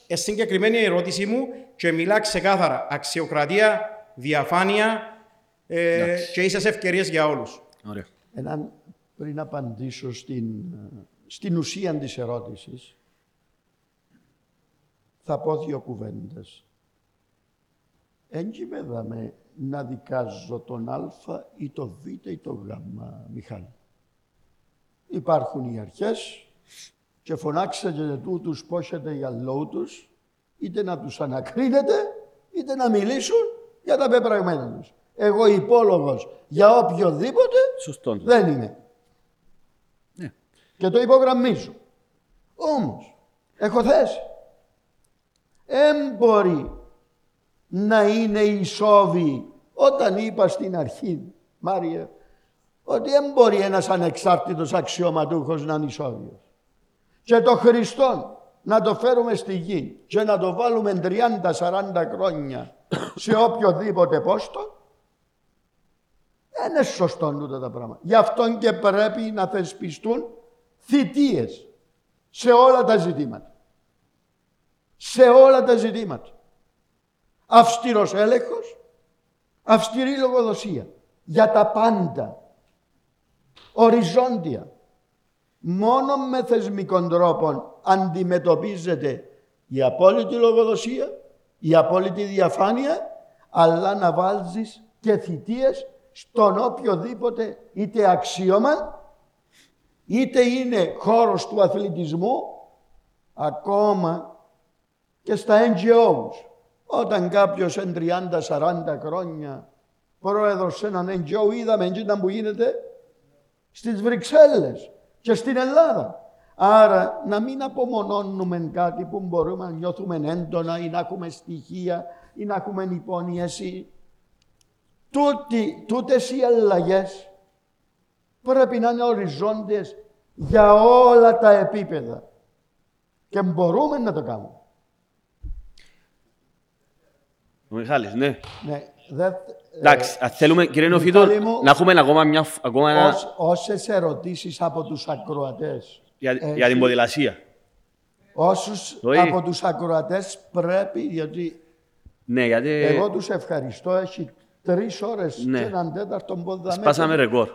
ε, συγκεκριμένη ερώτηση μου και μιλά ξεκάθαρα. Αξιοκρατία, διαφάνεια ε, και ίσες ευκαιρίες για όλους. Ωραία. Έναν, πριν απαντήσω στην, ε, στην ουσία της ερώτησης, θα πω δύο κουβέντες. Έγκυμεδαμε να δικάζω τον Α ή το Β ή το Γ, Μιχάλη. Υπάρχουν οι αρχές και φωνάξετε τούτους πόσετε για λόγους τους, είτε να τους ανακρίνετε, είτε να μιλήσουν για τα πεπραγμένα τους. Εγώ υπόλογος για οποιοδήποτε Σωστός. το. δεν είμαι. Ναι. Και το υπογραμμίζω. Όμως, έχω θέση. Δεν μπορεί να είναι ισόβη όταν είπα στην αρχή, Μάρια, ότι δεν μπορεί ένας ανεξάρτητος αξιωματούχος να είναι ισόβιος. Και το Χριστό να το φέρουμε στη γη και να το βάλουμε 30-40 χρόνια σε οποιοδήποτε πόστο, δεν είναι σωστό τούτα τα πράγματα. Γι' αυτό και πρέπει να θεσπιστούν θητείες σε όλα τα ζητήματα. Σε όλα τα ζητήματα. Αυστηρός έλεγχος, αυστηρή λογοδοσία. Για τα πάντα. Οριζόντια. Μόνο με θεσμικών τρόπων αντιμετωπίζεται η απόλυτη λογοδοσία, η απόλυτη διαφάνεια, αλλά να βάζεις και θητείες στον οποιοδήποτε είτε αξίωμα, είτε είναι χώρος του αθλητισμού, ακόμα και στα NGOs. Όταν κάποιος εν 30-40 χρόνια πρόεδρος σε έναν NGO είδαμε ήταν που γίνεται στις Βρυξέλλες και στην Ελλάδα. Άρα να μην απομονώνουμε κάτι που μπορούμε να νιώθουμε έντονα ή να έχουμε στοιχεία ή να έχουμε υπόνοια. Τούτη, τούτες οι αλλαγές πρέπει να είναι οριζόντιες για όλα τα επίπεδα. Και μπορούμε να το κάνουμε. Ο Μιχάλης, ναι. Ναι, δε, Εντάξει, αν θέλουμε, κύριε Μιχάλη Νοφίτο, μου, να έχουμε ακόμα, μια, ακόμα ένα... Ως, όσες ερωτήσεις από τους ακροατές. Για, έχεις, για την ποδηλασία. Όσους Όχι. από τους ακροατές πρέπει, γιατί Ναι, γιατί εγώ τους ευχαριστώ, έχει τρεις ώρες Ναι. και έναν τέταρτο πόδα σπάσαμε ρεκόρ.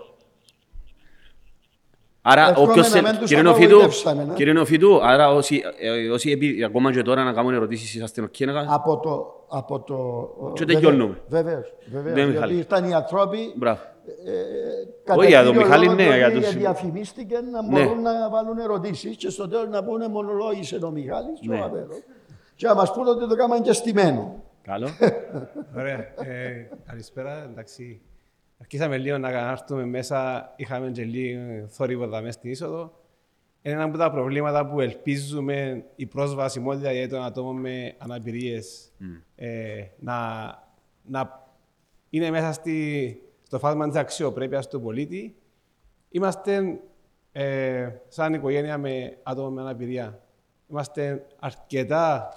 Άρα, Εύχομαι όποιος να θέλει... μην τους Κύριε Νεοφύτου, απογοητεύσαμε, ναι. κύριε Νεοφύτου, άρα όσοι, ε, όσοι επί, ακόμα και τώρα να κάνουν ερωτήσεις, είσαστε οκ να κάνετε. Από το... Από το Και τελειώνουμε. Βεβαίως, βεβαίως. Ναι, γιατί Μιχάλη. ήρθαν οι άνθρωποι Μπράβο. κατά Όχι, για τον κύριο Μιχάλη, λόγο ναι, ότι για τους- διαφημίστηκε να Ναι. μπορούν να βάλουν ερωτήσεις και στο τέλος να πούνε μονολόγησε ο Μιχάλης και Ναι. ο Αβέρος. Και να μας πούνε ότι το κάναμε και στημένο. Καλό. Ωραία. Ε, καλησπέρα. Εντάξει. Αρχίσαμε λίγο να έρθουμε μέσα. Είχαμε και λίγο θόρυβο εδώ μέσα στην είσοδο. Είναι ένα από τα προβλήματα που ελπίζουμε η προσβασιμότητα για των ατόμων με αναπηρίες ε, να, να είναι μέσα στη, στο φάσμα της αξιοπρέπειας του πολίτη. Είμαστε ε, σαν οικογένεια με άτομα με αναπηρία. Είμαστε αρκετά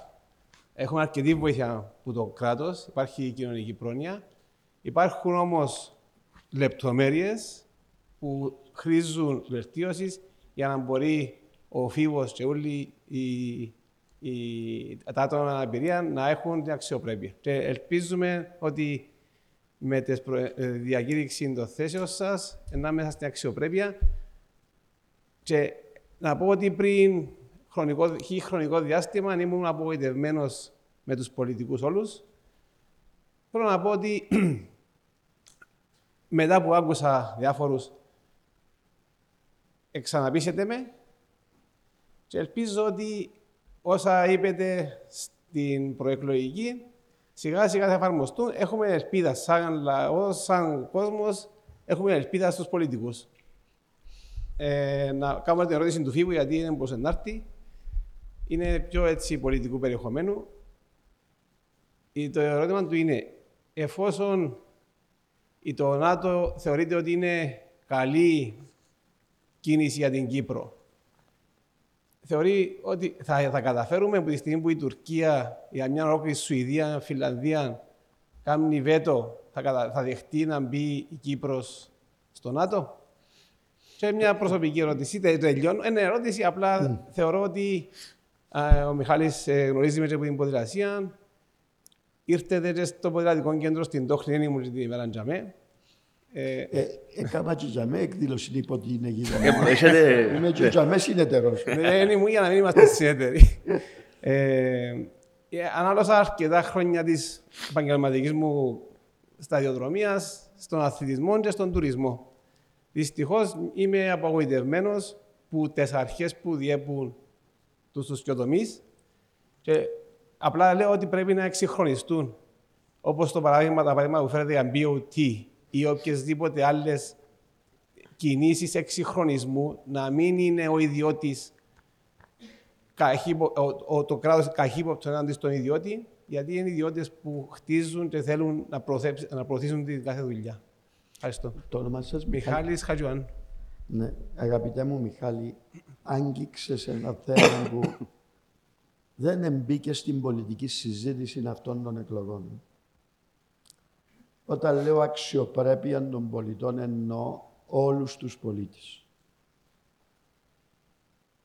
Έχουμε αρκετή βοήθεια από το κράτος, υπάρχει η κοινωνική πρόνοια. Υπάρχουν όμως λεπτομέρειες που χρήζουν βελτίωσης για να μπορεί ο φίβος και όλοι οι, οι, τα άτομα με αναπηρία να έχουν την αξιοπρέπεια. Και ελπίζουμε ότι με τη διακήρυξη των θέσεων σας, να μέσα στην αξιοπρέπεια και να πω ότι πριν χρονικό, χι χρονικό διάστημα ήμουν απογοητευμένος με τους πολιτικούς όλους. Θέλω να πω ότι μετά που άκουσα διάφορους εξαναπίσετε με και ελπίζω ότι όσα είπετε στην προεκλογική σιγά σιγά θα εφαρμοστούν. Έχουμε ελπίδα σαν λαός, σαν κόσμος, έχουμε ελπίδα στους πολιτικούς. Ε, να κάνουμε την ερώτηση του Φίβου γιατί είναι πως ενάρτη. Είναι πιο έτσι πολιτικού περιεχομένου. Ε, Το ερώτημα του είναι, εφόσον η το ΝΑΤΟ θεωρείται ότι είναι καλή κίνηση για την Κύπρο, θεωρεί ότι θα, θα καταφέρουμε από τη στιγμή που η Τουρκία για μια ολόκληρη Σουηδία, Φιλανδία κάνει βέτο, θα, κατα- θα δεχτεί να μπει η Κύπρος στο ΝΑΤΟ; Και μια προσωπική ερώτηση, τε- τελειώνω. Είναι ερώτηση, απλά θεωρώ ότι α, ο Μιχάλης ε, γνωρίζει με και από την ποδηλασία. Ήρθετε και στο ποδηλατικό κέντρο στην Τόχνη, δεν ήμουν την ημέρα τζαμέ. Ε, Ε, Έκανα και για με εκδήλωση υπό την αιγύδα. Ε, έχετε- Είμαι και για με συνεταιρός. Δεν ήμουν για να μην είμαστε συνέτεροι. Ε, ε, ανάλωσα αρκετά χρόνια της επαγγελματικής μου σταδιοδρομίας στον αθλητισμό και στον τουρισμό. Δυστυχώς είμαι απογοητευμένος που τι αρχέ που διέπουν τους τους τομεί και απλά λέω ότι πρέπει να εξυγχρονιστούν. Όπως το παράδειγμα, τα παράδειγμα που φέρετε για BOT ή οποιασδήποτε άλλες κινήσεις εξυγχρονισμού, να μην είναι ο ιδιώτης καχύπο, ο, ο, το κράτος καχύποπτο έναντι στον ιδιώτη, γιατί είναι ιδιώτες που χτίζουν και θέλουν να, προθέψ- να προωθήσουν την κάθε δουλειά. Ευχαριστώ. Το όνομα σας, Μιχάλης; Χατζουάν. Ναι, αγαπητέ μου Μιχάλη, άγγιξες ένα θέμα που δεν εμπίκε στην πολιτική συζήτηση αυτών των εκλογών. Όταν λέω αξιοπρέπεια των πολιτών εννοώ όλους τους πολίτες.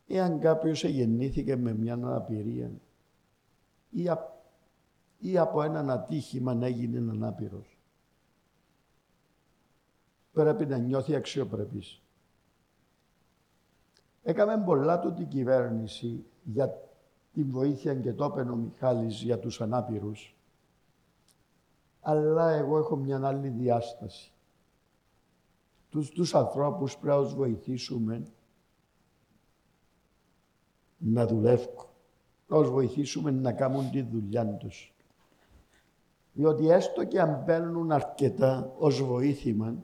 Εάν κάποιος γεννήθηκε με μια αναπηρία ή α- ή από έναν ατύχημα να έγινε ανάπηρος. Πρέπει να νιώθει αξιοπρεπής. Έκαμε πολλά του την κυβέρνηση για την βοήθεια και το έπαινε ο Μιχάλης για τους ανάπηρους. Αλλά εγώ έχω μια άλλη διάσταση. Τους, τους ανθρώπους πρέπει να τους βοηθήσουμε να δουλεύουν. Να τους βοηθήσουμε να κάνουν τη δουλειά τους. Διότι έστω και αν παίρνουν αρκετά ως βοήθημα,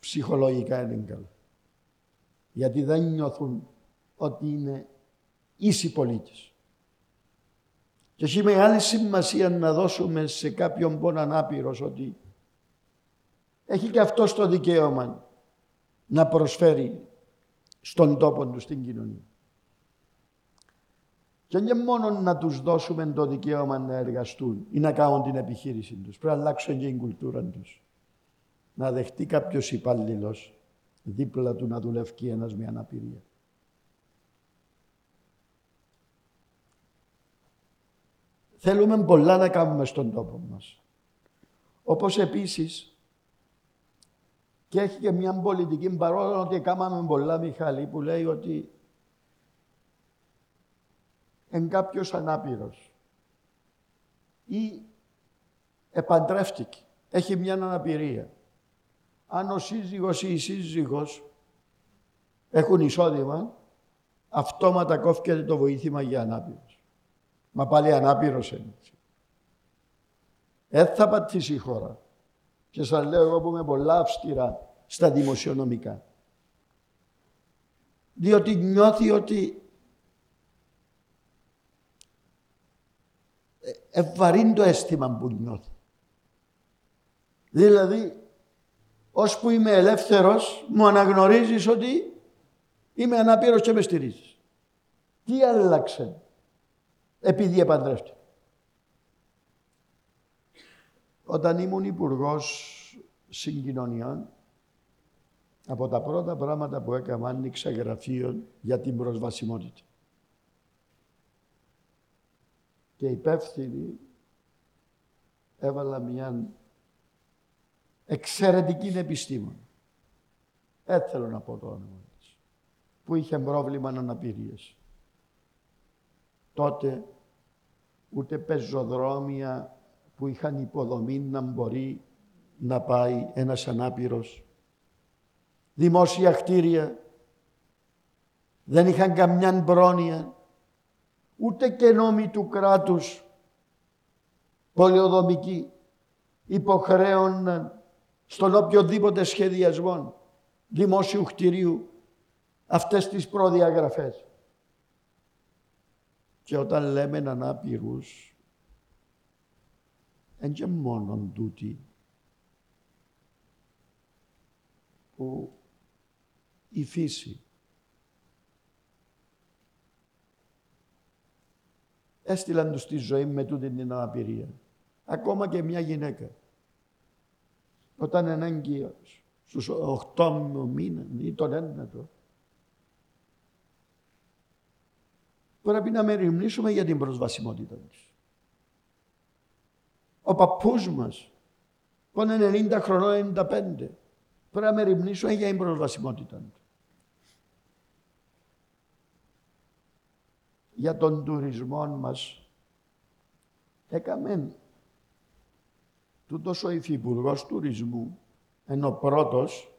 ψυχολογικά είναι καλά. Γιατί δεν νιώθουν ότι είναι ίσοι πολίτες. Και έχει μεγάλη σημασία να δώσουμε σε κάποιον πόνο ανάπηρος ότι έχει και αυτός το δικαίωμα να προσφέρει στον τόπο του στην κοινωνία. Και όχι μόνο να τους δώσουμε το δικαίωμα να εργαστούν ή να κάνουν την επιχείρηση τους. Πρέπει να αλλάξουν και την κουλτούρα τους. Να δεχτεί κάποιος υπάλληλος δίπλα του να δουλεύει ένας με αναπηρία. Θέλουμε πολλά να κάνουμε στον τόπο μας. Όπως επίσης και έχει και μια πολιτική παρόλο ότι κάναμε πολλά Μιχάλη που λέει ότι εν κάποιος ανάπηρος ή επαντρεύτηκε, έχει μια αναπηρία. Αν ο σύζυγος ή η σύζυγος έχουν εισόδημα, αυτόματα κόφηκε το βοήθημα για ανάπηρος. Μα πάλι ανάπηρος είναι. Δεν θα πατήσει η χώρα. Και σας λέω εγώ που είμαι πολλά αυστηρά στα δημοσιονομικά. Διότι νιώθει ότι ευβαρύνει το αίσθημα που νιώθει. Δηλαδή, που είμαι ελεύθερος, μου αναγνωρίζεις ότι είμαι αναπήρος και με στηρίζεις. Τι άλλαξε; Επειδή επαντρεύτηκε. Όταν ήμουν υπουργός συγκοινωνιών, από τα πρώτα πράγματα που έκανα άνοιξα γραφείο για την προσβασιμότητα. Και υπεύθυνη έβαλα μια εξαιρετική επιστήμον. Έτσι θέλω να πω το όνομα της. Που είχε πρόβλημα αναπηρίας. Τότε ούτε πεζοδρόμια που είχαν υποδομή να μπορεί να πάει ένας ανάπηρος. Δημόσια κτίρια δεν είχαν καμιά πρόνοια, ούτε και νόμοι του κράτους πολιοδομικοί υποχρέωναν στον οποιοδήποτε σχεδιασμό δημόσιου κτηρίου αυτές τις προδιαγραφές. Και όταν λέμε ανάπηρους, δεν και μόνο τούτη που η φύση έστειλαν τους στη ζωή με τούτη την αναπηρία. Ακόμα και μια γυναίκα. Όταν είναι έγκυος, στους 8 μήνες ή τον ένατο, πρέπει να μεριμνήσουμε για την προσβασιμότητα της. Ο παππούς μας, που είναι 90 χρονών, 95, πρέπει να μεριμνήσουμε για την προσβασιμότητα του. Για τον τουρισμό μας, έκαμε τούτος ο υφυπουργός τουρισμού, ενώ πρώτος,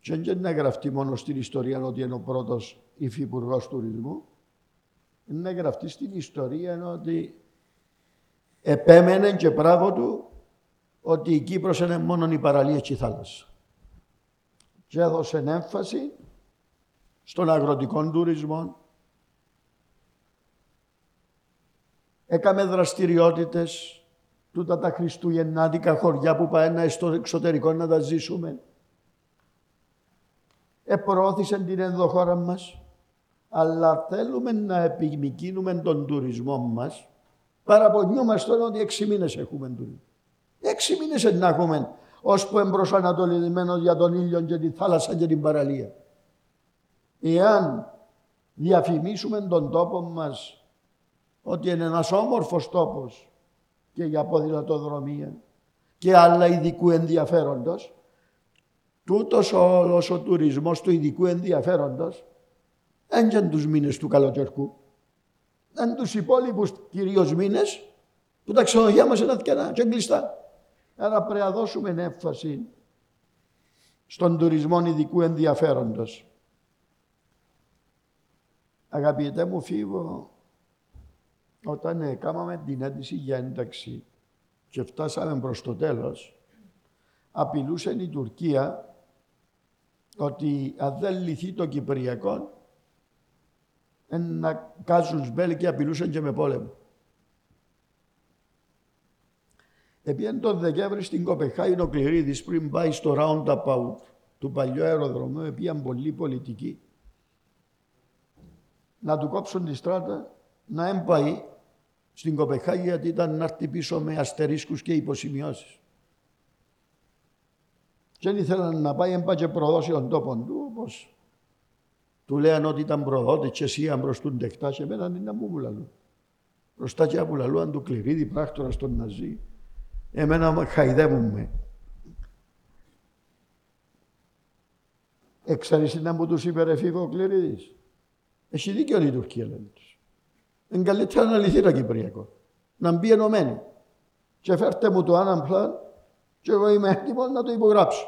και δεν να γραφτεί μόνο στην ιστορία ότι είναι ο πρώτος υφυπουργός τουρισμού, είναι να γραφτεί στην ιστορία ότι επέμενε και πράγμα του ότι η Κύπρος είναι μόνο η παραλία και η θάλασσα. Και έδωσε έμφαση στον αγροτικό τουρισμό. Έκαμε δραστηριότητες τούτα τα χριστουγεννάτικα χωριά που πάει στο εξωτερικό να τα ζήσουμε. Επροώθησαν την ενδοχώρα μας, αλλά θέλουμε να επιμηκύνουμε τον τουρισμό μας Παραπονιούμαστε ότι έξι μήνες έχουμε τούτο. Έξι μήνες να έχουμε ώσπου εμπροσανατολισμένο για τον ήλιο και τη θάλασσα και την παραλία. Εάν διαφημίσουμε τον τόπο μας ότι είναι ένας όμορφος τόπος και για ποδηλατοδρομία και άλλα ειδικού ενδιαφέροντος, τούτος όλος ο τουρισμός του ειδικού ενδιαφέροντος έντιαν τους μήνες του καλοκαιρικού. Εν τους υπόλοιπους κυρίως μήνες που τα ξενοδοχεία μας είναι αθηκανά και κλειστά. Άρα πρέπει να δώσουμε έμφαση στον τουρισμό ειδικού ενδιαφέροντος. Αγαπητέ μου Φίβο, όταν έκαναμε την αίτηση για ένταξη και φτάσαμε προς το τέλος, απειλούσε η Τουρκία ότι αν δεν λυθεί το Κυπριακό, να κάζουν σμπέλ και απειλούσαν και με πόλεμο. Επειδή τον Δεκέμβρη στην Κοπεχάη ο Κληρίδης πριν πάει στο roundabout του παλιού αεροδρομίου, πήγαν πολλοί πολιτικοί να του κόψουν τη στράτα, να έμπαει στην Κοπεχάγη γιατί ήταν να έρθει πίσω με αστερίσκους και υποσημειώσεις. Και δεν ήθελαν να πάει έμπα και προδώσει τον τόπο του, όπως του λέγανε ότι ήταν προδότη και εσύ αν προς τον τεχτά και εμένα είναι να μου πουλαλούν. Μπροστά και που λαλούν του κληρίδι πράκτορα στον Ναζί. Εμένα χαϊδεύουν με. Έξαρεις να μου τους είπε ρε φίβο ο κληρίδης. Έχει δίκιο η Τουρκία λένε τους. Είναι καλύτερα να λυθεί το Κυπριακό. Να μπει ενωμένη. Και φέρτε μου το έναν πλάν και εγώ είμαι έτοιμος να το υπογράψω.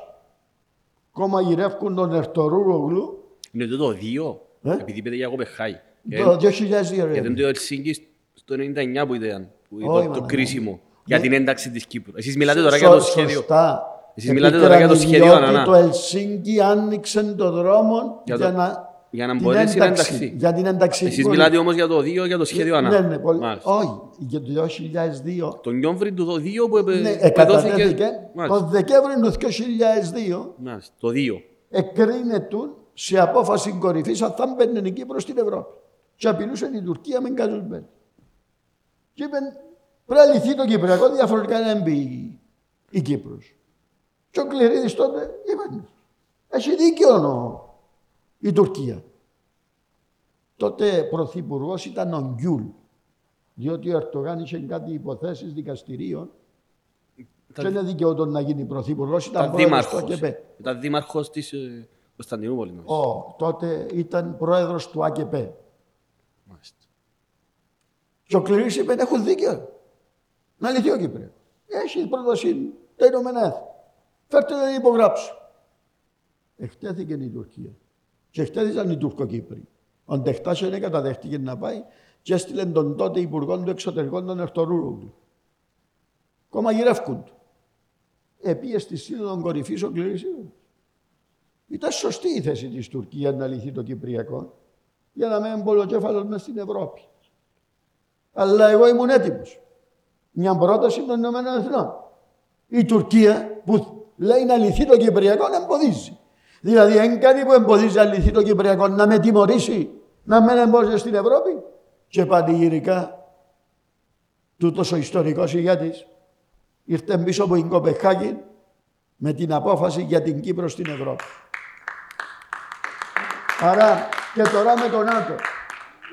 Κόμμα γυρεύκουν τον Ερτορούγλου. Είναι το το δύο, Ε; επειδή είπετε για Κοπεχάη. Το 2002 ρε. Γιατί το Ελσίνκι στο 99 που ήταν, που Όχι, ήταν το μάνα. κρίσιμο για Ναι. την ένταξη της Κύπρου. Εσείς μιλάτε τώρα για το Σω- σχέδιο. Σωστά. Εσείς μιλάτε τώρα για το σχέδιο Επίκαιραν Ανανά. διότι το Ελσίνκι άνοιξε το δρόμο Για για, το- να, για να την μπορέσει να ένταξη, ενταχθεί. Για την ένταξη. Εσείς μιλάτε όμως για το δύο, για το σχέδιο Ναι, Ανά. ναι, πολύ. Μάλιστα. Όχι, για το 2002 Τον Νιόμβρη του το δύο που επε- ναι, που εκατατέθηκε εδόθηκε. Μάλιστα. τον Δεκέμβρη του 2002 Μάλιστα. Το δύο. εκρίνεται σε απόφαση κορυφής αν θα μπαίνει η Κύπρο στην Ευρώπη. Και απειλούσε η Τουρκία με γκαζουσμένη. Και είπε πρέπει να λυθεί το Κυπριακό διαφορετικά να μπει η- η Κύπρος. Και ο Κληρίδης τότε είπε έχει δίκιο ο- η Τουρκία. Τότε πρωθυπουργός ήταν ο Γκιούλ. Διότι ο Ερτογάν είχε κάτι υποθέσεις δικαστηρίων και δεν δικαιούταν να γίνει πρωθυπουργός, ήταν Ήταν πρόεδρος του δήμαρχος. ΑΚΕΠ. Ήταν δήμαρχος της ε, Κωνσταντινούπολης. νομίζω. Ο, τότε ήταν πρόεδρος του ΑΚΕΠ. Μάλιστα. Και ο Κληρής είπε, έχουν δίκιο. Να λυθεί ο Κύπριος. Έχεις πρόταση τα Ηνωμένα Έθνη. Φέρτε να υπογράψω. Εκτέθηκε η Τουρκία. Και εκτέθησαν οι Τουρκοκύπροι. Ο Ντεχτάς δεν καταδέχτηκε να πάει και έστειλε τον τότε Υπουργό του Εξωτερικών τον Ερτορούργου. Κόμμα γυρεύκουν του. Επίε στη σύνοδο κορυφή ο Κληρής είπε, Ήταν σωστή η θέση της Τουρκίας να λυθεί το Κυπριακό για να μην πολλοκέφαλος μες στην Ευρώπη. Αλλά εγώ ήμουν έτοιμος. Μια πρόταση των Ηνωμένων Εθνών. Η Τουρκία που λέει να λυθεί το Κυπριακό να εμποδίζει. Δηλαδή, δεν κάνει που εμποδίζει να λυθεί το Κυπριακό να με τιμωρήσει, να με εμπόζει στην Ευρώπη. Και πανηγυρικά, τούτος ο ιστορικός ηγέτης ήρθε πίσω από την Κοπεχάγη με την απόφαση για την Κύπρο στην Ευρώπη. Άρα και τώρα με τον ΝΑΤΟ.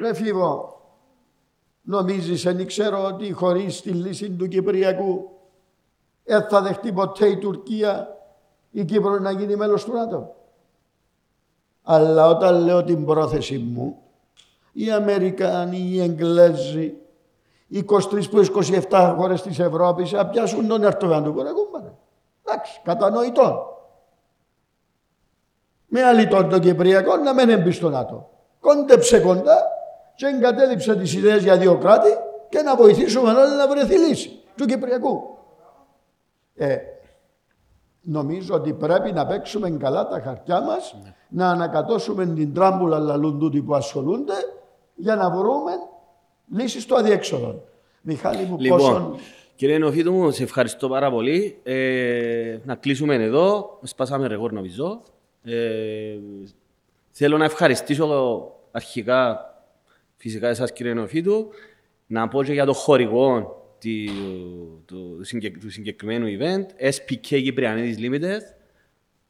Ρε Φίβο, νομίζεις, δεν ξέρω ότι χωρίς τη λύση του Κυπριακού δεν θα δεχτεί ποτέ η Τουρκία η Κύπρο να γίνει μέλος του ΝΑΤΟ; Αλλά όταν λέω την πρόθεση μου, οι Αμερικάνοι, οι Εγγλέζοι, οι 23 που 27 χώρες της Ευρώπης θα πιάσουν τον Ερτογάν του Κορακούμπανα. Εντάξει, κατανοητό. Με αλητών το Κυπριακό να μην εμπεί στο ΝΑΤΟ. Κόντεψε κοντά και εγκατέλειψε τις ιδέες για δύο κράτη και να βοηθήσουμε όλοι να βρεθεί λύση του Κυπριακού. Ε, νομίζω ότι πρέπει να παίξουμε καλά τα χαρτιά μας, να ανακατώσουμε την τράμπουλα λαλούν τούτοι που ασχολούνται για να βρούμε λύσεις στο αδιέξοδο. Μιχάλη μου, Λοιπόν, πόσον... κύριε Νεοφίτου μου, σε ευχαριστώ πάρα πολύ. Ε, να κλείσουμε εδώ. Σπάσαμε ρεγόρ νομίζω. Ε, θέλω να ευχαριστήσω αρχικά φυσικά εσάς κύριε Νεοφίτου, να πω και για το χορηγό του, του, συγκεκ- του συγκεκριμένου event, SPK Κυπριανίδης Limited.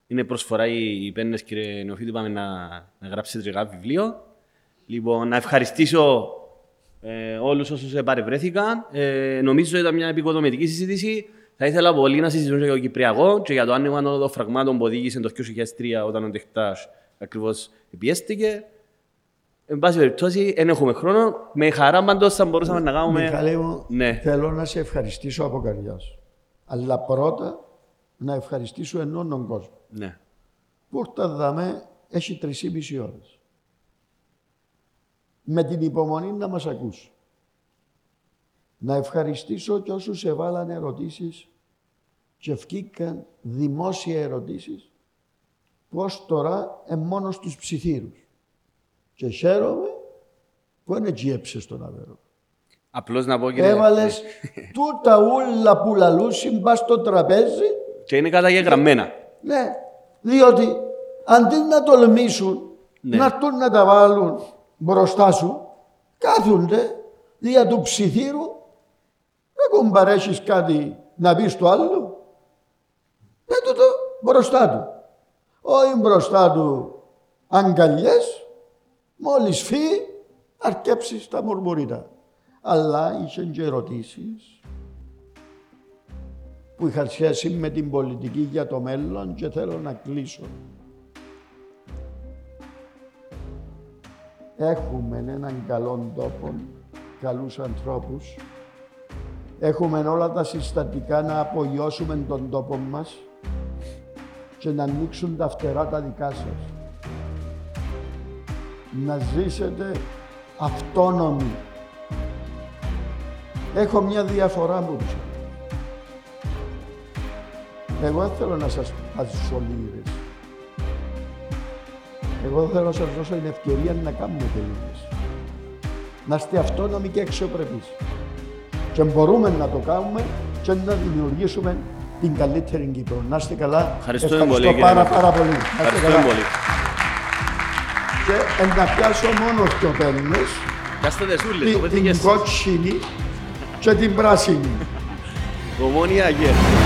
Είναι προσφορά οι, οι πέννες κύριε Νεοφίτου, πάμε να, να γράψετε και κάποιο βιβλίο. Λοιπόν, να ευχαριστήσω ε, όλους όσους ε, παρευρέθηκαν. Ε, νομίζω ότι ήταν μια επικοδομητική συζήτηση. Θα ήθελα πολύ να συζητήσουμε και για το Κυπριακό και για το άνοιγμα των φραγμάτων που οδήγησε το 2003 όταν ο Τεχτάς ακριβώς πιέστηκε. Εν πάση περιπτώσει, δεν έχουμε χρόνο. Με χαρά πάντως θα μπορούσαμε να κάνουμε... Μιχάλη μου, Ναι. θέλω να σε ευχαριστήσω από καρδιάς. Αλλά πρώτα να ευχαριστήσω ενών τον κόσμο. Ναι. Που ήρθα δαμέ, έχει τρεις ώρες. Με την υπομονή να μας ακούσει. Να ευχαριστήσω και όσους εβάλαν ερωτήσεις και ευκήκαν δημόσια ερωτήσεις που ως τώρα είναι μόνος στους ψιθύρους. Και χαίρομαι που είναι έτσι στον Αβέρο. Απλώς να πω κύριε... Έβαλες τούτα ούλα που λαλούσιν πας στο τραπέζι Και είναι καταγεγραμμένα. ναι, διότι αντί να τολμήσουν Ναι. να έρθουν να τα βάλουν μπροστά σου, κάθονται δια του ψιθύρου, δεν κουμπαρέσεις κάτι να πεις το άλλο. Πέτω το μπροστά του. Όχι μπροστά του αγκαλιές, μόλις φύγει, αρκέψεις τα μουρμουρίτα. Αλλά είχε και ερωτήσεις που είχαν σχέση με την πολιτική για το μέλλον και θέλω να κλείσω. Έχουμε έναν καλό τόπο, καλούς ανθρώπους. Έχουμε όλα τα συστατικά να απογειώσουμε τον τόπο μας και να ανοίξουν τα φτερά τα δικά σας. Να ζήσετε αυτόνομοι. Έχω μια διαφορά μου τους. Εγώ δεν θέλω να σας βάζω λίρες. Εγώ θέλω να σας δώσω την ευκαιρία να κάνετε λίρες. Να είστε αυτόνομοι και αξιοπρεπείς. Και μπορούμε να το κάνουμε και να δημιουργήσουμε την καλύτερη Κύπρο. Να είστε καλά. Ευχαριστούμε Ευχαριστώ πολύ, κύριε πάρα, Μάρκο. πάρα πολύ. Να είστε Ευχαριστούμε καλά. πολύ. Και ε, να πιάσω μόνος δύο πέννες, Κάστε δεσούλες, την, το την πέτυχες. κότσινη και την πράσινη. Ομόνια, yeah.